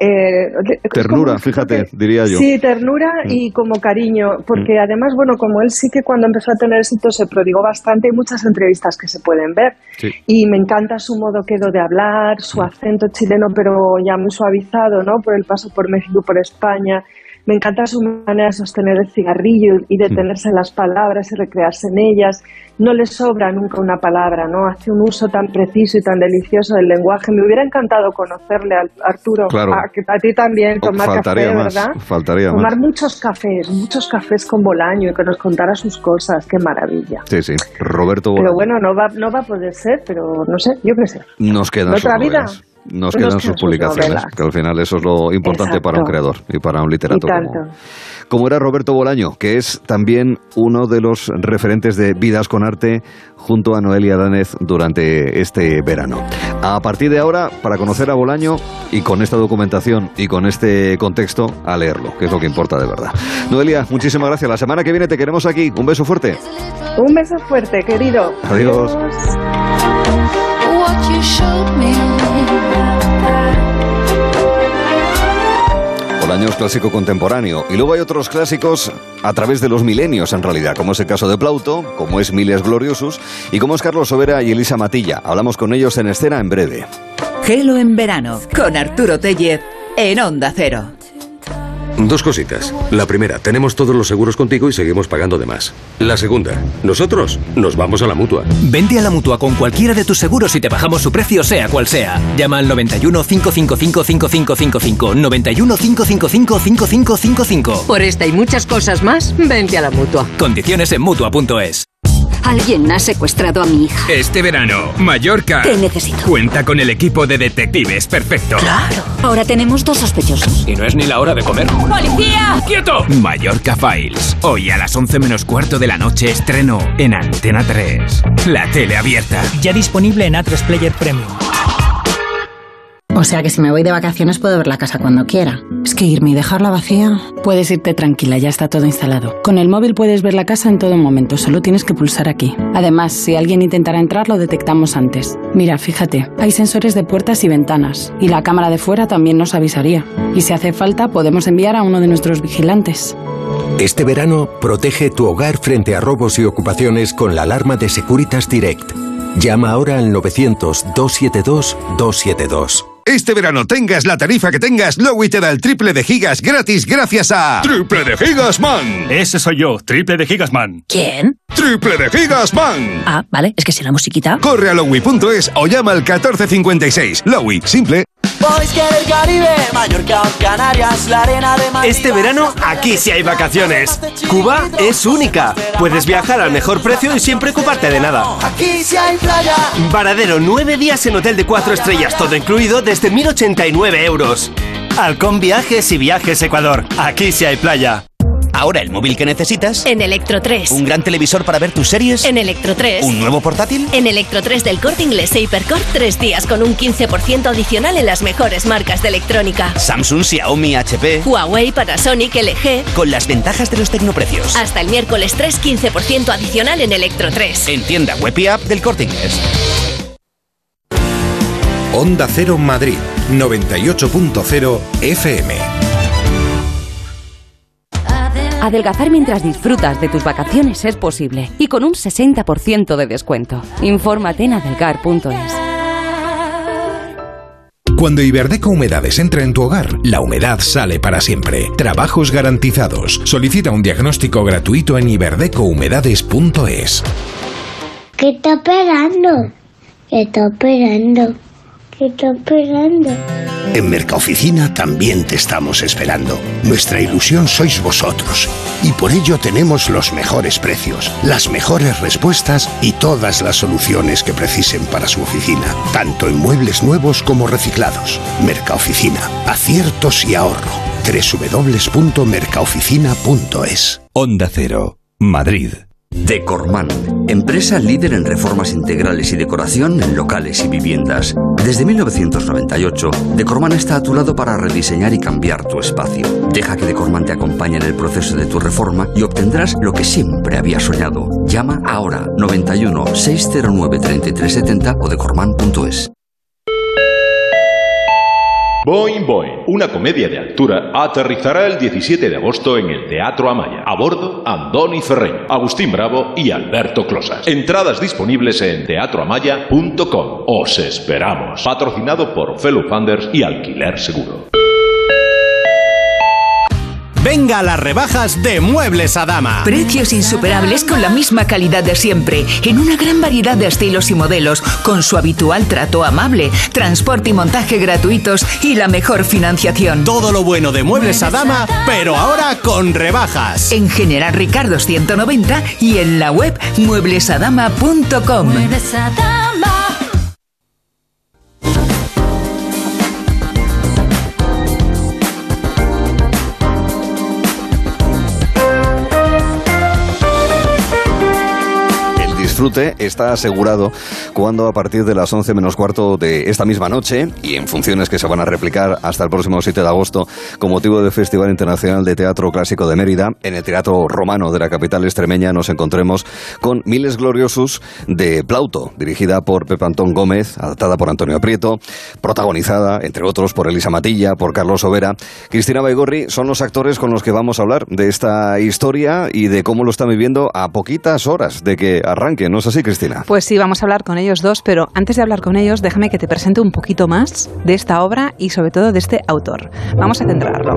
eh, Ternura, como- fíjate, diría yo. Sí, ternura y como cariño, porque además, bueno, como él sí que cuando empezó a tener éxito se prodigó bastante, hay muchas entrevistas que se pueden ver. Sí. Y me encanta su modo quedo de hablar, su acento chileno, pero ya muy suavizado, ¿no? Por el paso por México por España. Me encanta su manera de sostener el cigarrillo y detenerse en las palabras y recrearse en ellas. No le sobra nunca una palabra, ¿no? Hace un uso tan preciso y tan delicioso del lenguaje. Me hubiera encantado conocerle, Al- Arturo. Claro. A, a ti también, Oh, tomar faltaría café, más, ¿verdad? faltaría Tomar más. muchos cafés, muchos cafés con Bolaño y que nos contara sus cosas. Qué maravilla. Sí, sí. Roberto Pero Bolaño. bueno, no va, no va a poder ser, pero no sé, yo qué sé. Nos quedan ¿En sus otra vida? Nos quedan sus publicaciones, que al final eso es lo importante para un creador y para un literato como, tanto. como era Roberto Bolaño, que es también uno de los referentes de Vidas con Arte junto a Noelia Danez durante este verano. A partir de ahora, para conocer a Bolaño y con esta documentación y con este contexto, a leerlo, que es lo que importa de verdad. Noelia, muchísimas gracias. La semana que viene te queremos aquí. Un beso fuerte. Un beso fuerte, querido. Adiós. Es clásico contemporáneo. Y luego hay otros clásicos a través de los milenios, en realidad, como es el caso de Plauto, como es Miles Gloriosus y como es Carlos Sobera y Elisa Matilla. Hablamos con ellos en escena en breve. Gelo en verano con Arturo Tellez en Onda Cero. Dos cositas. La primera, tenemos todos los seguros contigo y seguimos pagando de más. La segunda, nosotros nos vamos a la mutua. Vente a la mutua con cualquiera de tus seguros y te bajamos su precio, sea cual sea. Llama al 91 555 5555. 91 555 5555. Por esta y muchas cosas más, vente a la mutua. Condiciones en mutua.es. Alguien ha secuestrado a mi hija. Este verano, Mallorca. Te necesito. Cuenta con el equipo de detectives perfecto. Claro. Ahora tenemos dos sospechosos. Y no es ni la hora de comer. ¡Policía! ¡Quieto! Mallorca Files. Hoy a las 11 menos cuarto de la noche estreno en Antena 3. La tele abierta. Ya disponible en A3 Player Premium. O sea que si me voy de vacaciones puedo ver la casa cuando quiera. Es que irme y dejarla vacía. Puedes irte tranquila, ya está todo instalado. Con el móvil puedes ver la casa en todo momento, solo tienes que pulsar aquí. Además, si alguien intentara entrar, lo detectamos antes. Mira, fíjate, hay sensores de puertas y ventanas, y la cámara de fuera también nos avisaría. Y si hace falta, podemos enviar a uno de nuestros vigilantes. Este verano, protege tu hogar frente a robos y ocupaciones con la alarma de Securitas Direct. Llama ahora al 900-272-272. Este verano tengas la tarifa que tengas, Lowy te da el triple de gigas gratis gracias a... ¡Triple de Gigas Man! Ese soy yo, triple de Gigas Man. ¿Quién? ¡Triple de Gigas Man! Ah, vale, es que si la musiquita... Corre a lowy.es o llama al 1456. Lowy, simple. Canarias, la arena de Este verano, aquí sí hay vacaciones. Cuba es única. Puedes viajar al mejor precio y sin preocuparte de nada. Aquí sí hay playa. Varadero, nueve días en hotel de cuatro estrellas, todo incluido desde 1.089 euros. Halcón Viajes y Viajes Ecuador. Aquí sí hay playa. Ahora el móvil que necesitas. En Electro 3. Un gran televisor para ver tus series. En Electro 3. Un nuevo portátil. En Electro 3 del corte inglés e Hypercore, tres días con un 15% adicional en las mejores marcas de electrónica. Samsung, Xiaomi, HP. Huawei, Panasonic, LG. Con las ventajas de los tecnoprecios. Hasta el miércoles 3, 15% adicional en Electro 3. En tienda web y app del corte inglés. Onda Cero Madrid, 98.0 FM. Adelgazar mientras disfrutas de tus vacaciones es posible y con un 60% de descuento. Infórmate en adelgar.es. Cuando Iberdeco Humedades entra en tu hogar, la humedad sale para siempre. Trabajos garantizados. Solicita un diagnóstico gratuito en iberdecohumedades.es. ¿Qué está esperando? ¿Qué está esperando? ¿Qué está esperando? En Mercaoficina también te estamos esperando. Nuestra ilusión sois vosotros. Y por ello tenemos los mejores precios, las mejores respuestas y todas las soluciones que precisen para su oficina, tanto en muebles nuevos como reciclados. Mercaoficina, aciertos y ahorro. www.mercaoficina.es Onda Cero, Madrid. Decorman, empresa líder en reformas integrales y decoración en locales y viviendas. Desde 1998, Decorman está a tu lado para rediseñar y cambiar tu espacio. Deja que Decorman te acompañe en el proceso de tu reforma y obtendrás lo que siempre habías soñado. Llama ahora 91 609 3370 o decorman.es. Boing Boing, una comedia de altura, aterrizará el 17 de agosto en el Teatro Amaya. A bordo, Andoni Ferreño, Agustín Bravo y Alberto Closas. Entradas disponibles en teatroamaya.com. Os esperamos. Patrocinado por Fellow Funders y Alquiler Seguro. Venga a las rebajas de Muebles a Dama. Precios insuperables con la misma calidad de siempre, en una gran variedad de estilos y modelos, con su habitual trato amable, transporte y montaje gratuitos y la mejor financiación. Todo lo bueno de Muebles a Dama, pero ahora con rebajas. En General Ricardo 190 y en la web mueblesadama.com. Muebles a Dama. Disfrute está asegurado cuando a partir de las 11 menos cuarto de esta misma noche y en funciones que se van a replicar hasta el próximo 7 de agosto con motivo del Festival Internacional de Teatro Clásico de Mérida, en el Teatro Romano de la capital extremeña nos encontremos con Miles Gloriosus de Plauto, dirigida por Pepe Antón Gómez, adaptada por Antonio Prieto, protagonizada, entre otros, por Elisa Matilla, por Carlos Overa. Cristina Baigorri son los actores con los que vamos a hablar de esta historia y de cómo lo están viviendo a poquitas horas de que arranque. ¿No es así, Cristina? Pues sí, vamos a hablar con ellos dos, pero antes de hablar con ellos, déjame que te presente un poquito más de esta obra y sobre todo de este autor. Vamos a centrarlo.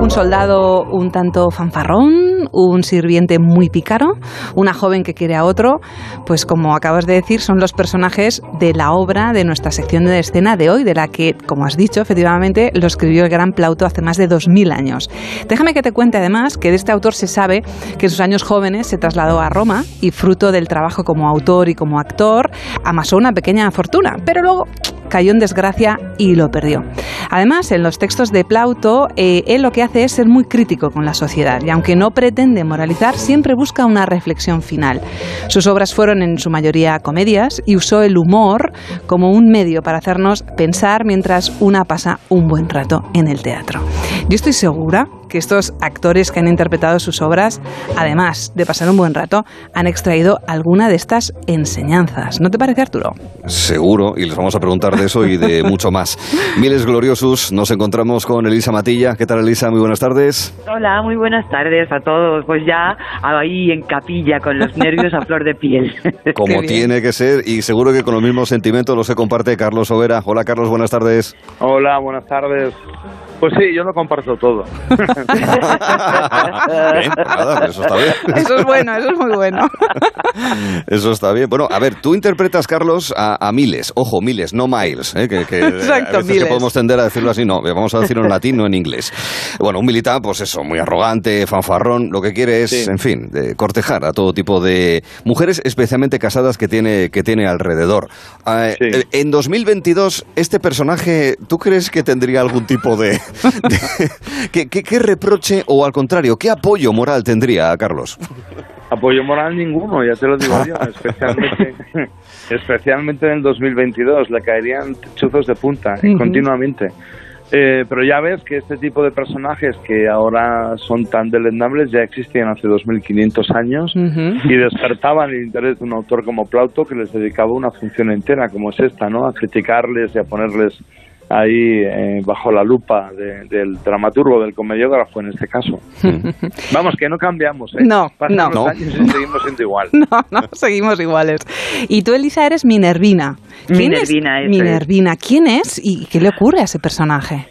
Un soldado un tanto fanfarrón, un sirviente muy pícaro, una joven que quiere a otro, pues como acabas de decir, son los personajes de la obra de nuestra sección de escena de hoy, de la que, como has dicho, efectivamente lo escribió el gran Plauto hace más de 2000 años. Déjame que te cuente además que de este autor se sabe que en sus años jóvenes se trasladó a Roma y fruto del trabajo como autor y como actor amasó una pequeña fortuna, pero luego cayó en desgracia y lo perdió. Además, en los textos de Plauto, eh, él lo que hace es ser muy crítico con la sociedad y aunque no pretende moralizar, siempre busca una reflexión final. Sus obras fueron en su mayoría comedias y usó el humor como un medio para hacernos pensar mientras una pasa un buen rato en el teatro. Yo estoy segura que estos actores que han interpretado sus obras, además de pasar un buen rato, han extraído alguna de estas enseñanzas. ¿No te parece, Arturo? Seguro, y les vamos a preguntar de eso y de mucho más. Miles gloriosos, nos encontramos con Elisa Matilla. ¿Qué tal, Elisa? Muy buenas tardes. Hola, muy buenas tardes a todos. Pues ya ahí en capilla con los nervios a flor de piel. Como tiene que ser, y seguro que con los mismos sentimientos los se comparte Carlos Overa. Hola, Carlos, buenas tardes. Hola, buenas tardes. Pues sí, yo lo comparto todo. Bien, pues nada, eso está bien. Eso es bueno, eso es muy bueno. Eso está bien. Bueno, a ver, tú interpretas, Carlos, a, a Miles. Ojo, Miles, no Miles. ¿eh? Que, que Exacto, a veces que Miles. podemos tender a decirlo así. No, vamos a decirlo en latín, no en inglés. Bueno, un militar, pues eso, muy arrogante, fanfarrón. Lo que quiere es, Sí. en fin, de cortejar a todo tipo de mujeres, especialmente casadas, que tiene, que tiene alrededor. Ah, eh, En 2022, este personaje, ¿tú crees que tendría algún tipo de... de- ¿qué, qué, qué reproche o, al contrario, qué apoyo moral tendría, Carlos? Apoyo moral ninguno, ya te lo digo yo, especialmente, especialmente en el 2022, le caerían chuzos de punta eh, continuamente. Eh, pero ya ves que este tipo de personajes que ahora son tan deleznables ya existían hace 2500 años y despertaban el interés de un autor como Plauto que les dedicaba una función entera como es esta, ¿no? A criticarles y a ponerles ahí eh, bajo la lupa de- del dramaturgo, del comediógrafo en este caso. Vamos, que no cambiamos, ¿eh? No, Pasan no. los No. años y seguimos siendo igual. No, no, seguimos iguales. Y tú, Elisa, eres Minervina. ¿Quién Minervina, es. Minervina? ¿Quién es y qué le ocurre a ese personaje?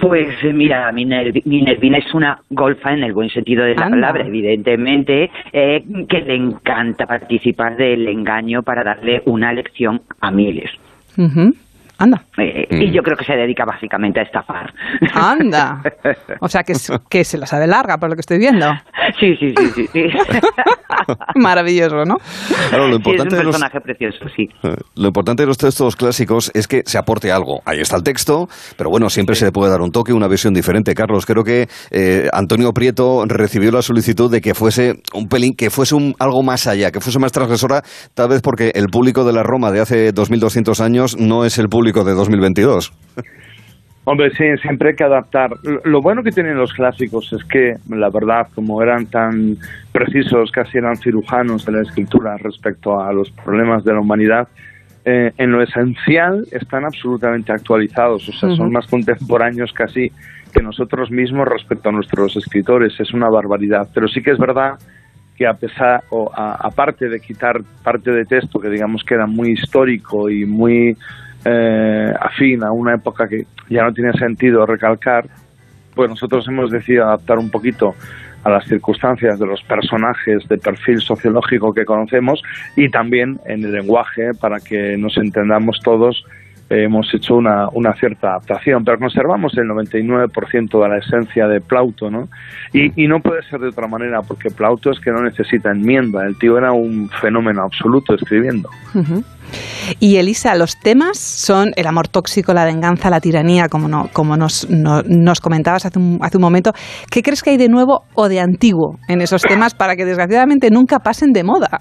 Pues eh, mira, Minerv- Minervina es una golfa en el buen sentido de la Anda. palabra, evidentemente, eh, que le encanta participar del engaño para darle una lección a miles. Ujú. Anda. Eh, Mm. Y yo creo que se dedica básicamente a estafar. Anda. O sea, que, es- que se la sabe larga, por lo que estoy viendo. Sí, sí, sí, sí. sí. Maravilloso, ¿no? Claro, lo Sí, es importante un de los- personaje precioso, sí. Eh, Lo importante de los textos clásicos es que se aporte algo. Ahí está el texto, pero bueno, siempre se le puede dar un toque, una visión diferente. Carlos, creo que eh, Antonio Prieto recibió la solicitud de que fuese un pelín, que fuese un, algo más allá, que fuese más transgresora, tal vez porque el público de la Roma de hace 2200 años no es el público de 2022. Hombre, sí, siempre hay que adaptar. Lo- bueno que tienen los clásicos es que, la verdad, como eran tan precisos, casi eran cirujanos de la escritura respecto a los problemas de la humanidad, eh, en lo esencial están absolutamente actualizados, o sea, son Ujú. más contemporáneos casi que nosotros mismos respecto a nuestros escritores. Es una barbaridad. Pero sí que es verdad que a pesar, o a- aparte de quitar parte de texto que digamos que era muy histórico y muy eh, afín a una época que ya no tiene sentido recalcar, pues nosotros hemos decidido adaptar un poquito a las circunstancias de los personajes de perfil sociológico que conocemos y también en el lenguaje para que nos entendamos todos hemos hecho una, una cierta adaptación, pero conservamos el 99% de la esencia de Plauto, ¿no? Y, no puede ser de otra manera, porque Plauto es que no necesita enmienda, el tío era un fenómeno absoluto escribiendo. Y Elisa, los temas son el amor tóxico, la venganza, la tiranía, como, no, como nos, no- nos comentabas hace un, hace un momento. ¿Qué crees que hay de nuevo o de antiguo en esos temas para que desgraciadamente nunca pasen de moda?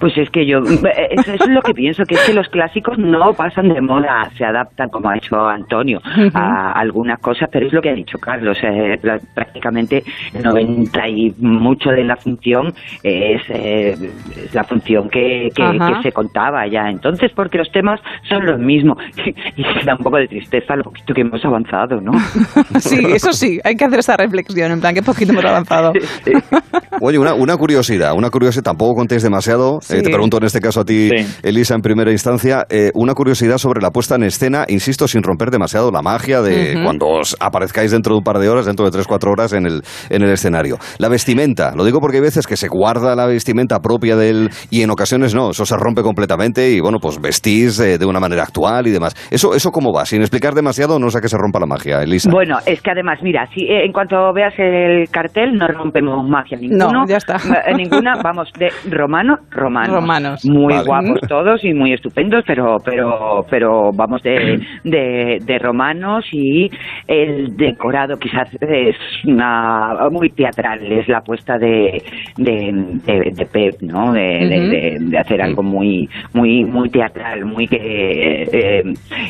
Pues es que yo, eh, eso es lo que pienso, que es que los clásicos no pasan de moda, se adaptan, como ha hecho Antonio, a algunas cosas, pero es lo que ha dicho Carlos, eh, pr- prácticamente el 90 y mucho de la función es, eh, es la función que, que, Ajá. que se contaba ya entonces, porque los temas son los mismos, y da un poco de tristeza lo poquito que hemos avanzado, ¿no? Sí, eso sí, hay que hacer esa reflexión, en plan, qué poquito hemos avanzado. Oye, una, una curiosidad, una curiosidad, tampoco contéis demasiado, Sí. eh, te pregunto en este caso a ti, Elisa, en primera instancia, eh, una curiosidad sobre la puesta en escena, insisto, sin romper demasiado la magia de cuando os aparezcáis dentro de un par de horas, dentro de tres, cuatro horas en el, en el escenario. La vestimenta, lo digo porque hay veces que se guarda la vestimenta propia del... y en ocasiones no, eso se rompe completamente y bueno, pues vestís eh, de una manera actual y demás. ¿Eso, ¿Eso cómo va? Sin explicar demasiado, no sea que se rompa la magia, Elisa. Bueno, es que además, mira, si eh, en cuanto veas el cartel no rompemos magia ninguna. ninguno, ya está. ninguna, vamos, de romano, romanos. Romanos. Muy Vale. guapos todos y muy estupendos, pero, pero, pero vamos, de, de, de romanos y el decorado quizás es una, muy teatral, es la apuesta de, de, de, de Pep, ¿no? De, hacer algo muy, muy, muy teatral, muy que, eh,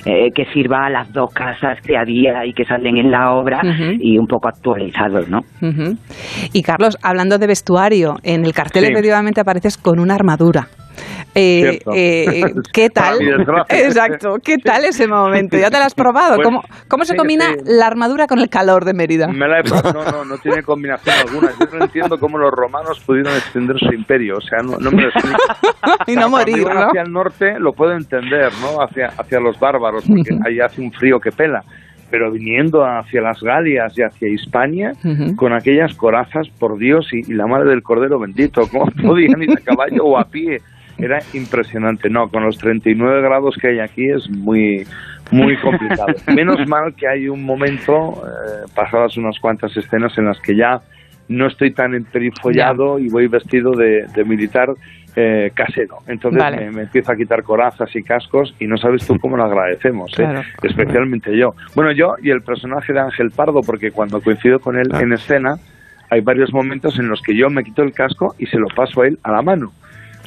eh, que sirva a las dos casas que había y que salen en la obra y un poco actualizado, ¿no? Ujú. Y Carlos, hablando de vestuario, en el cartel Sí. efectivamente apareces con una armadura. Eh, Cierto. eh, ¿Qué tal? Exacto. ¿Qué tal ese momento? ¿Ya te lo has probado? Pues, ¿Cómo, cómo se combina sí. la armadura con el calor de Mérida? Me la he no, no, no tiene combinación alguna. Yo no entiendo cómo los romanos pudieron extender su imperio. O sea, no, no me lo explico. Y no morir. Hacia el norte lo puedo entender, ¿no? Hacia, hacia los bárbaros, porque ahí hace un frío que pela. Pero viniendo hacia las Galias y hacia Hispania, con aquellas corazas, por Dios, y, y la madre del Cordero bendito, ¿cómo podían ir a caballo o a pie? Era impresionante. No, con los 39 grados que hay aquí es muy, muy complicado. Menos mal que hay un momento, eh, pasadas unas cuantas escenas en las que ya no estoy tan emperifollado y voy vestido de, de militar eh, casero. Entonces Vale. me, me empiezo a quitar corazas y cascos y no sabes tú cómo lo agradecemos, ¿eh? Especialmente yo. Bueno, yo y el personaje de Ángel Pardo, porque cuando coincido con él en escena, hay varios momentos en los que yo me quito el casco y se lo paso a él a la mano.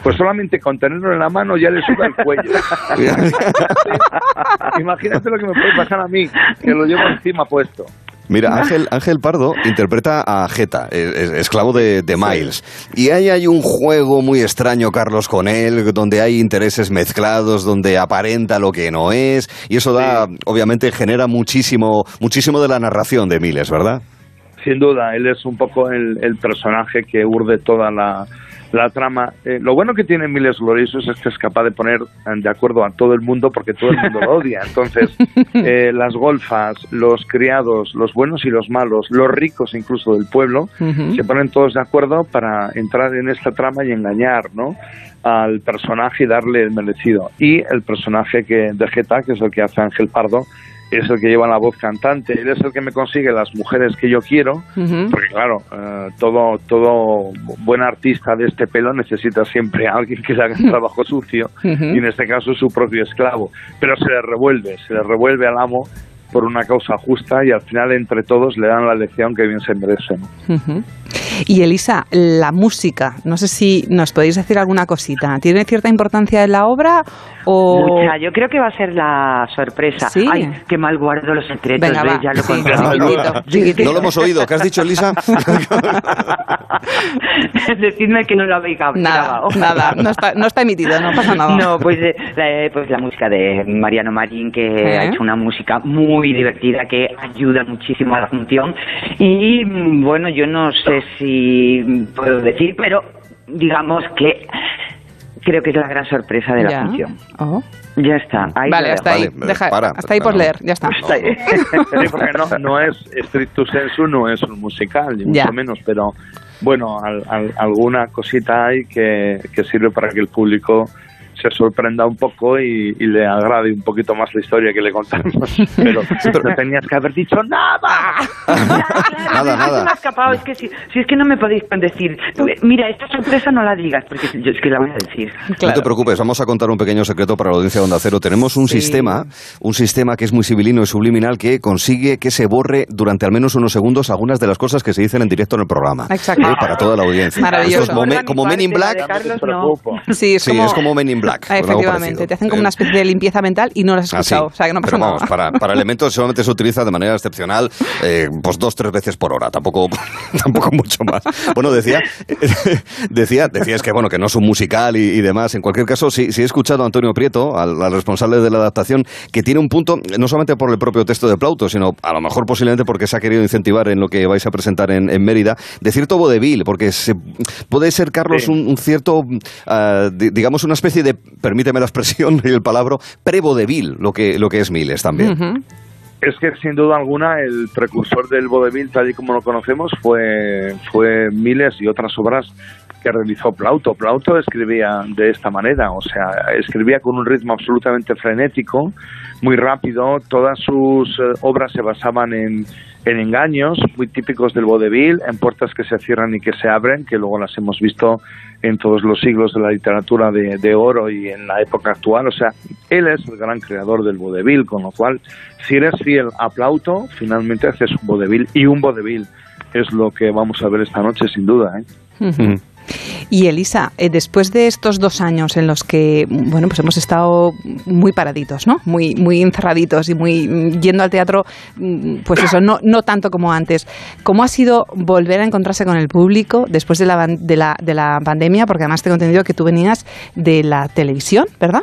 Pues solamente con tenerlo en la mano ya le suda el cuello. Imagínate lo que me puede pasar a mí, que lo llevo encima puesto. Mira, Ángel, Ángel Pardo interpreta a Jeta, es- es- esclavo de, de Miles. Y ahí hay un juego muy extraño, Carlos, con él, donde hay intereses mezclados, donde aparenta lo que no es. Y eso da, obviamente, genera muchísimo, muchísimo de la narración de Miles, ¿verdad? Sin duda, él es un poco el, el personaje que urde toda la, la trama. Eh, lo bueno que tiene Miles Gloriosos es que es capaz de poner eh, de acuerdo a todo el mundo porque todo el mundo lo odia. Entonces, eh, las golfas, los criados, los buenos y los malos, los ricos incluso del pueblo, se ponen todos de acuerdo para entrar en esta trama y engañar, ¿no? al personaje y darle el merecido. Y el personaje que de Geta, que es el que hace Ángel Pardo, es el que lleva la voz cantante, él es el que me consigue las mujeres que yo quiero, porque claro, eh, todo, todo buen artista de este pelo necesita siempre a alguien que le haga el trabajo sucio, y en este caso su propio esclavo, pero se le revuelve, se le revuelve al amo por una causa justa y al final entre todos le dan la lección que bien se merece. ¿no? Ujú. Y Elisa, la música, no sé si nos podéis decir alguna cosita. ¿Tiene cierta importancia en la obra o...? Mucha, yo creo que va a ser la sorpresa. Sí. Ay, qué mal guardo los secretos, Venga, ¿ves? va, Ya lo sí, conté. chiquitito, chiquitito. No lo hemos oído. ¿Qué has dicho, Elisa? Decidme que no lo habéis grabado. Nada, nada, no está, no está emitido, no pasa nada. No, pues, eh, la, pues la música de Mariano Marín, que ¿Eh? ha hecho una música muy divertida que ayuda muchísimo a la función. Y bueno, yo no sé si puedo decir, pero digamos que creo que es la gran sorpresa de la Ya. función. Oh. Ya está. Ahí Vale, hasta ahí. Deja- hasta ahí por leer, ya está. Sí, porque no, no es stricto sensu, no es un musical, ni Ya. mucho menos, pero bueno, al- al- alguna cosita hay que, que sirve para que el público se sorprenda un poco y, y le agrade un poquito más la historia que le contamos. Pero, no tenías que haber dicho nada. Nada, Se me nada. escapado, es que si, si es que no me podéis decir, mira, esta sorpresa no la digas, porque yo es que la voy a decir. No te preocupes, vamos a contar un pequeño secreto para la audiencia de Onda Cero. Tenemos un sistema, un sistema que es muy civilino y subliminal que consigue que se borre durante al menos unos segundos algunas de las cosas que se dicen en directo en el programa. Exacto. Eh, Para toda la audiencia. Maravilloso. Es como Men in Black. Sí, es Sí, como... es como Men in Black. Ah, Efectivamente, te hacen como una especie de limpieza mental y no lo has Ah, sí. escuchado, o sea que no pasa Pero vamos, nada. para, para elementos solamente se utiliza de manera excepcional, eh, pues dos, tres veces por hora, tampoco, tampoco mucho más. Bueno, decía, decía, decías que bueno, que no es un musical y, y demás. En cualquier caso, sí, sí he escuchado a Antonio Prieto, al, al responsable de la adaptación, que tiene un punto, no solamente por el propio texto de Plauto, sino a lo mejor posiblemente porque se ha querido incentivar en lo que vais a presentar en, en Mérida, de cierto vodevil, porque se, puede ser, Carlos, Sí. un, un cierto, ah, di- digamos, una especie de, permíteme la expresión y el palabra, pre-vodevil, lo que, lo que es Miles también. Es que sin duda alguna el precursor del vodevil tal y como lo conocemos fue, fue Miles y otras obras que realizó Plauto. Plauto escribía de esta manera, o sea, escribía con un ritmo absolutamente frenético, muy rápido, todas sus eh, obras se basaban en, en engaños muy típicos del vodevil, en puertas que se cierran y que se abren, que luego las hemos visto en todos los siglos de la literatura de, de oro y en la época actual. O sea, él es el gran creador del vodevil, con lo cual, si eres fiel a Plauto, finalmente haces un vodevil y un vodevil es lo que vamos a ver esta noche, sin duda. ¿eh? Y Elisa, eh, después de estos dos años en los que, bueno, pues hemos estado muy paraditos, ¿no? Muy, muy encerraditos y muy mm, yendo al teatro, mm, pues eso, no, no tanto como antes. ¿Cómo ha sido volver a encontrarse con el público después de la, de la, de la pandemia? Porque además tengo entendido que tú venías de la televisión, ¿verdad?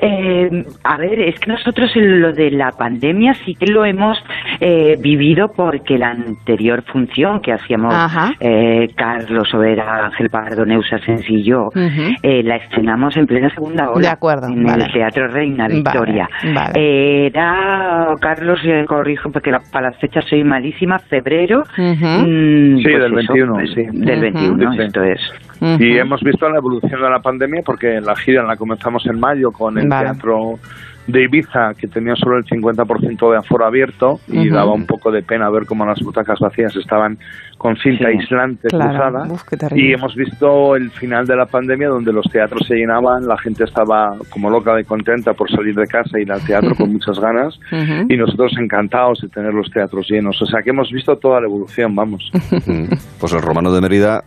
Eh, a ver, es que nosotros en lo de la pandemia sí que lo hemos eh, vivido porque la anterior función que hacíamos eh, Carlos Overa, Ángel Pardo, Neusa Sencillo, Ujú. eh, la estrenamos en plena segunda ola De acuerdo, en vale. el Teatro Reina Vale, Victoria. vale. Era, Carlos, eh, corrijo porque la- para las fechas soy malísima, febrero. Mm, Sí, pues del eso, 21, pues, sí. Del 21, Sí, sí. esto es. Y hemos visto la evolución de la pandemia porque la gira la comenzamos en mayo con el Vale. teatro de Ibiza que tenía solo el 50% de aforo abierto y daba un poco de pena ver cómo las butacas vacías estaban con cinta Sí, aislante claro. cruzada. Uf, y hemos visto el final de la pandemia donde los teatros se llenaban, la gente estaba como loca de contenta por salir de casa y ir al teatro con muchas ganas. Y nosotros encantados de tener los teatros llenos, o sea que hemos visto toda la evolución, vamos. Pues el Romano de Mérida,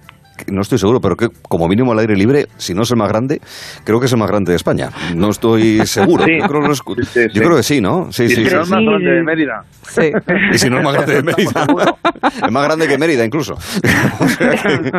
no estoy seguro, pero que como mínimo al aire libre, si no es el más grande, creo que es el más grande de España. No estoy seguro. Sí. Yo, creo que Sí, sí, yo sí. creo que sí, ¿no? Sí, sí, si sí, no es más grande de Mérida. Sí. Y si no es más grande de Mérida. Es más grande que Mérida, incluso. O sea que-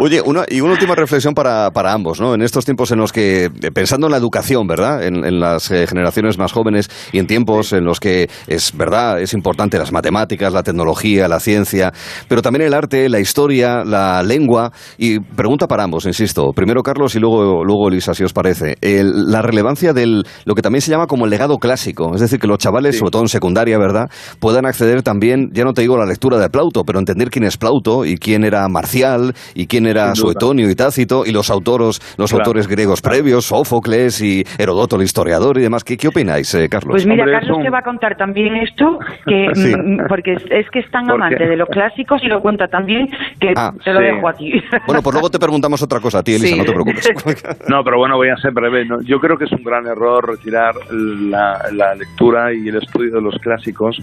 Oye, una, y una última reflexión para, para ambos, ¿no? En estos tiempos en los que, eh, pensando en la educación, ¿verdad? En, en las eh, generaciones más jóvenes y en tiempos en los que es verdad, es importante las matemáticas, la tecnología, la ciencia, pero también el arte, la historia, la lengua. Y pregunta para ambos, insisto. Primero Carlos y luego, luego Elisa, si os parece. El- la relevancia del lo que también se llama como el legado clásico. Es decir, que los chavales, sobre todo en secundaria, ¿verdad?, puedan acceder también, ya no te digo la lectura de Plauto, pero entender quién es Plauto y quién era Marcial y quién era. Suetonio y Tácito y los autores, los Claro. autores griegos previos, Sófocles y Herodoto, el historiador y demás. ¿Qué, qué opináis, eh, Carlos? Pues mira, Hombre, Carlos es un- te va a contar también esto, que Sí. mm, porque es, es que es tan amante de los clásicos y lo cuenta también que Ah, te lo sí. dejo a ti. Bueno, pues luego te preguntamos otra cosa a ti, Elisa, Sí. no te preocupes. No, pero bueno, voy a ser breve. ¿no? Yo creo que es un gran error retirar la, la lectura y el estudio de los clásicos,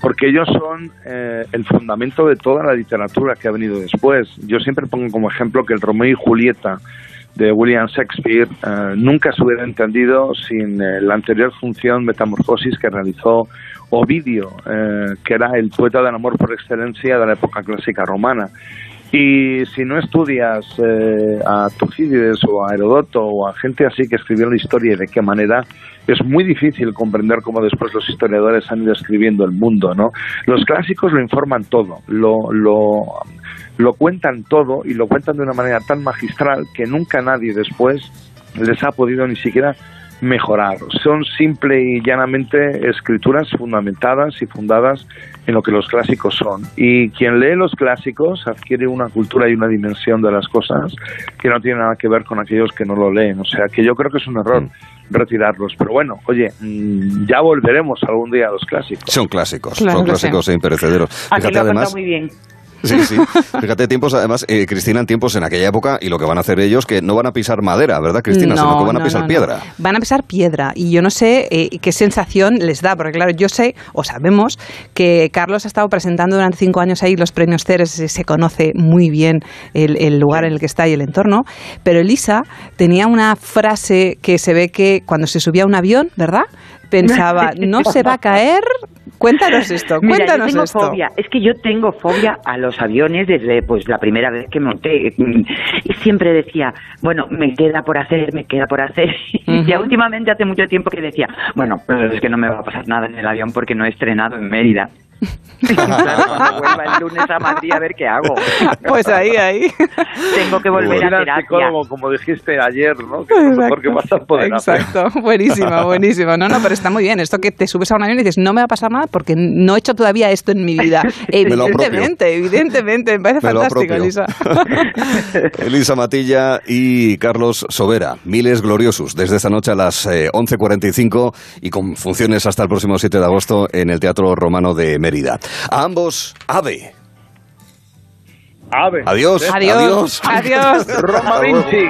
porque ellos son eh, el fundamento de toda la literatura que ha venido después. Yo siempre pongo como ejemplo que el Romeo y Julieta de William Shakespeare eh, nunca se hubiera entendido sin eh, la anterior función Metamorfosis que realizó Ovidio, eh, que era el poeta del amor por excelencia de la época clásica romana. Y si no estudias eh, a Tucídides o a Herodoto o a gente así que escribió la historia y de qué manera, es muy difícil comprender cómo después los historiadores han ido escribiendo el mundo, ¿no? Los clásicos lo informan todo, lo, lo, lo cuentan todo y lo cuentan de una manera tan magistral que nunca nadie después les ha podido ni siquiera mejorar. Son simple y llanamente escrituras fundamentadas y fundadas en lo que los clásicos son. Y quien lee los clásicos adquiere una cultura y una dimensión de las cosas que no tiene nada que ver con aquellos que no lo leen. O sea que yo creo que es un error retirarlos. Pero bueno, oye, mm, ya volveremos algún día a los clásicos. Son clásicos, Claro son clásicos e imperecederos. Aquí Fíjate lo además, muy bien. Sí, sí. Fíjate, tiempos, además, eh, Cristina, en tiempos en aquella época, y lo que van a hacer ellos, que no van a pisar madera, ¿verdad, Cristina? Sino que van a no, pisar no, no. piedra. Van a pisar piedra. Y yo no sé eh, qué sensación les da, porque claro, yo sé, o sabemos, que Carlos ha estado presentando durante cinco años ahí los premios Ceres, se se conoce muy bien el, el lugar en el que está y el entorno, pero Elisa tenía una frase que se ve que cuando se subía a un avión, ¿verdad? Pensaba, no se va a caer. Cuéntanos esto, Mira, yo cuéntanos tengo esto. fobia. Es que yo tengo fobia a los aviones desde pues la primera vez que monté. Y siempre decía, bueno, me queda por hacer, me queda por hacer. Y ya últimamente hace mucho tiempo que decía, bueno, pues es que no me va a pasar nada en el avión porque no he estrenado en Mérida. Claro, cuando vuelva el lunes a Madrid a ver qué hago. Pues ahí, ahí. Tengo que volver Ir a terapia. psicólogo, como dijiste ayer, ¿no? Que es lo mejor que vas a poder hacer. Exacto, buenísimo, buenísimo. No, no, pero está muy bien. Esto que te subes a un avión y dices, no me va a pasar nada porque no he hecho todavía esto en mi vida. Evidentemente, evidentemente. Me parece Me fantástico. Elisa. Elisa Matilla y Carlos Sobera, Miles Gloriosus, desde esta noche a las eh, 11.45 y con funciones hasta el próximo 7 de agosto en el Teatro Romano de Mérida. Mérida. A ambos, ave. Ave. Adiós. Adiós. Adiós. Roma Vinci.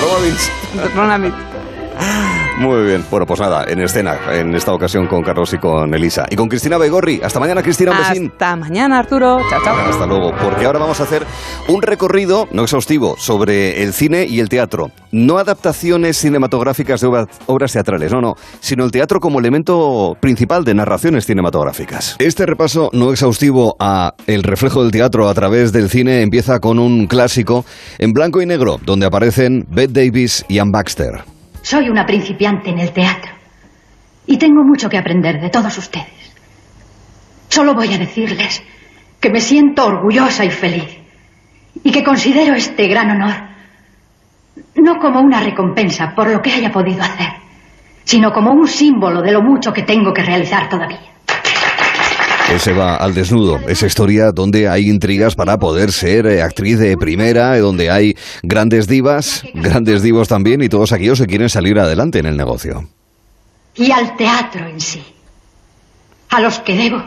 Roma Vinci. Roma Vinci. Muy bien. Bueno, pues nada, en escena, en esta ocasión con Carlos y con Elisa. Y con Cristina Begorri. Hasta mañana, Cristina, un besín. Hasta mañana, Arturo. Chao, chao. Hasta luego, porque ahora vamos a hacer un recorrido, no exhaustivo, sobre el cine y el teatro. No adaptaciones cinematográficas de obra- obras teatrales, no, no, sino el teatro como elemento principal de narraciones cinematográficas. Este repaso no exhaustivo a el reflejo del teatro a través del cine empieza con un clásico en blanco y negro, donde aparecen Bette Davis y Ann Baxter. Soy una principiante en el teatro y tengo mucho que aprender de todos ustedes. Solo voy a decirles que me siento orgullosa y feliz y que considero este gran honor no como una recompensa por lo que haya podido hacer, sino como un símbolo de lo mucho que tengo que realizar todavía. Ese va al desnudo, esa historia donde hay intrigas para poder ser eh, actriz de primera, eh, donde hay grandes divas, grandes divos también y todos aquellos que quieren salir adelante en el negocio. y al teatro en sí, a los que debo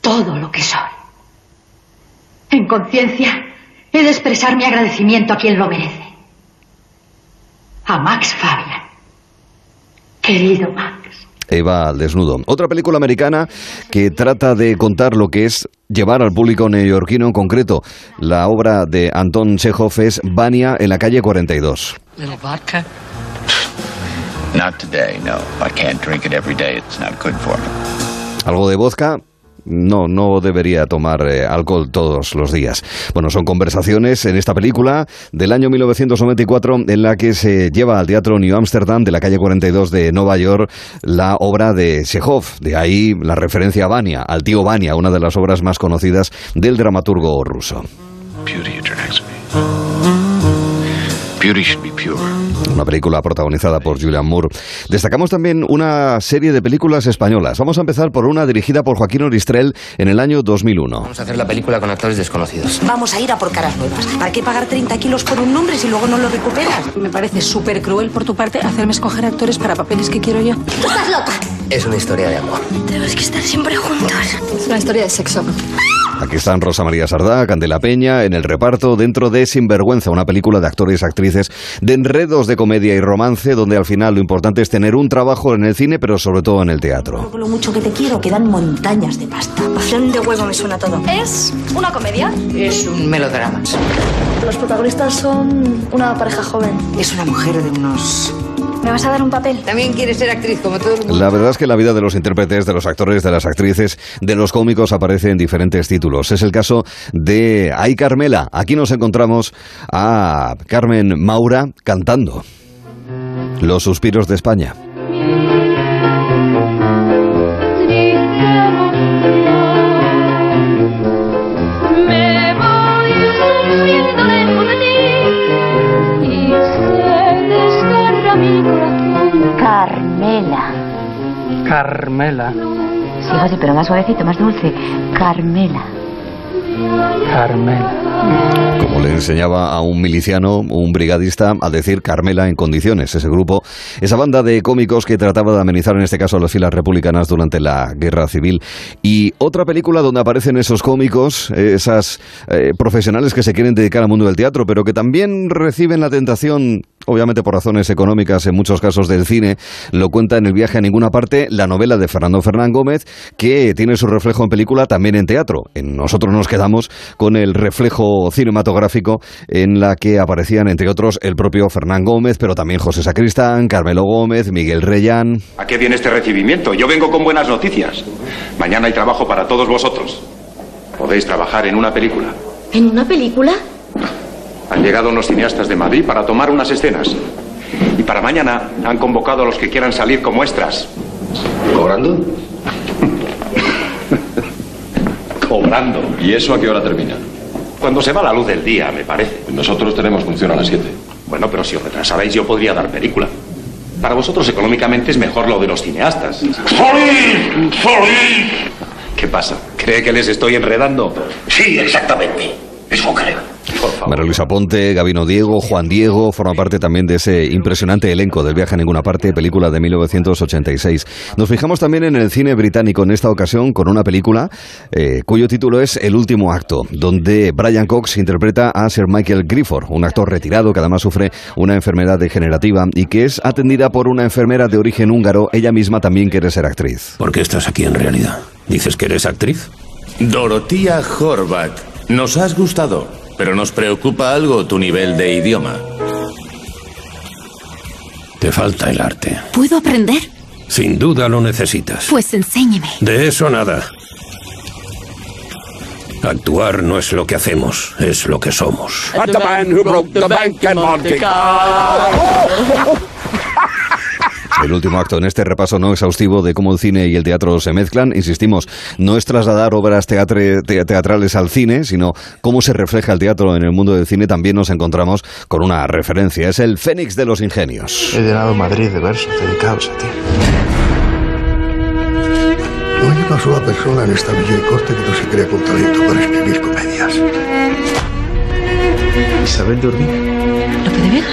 todo lo que soy. En conciencia, he de expresar mi agradecimiento a quien lo merece. A Max Fabian. Querido Max. Eva al desnudo. Otra película americana que trata de contar lo que es llevar al público neoyorquino en concreto. La obra de Anton Chekhov es Vania en la calle 42. Little vodka? Not today, no. I can't drink it every day. It's not good for me. ¿Algo de vodka? No, no debería tomar eh, alcohol todos los días. Bueno, son conversaciones en esta película del año 1994 en la que se lleva al Teatro New Amsterdam de la calle 42 de Nueva York la obra de Chekhov. De ahí la referencia a Vania, al tío Vania, una de las obras más conocidas del dramaturgo ruso. Beauty Una película protagonizada por Julian Moore. Destacamos también una serie de películas españolas. Vamos a empezar por una dirigida por Joaquín Oristrel en el año 2001. Vamos a hacer la película con actores desconocidos. Vamos a ir a por caras nuevas. ¿Para qué pagar 30 kilos por un nombre si luego no lo recuperas? Me parece súper cruel por tu parte hacerme escoger actores para papeles que quiero yo. ¡Tú estás loca! Es una historia de amor. Tenemos que estar siempre juntos. Es una historia de sexo. Aquí están Rosa María Sardá, Candela Peña, en el reparto dentro de Sinvergüenza, una película de actores y actrices de enredos de comedia y romance, donde al final lo importante es tener un trabajo en el cine, pero sobre todo en el teatro. Lo mucho que te quiero, quedan montañas de pasta. Pasión de huevo me suena todo. ¿Es una comedia? Es un melodrama. Los protagonistas son una pareja joven. Es una mujer de unos... ¿Me vas a dar un papel? También quiere ser actriz como todo el mundo. La verdad es que la vida de los intérpretes, de los actores, de las actrices, de los cómicos aparece en diferentes títulos. Es el caso de Ay Carmela. Aquí nos encontramos a Carmen Maura cantando Los suspiros de España. Carmela. Carmela. Sí, José, pero más suavecito, más dulce. Carmela. Carmela. Como le enseñaba a un miliciano, un brigadista, a decir Carmela en condiciones. Ese grupo, esa banda de cómicos que trataba de amenizar en este caso las filas republicanas durante la guerra civil. Y otra película donde aparecen esos cómicos, esas eh, profesionales que se quieren dedicar al mundo del teatro, pero que también reciben la tentación, obviamente por razones económicas en muchos casos del cine, lo cuenta en El viaje a ninguna parte, la novela de Fernando Fernán Gómez, que tiene su reflejo en película también en teatro. En nosotros nos quedamos con el reflejo cinematográfico en la que aparecían, entre otros, el propio Fernán Gómez, pero también José Sacristán, Carmelo Gómez, Miguel Reyán. ¿A qué viene este recibimiento? Yo vengo con buenas noticias. Mañana hay trabajo para todos vosotros. Podéis trabajar en una película. ¿En una película? Han llegado unos cineastas de Madrid para tomar unas escenas. Y para mañana han convocado a los que quieran salir como extras. ¿Cobrando? Cobrando. ¿Y eso a qué hora termina? Cuando se va la luz del día, me parece. Nosotros tenemos función a las 7. Bueno, pero si os retrasarais yo podría dar película. Para vosotros económicamente es mejor lo de los cineastas. ¡Solís! ¡Solís! ¿Qué pasa? ¿Cree que les estoy enredando? Sí, exactamente. Eso creo. María Luisa Ponte, Gabino Diego, Juan Diego, forma parte también de ese impresionante elenco del viaje a ninguna parte, película de 1986. Nos fijamos también en el cine británico en esta ocasión con una película eh, cuyo título es El último acto, donde Brian Cox interpreta a Sir Michael Grifford, un actor retirado que además sufre una enfermedad degenerativa y que es atendida por una enfermera de origen húngaro. Ella misma también quiere ser actriz. ¿Por qué estás aquí en realidad? ¿Dices que eres actriz? Dorotía Horvath, nos has gustado, pero nos preocupa algo tu nivel de idioma. Te falta el arte. ¿Puedo aprender? Sin duda lo necesitas. Pues enséñeme. De eso nada. Actuar no es lo que hacemos, es lo que somos. At the man who broke the bank and El último acto en este repaso no exhaustivo de cómo el cine y el teatro se mezclan, insistimos, no es trasladar obras teatre- te- teatrales al cine, sino cómo se refleja el teatro en el mundo del cine, también nos encontramos con una referencia. Es el Fénix de los Ingenios. He llenado Madrid de versos dedicados a ti. No hay una sola persona en esta villa y corte que no se crea con talento para escribir comedias. Isabel de Urbina. ¿Lope de Vega?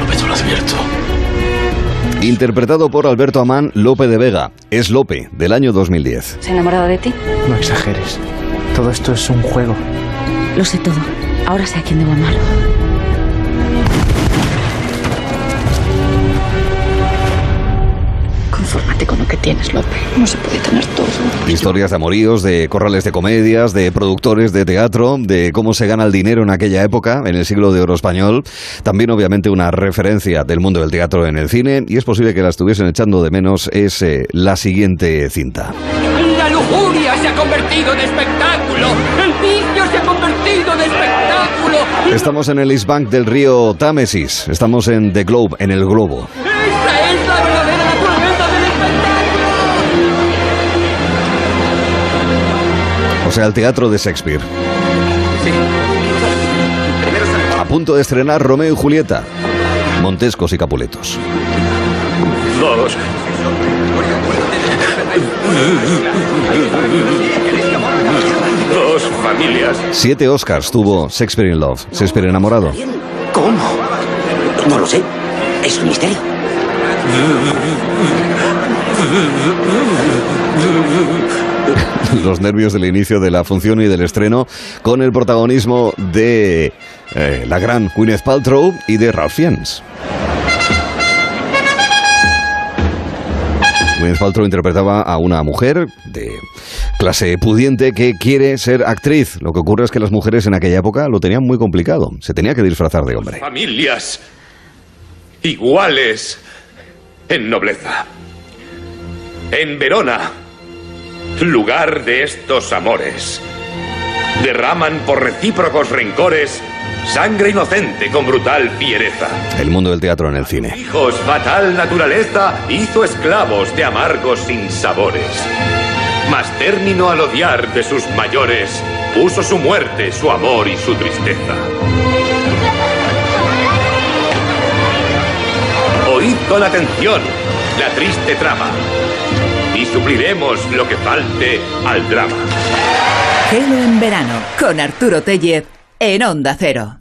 Lope te lo advierto. Interpretado por Alberto Amán, Lope de Vega. Es Lope, del año 2010. ¿Se ha enamorado de ti? No exageres. Todo esto es un juego. Lo sé todo. Ahora sé a quién debo amar. Con lo que tienes, Lope. No se puede tener todo. Historias de amoríos, de corrales de comedias, de productores de teatro, de cómo se gana el dinero en aquella época, en el siglo de oro español. También, obviamente, una referencia del mundo del teatro en el cine, y es posible que la estuviesen echando de menos, es eh, la siguiente cinta. La lujuria se ha convertido en espectáculo. El vicio se ha convertido en espectáculo. Estamos en el East Bank del río Támesis, estamos en The Globe, en el globo. El teatro de Shakespeare. A punto de estrenar Romeo y Julieta, Montescos y Capuletos. Dos. Dos familias. Siete Oscars tuvo Shakespeare in Love, Shakespeare enamorado. ¿Cómo? No lo sé. Es un misterio. Los nervios del inicio de la función y del estreno con el protagonismo de eh, la gran Gwyneth Paltrow y de Ralph Fiennes. Gwyneth Paltrow interpretaba a una mujer de clase pudiente que quiere ser actriz. Lo que ocurre es que las mujeres en aquella época lo tenían muy complicado. Se tenía que disfrazar de hombre. Familias iguales en nobleza. En Verona, lugar de estos amores, derraman por recíprocos rencores sangre inocente con brutal fiereza. El mundo del teatro en el cine. Hijos, fatal naturaleza hizo esclavos de amargos sinsabores. Mas término al odiar de sus mayores, puso su muerte, su amor y su tristeza. Oíd con atención la triste trama supliremos lo que falte al drama. Gelo en verano con Arturo Tellez en Onda Cero.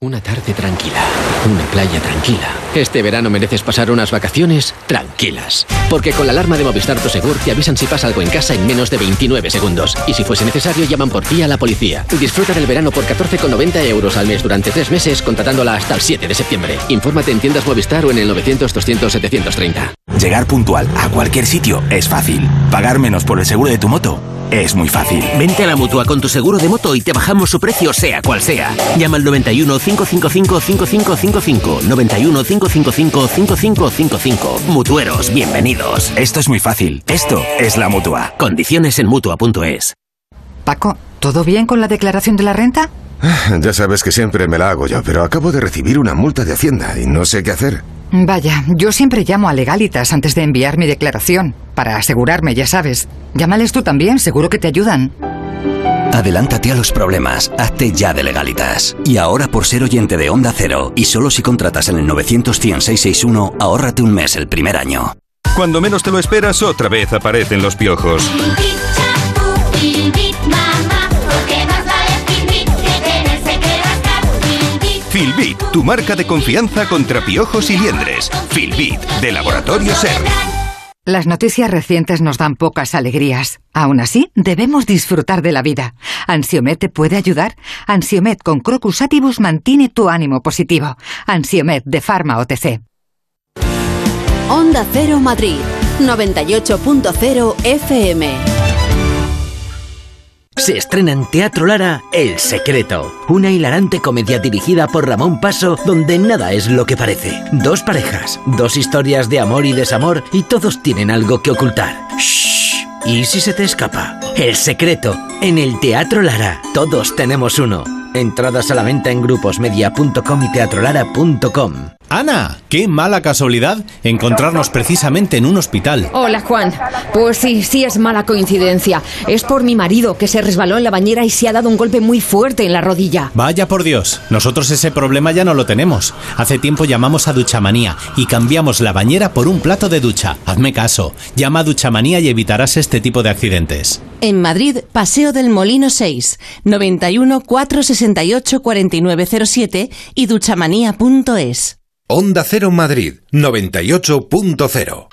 Una tarde tranquila, una playa tranquila. Este verano mereces pasar unas vacaciones tranquilas. Porque con la alarma de Movistar Prosegur te avisan si pasa algo en casa en menos de 29 segundos. Y si fuese necesario, llaman por ti a la policía. Disfruta del verano por 14,90 euros al mes durante tres meses, contratándola hasta el 7 de septiembre. Infórmate en tiendas Movistar o en el 900-200-730. Llegar puntual a cualquier sitio es fácil. Pagar menos por el seguro de tu moto es muy fácil. Vente a la mutua con tu seguro de moto y te bajamos su precio, sea cual sea. Llama al 91 555 5555. 91 555 5555. Mutueros, bienvenidos. Esto es muy fácil. Esto es la mutua. Condiciones en mutua.es. Paco, ¿todo bien con la declaración de la renta? Ya sabes que siempre me la hago yo, pero acabo de recibir una multa de Hacienda y no sé qué hacer. Vaya, yo siempre llamo a Legalitas antes de enviar mi declaración, para asegurarme, ya sabes. Llámales tú también, seguro que te ayudan. Adelántate a los problemas, hazte ya de legalitas. Y ahora por ser oyente de Onda Cero, y solo si contratas en el 900 661 ahórrate un mes el primer año. Cuando menos te lo esperas, otra vez aparecen los piojos. Tu marca de confianza contra piojos y liendres. Filbit, de Laboratorio Ser. Las noticias recientes nos dan pocas alegrías. Aún así, debemos disfrutar de la vida. ¿Ansiomet te puede ayudar? Ansiomet con Crocus Atibus mantiene tu ánimo positivo. Ansiomet de Pharma OTC. Onda Cero Madrid, 98.0 FM. Se estrena en Teatro Lara El Secreto, una hilarante comedia dirigida por Ramón Paso donde nada es lo que parece. Dos parejas, dos historias de amor y desamor y todos tienen algo que ocultar. Shh. ¿Y si se te escapa? El Secreto, en el Teatro Lara. Todos tenemos uno. Entradas a la venta en gruposmedia.com y teatrolara.com. Ana, qué mala casualidad encontrarnos precisamente en un hospital. Hola Juan. Pues sí, sí es mala coincidencia. Es por mi marido que se resbaló en la bañera y se ha dado un golpe muy fuerte en la rodilla. Vaya por Dios, nosotros ese problema ya no lo tenemos. Hace tiempo llamamos a Duchamanía y cambiamos la bañera por un plato de ducha. Hazme caso, llama a Duchamanía y evitarás este tipo de accidentes. En Madrid, Paseo del Molino 6, 91 468 4907 y duchamanía.es. Onda Cero Madrid 98.0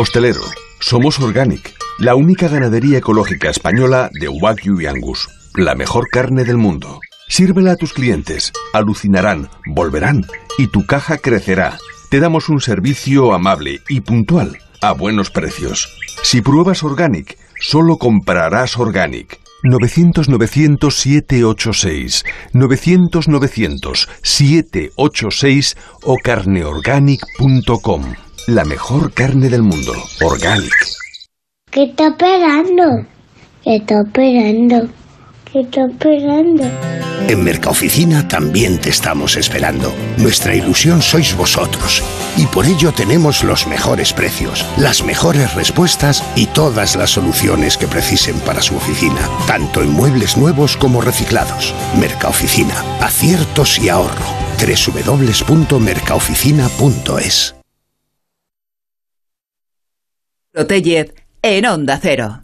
Hostelero, somos Organic, la única ganadería ecológica española de Wagyu y Angus, la mejor carne del mundo. Sírvela a tus clientes, alucinarán, volverán y tu caja crecerá. Te damos un servicio amable y puntual, a buenos precios. Si pruebas Organic, solo comprarás Organic. 900-900-786, 900-900-786 o carneorganic.com. La mejor carne del mundo, Organic. ¿Qué está esperando? ¿Qué está esperando? ¿Qué está esperando? En Mercaoficina también te estamos esperando. Nuestra ilusión sois vosotros. Y por ello tenemos los mejores precios, las mejores respuestas y todas las soluciones que precisen para su oficina, tanto en muebles nuevos como reciclados. Mercaoficina, aciertos y ahorro. www.mercaoficina.es Protelled en Onda Cero.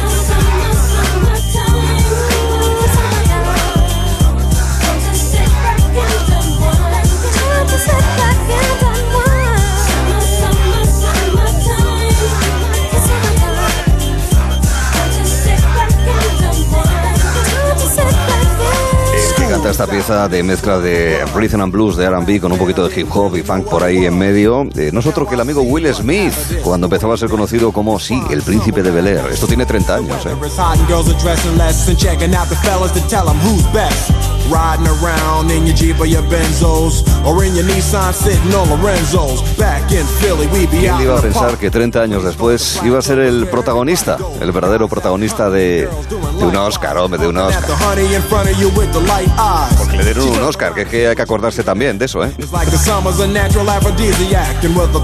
Esta pieza de mezcla de rhythm and blues de R&B con un poquito de hip hop y funk por ahí en medio. Eh, nosotros que el amigo Will Smith, cuando empezaba a ser conocido como, sí, el príncipe de Bel Air. Esto tiene 30 años, ¿eh? Riding around in your Jeep or your Benzos or in your Nissan sitting on Lorenzo's. Back in Philly, we be ¿Quién out iba a pensar que 30 años después iba a ser el protagonista, el verdadero protagonista de, de un Oscar, hombre, de un Oscar? Porque le dieron un Oscar, que es que hay que acordarse también de eso, ¿eh?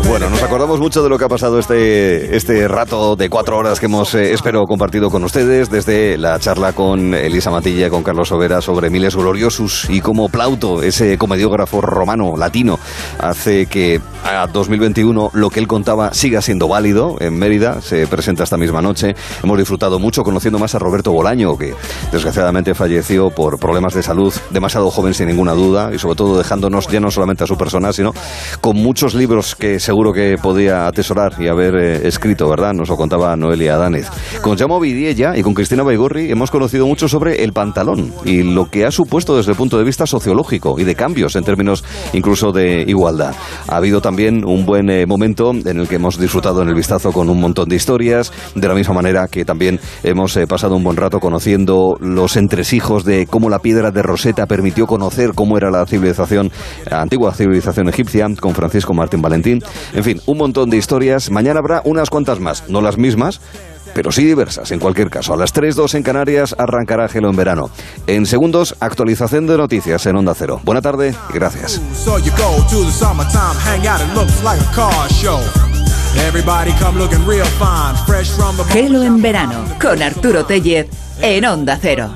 Bueno, nos acordamos mucho de lo que ha pasado este, este rato de cuatro horas que hemos, eh, espero, compartido con ustedes, desde la charla con Elisa Matilla, con Carlos Sobera sobre Miles Gloriosus y cómo Plauto, ese comediógrafo romano, latino, hace que a 2021 lo que él contaba siga siendo válido en Mérida, se presenta esta misma noche. Hemos disfrutado mucho conociendo más a Roberto Bolaño que desgraciadamente falleció por problemas de salud, demasiado joven sin ninguna duda, y sobre todo dejándonos ya no solamente a su persona, sino con muchos libros que seguro que podía atesorar y haber eh, escrito, ¿verdad? Nos lo contaba Noelia Adánez. Con Jamo Vidiella y con Cristina Baigorri hemos conocido mucho sobre el pantalón y lo que ha supuesto desde el punto de vista sociológico y de cambios en términos incluso de igualdad. Ha habido también un buen eh, momento en el que hemos disfrutado en el vistazo con un montón de historias, de la misma manera que también hemos eh, pasado un buen rato conociendo los entresijos de cómo la piedra de Rosetta permitió conocer cómo era la civilización, la antigua civilización egipcia, con Francisco Martín Valentín. En fin, un montón de historias. Mañana habrá unas cuantas más, no las mismas, pero sí diversas en cualquier caso. A las 3.2 en Canarias arrancará Gelo en verano. En segundos, actualización de noticias en Onda Cero. Buena tarde y gracias. Gelo en verano con Arturo Tellez en Onda Cero.